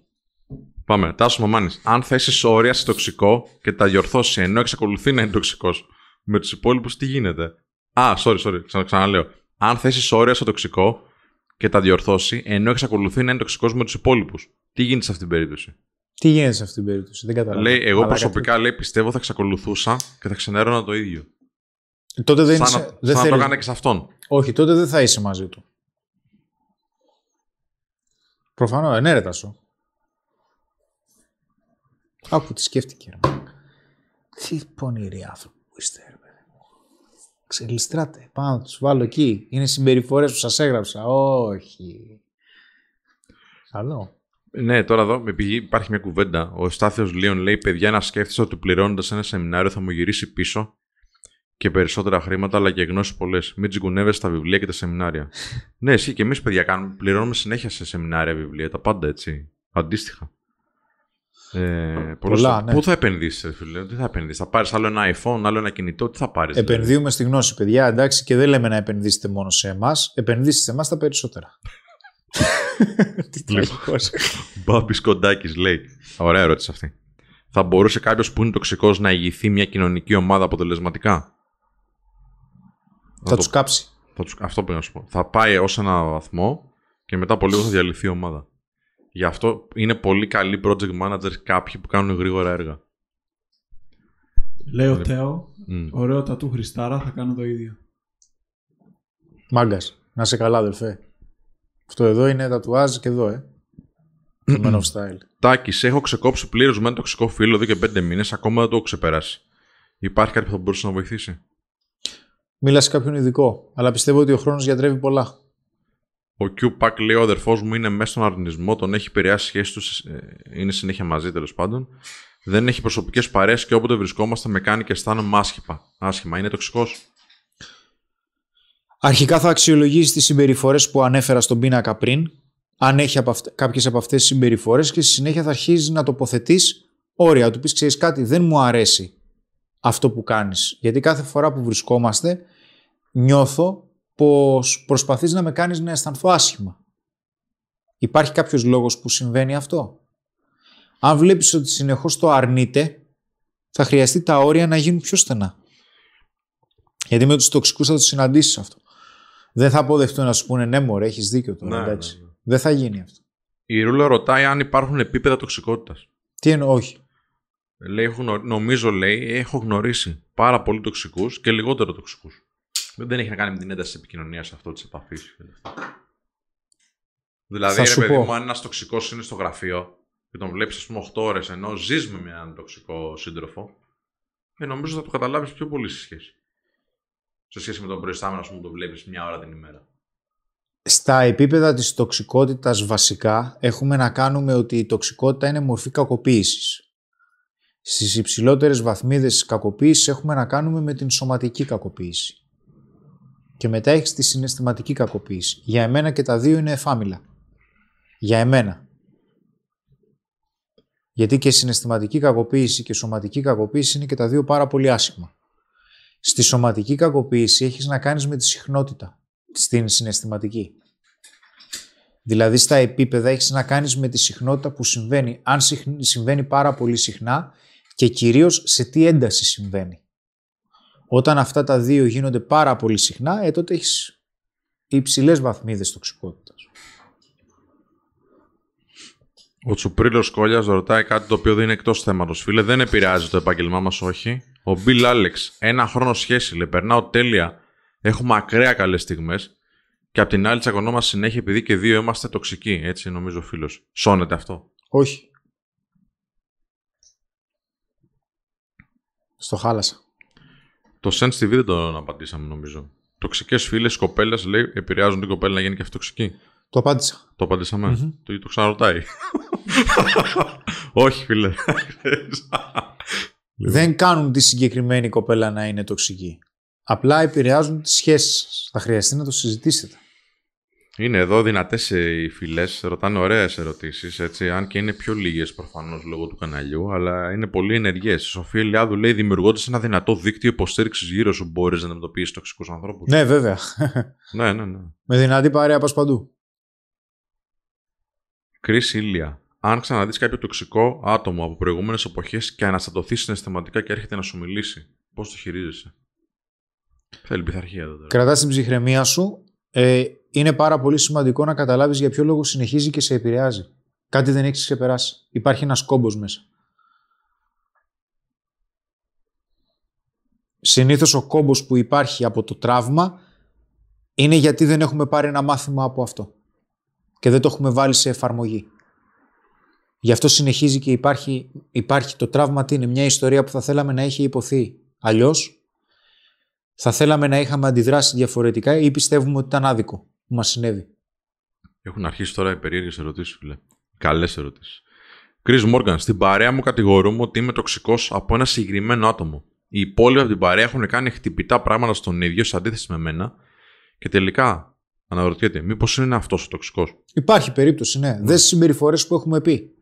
Πάμε. Τάσο Μαμάνης. Αν θέσεις όρια σε τοξικό και τα διορθώσεις ενώ εξακολουθεί να είναι τοξικός, με τους υπόλοιπους τι γίνεται; Α, sorry, sorry, ξανα, ξαναλέω. Αν θέσεις όρια στο τοξικό και τα διορθώσει ενώ εξακολουθεί να είναι τοξικός με τους υπόλοιπους, τι γίνεται σε αυτή την περίπτωση; Τι γίνεται σε αυτή την περίπτωση, δεν καταλαβαίνω. Λέει, εγώ Μαλάκα, προσωπικά λέει, πιστεύω θα εξακολουθούσα και θα ξενέρωνα το ίδιο. Τι- Τότε δεν, σαν είσαι, να, δεν σαν να το θέλεις- έκανε και σε αυτόν. Όχι, τότε δεν θα είσαι μαζί του. Προφανώς, ναι, ρε Τάσο. Άκου τι σκέφτηκε. Ρε. μαλάκα. Τι πονηροί άνθρωποι που είστε, ρε παιδί μου. Ξελιστράτε. Πάνω να τους βάλω εκεί. Είναι συμπεριφορές που σας έγραψα. Όχι. Καλό. Ναι, τώρα εδώ επειδή υπάρχει μια κουβέντα. Ο Στάθιο Λίον λέει: Παιδιά, να σκέφτεσαι ότι πληρώνοντας ένα σεμινάριο θα μου γυρίσει πίσω και περισσότερα χρήματα αλλά και γνώσεις πολλές. Μην τσιγκουνεύεσαι στα βιβλία και τα σεμινάρια. ναι, εσύ και εμείς, παιδιά, κάνουμε, πληρώνουμε συνέχεια σε σεμινάρια, βιβλία, τα πάντα έτσι. Αντίστοιχα. Ε, Πολλά, ναι. Πού θα επενδύσεις, φίλε, τι θα επενδύσεις. Θα πάρεις άλλο ένα iPhone, άλλο ένα κινητό, τι θα πάρεις. Επενδύουμε στη γνώση, παιδιά. Εντάξει, και δεν λέμε να επενδύσετε μόνο σε εμάς. Επενδύστε σε εμάς τα περισσότερα. Τι τραγικός. Μπάμπης Κοντάκης λέει. Ωραία ερώτηση αυτή. Θα μπορούσε κάποιος που είναι τοξικός να ηγηθεί μια κοινωνική ομάδα αποτελεσματικά; Θα τους κάψει. θα τους- αυτό πρέπει να σου πω. Θα πάει ως ένα βαθμό και μετά από λίγο θα διαλυθεί η ομάδα. Γι' αυτό είναι πολύ καλοί project managers κάποιοι που κάνουν γρήγορα έργα. Λέει ο Τέο, Μμ. ωραίο τατού Χριστάρα, θα κάνω το ίδιο. Μάγκας. Να σε καλά, αδελφέ. Αυτό εδώ είναι τατουάζ και εδώ, ε. Το Man of Style. Τάκης, έχω ξεκόψει πλήρως με ένα τοξικό φίλο εδώ και πέντε μήνες, ακόμα δεν το έχω ξεπεράσει. Υπάρχει κάτι που θα μπορούσε να βοηθήσει; Μίλα σε κάποιον ειδικό. Αλλά πιστεύω ότι ο χρόνος γιατρεύει πολλά. Ο Q-Pack λέει: Ο αδερφός μου είναι μέσα στον αρνητισμό, τον έχει επηρεάσει η σχέση τους, ε, είναι συνέχεια μαζί τέλος πάντων. Δεν έχει προσωπικές παρέες και όποτε βρισκόμαστε με κάνει και αισθάνομαι άσχημα. άσχημα. Είναι τοξικός. Αρχικά θα αξιολογήσει τις συμπεριφορές που ανέφερα στον πίνακα πριν, αν έχει από αυτε... κάποιες από αυτές τις συμπεριφορές και στη συνέχεια θα αρχίζεις να τοποθετείς όρια. Του πεις, ξέρεις κάτι, δεν μου αρέσει αυτό που κάνεις. Γιατί κάθε φορά που βρισκόμαστε νιώθω πως προσπαθείς να με κάνεις να αισθανθώ άσχημα. Υπάρχει κάποιος λόγος που συμβαίνει αυτό; Αν βλέπεις ότι συνεχώς το αρνείται, θα χρειαστεί τα όρια να γίνουν πιο στενά. Γιατί με τους τοξικούς θα το συναντήσεις αυτό. Δεν θα αποδεχτούν να σου πούνε ναι μωρέ, έχεις δίκιο τώρα, Ναι, εντάξει. ναι, ναι. Δεν θα γίνει αυτό. Η Ρούλα ρωτάει αν υπάρχουν επίπεδα τοξικότητας. Τι εννοώ, όχι. Λέει, έχω γνω- νομίζω, λέει, έχω γνωρίσει πάρα πολύ τοξικούς και λιγότερο τοξικούς. Δεν έχει να κάνει με την ένταση της επικοινωνίας αυτό της επαφής. Δηλαδή, Θα ρε σου παιδί πω. μου, αν ένας τοξικός είναι στο γραφείο και τον βλέπεις, ας πούμε, 8 ώρες ενώ ζεις με έναν τοξικό σύντροφο, ε, νομίζω θα το καταλάβεις πιο πολύ στη σχέση. Σε σχέση με τον προϊστάμενο, ας πούμε, που τον βλέπεις μια ώρα την ημέρα. Στα επίπεδα της τοξικότητας βασικά έχουμε να κάνουμε ότι η τοξικότητα είναι μορφή κακοποίησης. Στις υψηλότερες βαθμίδες της κακοποίησης έχουμε να κάνουμε με την σωματική κακοποίηση. Και μετά έχεις τη συναισθηματική κακοποίηση. Για εμένα και τα δύο είναι εφάμιλα. Για εμένα. Γιατί και συναισθηματική κακοποίηση και σωματική κακοποίηση είναι και τα δύο πάρα πολύ άσχημα. Στη σωματική κακοποίηση έχεις να κάνεις με τη συχνότητα στην συναισθηματική. Δηλαδή στα επίπεδα έχεις να κάνεις με τη συχνότητα που συμβαίνει, αν συχν- συμβαίνει πάρα πολύ συχνά και κυρίως σε τι ένταση συμβαίνει. Όταν αυτά τα δύο γίνονται πάρα πολύ συχνά, ε, τότε έχεις υψηλές βαθμίδες τοξικότητας. Ο Τσουπρίλος Κόλιας ρωτάει κάτι το οποίο δεν είναι εκτός θέματος. Φίλε, δεν επηρεάζει το επάγγελμά μας, όχι. Ο Μπιλ Άλεξ, ένα χρόνο σχέση, λέει, περνάω τέλεια. Έχουμε ακραία καλές στιγμές. Και απ' την άλλη τσακωνόμαστε συνέχεια επειδή και δύο είμαστε τοξικοί. Έτσι νομίζω ο φίλος. Σώνεται αυτό; Όχι. Στο χάλασα. Το Sense TV δεν το απαντήσαμε νομίζω. Τοξικές φίλες κοπέλα λέει επηρεάζουν την κοπέλα να γίνει και αυτή τοξική. Το απάντησα. Το απαντησαμε Το, το ξαναρωτάει. όχι, φίλε. Δεν κάνουν τη συγκεκριμένη κοπέλα να είναι τοξική. Απλά επηρεάζουν τις σχέσεις σας. Θα χρειαστεί να το συζητήσετε. Είναι εδώ δυνατές οι φυλές, ρωτάνε ωραίες ερωτήσεις, έτσι. Αν και είναι πιο λίγες προφανώς λόγω του καναλιού, αλλά είναι πολύ ενεργές. Η Σοφία Ελιάδου λέει: Δημιουργώντας ένα δυνατό δίκτυο υποστήριξης γύρω σου, μπορείς να αντιμετωπίσεις τοξικούς ανθρώπους. Ναι, βέβαια. ναι, ναι. ναι. Με δυνατή παρέα πας παντού. Κρι Ήλια. Αν ξαναδείς κάποιο τοξικό άτομο από προηγούμενες εποχές και αναστατωθείς συναισθηματικά και έρχεται να σου μιλήσει, πώς το χειρίζεσαι; Θέλει πειθαρχία εδώ τώρα. Κρατάς την ψυχραιμία σου. Ε, είναι πάρα πολύ σημαντικό να καταλάβεις για ποιο λόγο συνεχίζει και σε επηρεάζει. Κάτι δεν έχεις ξεπεράσει. Υπάρχει ένας κόμπος μέσα. Συνήθως ο κόμπος που υπάρχει από το τραύμα είναι γιατί δεν έχουμε πάρει ένα μάθημα από αυτό. Και δεν το έχουμε βάλει σε εφαρμογή. Γι' αυτό συνεχίζει και υπάρχει, υπάρχει το τραύμα τι είναι μια ιστορία που θα θέλαμε να έχει υποθεί. Αλλιώς θα θέλαμε να είχαμε αντιδράσει διαφορετικά ή πιστεύουμε ότι ήταν άδικο που μας συνέβη. Έχουν αρχίσει τώρα οι περίεργες ερωτήσεις, φίλε. Καλές ερωτήσεις. Κρι Μόργαν, στην παρέα μου κατηγορούμε ότι είμαι τοξικός από ένα συγκεκριμένο άτομο. Οι υπόλοιποι από την παρέα έχουν κάνει χτυπητά πράγματα στον ίδιο σε αντίθεση με μένα και τελικά αναρωτιέται, μήπως είναι αυτός ο τοξικός; Υπάρχει περίπτωση, ναι. Δες τις συμπεριφορές που έχουμε πει.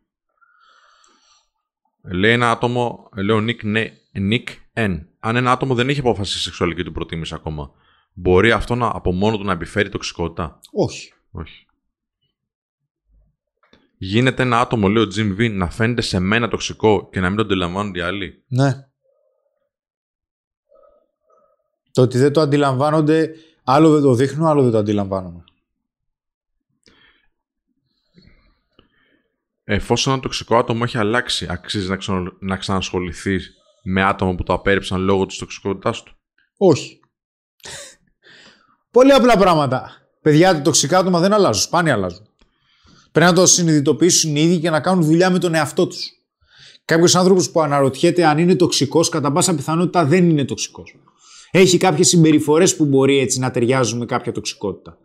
Λέει ένα άτομο, λέει ο Nick, ναι, Nick N. Αν ένα άτομο δεν έχει αποφασίσει η σεξουαλική του προτίμηση ακόμα, μπορεί αυτό να, από μόνο του να επιφέρει τοξικότητα; Όχι. Όχι. Γίνεται ένα άτομο, λέει ο Jim V, να φαίνεται σε μένα τοξικό και να μην το αντιλαμβάνονται οι άλλοι; Ναι. Το ότι δεν το αντιλαμβάνονται, άλλο δεν το δείχνουν, άλλο δεν το αντιλαμβάνομαι. Εφόσον ένα τοξικό άτομο έχει αλλάξει, αξίζει να, ξανα... να ξανασχοληθεί με άτομα που το απέρριψαν λόγω της τοξικότητάς του; Όχι. Πολύ απλά πράγματα. Παιδιά, τα τοξικά άτομα δεν αλλάζουν. Σπάνια αλλάζουν. Πρέπει να το συνειδητοποιήσουν ήδη ίδιοι και να κάνουν δουλειά με τον εαυτό τους. Κάποιος άνθρωπος που αναρωτιέται αν είναι τοξικός, κατά πάσα πιθανότητα δεν είναι τοξικός. Έχει κάποιες συμπεριφορές που μπορεί έτσι να ταιριάζουν με κάποια τοξικότητα.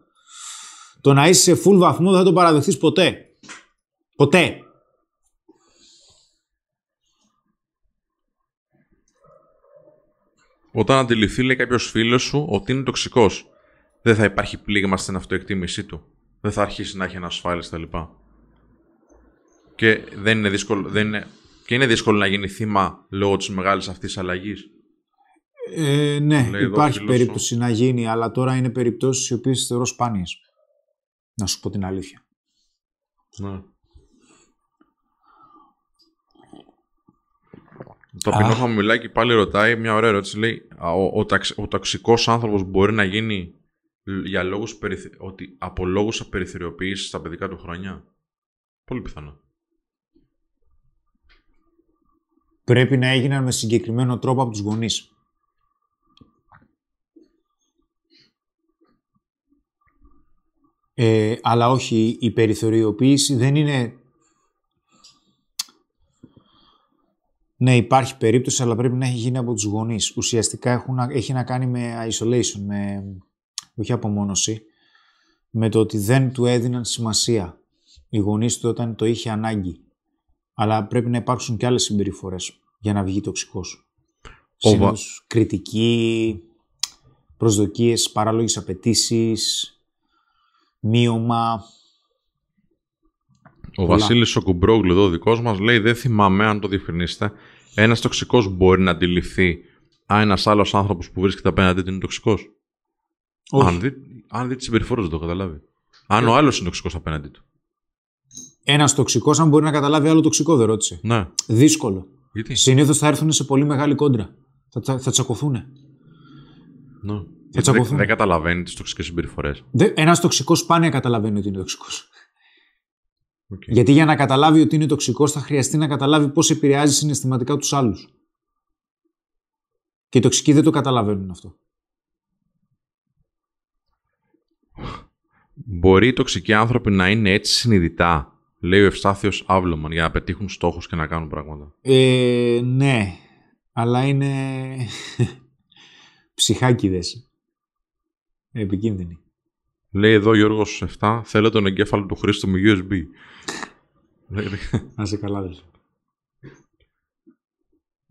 Το να είσαι σε full βαθμό δεν θα το παραδεχθείς ποτέ. Ποτέ. Όταν αντιληφθεί, λέει κάποιος φίλος σου ότι είναι τοξικός, δεν θα υπάρχει πλήγμα στην αυτοεκτίμησή του. Δεν θα αρχίσει να έχει ανασφάλεια κτλ. Και δεν είναι δύσκολο, δεν είναι, και είναι δύσκολο να γίνει θύμα λόγω της μεγάλης αυτής αλλαγής. Ε, ναι, Λέει εδώ υπάρχει φίλος σου. περίπτωση να γίνει, αλλά τώρα είναι περιπτώσεις οι οποίες θεωρώ σπάνιες. Να σου πω την αλήθεια. Ναι. Το ταπεινό Αχ. χαμηλάκι πάλι ρωτάει μια ωραία ερώτηση. Λέει, «Α, ο, ο, ταξ- ο τοξικός άνθρωπος μπορεί να γίνει λ- για λόγους περιθ... ότι, από λόγους απεριθωριοποίησης στα παιδικά του χρόνια; Πολύ πιθανό. Πρέπει να έγιναν με συγκεκριμένο τρόπο από τους γονείς. Ε, αλλά όχι, η περιθωριοποίηση δεν είναι... Ναι, υπάρχει περίπτωση, αλλά πρέπει να έχει γίνει από τους γονείς. Ουσιαστικά έχουν, να- έχει να κάνει με isolation, με, όχι απομόνωση, με το ότι δεν του έδιναν σημασία οι γονείς του όταν το είχε ανάγκη. Αλλά πρέπει να υπάρξουν και άλλες συμπεριφορές για να βγει τοξικός. Ο Συνήθως κριτική, προσδοκίες, παράλογες απαιτήσεις, μείωμα. Ο Πολλά. Βασίλης ο Κουμπρόγλου εδώ, ο δικός μας, λέει δεν θυμάμαι αν το διευκρινίσετε. Ένας τοξικός μπορεί να αντιληφθεί αν ένας άλλος άνθρωπος που βρίσκεται απέναντι του είναι τοξικός. Όχι. Αν δει, αν δει τις συμπεριφορές δεν το καταλάβει. Αν ο άλλος είναι τοξικός απέναντι του. Ένας τοξικός, αν μπορεί να καταλάβει άλλο τοξικό, δεν ρώτησε. Ναι. Δύσκολο. Γιατί; Συνήθως θα έρθουν σε πολύ μεγάλη κόντρα. Θα, τσα- θα τσακωθούν. Ναι. Γιατί δεν, τσακωθούν. δεν καταλαβαίνει τις τοξικές συμπεριφορές. Ένας τοξικός σπάνια καταλαβαίνει ότι είναι τοξικός. Οκ. Γιατί για να καταλάβει ότι είναι τοξικός, θα χρειαστεί να καταλάβει πώς επηρεάζει συναισθηματικά τους άλλους. Και οι τοξικοί δεν το καταλαβαίνουν αυτό. Μπορεί οι τοξικοί άνθρωποι να είναι έτσι συνειδητά, λέει ο Ευστάθιος Άβλωμαν, για να πετύχουν στόχους και να κάνουν πράγματα. Ε, ναι, αλλά είναι ψυχάκιδες. Επικίνδυνοι. Λέει εδώ ο Γιώργος 7, θέλω τον εγκέφαλο του Χρήστο με USB. Λέει, Να σε καλά, δες.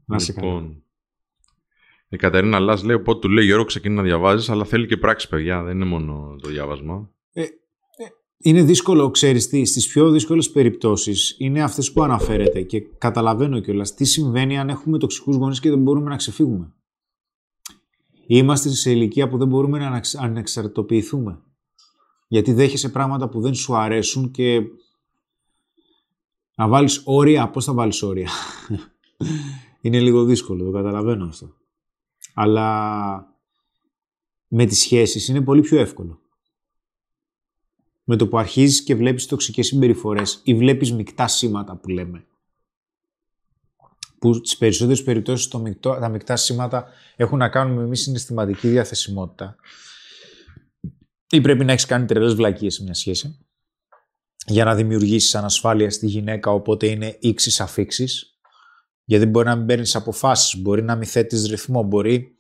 Να σε καλά. λοιπόν, η Κατερίνα Λάς λέει, οπότε του λέει Γιώργο ξεκινά να διαβάζεις, αλλά θέλει και πράξη, παιδιά. Δεν είναι μόνο το διάβασμα. Είναι δύσκολο, ξέρεις τι, στις πιο δύσκολες περιπτώσεις είναι αυτές που αναφέρετε και καταλαβαίνω κιόλας τι συμβαίνει αν έχουμε τοξικούς γονείς και δεν μπορούμε να ξεφύγουμε. Είμαστε σε ηλικία που δεν μπορούμε να αναξ- ανεξαρτητοποιηθούμε. Γιατί δέχεσαι πράγματα που δεν σου αρέσουν και να βάλεις όρια, πώς θα βάλεις όρια. είναι λίγο δύσκολο, το καταλαβαίνω αυτό. Αλλά με τις σχέσεις είναι πολύ πιο εύκολο με το που αρχίζεις και βλέπεις τοξικές συμπεριφορές ή βλέπεις μεικτά σήματα που λέμε. Που στις περισσότερες περιπτώσεις το μεικτό, τα μεικτά σήματα έχουν να κάνουν με μη συναισθηματική διαθεσιμότητα. Ή πρέπει να έχεις κάνει τρελές βλακίες σε μια σχέση για να δημιουργήσεις ανασφάλεια στη γυναίκα, οπότε είναι ίξεις αφήξεις. Γιατί μπορεί να μην παίρνεις αποφάσεις, μπορεί να μην θέτεις ρυθμό, μπορεί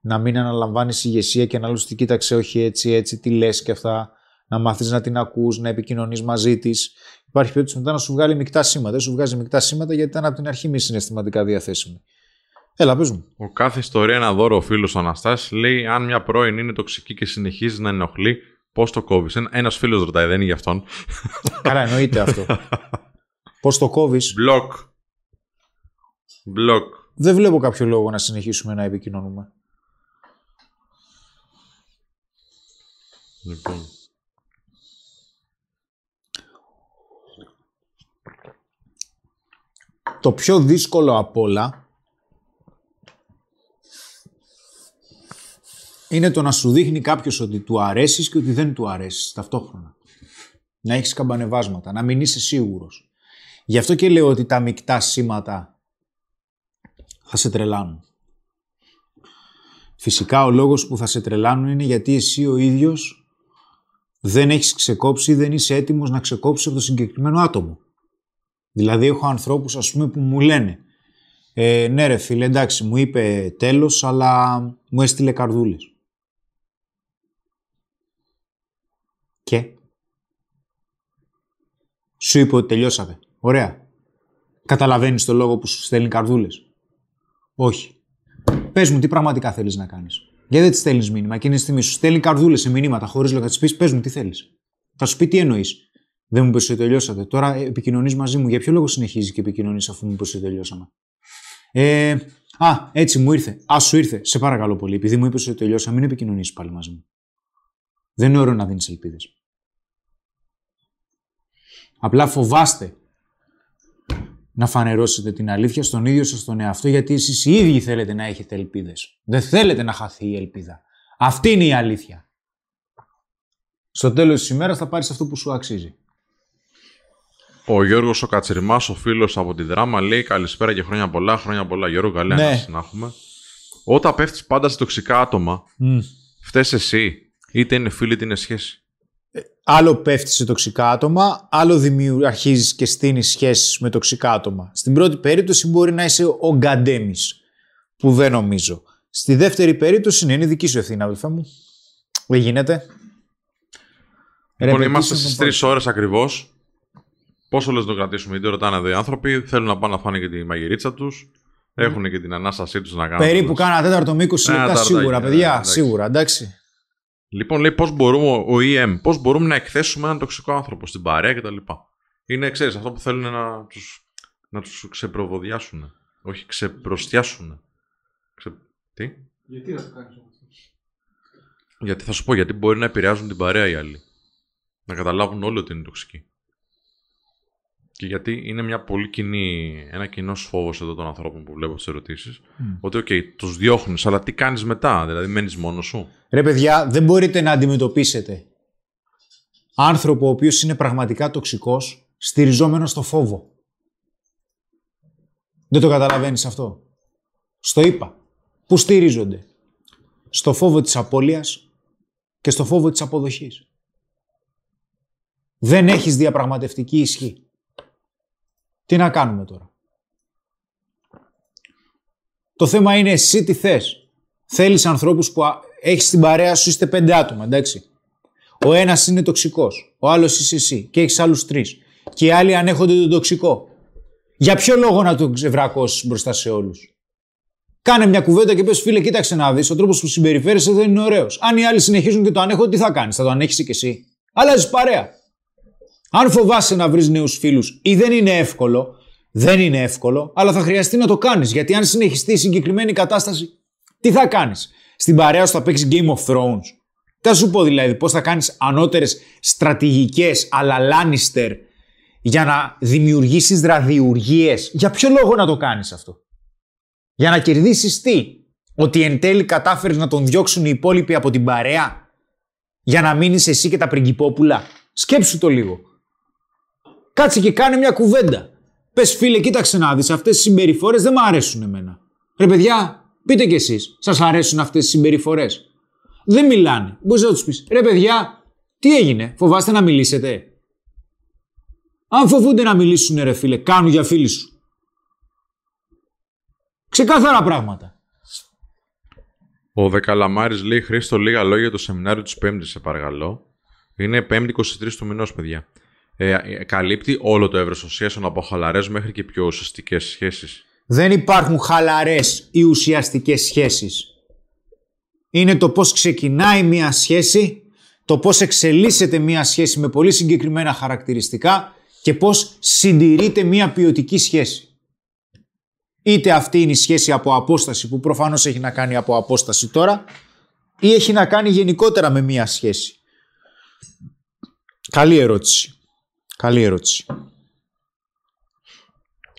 να μην αναλαμβάνεις ηγεσία και να λες ότι κοίταξε όχι έτσι, έτσι, τι λες και αυτά να μάθεις να την ακούς, να επικοινωνείς μαζί της. Υπάρχει περίπτωση μετά να σου βγάλει μεικτά σήματα. Δεν σου βγάζει μεικτά σήματα γιατί ήταν από την αρχή μη συναισθηματικά διαθέσιμη. Έλα, πες μου. Ο κάθε ιστορία ένα δώρο ο φίλος ο Αναστάσης λέει: Αν μια πρώην είναι τοξική και συνεχίζει να ενοχλεί, πώς το κόβεις; Ένας φίλος ρωτάει, δεν είναι για αυτόν. Καλά, εννοείται αυτό. Πώς το κόβεις; Μπλοκ. Μπλοκ. Δεν βλέπω κάποιο λόγο να συνεχίσουμε να επικοινωνούμε. Λοιπόν. Το πιο δύσκολο απ' όλα είναι το να σου δείχνει κάποιος ότι του αρέσεις και ότι δεν του αρέσεις ταυτόχρονα. Να έχεις καμπανεβάσματα, να μην είσαι σίγουρος. Γι' αυτό και λέω ότι τα μεικτά σήματα θα σε τρελάνουν. Φυσικά ο λόγος που θα σε τρελάνουν είναι γιατί εσύ ο ίδιος δεν έχεις ξεκόψει ή δεν είσαι έτοιμος να ξεκόψεις από το συγκεκριμένο άτομο. Δηλαδή έχω ανθρώπους ας πούμε που μου λένε ε, ναι ρε φίλε εντάξει μου είπε τέλος αλλά μου έστειλε καρδούλες. Και; Σου είπε ότι τελειώσατε. Ωραία. Καταλαβαίνεις το λόγο που σου στέλνει καρδούλες; Όχι. Πες πε μου τι πραγματικά θέλεις να κάνεις; Γιατί δεν της στέλνεις μήνυμα; Εκείνη τη στιγμή σου στέλνει καρδούλες σε μηνύματα χωρίς λόγο να της πεις: Πες μου τι θέλεις. Θα σου πει τι εννοείς; Δεν μου είπε ότι τελειώσατε. Τώρα επικοινωνείς μαζί μου. Για ποιο λόγο συνεχίζεις και επικοινωνείς αφού μου είπε ότι τελειώσαμε; Ε, α, έτσι μου ήρθε. Α, σου ήρθε. Σε παρακαλώ πολύ. Επειδή μου είπες ότι τελειώσαμε, μην επικοινωνήσεις πάλι μαζί μου. Δεν είναι ωραίο να δίνεις ελπίδες. Απλά φοβάστε να φανερώσετε την αλήθεια στον ίδιο σας τον εαυτό γιατί εσείς οι ίδιοι θέλετε να έχετε ελπίδες. Δεν θέλετε να χαθεί η ελπίδα. Αυτή είναι η αλήθεια. Στο τέλος της ημέρας θα πάρεις αυτό που σου αξίζει. Ο Γιώργος ο Κατσιρμά, ο φίλος από τη δράμα, λέει καλησπέρα και χρόνια πολλά. Χρόνια πολλά, Γιώργο, καλή Ναι. να έχουμε. Όταν πέφτεις πάντα σε τοξικά άτομα, Mm. φταίει εσύ. Είτε είναι φίλοι είτε είναι σχέση. Άλλο πέφτεις σε τοξικά άτομα, άλλο δημιου... αρχίζεις και στείνεις σχέσεις με τοξικά άτομα. Στην πρώτη περίπτωση μπορεί να είσαι ο γκαντέμις, που δεν νομίζω. Στη δεύτερη περίπτωση ναι, είναι δική σου ευθύνη, αδελφέ μου. Δεν γίνεται. Λοιπόν, Repetition είμαστε των στις πρώτων. τρεις ώρες ακριβώς. Πόσο λε να το κρατήσουμε, γιατί ρωτάνε εδώ οι άνθρωποι, θέλουν να πάνε να φάνε και τη μαγειρίτσα τους. Έχουν και την ανάστασή τους να κάνουν. Περίπου το- κάνα τέταρτο με 20 λεπτά ταρτάκι, σίγουρα, ναι, παιδιά. εντάξει. Σίγουρα, εντάξει. Λοιπόν, λέει πώς μπορούμε, ο EM, πώς μπορούμε να εκθέσουμε έναν τοξικό άνθρωπο στην παρέα κτλ. Είναι, ξέρεις, αυτό που θέλουν να τους να τους ξεπροβοδιάσουν. Όχι, ξεπροστιάσουν. Ξε... Τι; Γιατί να το κάνεις αυτό; Γιατί θα σου πω, γιατί μπορεί να επηρεάζουν την παρέα οι άλλοι. Να καταλάβουν όλοι ότι είναι τοξικοί. Και γιατί είναι μια πολύ κοινή, ένα κοινό φόβο εδώ των ανθρώπων που βλέπω στις ερωτήσεις. Ότι, οκ, τους διώχνεις, αλλά τι κάνεις μετά, δηλαδή μένεις μόνος σου; Ρε παιδιά, δεν μπορείτε να αντιμετωπίσετε άνθρωπο ο οποίος είναι πραγματικά τοξικός στηριζόμενος στο φόβο. Δεν το καταλαβαίνεις αυτό; Στο είπα. Πού στηρίζονται. Στο φόβο της απώλειας και στο φόβο της αποδοχής. Δεν έχεις διαπραγματευτική ισχύ. Τι να κάνουμε τώρα; Το θέμα είναι εσύ τι θες. Θέλεις ανθρώπους που α- έχεις στην παρέα σου, είστε πέντε άτομα, εντάξει. Ο ένας είναι τοξικός, ο άλλος είσαι εσύ και έχεις άλλους τρεις. Και οι άλλοι ανέχονται τον τοξικό. Για ποιο λόγο να τον ξεβρακώσεις μπροστά σε όλους; Κάνε μια κουβέντα και πες φίλε κοίταξε να δεις, ο τρόπος που συμπεριφέρεσαι δεν είναι ωραίος. Αν οι άλλοι συνεχίζουν και το ανέχονται, τι θα κάνεις, θα το ανέχεις και εσύ. Αλλάζεις παρέα. Αν φοβάσαι να βρεις νέους φίλους ή δεν είναι εύκολο, δεν είναι εύκολο, αλλά θα χρειαστεί να το κάνεις. Γιατί αν συνεχιστεί η συγκεκριμένη κατάσταση, τι θα κάνεις; Στην παρέα σου θα παίξεις Game of Thrones. Τι θα σου πω δηλαδή, πώς θα κάνεις ανώτερες στρατηγικές αλλά Lannister για να δημιουργήσεις ραδιουργίες. Για ποιο λόγο να το κάνεις αυτό; Για να κερδίσεις τι; Ότι εν τέλει κατάφερες να τον διώξουν οι υπόλοιποι από την παρέα; Για να μείνεις εσύ και τα πριγκυπόπουλα. Σκέψου το λίγο. Κάτσε και κάνε μια κουβέντα. Πες φίλε, κοίταξε να δεις, αυτές οι συμπεριφορές δεν μου αρέσουν εμένα. Ρε παιδιά, πείτε κι εσείς, σας αρέσουν αυτές οι συμπεριφορές; Δεν μιλάνε. Μπορείς να τους πεις, ρε παιδιά, τι έγινε, φοβάστε να μιλήσετε; Αν φοβούνται να μιλήσουν, ρε φίλε, κάνουν για φίλοι σου. Ξεκάθαρα πράγματα. Ο Δεκαλαμάρης λέει: Χρήστο, λίγα λόγια για το σεμινάριο της Πέμπτης, σε παρακαλώ. Είναι 5η 23 του μηνός, παιδιά. Ε, ε, καλύπτει όλο το εύρος των σχέσεων από χαλαρές μέχρι και πιο ουσιαστικές σχέσεις. Δεν υπάρχουν χαλαρές ή ουσιαστικές σχέσεις. Είναι το πώς ξεκινάει μία σχέση, το πώς εξελίσσεται μία σχέση με πολύ συγκεκριμένα χαρακτηριστικά και πώς συντηρείται μία ποιοτική σχέση. Είτε αυτή είναι η σχέση από απόσταση που προφανώς έχει να κάνει από απόσταση τώρα ή έχει να κάνει γενικότερα με μία σχέση. Καλή ερώτηση. Καλή ερώτηση.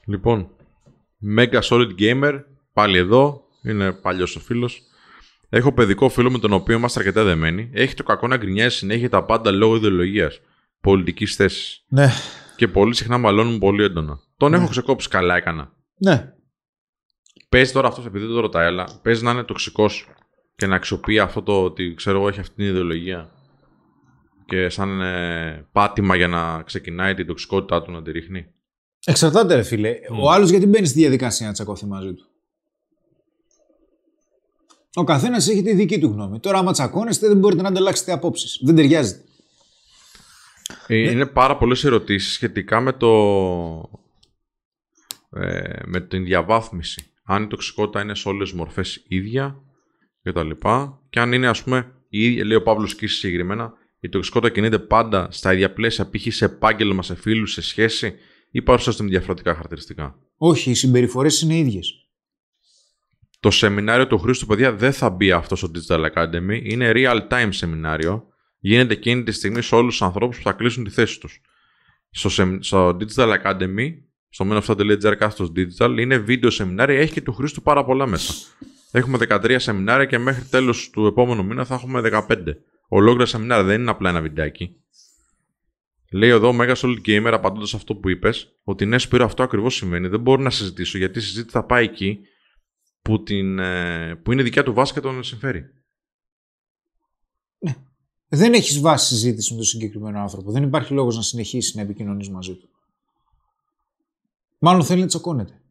Λοιπόν, Mega Solid Gamer, πάλι εδώ, είναι παλιός ο φίλος. Έχω παιδικό φίλο με τον οποίο είμαστε αρκετά δεμένοι. Έχει το κακό να γκρινιάζει συνέχεια τα πάντα λόγω ιδεολογίας, πολιτικής θέσης. Ναι, Και πολύ συχνά μαλώνουν πολύ έντονα. Τον έχω ξεκόψει, καλά έκανα. ναι. Παίζει τώρα αυτός, επειδή δεν το ρωτάει, αλλά παίζει να είναι τοξικός και να αξιοποιεί αυτό το ότι ξέρω εγώ έχει αυτή την ιδεολογία και σαν ε, πάτημα για να ξεκινάει την τοξικότητά του να τη ρίχνει. Εξαρτάται, ρε φίλε. Ο άλλος γιατί μπαίνει στη διαδικασία να τσακωθεί μαζί του; Ο καθένας έχει τη δική του γνώμη. Τώρα, άμα τσακώνεστε, δεν μπορείτε να ανταλλάξετε απόψεις. Δεν ταιριάζεται. Ε, Είναι πάρα πολλές ερωτήσεις σχετικά με το... Ε, με την διαβάθμιση. αν η τοξικότητα είναι σε όλες τι μορφές ίδια κτλ. Και αν είναι, ας πούμε, η ίδια, λέει ο Παύλος Κίσης συγκεκριμένα, η τοξικότητα κινείται πάντα στα ίδια πλαίσια, π.χ. σε επάγγελμα, σε φίλους, σε σχέση, ή παρουσιάζονται με διαφορετικά χαρακτηριστικά. Όχι, οι συμπεριφορές είναι ίδιες. Το σεμινάριο του Χρήστου, παιδιά, δεν θα μπει αυτός στο Digital Academy. Είναι real time σεμινάριο. Γίνεται εκείνη τη στιγμή σε όλους τους ανθρώπους που θα κλείσουν τη θέση τους. Στο, σεμ- στο Digital Academy, στο men κάθετος digital, είναι βίντεο σεμινάρια. Έχει και του Χρήστου πάρα πολλά μέσα. Έχουμε 13 σεμινάρια και μέχρι τέλος του επόμενου μήνα θα έχουμε 15. Ολόκληρα σεμινάρια δεν είναι απλά ένα βιντεάκι. Λέει εδώ ο Mega Solid Gamer απαντώντας αυτό που είπες, ότι ναι, Σπύρο, αυτό ακριβώς συμβαίνει. Δεν μπορώ να συζητήσω γιατί η συζήτηση θα πάει εκεί που, την, ε, που είναι δικιά του βάση και τον συμφέρει. Δεν έχεις βάση συζήτηση με τον συγκεκριμένο άνθρωπο. Δεν υπάρχει λόγος να συνεχίσει να επικοινωνείς μαζί του. Μάλλον θέλει να τσακώνεται.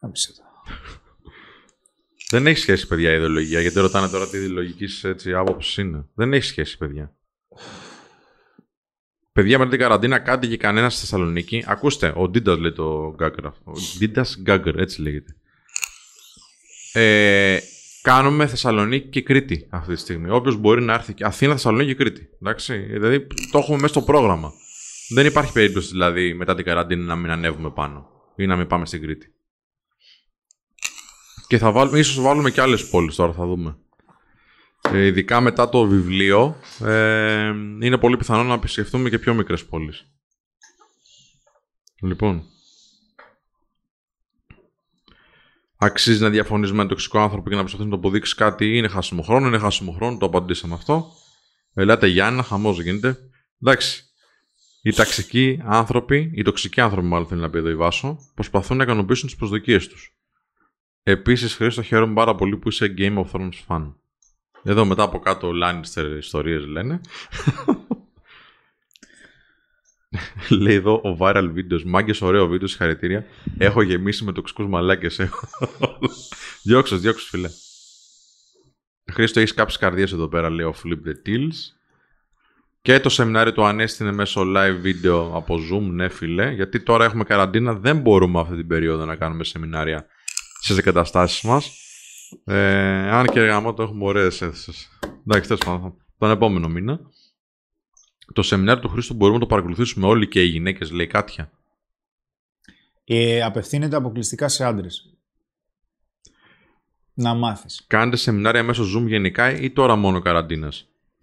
Άμπησε το. Δεν έχει σχέση, παιδιά, η ιδεολογία. Γιατί ρωτάνε τώρα τι ιδεολογική έτσι, άποψης είναι. Δεν έχει σχέση, παιδιά. Παιδιά, με την καραντίνα κάτι και κανένας στη Θεσσαλονίκη. Ακούστε, ο Ντίντας λέει το Γκάγκερ. Ο Ντίντας Γκάγκερ, έτσι λέγεται. Ε, κάνουμε Θεσσαλονίκη και Κρήτη αυτή τη στιγμή. Όποιος μπορεί να έρθει. Αθήνα, Θεσσαλονίκη και Κρήτη. Εντάξει. Δηλαδή το έχουμε μέσα στο πρόγραμμα. Δεν υπάρχει περίπτωση δηλαδή μετά την καραντίνα να μην ανέβουμε πάνω ή να μην πάμε στην Κρήτη. Και θα βάλουμε, ίσως βάλουμε και άλλες πόλεις τώρα, θα δούμε. Ε, ειδικά μετά το βιβλίο, ε, είναι πολύ πιθανό να επισκεφτούμε και πιο μικρές πόλεις. Λοιπόν. Αξίζει να διαφωνείς με έναν τοξικό άνθρωπο και να προσπαθείς να το αποδείξεις κάτι, είναι χάσιμο χρόνο, είναι χάσιμο χρόνο, το απαντήσαμε αυτό. Ελάτε Γιάννα, χαμός γίνεται. Εντάξει. Οι ταξικοί άνθρωποι, οι τοξικοί άνθρωποι, μάλλον θέλει να πει εδώ η Βάσο, προσπαθούν να ικανοποιήσουν τις προσδοκίες τους. Επίσης, Χρήστο, χαίρομαι πάρα πολύ που είσαι Game of Thrones fan. Εδώ μετά από κάτω Lannister ιστορίες λένε. Λέει εδώ ο viral videos. Μάγκες, ωραίο βίντεο, συγχαρητήρια. Έχω γεμίσει με τοξικούς μαλάκες. διώξω, διώξω, φίλε. Χρήστο, έχεις κάποιε καρδιέ εδώ πέρα, λέει ο Flip the Tills. Και το σεμινάριο του Ανέστη είναι μέσω live βίντεο από Zoom, ναι, φίλε. Γιατί τώρα έχουμε καραντίνα, δεν μπορούμε αυτή την περίοδο να κάνουμε σεμινάρια στις εγκαταστάσεις μας. Ε, αν και γάμο το έχουμε ωραίες αίθουσες. Εντάξει, τέλος πάντων, τον επόμενο μήνα. Το σεμινάριο του Χρήστου μπορούμε να το παρακολουθήσουμε όλοι και οι γυναίκες, λέει Κάτια. Ε, απευθύνεται αποκλειστικά σε άντρες. Να μάθεις. Κάνετε σεμινάρια μέσω Zoom γενικά ή τώρα μόνο καραντίνα.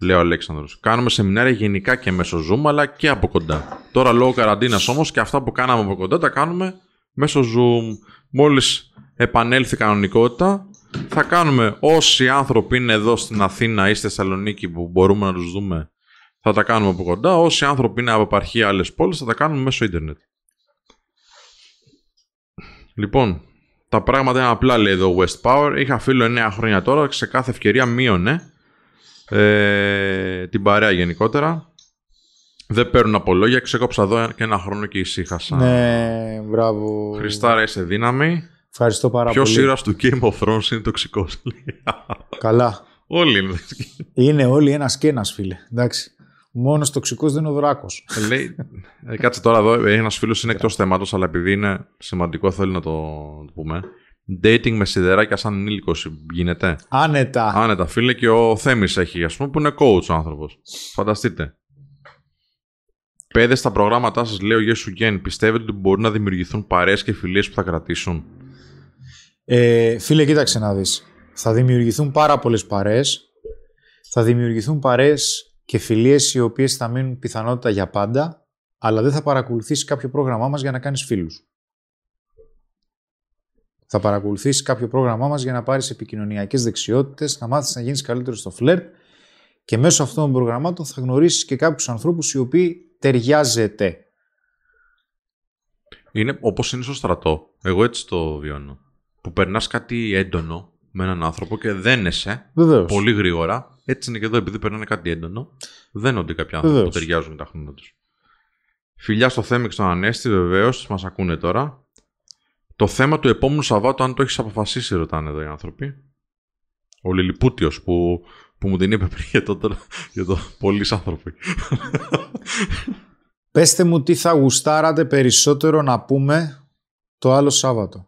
Λέει ο Αλέξανδρος. Κάνουμε σεμινάρια γενικά και μέσω Zoom αλλά και από κοντά. Τώρα λόγω καραντίνας όμως και αυτά που κάναμε από κοντά τα κάνουμε μέσω Zoom. Μόλις επανέλθει η κανονικότητα, θα κάνουμε όσοι άνθρωποι είναι εδώ στην Αθήνα ή στη Θεσσαλονίκη που μπορούμε να τους δούμε, θα τα κάνουμε από κοντά. Όσοι άνθρωποι είναι από επαρχία άλλες πόλεις, θα τα κάνουμε μέσω ίντερνετ. Λοιπόν, τα πράγματα είναι απλά λέει εδώ West Power. Είχα φίλο 9 χρόνια τώρα, σε κάθε ευκαιρία μείωνε ε, την παρέα γενικότερα. Δεν παίρνουν απολόγια, ξεκόψα εδώ και ένα χρόνο και ησύχασα. Ναι, μπράβο. Χριστάρα, είσαι δύναμη. Ευχαριστώ πάρα Ποιος πολύ. ήρωας του Game of Thrones είναι τοξικός. Καλά. Όλοι είναι. Είναι όλοι ένας και ένας, φίλε. Εντάξει. Μόνος τοξικός δεν είναι ο Δράκος. Ε, Λέει, ε, κάτσε τώρα εδώ, ένας φίλος είναι εκτός θέματος, αλλά επειδή είναι σημαντικό, θέλω να το, το πούμε. Dating με σιδεράκια σαν ενήλικος γίνεται; Άνετα. Άνετα, φίλε, και ο Θέμης έχει, ας πούμε, που είναι coach ο άνθρωπος. Φανταστείτε. Πέδε στα προγράμματά σας, λέει ο Γέσου Γκέν, πιστεύετε ότι μπορούν να δημιουργηθούν παρέες και φιλίες που θα κρατήσουν; Ε, φίλε, κοίταξε να δεις. Θα δημιουργηθούν πάρα πολλές παρέες. Θα δημιουργηθούν παρέες και φιλίες οι οποίες θα μείνουν πιθανότητα για πάντα, αλλά δεν θα παρακολουθήσει κάποιο πρόγραμμά μας για να κάνεις φίλους. Θα παρακολουθήσει κάποιο πρόγραμμά μας για να πάρεις επικοινωνιακές δεξιότητες, να μάθεις να γίνεις καλύτερος στο φλερτ και μέσω αυτών των προγραμμάτων θα γνωρίσεις και κάποιους ανθρώπους οι οποίοι ταιριάζεται. Είναι όπως είναι στο στρατό. Εγώ έτσι το βιώνω. Που περνάς κάτι έντονο με έναν άνθρωπο και δένεσαι Βεβαίως. πολύ γρήγορα. Έτσι είναι και εδώ, επειδή περνάνε κάτι έντονο. Δένονται κάποιοι άνθρωποι Βεβαίως. που ταιριάζουν με τα χρόνια τους. Φιλιά στο θέμα και στον Ανέστη, βεβαίως, μας ακούνε τώρα. Το θέμα του επόμενου Σαββάτου, αν το έχεις αποφασίσει, ρωτάνε εδώ οι άνθρωποι. Ο Λιλιπούτιος που, που μου την είπε πριν για το, για το πολλοί άνθρωποι. Πεςτε μου τι θα γουστάρατε περισσότερο να πούμε το άλλο Σάββατο.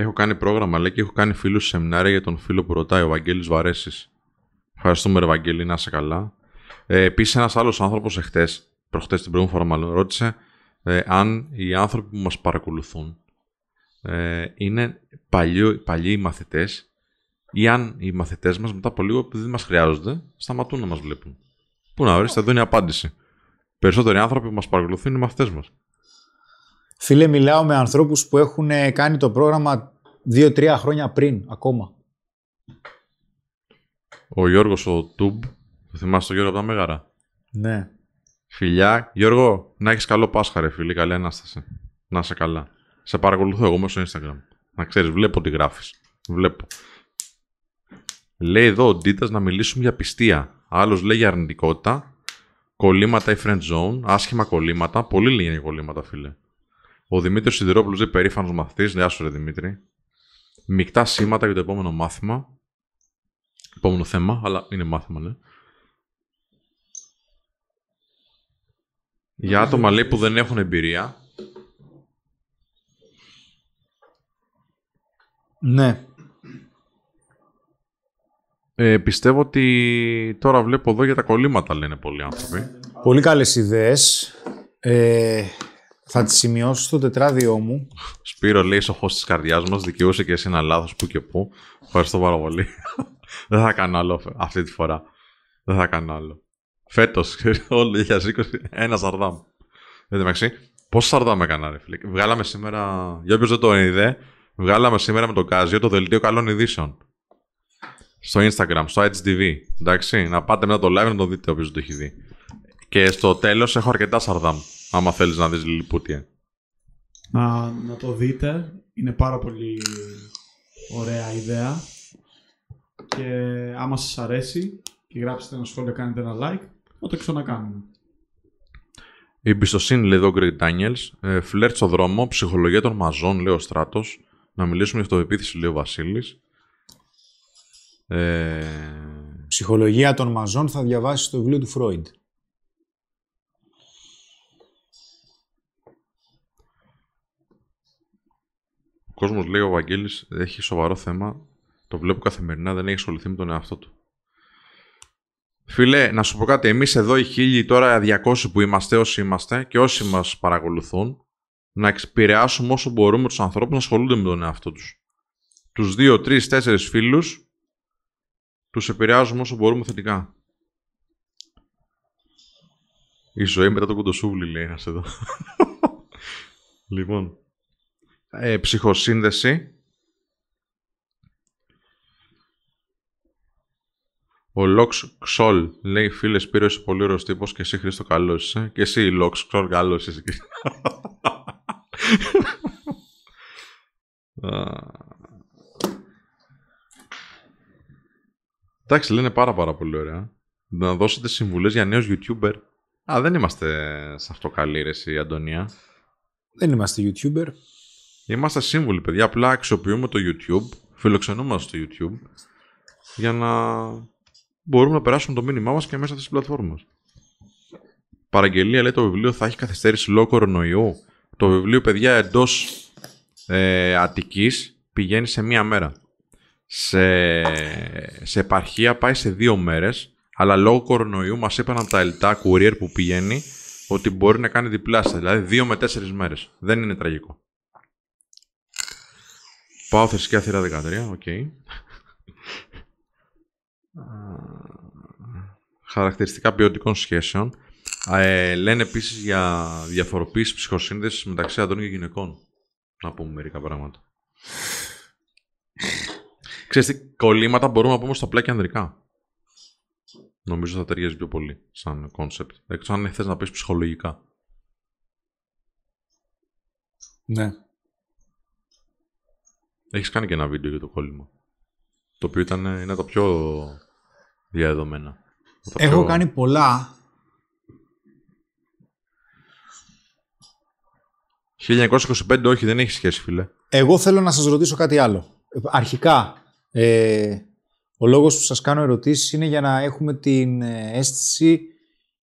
Έχω κάνει πρόγραμμα, λέει, και έχω κάνει φίλους σεμινάρια για τον φίλο που ρωτάει, ο Βαγγέλης Βαρέσης. Ευχαριστούμε, ρε Βαγγέλη, να είσαι καλά. Ε, Επίσης, ένας άλλος άνθρωπος εχθές, προχτές την προηγούμενη φορά, μάλλον, ρώτησε ε, αν οι άνθρωποι που μας παρακολουθούν ε, είναι παλιοί, παλιοί μαθητές ή αν οι μαθητές μας μετά από λίγο, επειδή δεν μας χρειάζονται, σταματούν να μας βλέπουν. Πού να ορίστε, εδώ είναι η απάντηση. Περισσότεροι άνθρωποι που μας παρακολουθούν είναι οι μαθητές μας. Φίλε, μιλάω με ανθρώπους που έχουν ε, κάνει το πρόγραμμα 2-3 χρόνια πριν ακόμα. Ο Γιώργος ο Τούμπ, το θυμάσαι τον Γιώργο από τα Μέγαρα; Ναι. Φιλιά, Γιώργο, να έχεις καλό Πάσχα, ρε φίλε. Καλή ανάσταση. Να είσαι καλά. Σε παρακολουθώ εγώ μέσα στο Instagram. Να ξέρεις, βλέπω τι γράφεις. Βλέπω. Λέει εδώ ο Ντίτας να μιλήσουμε για πιστία. Άλλος λέει για αρνητικότητα. Κολλήματα ή friend zone. Άσχημα κολλήματα. Πολύ λέει για κολλήματα, φίλε. Ο Δημήτρης Σιδηρόπουλος λέει περήφανος μαθητής. Γεια σου, ρε Δημήτρη. Μικτά σήματα για το επόμενο μάθημα. Επόμενο θέμα, αλλά είναι μάθημα, ναι. Για άτομα λέει που δεν έχουν εμπειρία. Ναι. Ε, πιστεύω ότι τώρα βλέπω εδώ για τα κολλήματα λένε πολλοί άνθρωποι. Πολύ καλές ιδέες. Ε, θα τις σημειώσω στο τετράδιό μου. Σπύρο λέει σοφός της καρδιάς μας, δικαιούσε και εσύ ένα λάθος που και που. Ευχαριστώ πάρα πολύ. δεν θα κάνω άλλο αυτή τη φορά. Δεν θα κάνω άλλο. Φέτος, όλο 2020, ένα σαρδάμ. Εν τω μεταξύ, πόσο σαρδάμ έκανα ρε φίλε; Βγάλαμε σήμερα, για όποιος δεν το είδε, βγάλαμε σήμερα με τον Κάζιο το δελτίο καλών ειδήσεων. Στο Instagram, στο HDV. Εντάξει, να πάτε μετά το live να το δείτε όποιος δεν το έχει δει. Και στο τέλος έχω αρκετά σαρδάμ, άμα θέλεις να δεις λιλιπούτια. Να, να το δείτε. Είναι πάρα πολύ ωραία ιδέα. Και άμα σας αρέσει και γράψετε ένα σχόλιο, κάνετε ένα like, θα το ξανακάνουμε. Η εμπιστοσύνη, λέει εδώ ο Greg Daniels. Ε, φλερτ στο δρόμο, ψυχολογία των μαζών, λέει ο Στράτος. Να μιλήσουμε για αυτοεπίθεση, λέει ο Βασίλης. Ε, Ψυχολογία των μαζών θα διαβάσει το βιβλίο του Φρόιντ. Κόσμος λέει ο Βαγγέλης έχει σοβαρό θέμα. Το βλέπω καθημερινά, δεν έχει ασχοληθεί με τον εαυτό του. Φίλε, να σου πω κάτι. Εμείς εδώ οι χίλιοι τώρα 200 που είμαστε, όσοι είμαστε και όσοι μας παρακολουθούν, να εξυπηρεάσουμε όσο μπορούμε τους ανθρώπους να ασχολούνται με τον εαυτό τους. Τους 2, 3, 4 φίλους, τους επηρεάζουμε όσο μπορούμε θετικά. Η ζωή μετά το κουντοσούβλι, λέει ένας εδώ. λοιπόν. Ε, ψυχοσύνδεση. Ο Λόξ Ξόλ λέει: Φίλες Σπύρο, είσαι πολύ ωραίος τύπος και εσύ Χρήστο καλός είσαι. Και εσύ, Λόξ Ξόλ, καλός είσαι. Α. Εντάξει, λένε πάρα πάρα πολύ ωραία. Να δώσετε συμβουλές για νέους YouTuber. Α, δεν είμαστε σε αυτό καλή ρε εσύ, Αντωνία. Δεν είμαστε YouTuber. Είμαστε σύμβουλοι, παιδιά. Απλά αξιοποιούμε το YouTube, φιλοξενούμαστε στο YouTube, για να μπορούμε να περάσουμε το μήνυμά μας και μέσα στις πλατφόρμες. Παραγγελία λέει το βιβλίο θα έχει καθυστέρηση λόγω κορονοϊού. Το βιβλίο, παιδιά, εντός ε, Αττικής πηγαίνει σε μία μέρα. Σε, σε επαρχία πάει σε δύο μέρες, αλλά λόγω κορονοϊού μας είπαν από τα ελτά courier που πηγαίνει ότι μπορεί να κάνει διπλάσια, δηλαδή δύο με τέσσερις μέρες. Δεν είναι τραγικό. Πάω θρησκεία θύρα 13, οκ. Χαρακτηριστικά ποιοτικών σχέσεων. Ε, λένε επίσης για διαφοροποίηση ψυχοσύνθεσης μεταξύ αντρών και γυναικών. Να πούμε μερικά πράγματα. Ξέρεις τι, κολλήματα μπορούμε να πούμε στο απλά και ανδρικά; Νομίζω θα ταιριάζει πιο πολύ σαν concept. Εκτός αν θες να πεις ψυχολογικά. Ναι. Έχεις κάνει και ένα βίντεο για το κόλλημα. Το οποίο ήταν, είναι το πιο διαδεδομένα. Το Έχω πιο- κάνει πολλά. 1925 όχι, δεν έχει σχέση, φίλε. Εγώ θέλω να σας ρωτήσω κάτι άλλο. Ε, Αρχικά, ε, ο λόγος που σας κάνω ερωτήσεις είναι για να έχουμε την ε, αίσθηση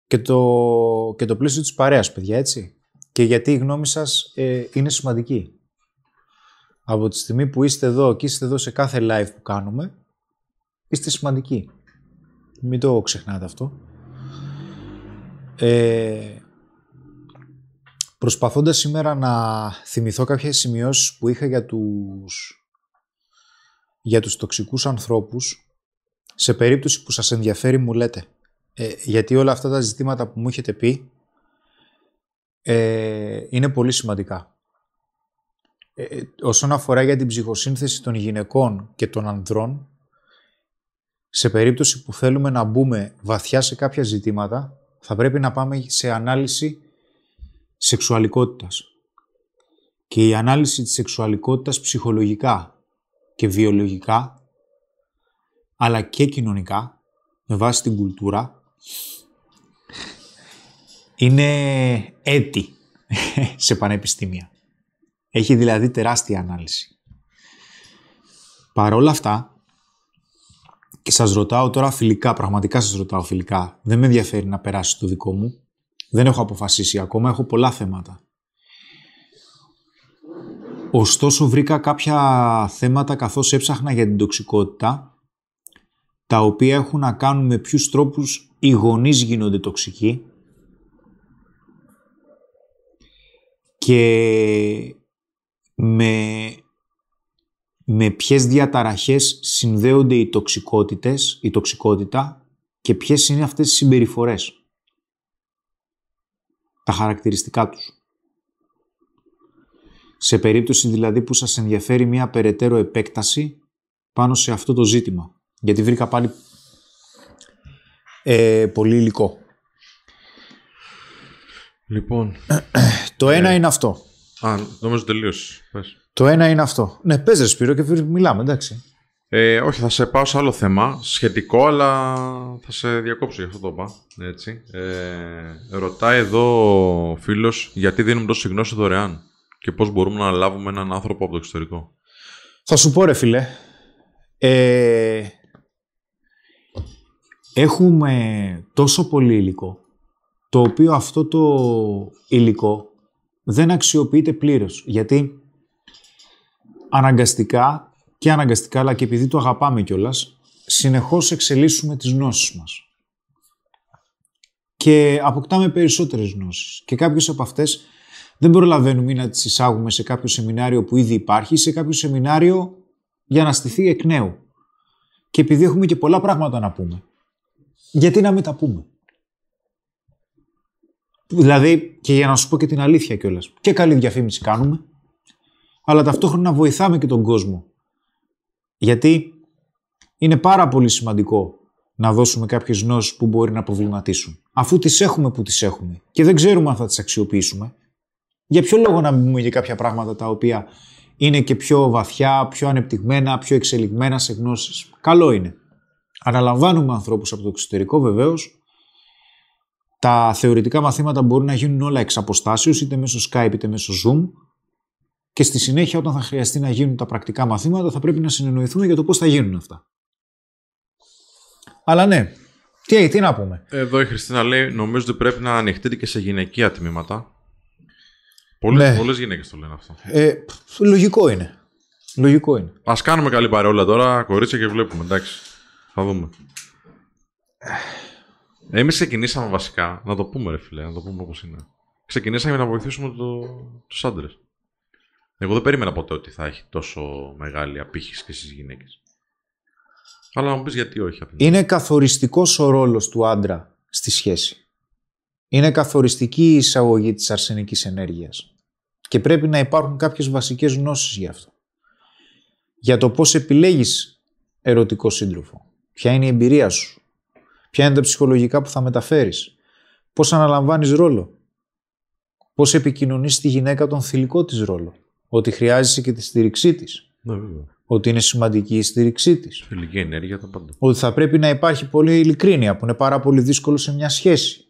και το, και το πλαίσιο της παρέας, παιδιά, έτσι. Και γιατί η γνώμη σας ε, είναι σημαντική. Από τη στιγμή που είστε εδώ και είστε εδώ σε κάθε live που κάνουμε, είστε σημαντικοί. Μην το ξεχνάτε αυτό. Ε, προσπαθώντας σήμερα να θυμηθώ κάποιες σημειώσεις που είχα για τους, για τους τοξικούς ανθρώπους, σε περίπτωση που σας ενδιαφέρει μου λέτε. Ε, γιατί όλα αυτά τα ζητήματα που μου έχετε πει ε, είναι πολύ σημαντικά. Ε, όσον αφορά για την ψυχοσύνθεση των γυναικών και των ανδρών, σε περίπτωση που θέλουμε να μπούμε βαθιά σε κάποια ζητήματα, θα πρέπει να πάμε σε ανάλυση σεξουαλικότητας. Και η ανάλυση της σεξουαλικότητας ψυχολογικά και βιολογικά, αλλά και κοινωνικά, με βάση την κουλτούρα, είναι έτη σε πανεπιστήμια. Έχει δηλαδή τεράστια ανάλυση. Παρόλα αυτά, και σας ρωτάω τώρα φιλικά, πραγματικά σας ρωτάω φιλικά, δεν με ενδιαφέρει να περάσει το δικό μου, δεν έχω αποφασίσει ακόμα, έχω πολλά θέματα. Ωστόσο βρήκα κάποια θέματα καθώς έψαχνα για την τοξικότητα, τα οποία έχουν να κάνουν με ποιους τρόπους οι γονείς γίνονται τοξικοί και με, με ποιες διαταραχές συνδέονται οι τοξικότητες, η τοξικότητα και ποιες είναι αυτές οι συμπεριφορές. Τα χαρακτηριστικά τους. Σε περίπτωση δηλαδή που σας ενδιαφέρει μια περαιτέρω επέκταση πάνω σε αυτό το ζήτημα. Γιατί βρήκα πάλι ε, πολύ υλικό. Λοιπόν. Το ένα είναι αυτό. Α, νομίζω τελείωσε. Πες. Το ένα είναι αυτό. Ναι, πες ρε Σπύρο και μιλάμε, εντάξει. Ε, όχι, θα σε πάω σε άλλο θέμα, σχετικό, αλλά θα σε διακόψω για αυτό το είπα. Έτσι. Ε, ρωτάει εδώ ο φίλος γιατί δίνουμε τόση γνώση δωρεάν και πώς μπορούμε να λάβουμε έναν άνθρωπο από το εξωτερικό. Θα σου πω ρε φίλε, ε, έχουμε τόσο πολύ υλικό, το οποίο αυτό το υλικό δεν αξιοποιείται πλήρως. Γιατί αναγκαστικά και αναγκαστικά, αλλά και επειδή το αγαπάμε κιόλας, συνεχώς εξελίσσουμε τις γνώσεις μας. Και αποκτάμε περισσότερες γνώσεις. Και κάποιες από αυτές δεν προλαβαίνουμε να τις εισάγουμε σε κάποιο σεμινάριο που ήδη υπάρχει, σε κάποιο σεμινάριο για να στηθεί εκ νέου. Και επειδή έχουμε και πολλά πράγματα να πούμε, γιατί να μην τα πούμε; Δηλαδή, και για να σου πω και την αλήθεια κιόλας. Και καλή διαφήμιση κάνουμε, αλλά ταυτόχρονα βοηθάμε και τον κόσμο. Γιατί είναι πάρα πολύ σημαντικό να δώσουμε κάποιες γνώσεις που μπορεί να προβληματίσουν. Αφού τις έχουμε που τις έχουμε και δεν ξέρουμε αν θα τις αξιοποιήσουμε, για ποιο λόγο να μην πούμε για κάποια πράγματα τα οποία είναι και πιο βαθιά, πιο ανεπτυγμένα, πιο εξελιγμένα σε γνώσεις. Καλό είναι. Αναλαμβάνουμε ανθρώπους από το εξωτερικό βεβαίως. Τα θεωρητικά μαθήματα μπορούν να γίνουν όλα εξ αποστάσεως, είτε μέσω Skype είτε μέσω Zoom. Και στη συνέχεια όταν θα χρειαστεί να γίνουν τα πρακτικά μαθήματα θα πρέπει να συνεννοηθούμε για το πώς θα γίνουν αυτά. Αλλά ναι, τι, τι να πούμε; Εδώ η Χριστίνα λέει, νομίζω ότι πρέπει να ανοιχτείτε και σε γυναικεία τμήματα. Πολλές, Ναι. πολλές γυναίκες το λένε αυτό. Ε, λογικό είναι. Λογικό είναι. Ας κάνουμε καλή παρόλα τώρα, κορίτσια και βλέπουμε, εντάξει. Θα δούμε. Εμείς ξεκινήσαμε βασικά, να το πούμε ρε φίλε, να το πούμε όπως είναι. Ξεκινήσαμε να βοηθήσουμε το, τους άντρες. Εγώ δεν περίμενα ποτέ ότι θα έχει τόσο μεγάλη απήχηση και στις γυναίκες. Αλλά να μου πεις γιατί όχι. απ' την άλλη. Είναι καθοριστικός ο ρόλος του άντρα στη σχέση. Είναι καθοριστική η εισαγωγή της αρσενικής ενέργειας. Και πρέπει να υπάρχουν κάποιες βασικές γνώσεις γι' αυτό. Για το πώς επιλέγεις ερωτικό σύντροφο. Ποια είναι η εμπειρία σου. Ποια είναι τα ψυχολογικά που θα μεταφέρεις. Πώς αναλαμβάνεις ρόλο. Πώς επικοινωνείς στη γυναίκα τον θηλυκό της ρόλο. Ότι χρειάζεσαι και τη στήριξή της. Ναι, βέβαια. Ότι είναι σημαντική η στήριξή της. Φιλική ενέργεια τα πάντα. ότι θα πρέπει να υπάρχει πολύ ειλικρίνεια που είναι πάρα πολύ δύσκολο σε μια σχέση.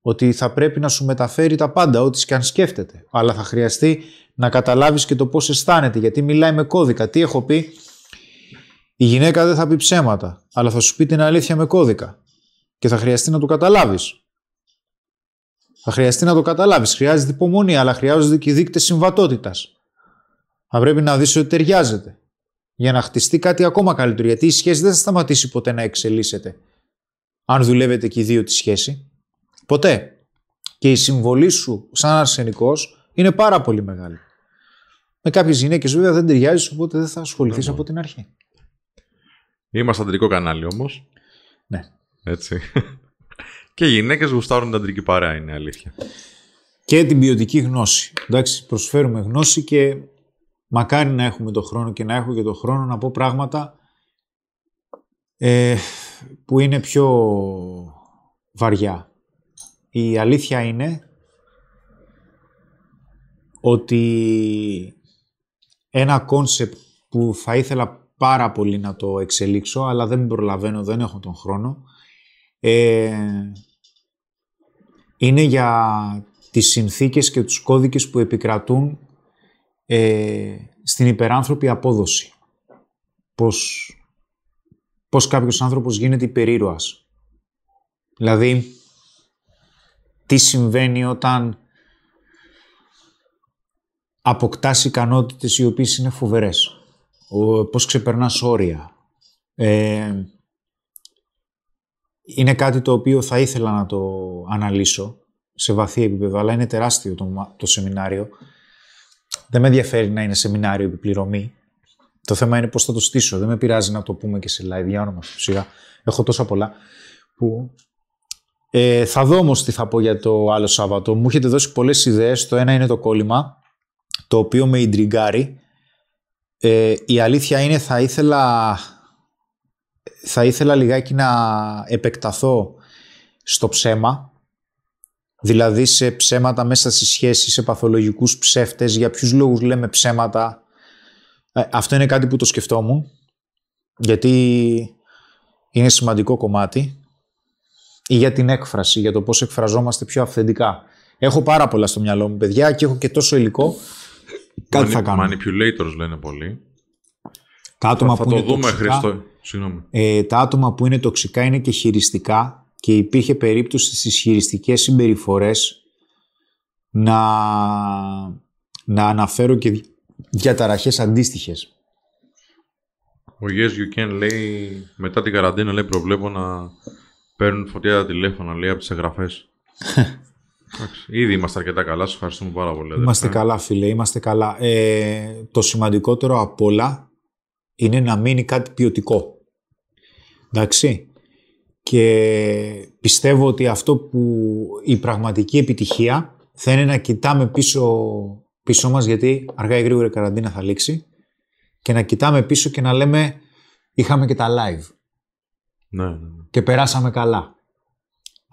Ότι θα πρέπει να σου μεταφέρει τα πάντα, ό,τι και αν σκέφτεται. Αλλά θα χρειαστεί να καταλάβεις και το πώς αισθάνεται, γιατί μιλάει με κώδικα. Τι έχω πει, η γυναίκα δεν θα πει ψέματα, αλλά θα σου πει την αλήθεια με κώδικα. Και θα χρειαστεί να το καταλάβεις. Θα χρειαστεί να το καταλάβεις. Χρειάζεται υπομονή, αλλά χρειάζονται και δείκτες συμβατότητας. Θα πρέπει να δεις ότι ταιριάζεται. Για να χτιστεί κάτι ακόμα καλύτερο. Γιατί η σχέση δεν θα σταματήσει ποτέ να εξελίσσεται. Αν δουλεύετε και οι δύο τη σχέση. Ποτέ. Και η συμβολή σου σαν αρσενικός είναι πάρα πολύ μεγάλη. Με κάποιες γυναίκες βέβαια δεν ταιριάζεις, οπότε δεν θα ασχοληθείς από την αρχή. Είμαστε αντρικό κανάλι όμως. Ναι. Έτσι. και οι γυναίκες γουστάρουν την αντρική παρέα, είναι αλήθεια. Και την ποιοτική γνώση. Εντάξει, προσφέρουμε γνώση και μακάρι να έχουμε το χρόνο και να έχω και το χρόνο να πω πράγματα ε, που είναι πιο βαριά. Η αλήθεια είναι ότι ένα concept που θα ήθελα πάρα πολύ να το εξελίξω, αλλά δεν προλαβαίνω, δεν έχω τον χρόνο, ε, είναι για τις συνθήκες και τους κώδικες που επικρατούν ε, στην υπεράνθρωπη απόδοση. Πώς, πώς κάποιος άνθρωπος γίνεται υπερήρωας. Δηλαδή, τι συμβαίνει όταν αποκτάς ικανότητες οι οποίες είναι φοβερές. Ο, πώς ξεπερνάς όρια. Ε, είναι κάτι το οποίο θα ήθελα να το αναλύσω σε βαθύ επίπεδο, αλλά είναι τεράστιο το, το σεμινάριο. Δεν με ενδιαφέρει να είναι σεμινάριο επιπληρωμή. Το θέμα είναι πώς θα το στήσω. Δεν με πειράζει να το πούμε και σε live, για όνομα του Έχω τόσα πολλά που... Ε, θα δω όμως τι θα πω για το άλλο Σάββατο. Μου έχετε δώσει πολλές ιδέες. Το ένα είναι το κόλλημα το οποίο με ιντριγκάρει. Ε, η αλήθεια είναι θα ήθελα, θα ήθελα λιγάκι να επεκταθώ στο ψέμα, δηλαδή σε ψέματα μέσα στη σχέση, σε παθολογικούς ψεύτες, για ποιους λόγους λέμε ψέματα. Ε, αυτό είναι κάτι που το σκεφτόμουν, γιατί είναι σημαντικό κομμάτι ή για την έκφραση, για το πώς εκφραζόμαστε πιο αυθεντικά. Έχω πάρα πολλά στο μυαλό μου, παιδιά, και έχω και τόσο υλικό Κάτι θα κάνουμε. Manipulators λένε πολύ. Τα άτομα θα, που το είναι δούμε, τοξικά, Χριστό. Συγγνώμη. Ε, τα άτομα που είναι τοξικά είναι και χειριστικά και υπήρχε περίπτωση στις χειριστικές συμπεριφορές να, να αναφέρω και διαταραχές αντίστοιχες. Ο Yes You Can λέει μετά την καραντίνα λέει προβλέπω να παίρνουν φωτιά τα τηλέφωνα λέει από τις εγγραφές. Ήδη είμαστε αρκετά καλά. Σας ευχαριστούμε πάρα πολύ. Είμαστε καλά, φίλε. Είμαστε καλά. Ε, το σημαντικότερο απ' όλα είναι να μείνει κάτι ποιοτικό. Εντάξει. Και πιστεύω ότι αυτό που η πραγματική επιτυχία θα είναι να κοιτάμε πίσω, πίσω μας γιατί αργά ή γρήγορα η καραντίνα θα λήξει και να κοιτάμε πίσω και να λέμε είχαμε και τα live. Ναι, ναι, ναι. Και περάσαμε καλά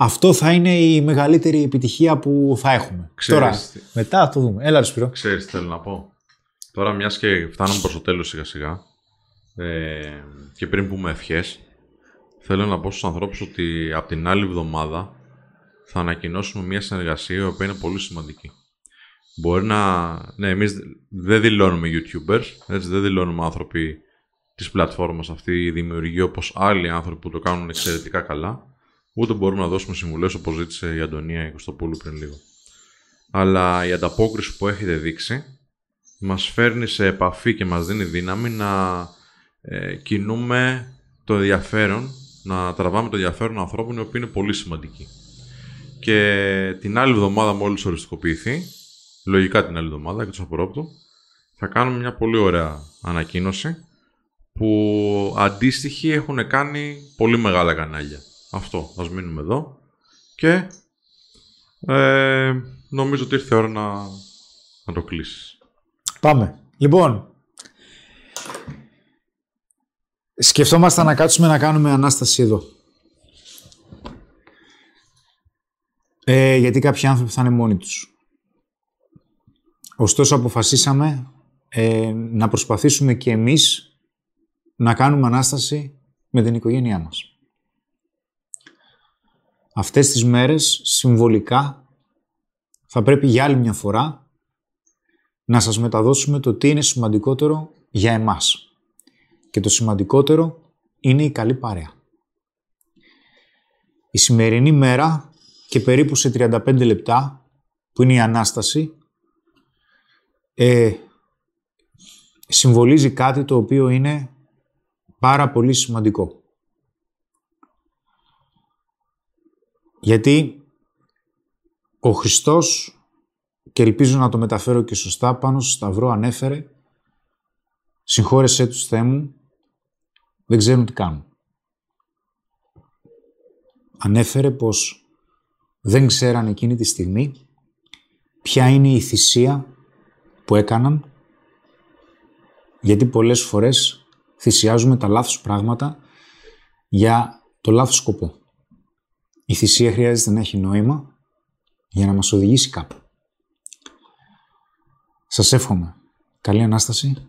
αυτό θα είναι η μεγαλύτερη επιτυχία που θα έχουμε. Ξέρεις, Τώρα, μετά θα το δούμε. Έλα, Σπύρο. Ξέρεις τι θέλω να πω. Τώρα, μιας και φτάνουμε προς το τέλος σιγά σιγά ε, και πριν πούμε ευχές, θέλω να πω στους ανθρώπους ότι από την άλλη εβδομάδα θα ανακοινώσουμε μια συνεργασία η οποία είναι πολύ σημαντική. Μπορεί να... Ναι, εμείς δεν δηλώνουμε YouTubers, έτσι, δεν δηλώνουμε άνθρωποι της πλατφόρμας αυτή η δημιουργία όπως άλλοι άνθρωποι που το κάνουν εξαιρετικά καλά ούτε μπορούμε να δώσουμε συμβουλές όπως ζήτησε η Αντωνία Κωστοπούλου πριν λίγο. Αλλά η ανταπόκριση που έχετε δείξει μας φέρνει σε επαφή και μας δίνει δύναμη να ε, κινούμε το ενδιαφέρον, να τραβάμε το ενδιαφέρον ανθρώπων οι οποίοι είναι πολύ σημαντικοί. Και την άλλη εβδομάδα μόλις οριστικοποιηθεί, λογικά την άλλη εβδομάδα και το απορρόπτω, θα κάνουμε μια πολύ ωραία ανακοίνωση που αντίστοιχοι έχουν κάνει πολύ μεγάλα κανάλια. Αυτό. Ας μείνουμε εδώ. Και ε, νομίζω ότι ήρθε η ώρα να, να το κλείσεις. Πάμε. Λοιπόν, σκεφτόμαστε να κάτσουμε να κάνουμε Ανάσταση εδώ. Ε, γιατί κάποιοι άνθρωποι θα είναι μόνοι τους. Ωστόσο αποφασίσαμε ε, να προσπαθήσουμε και εμείς να κάνουμε Ανάσταση με την οικογένειά μας αυτές τις μέρες συμβολικά θα πρέπει για άλλη μια φορά να σας μεταδώσουμε το τι είναι σημαντικότερο για εμάς. Και το σημαντικότερο είναι η καλή παρέα. Η σημερινή μέρα και περίπου σε 35 λεπτά, που είναι η Ανάσταση, ε, συμβολίζει κάτι το οποίο είναι πάρα πολύ σημαντικό. Γιατί ο Χριστός, και ελπίζω να το μεταφέρω και σωστά, πάνω στο Σταυρό ανέφερε «Συγχώρεσέ τους, Θεέ μου, δεν ξέρουν τι κάνουν». Ανέφερε πως δεν ξέραν εκείνη τη στιγμή ποια είναι η θυσία που έκαναν, γιατί πολλές φορές θυσιάζουμε τα λάθος πράγματα για το λάθος σκοπό. Η θυσία χρειάζεται να έχει νόημα για να μας οδηγήσει κάπου. Σας εύχομαι καλή Ανάσταση.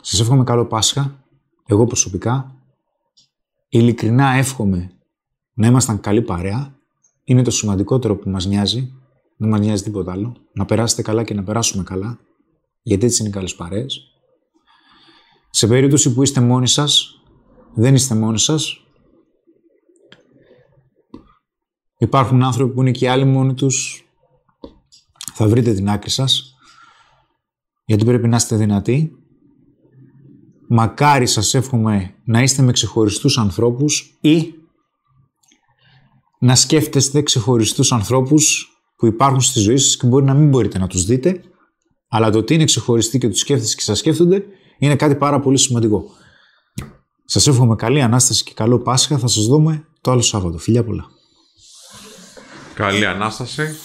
Σας εύχομαι καλό Πάσχα. Εγώ προσωπικά. Ειλικρινά εύχομαι να ήμασταν καλή παρέα. Είναι το σημαντικότερο που μας νοιάζει. Δεν μας νοιάζει τίποτα άλλο. Να περάσετε καλά και να περάσουμε καλά. Γιατί έτσι είναι οι καλές παρέες. Σε περίπτωση που είστε μόνοι σας, δεν είστε μόνοι σας, Υπάρχουν άνθρωποι που είναι και άλλοι μόνοι τους. Θα βρείτε την άκρη σας. Γιατί πρέπει να είστε δυνατοί. Μακάρι σας εύχομαι να είστε με ξεχωριστούς ανθρώπους ή να σκέφτεστε ξεχωριστούς ανθρώπους που υπάρχουν στη ζωή σας και μπορεί να μην μπορείτε να τους δείτε, αλλά το ότι είναι ξεχωριστοί και τους σκέφτεστε και σας σκέφτονται είναι κάτι πάρα πολύ σημαντικό. Σας εύχομαι καλή Ανάσταση και καλό Πάσχα. Θα σας δούμε το άλλο Σάββατο. Φιλιά πολλά. Καλή Ανάσταση.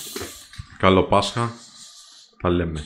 Καλό Πάσχα. Τα λέμε.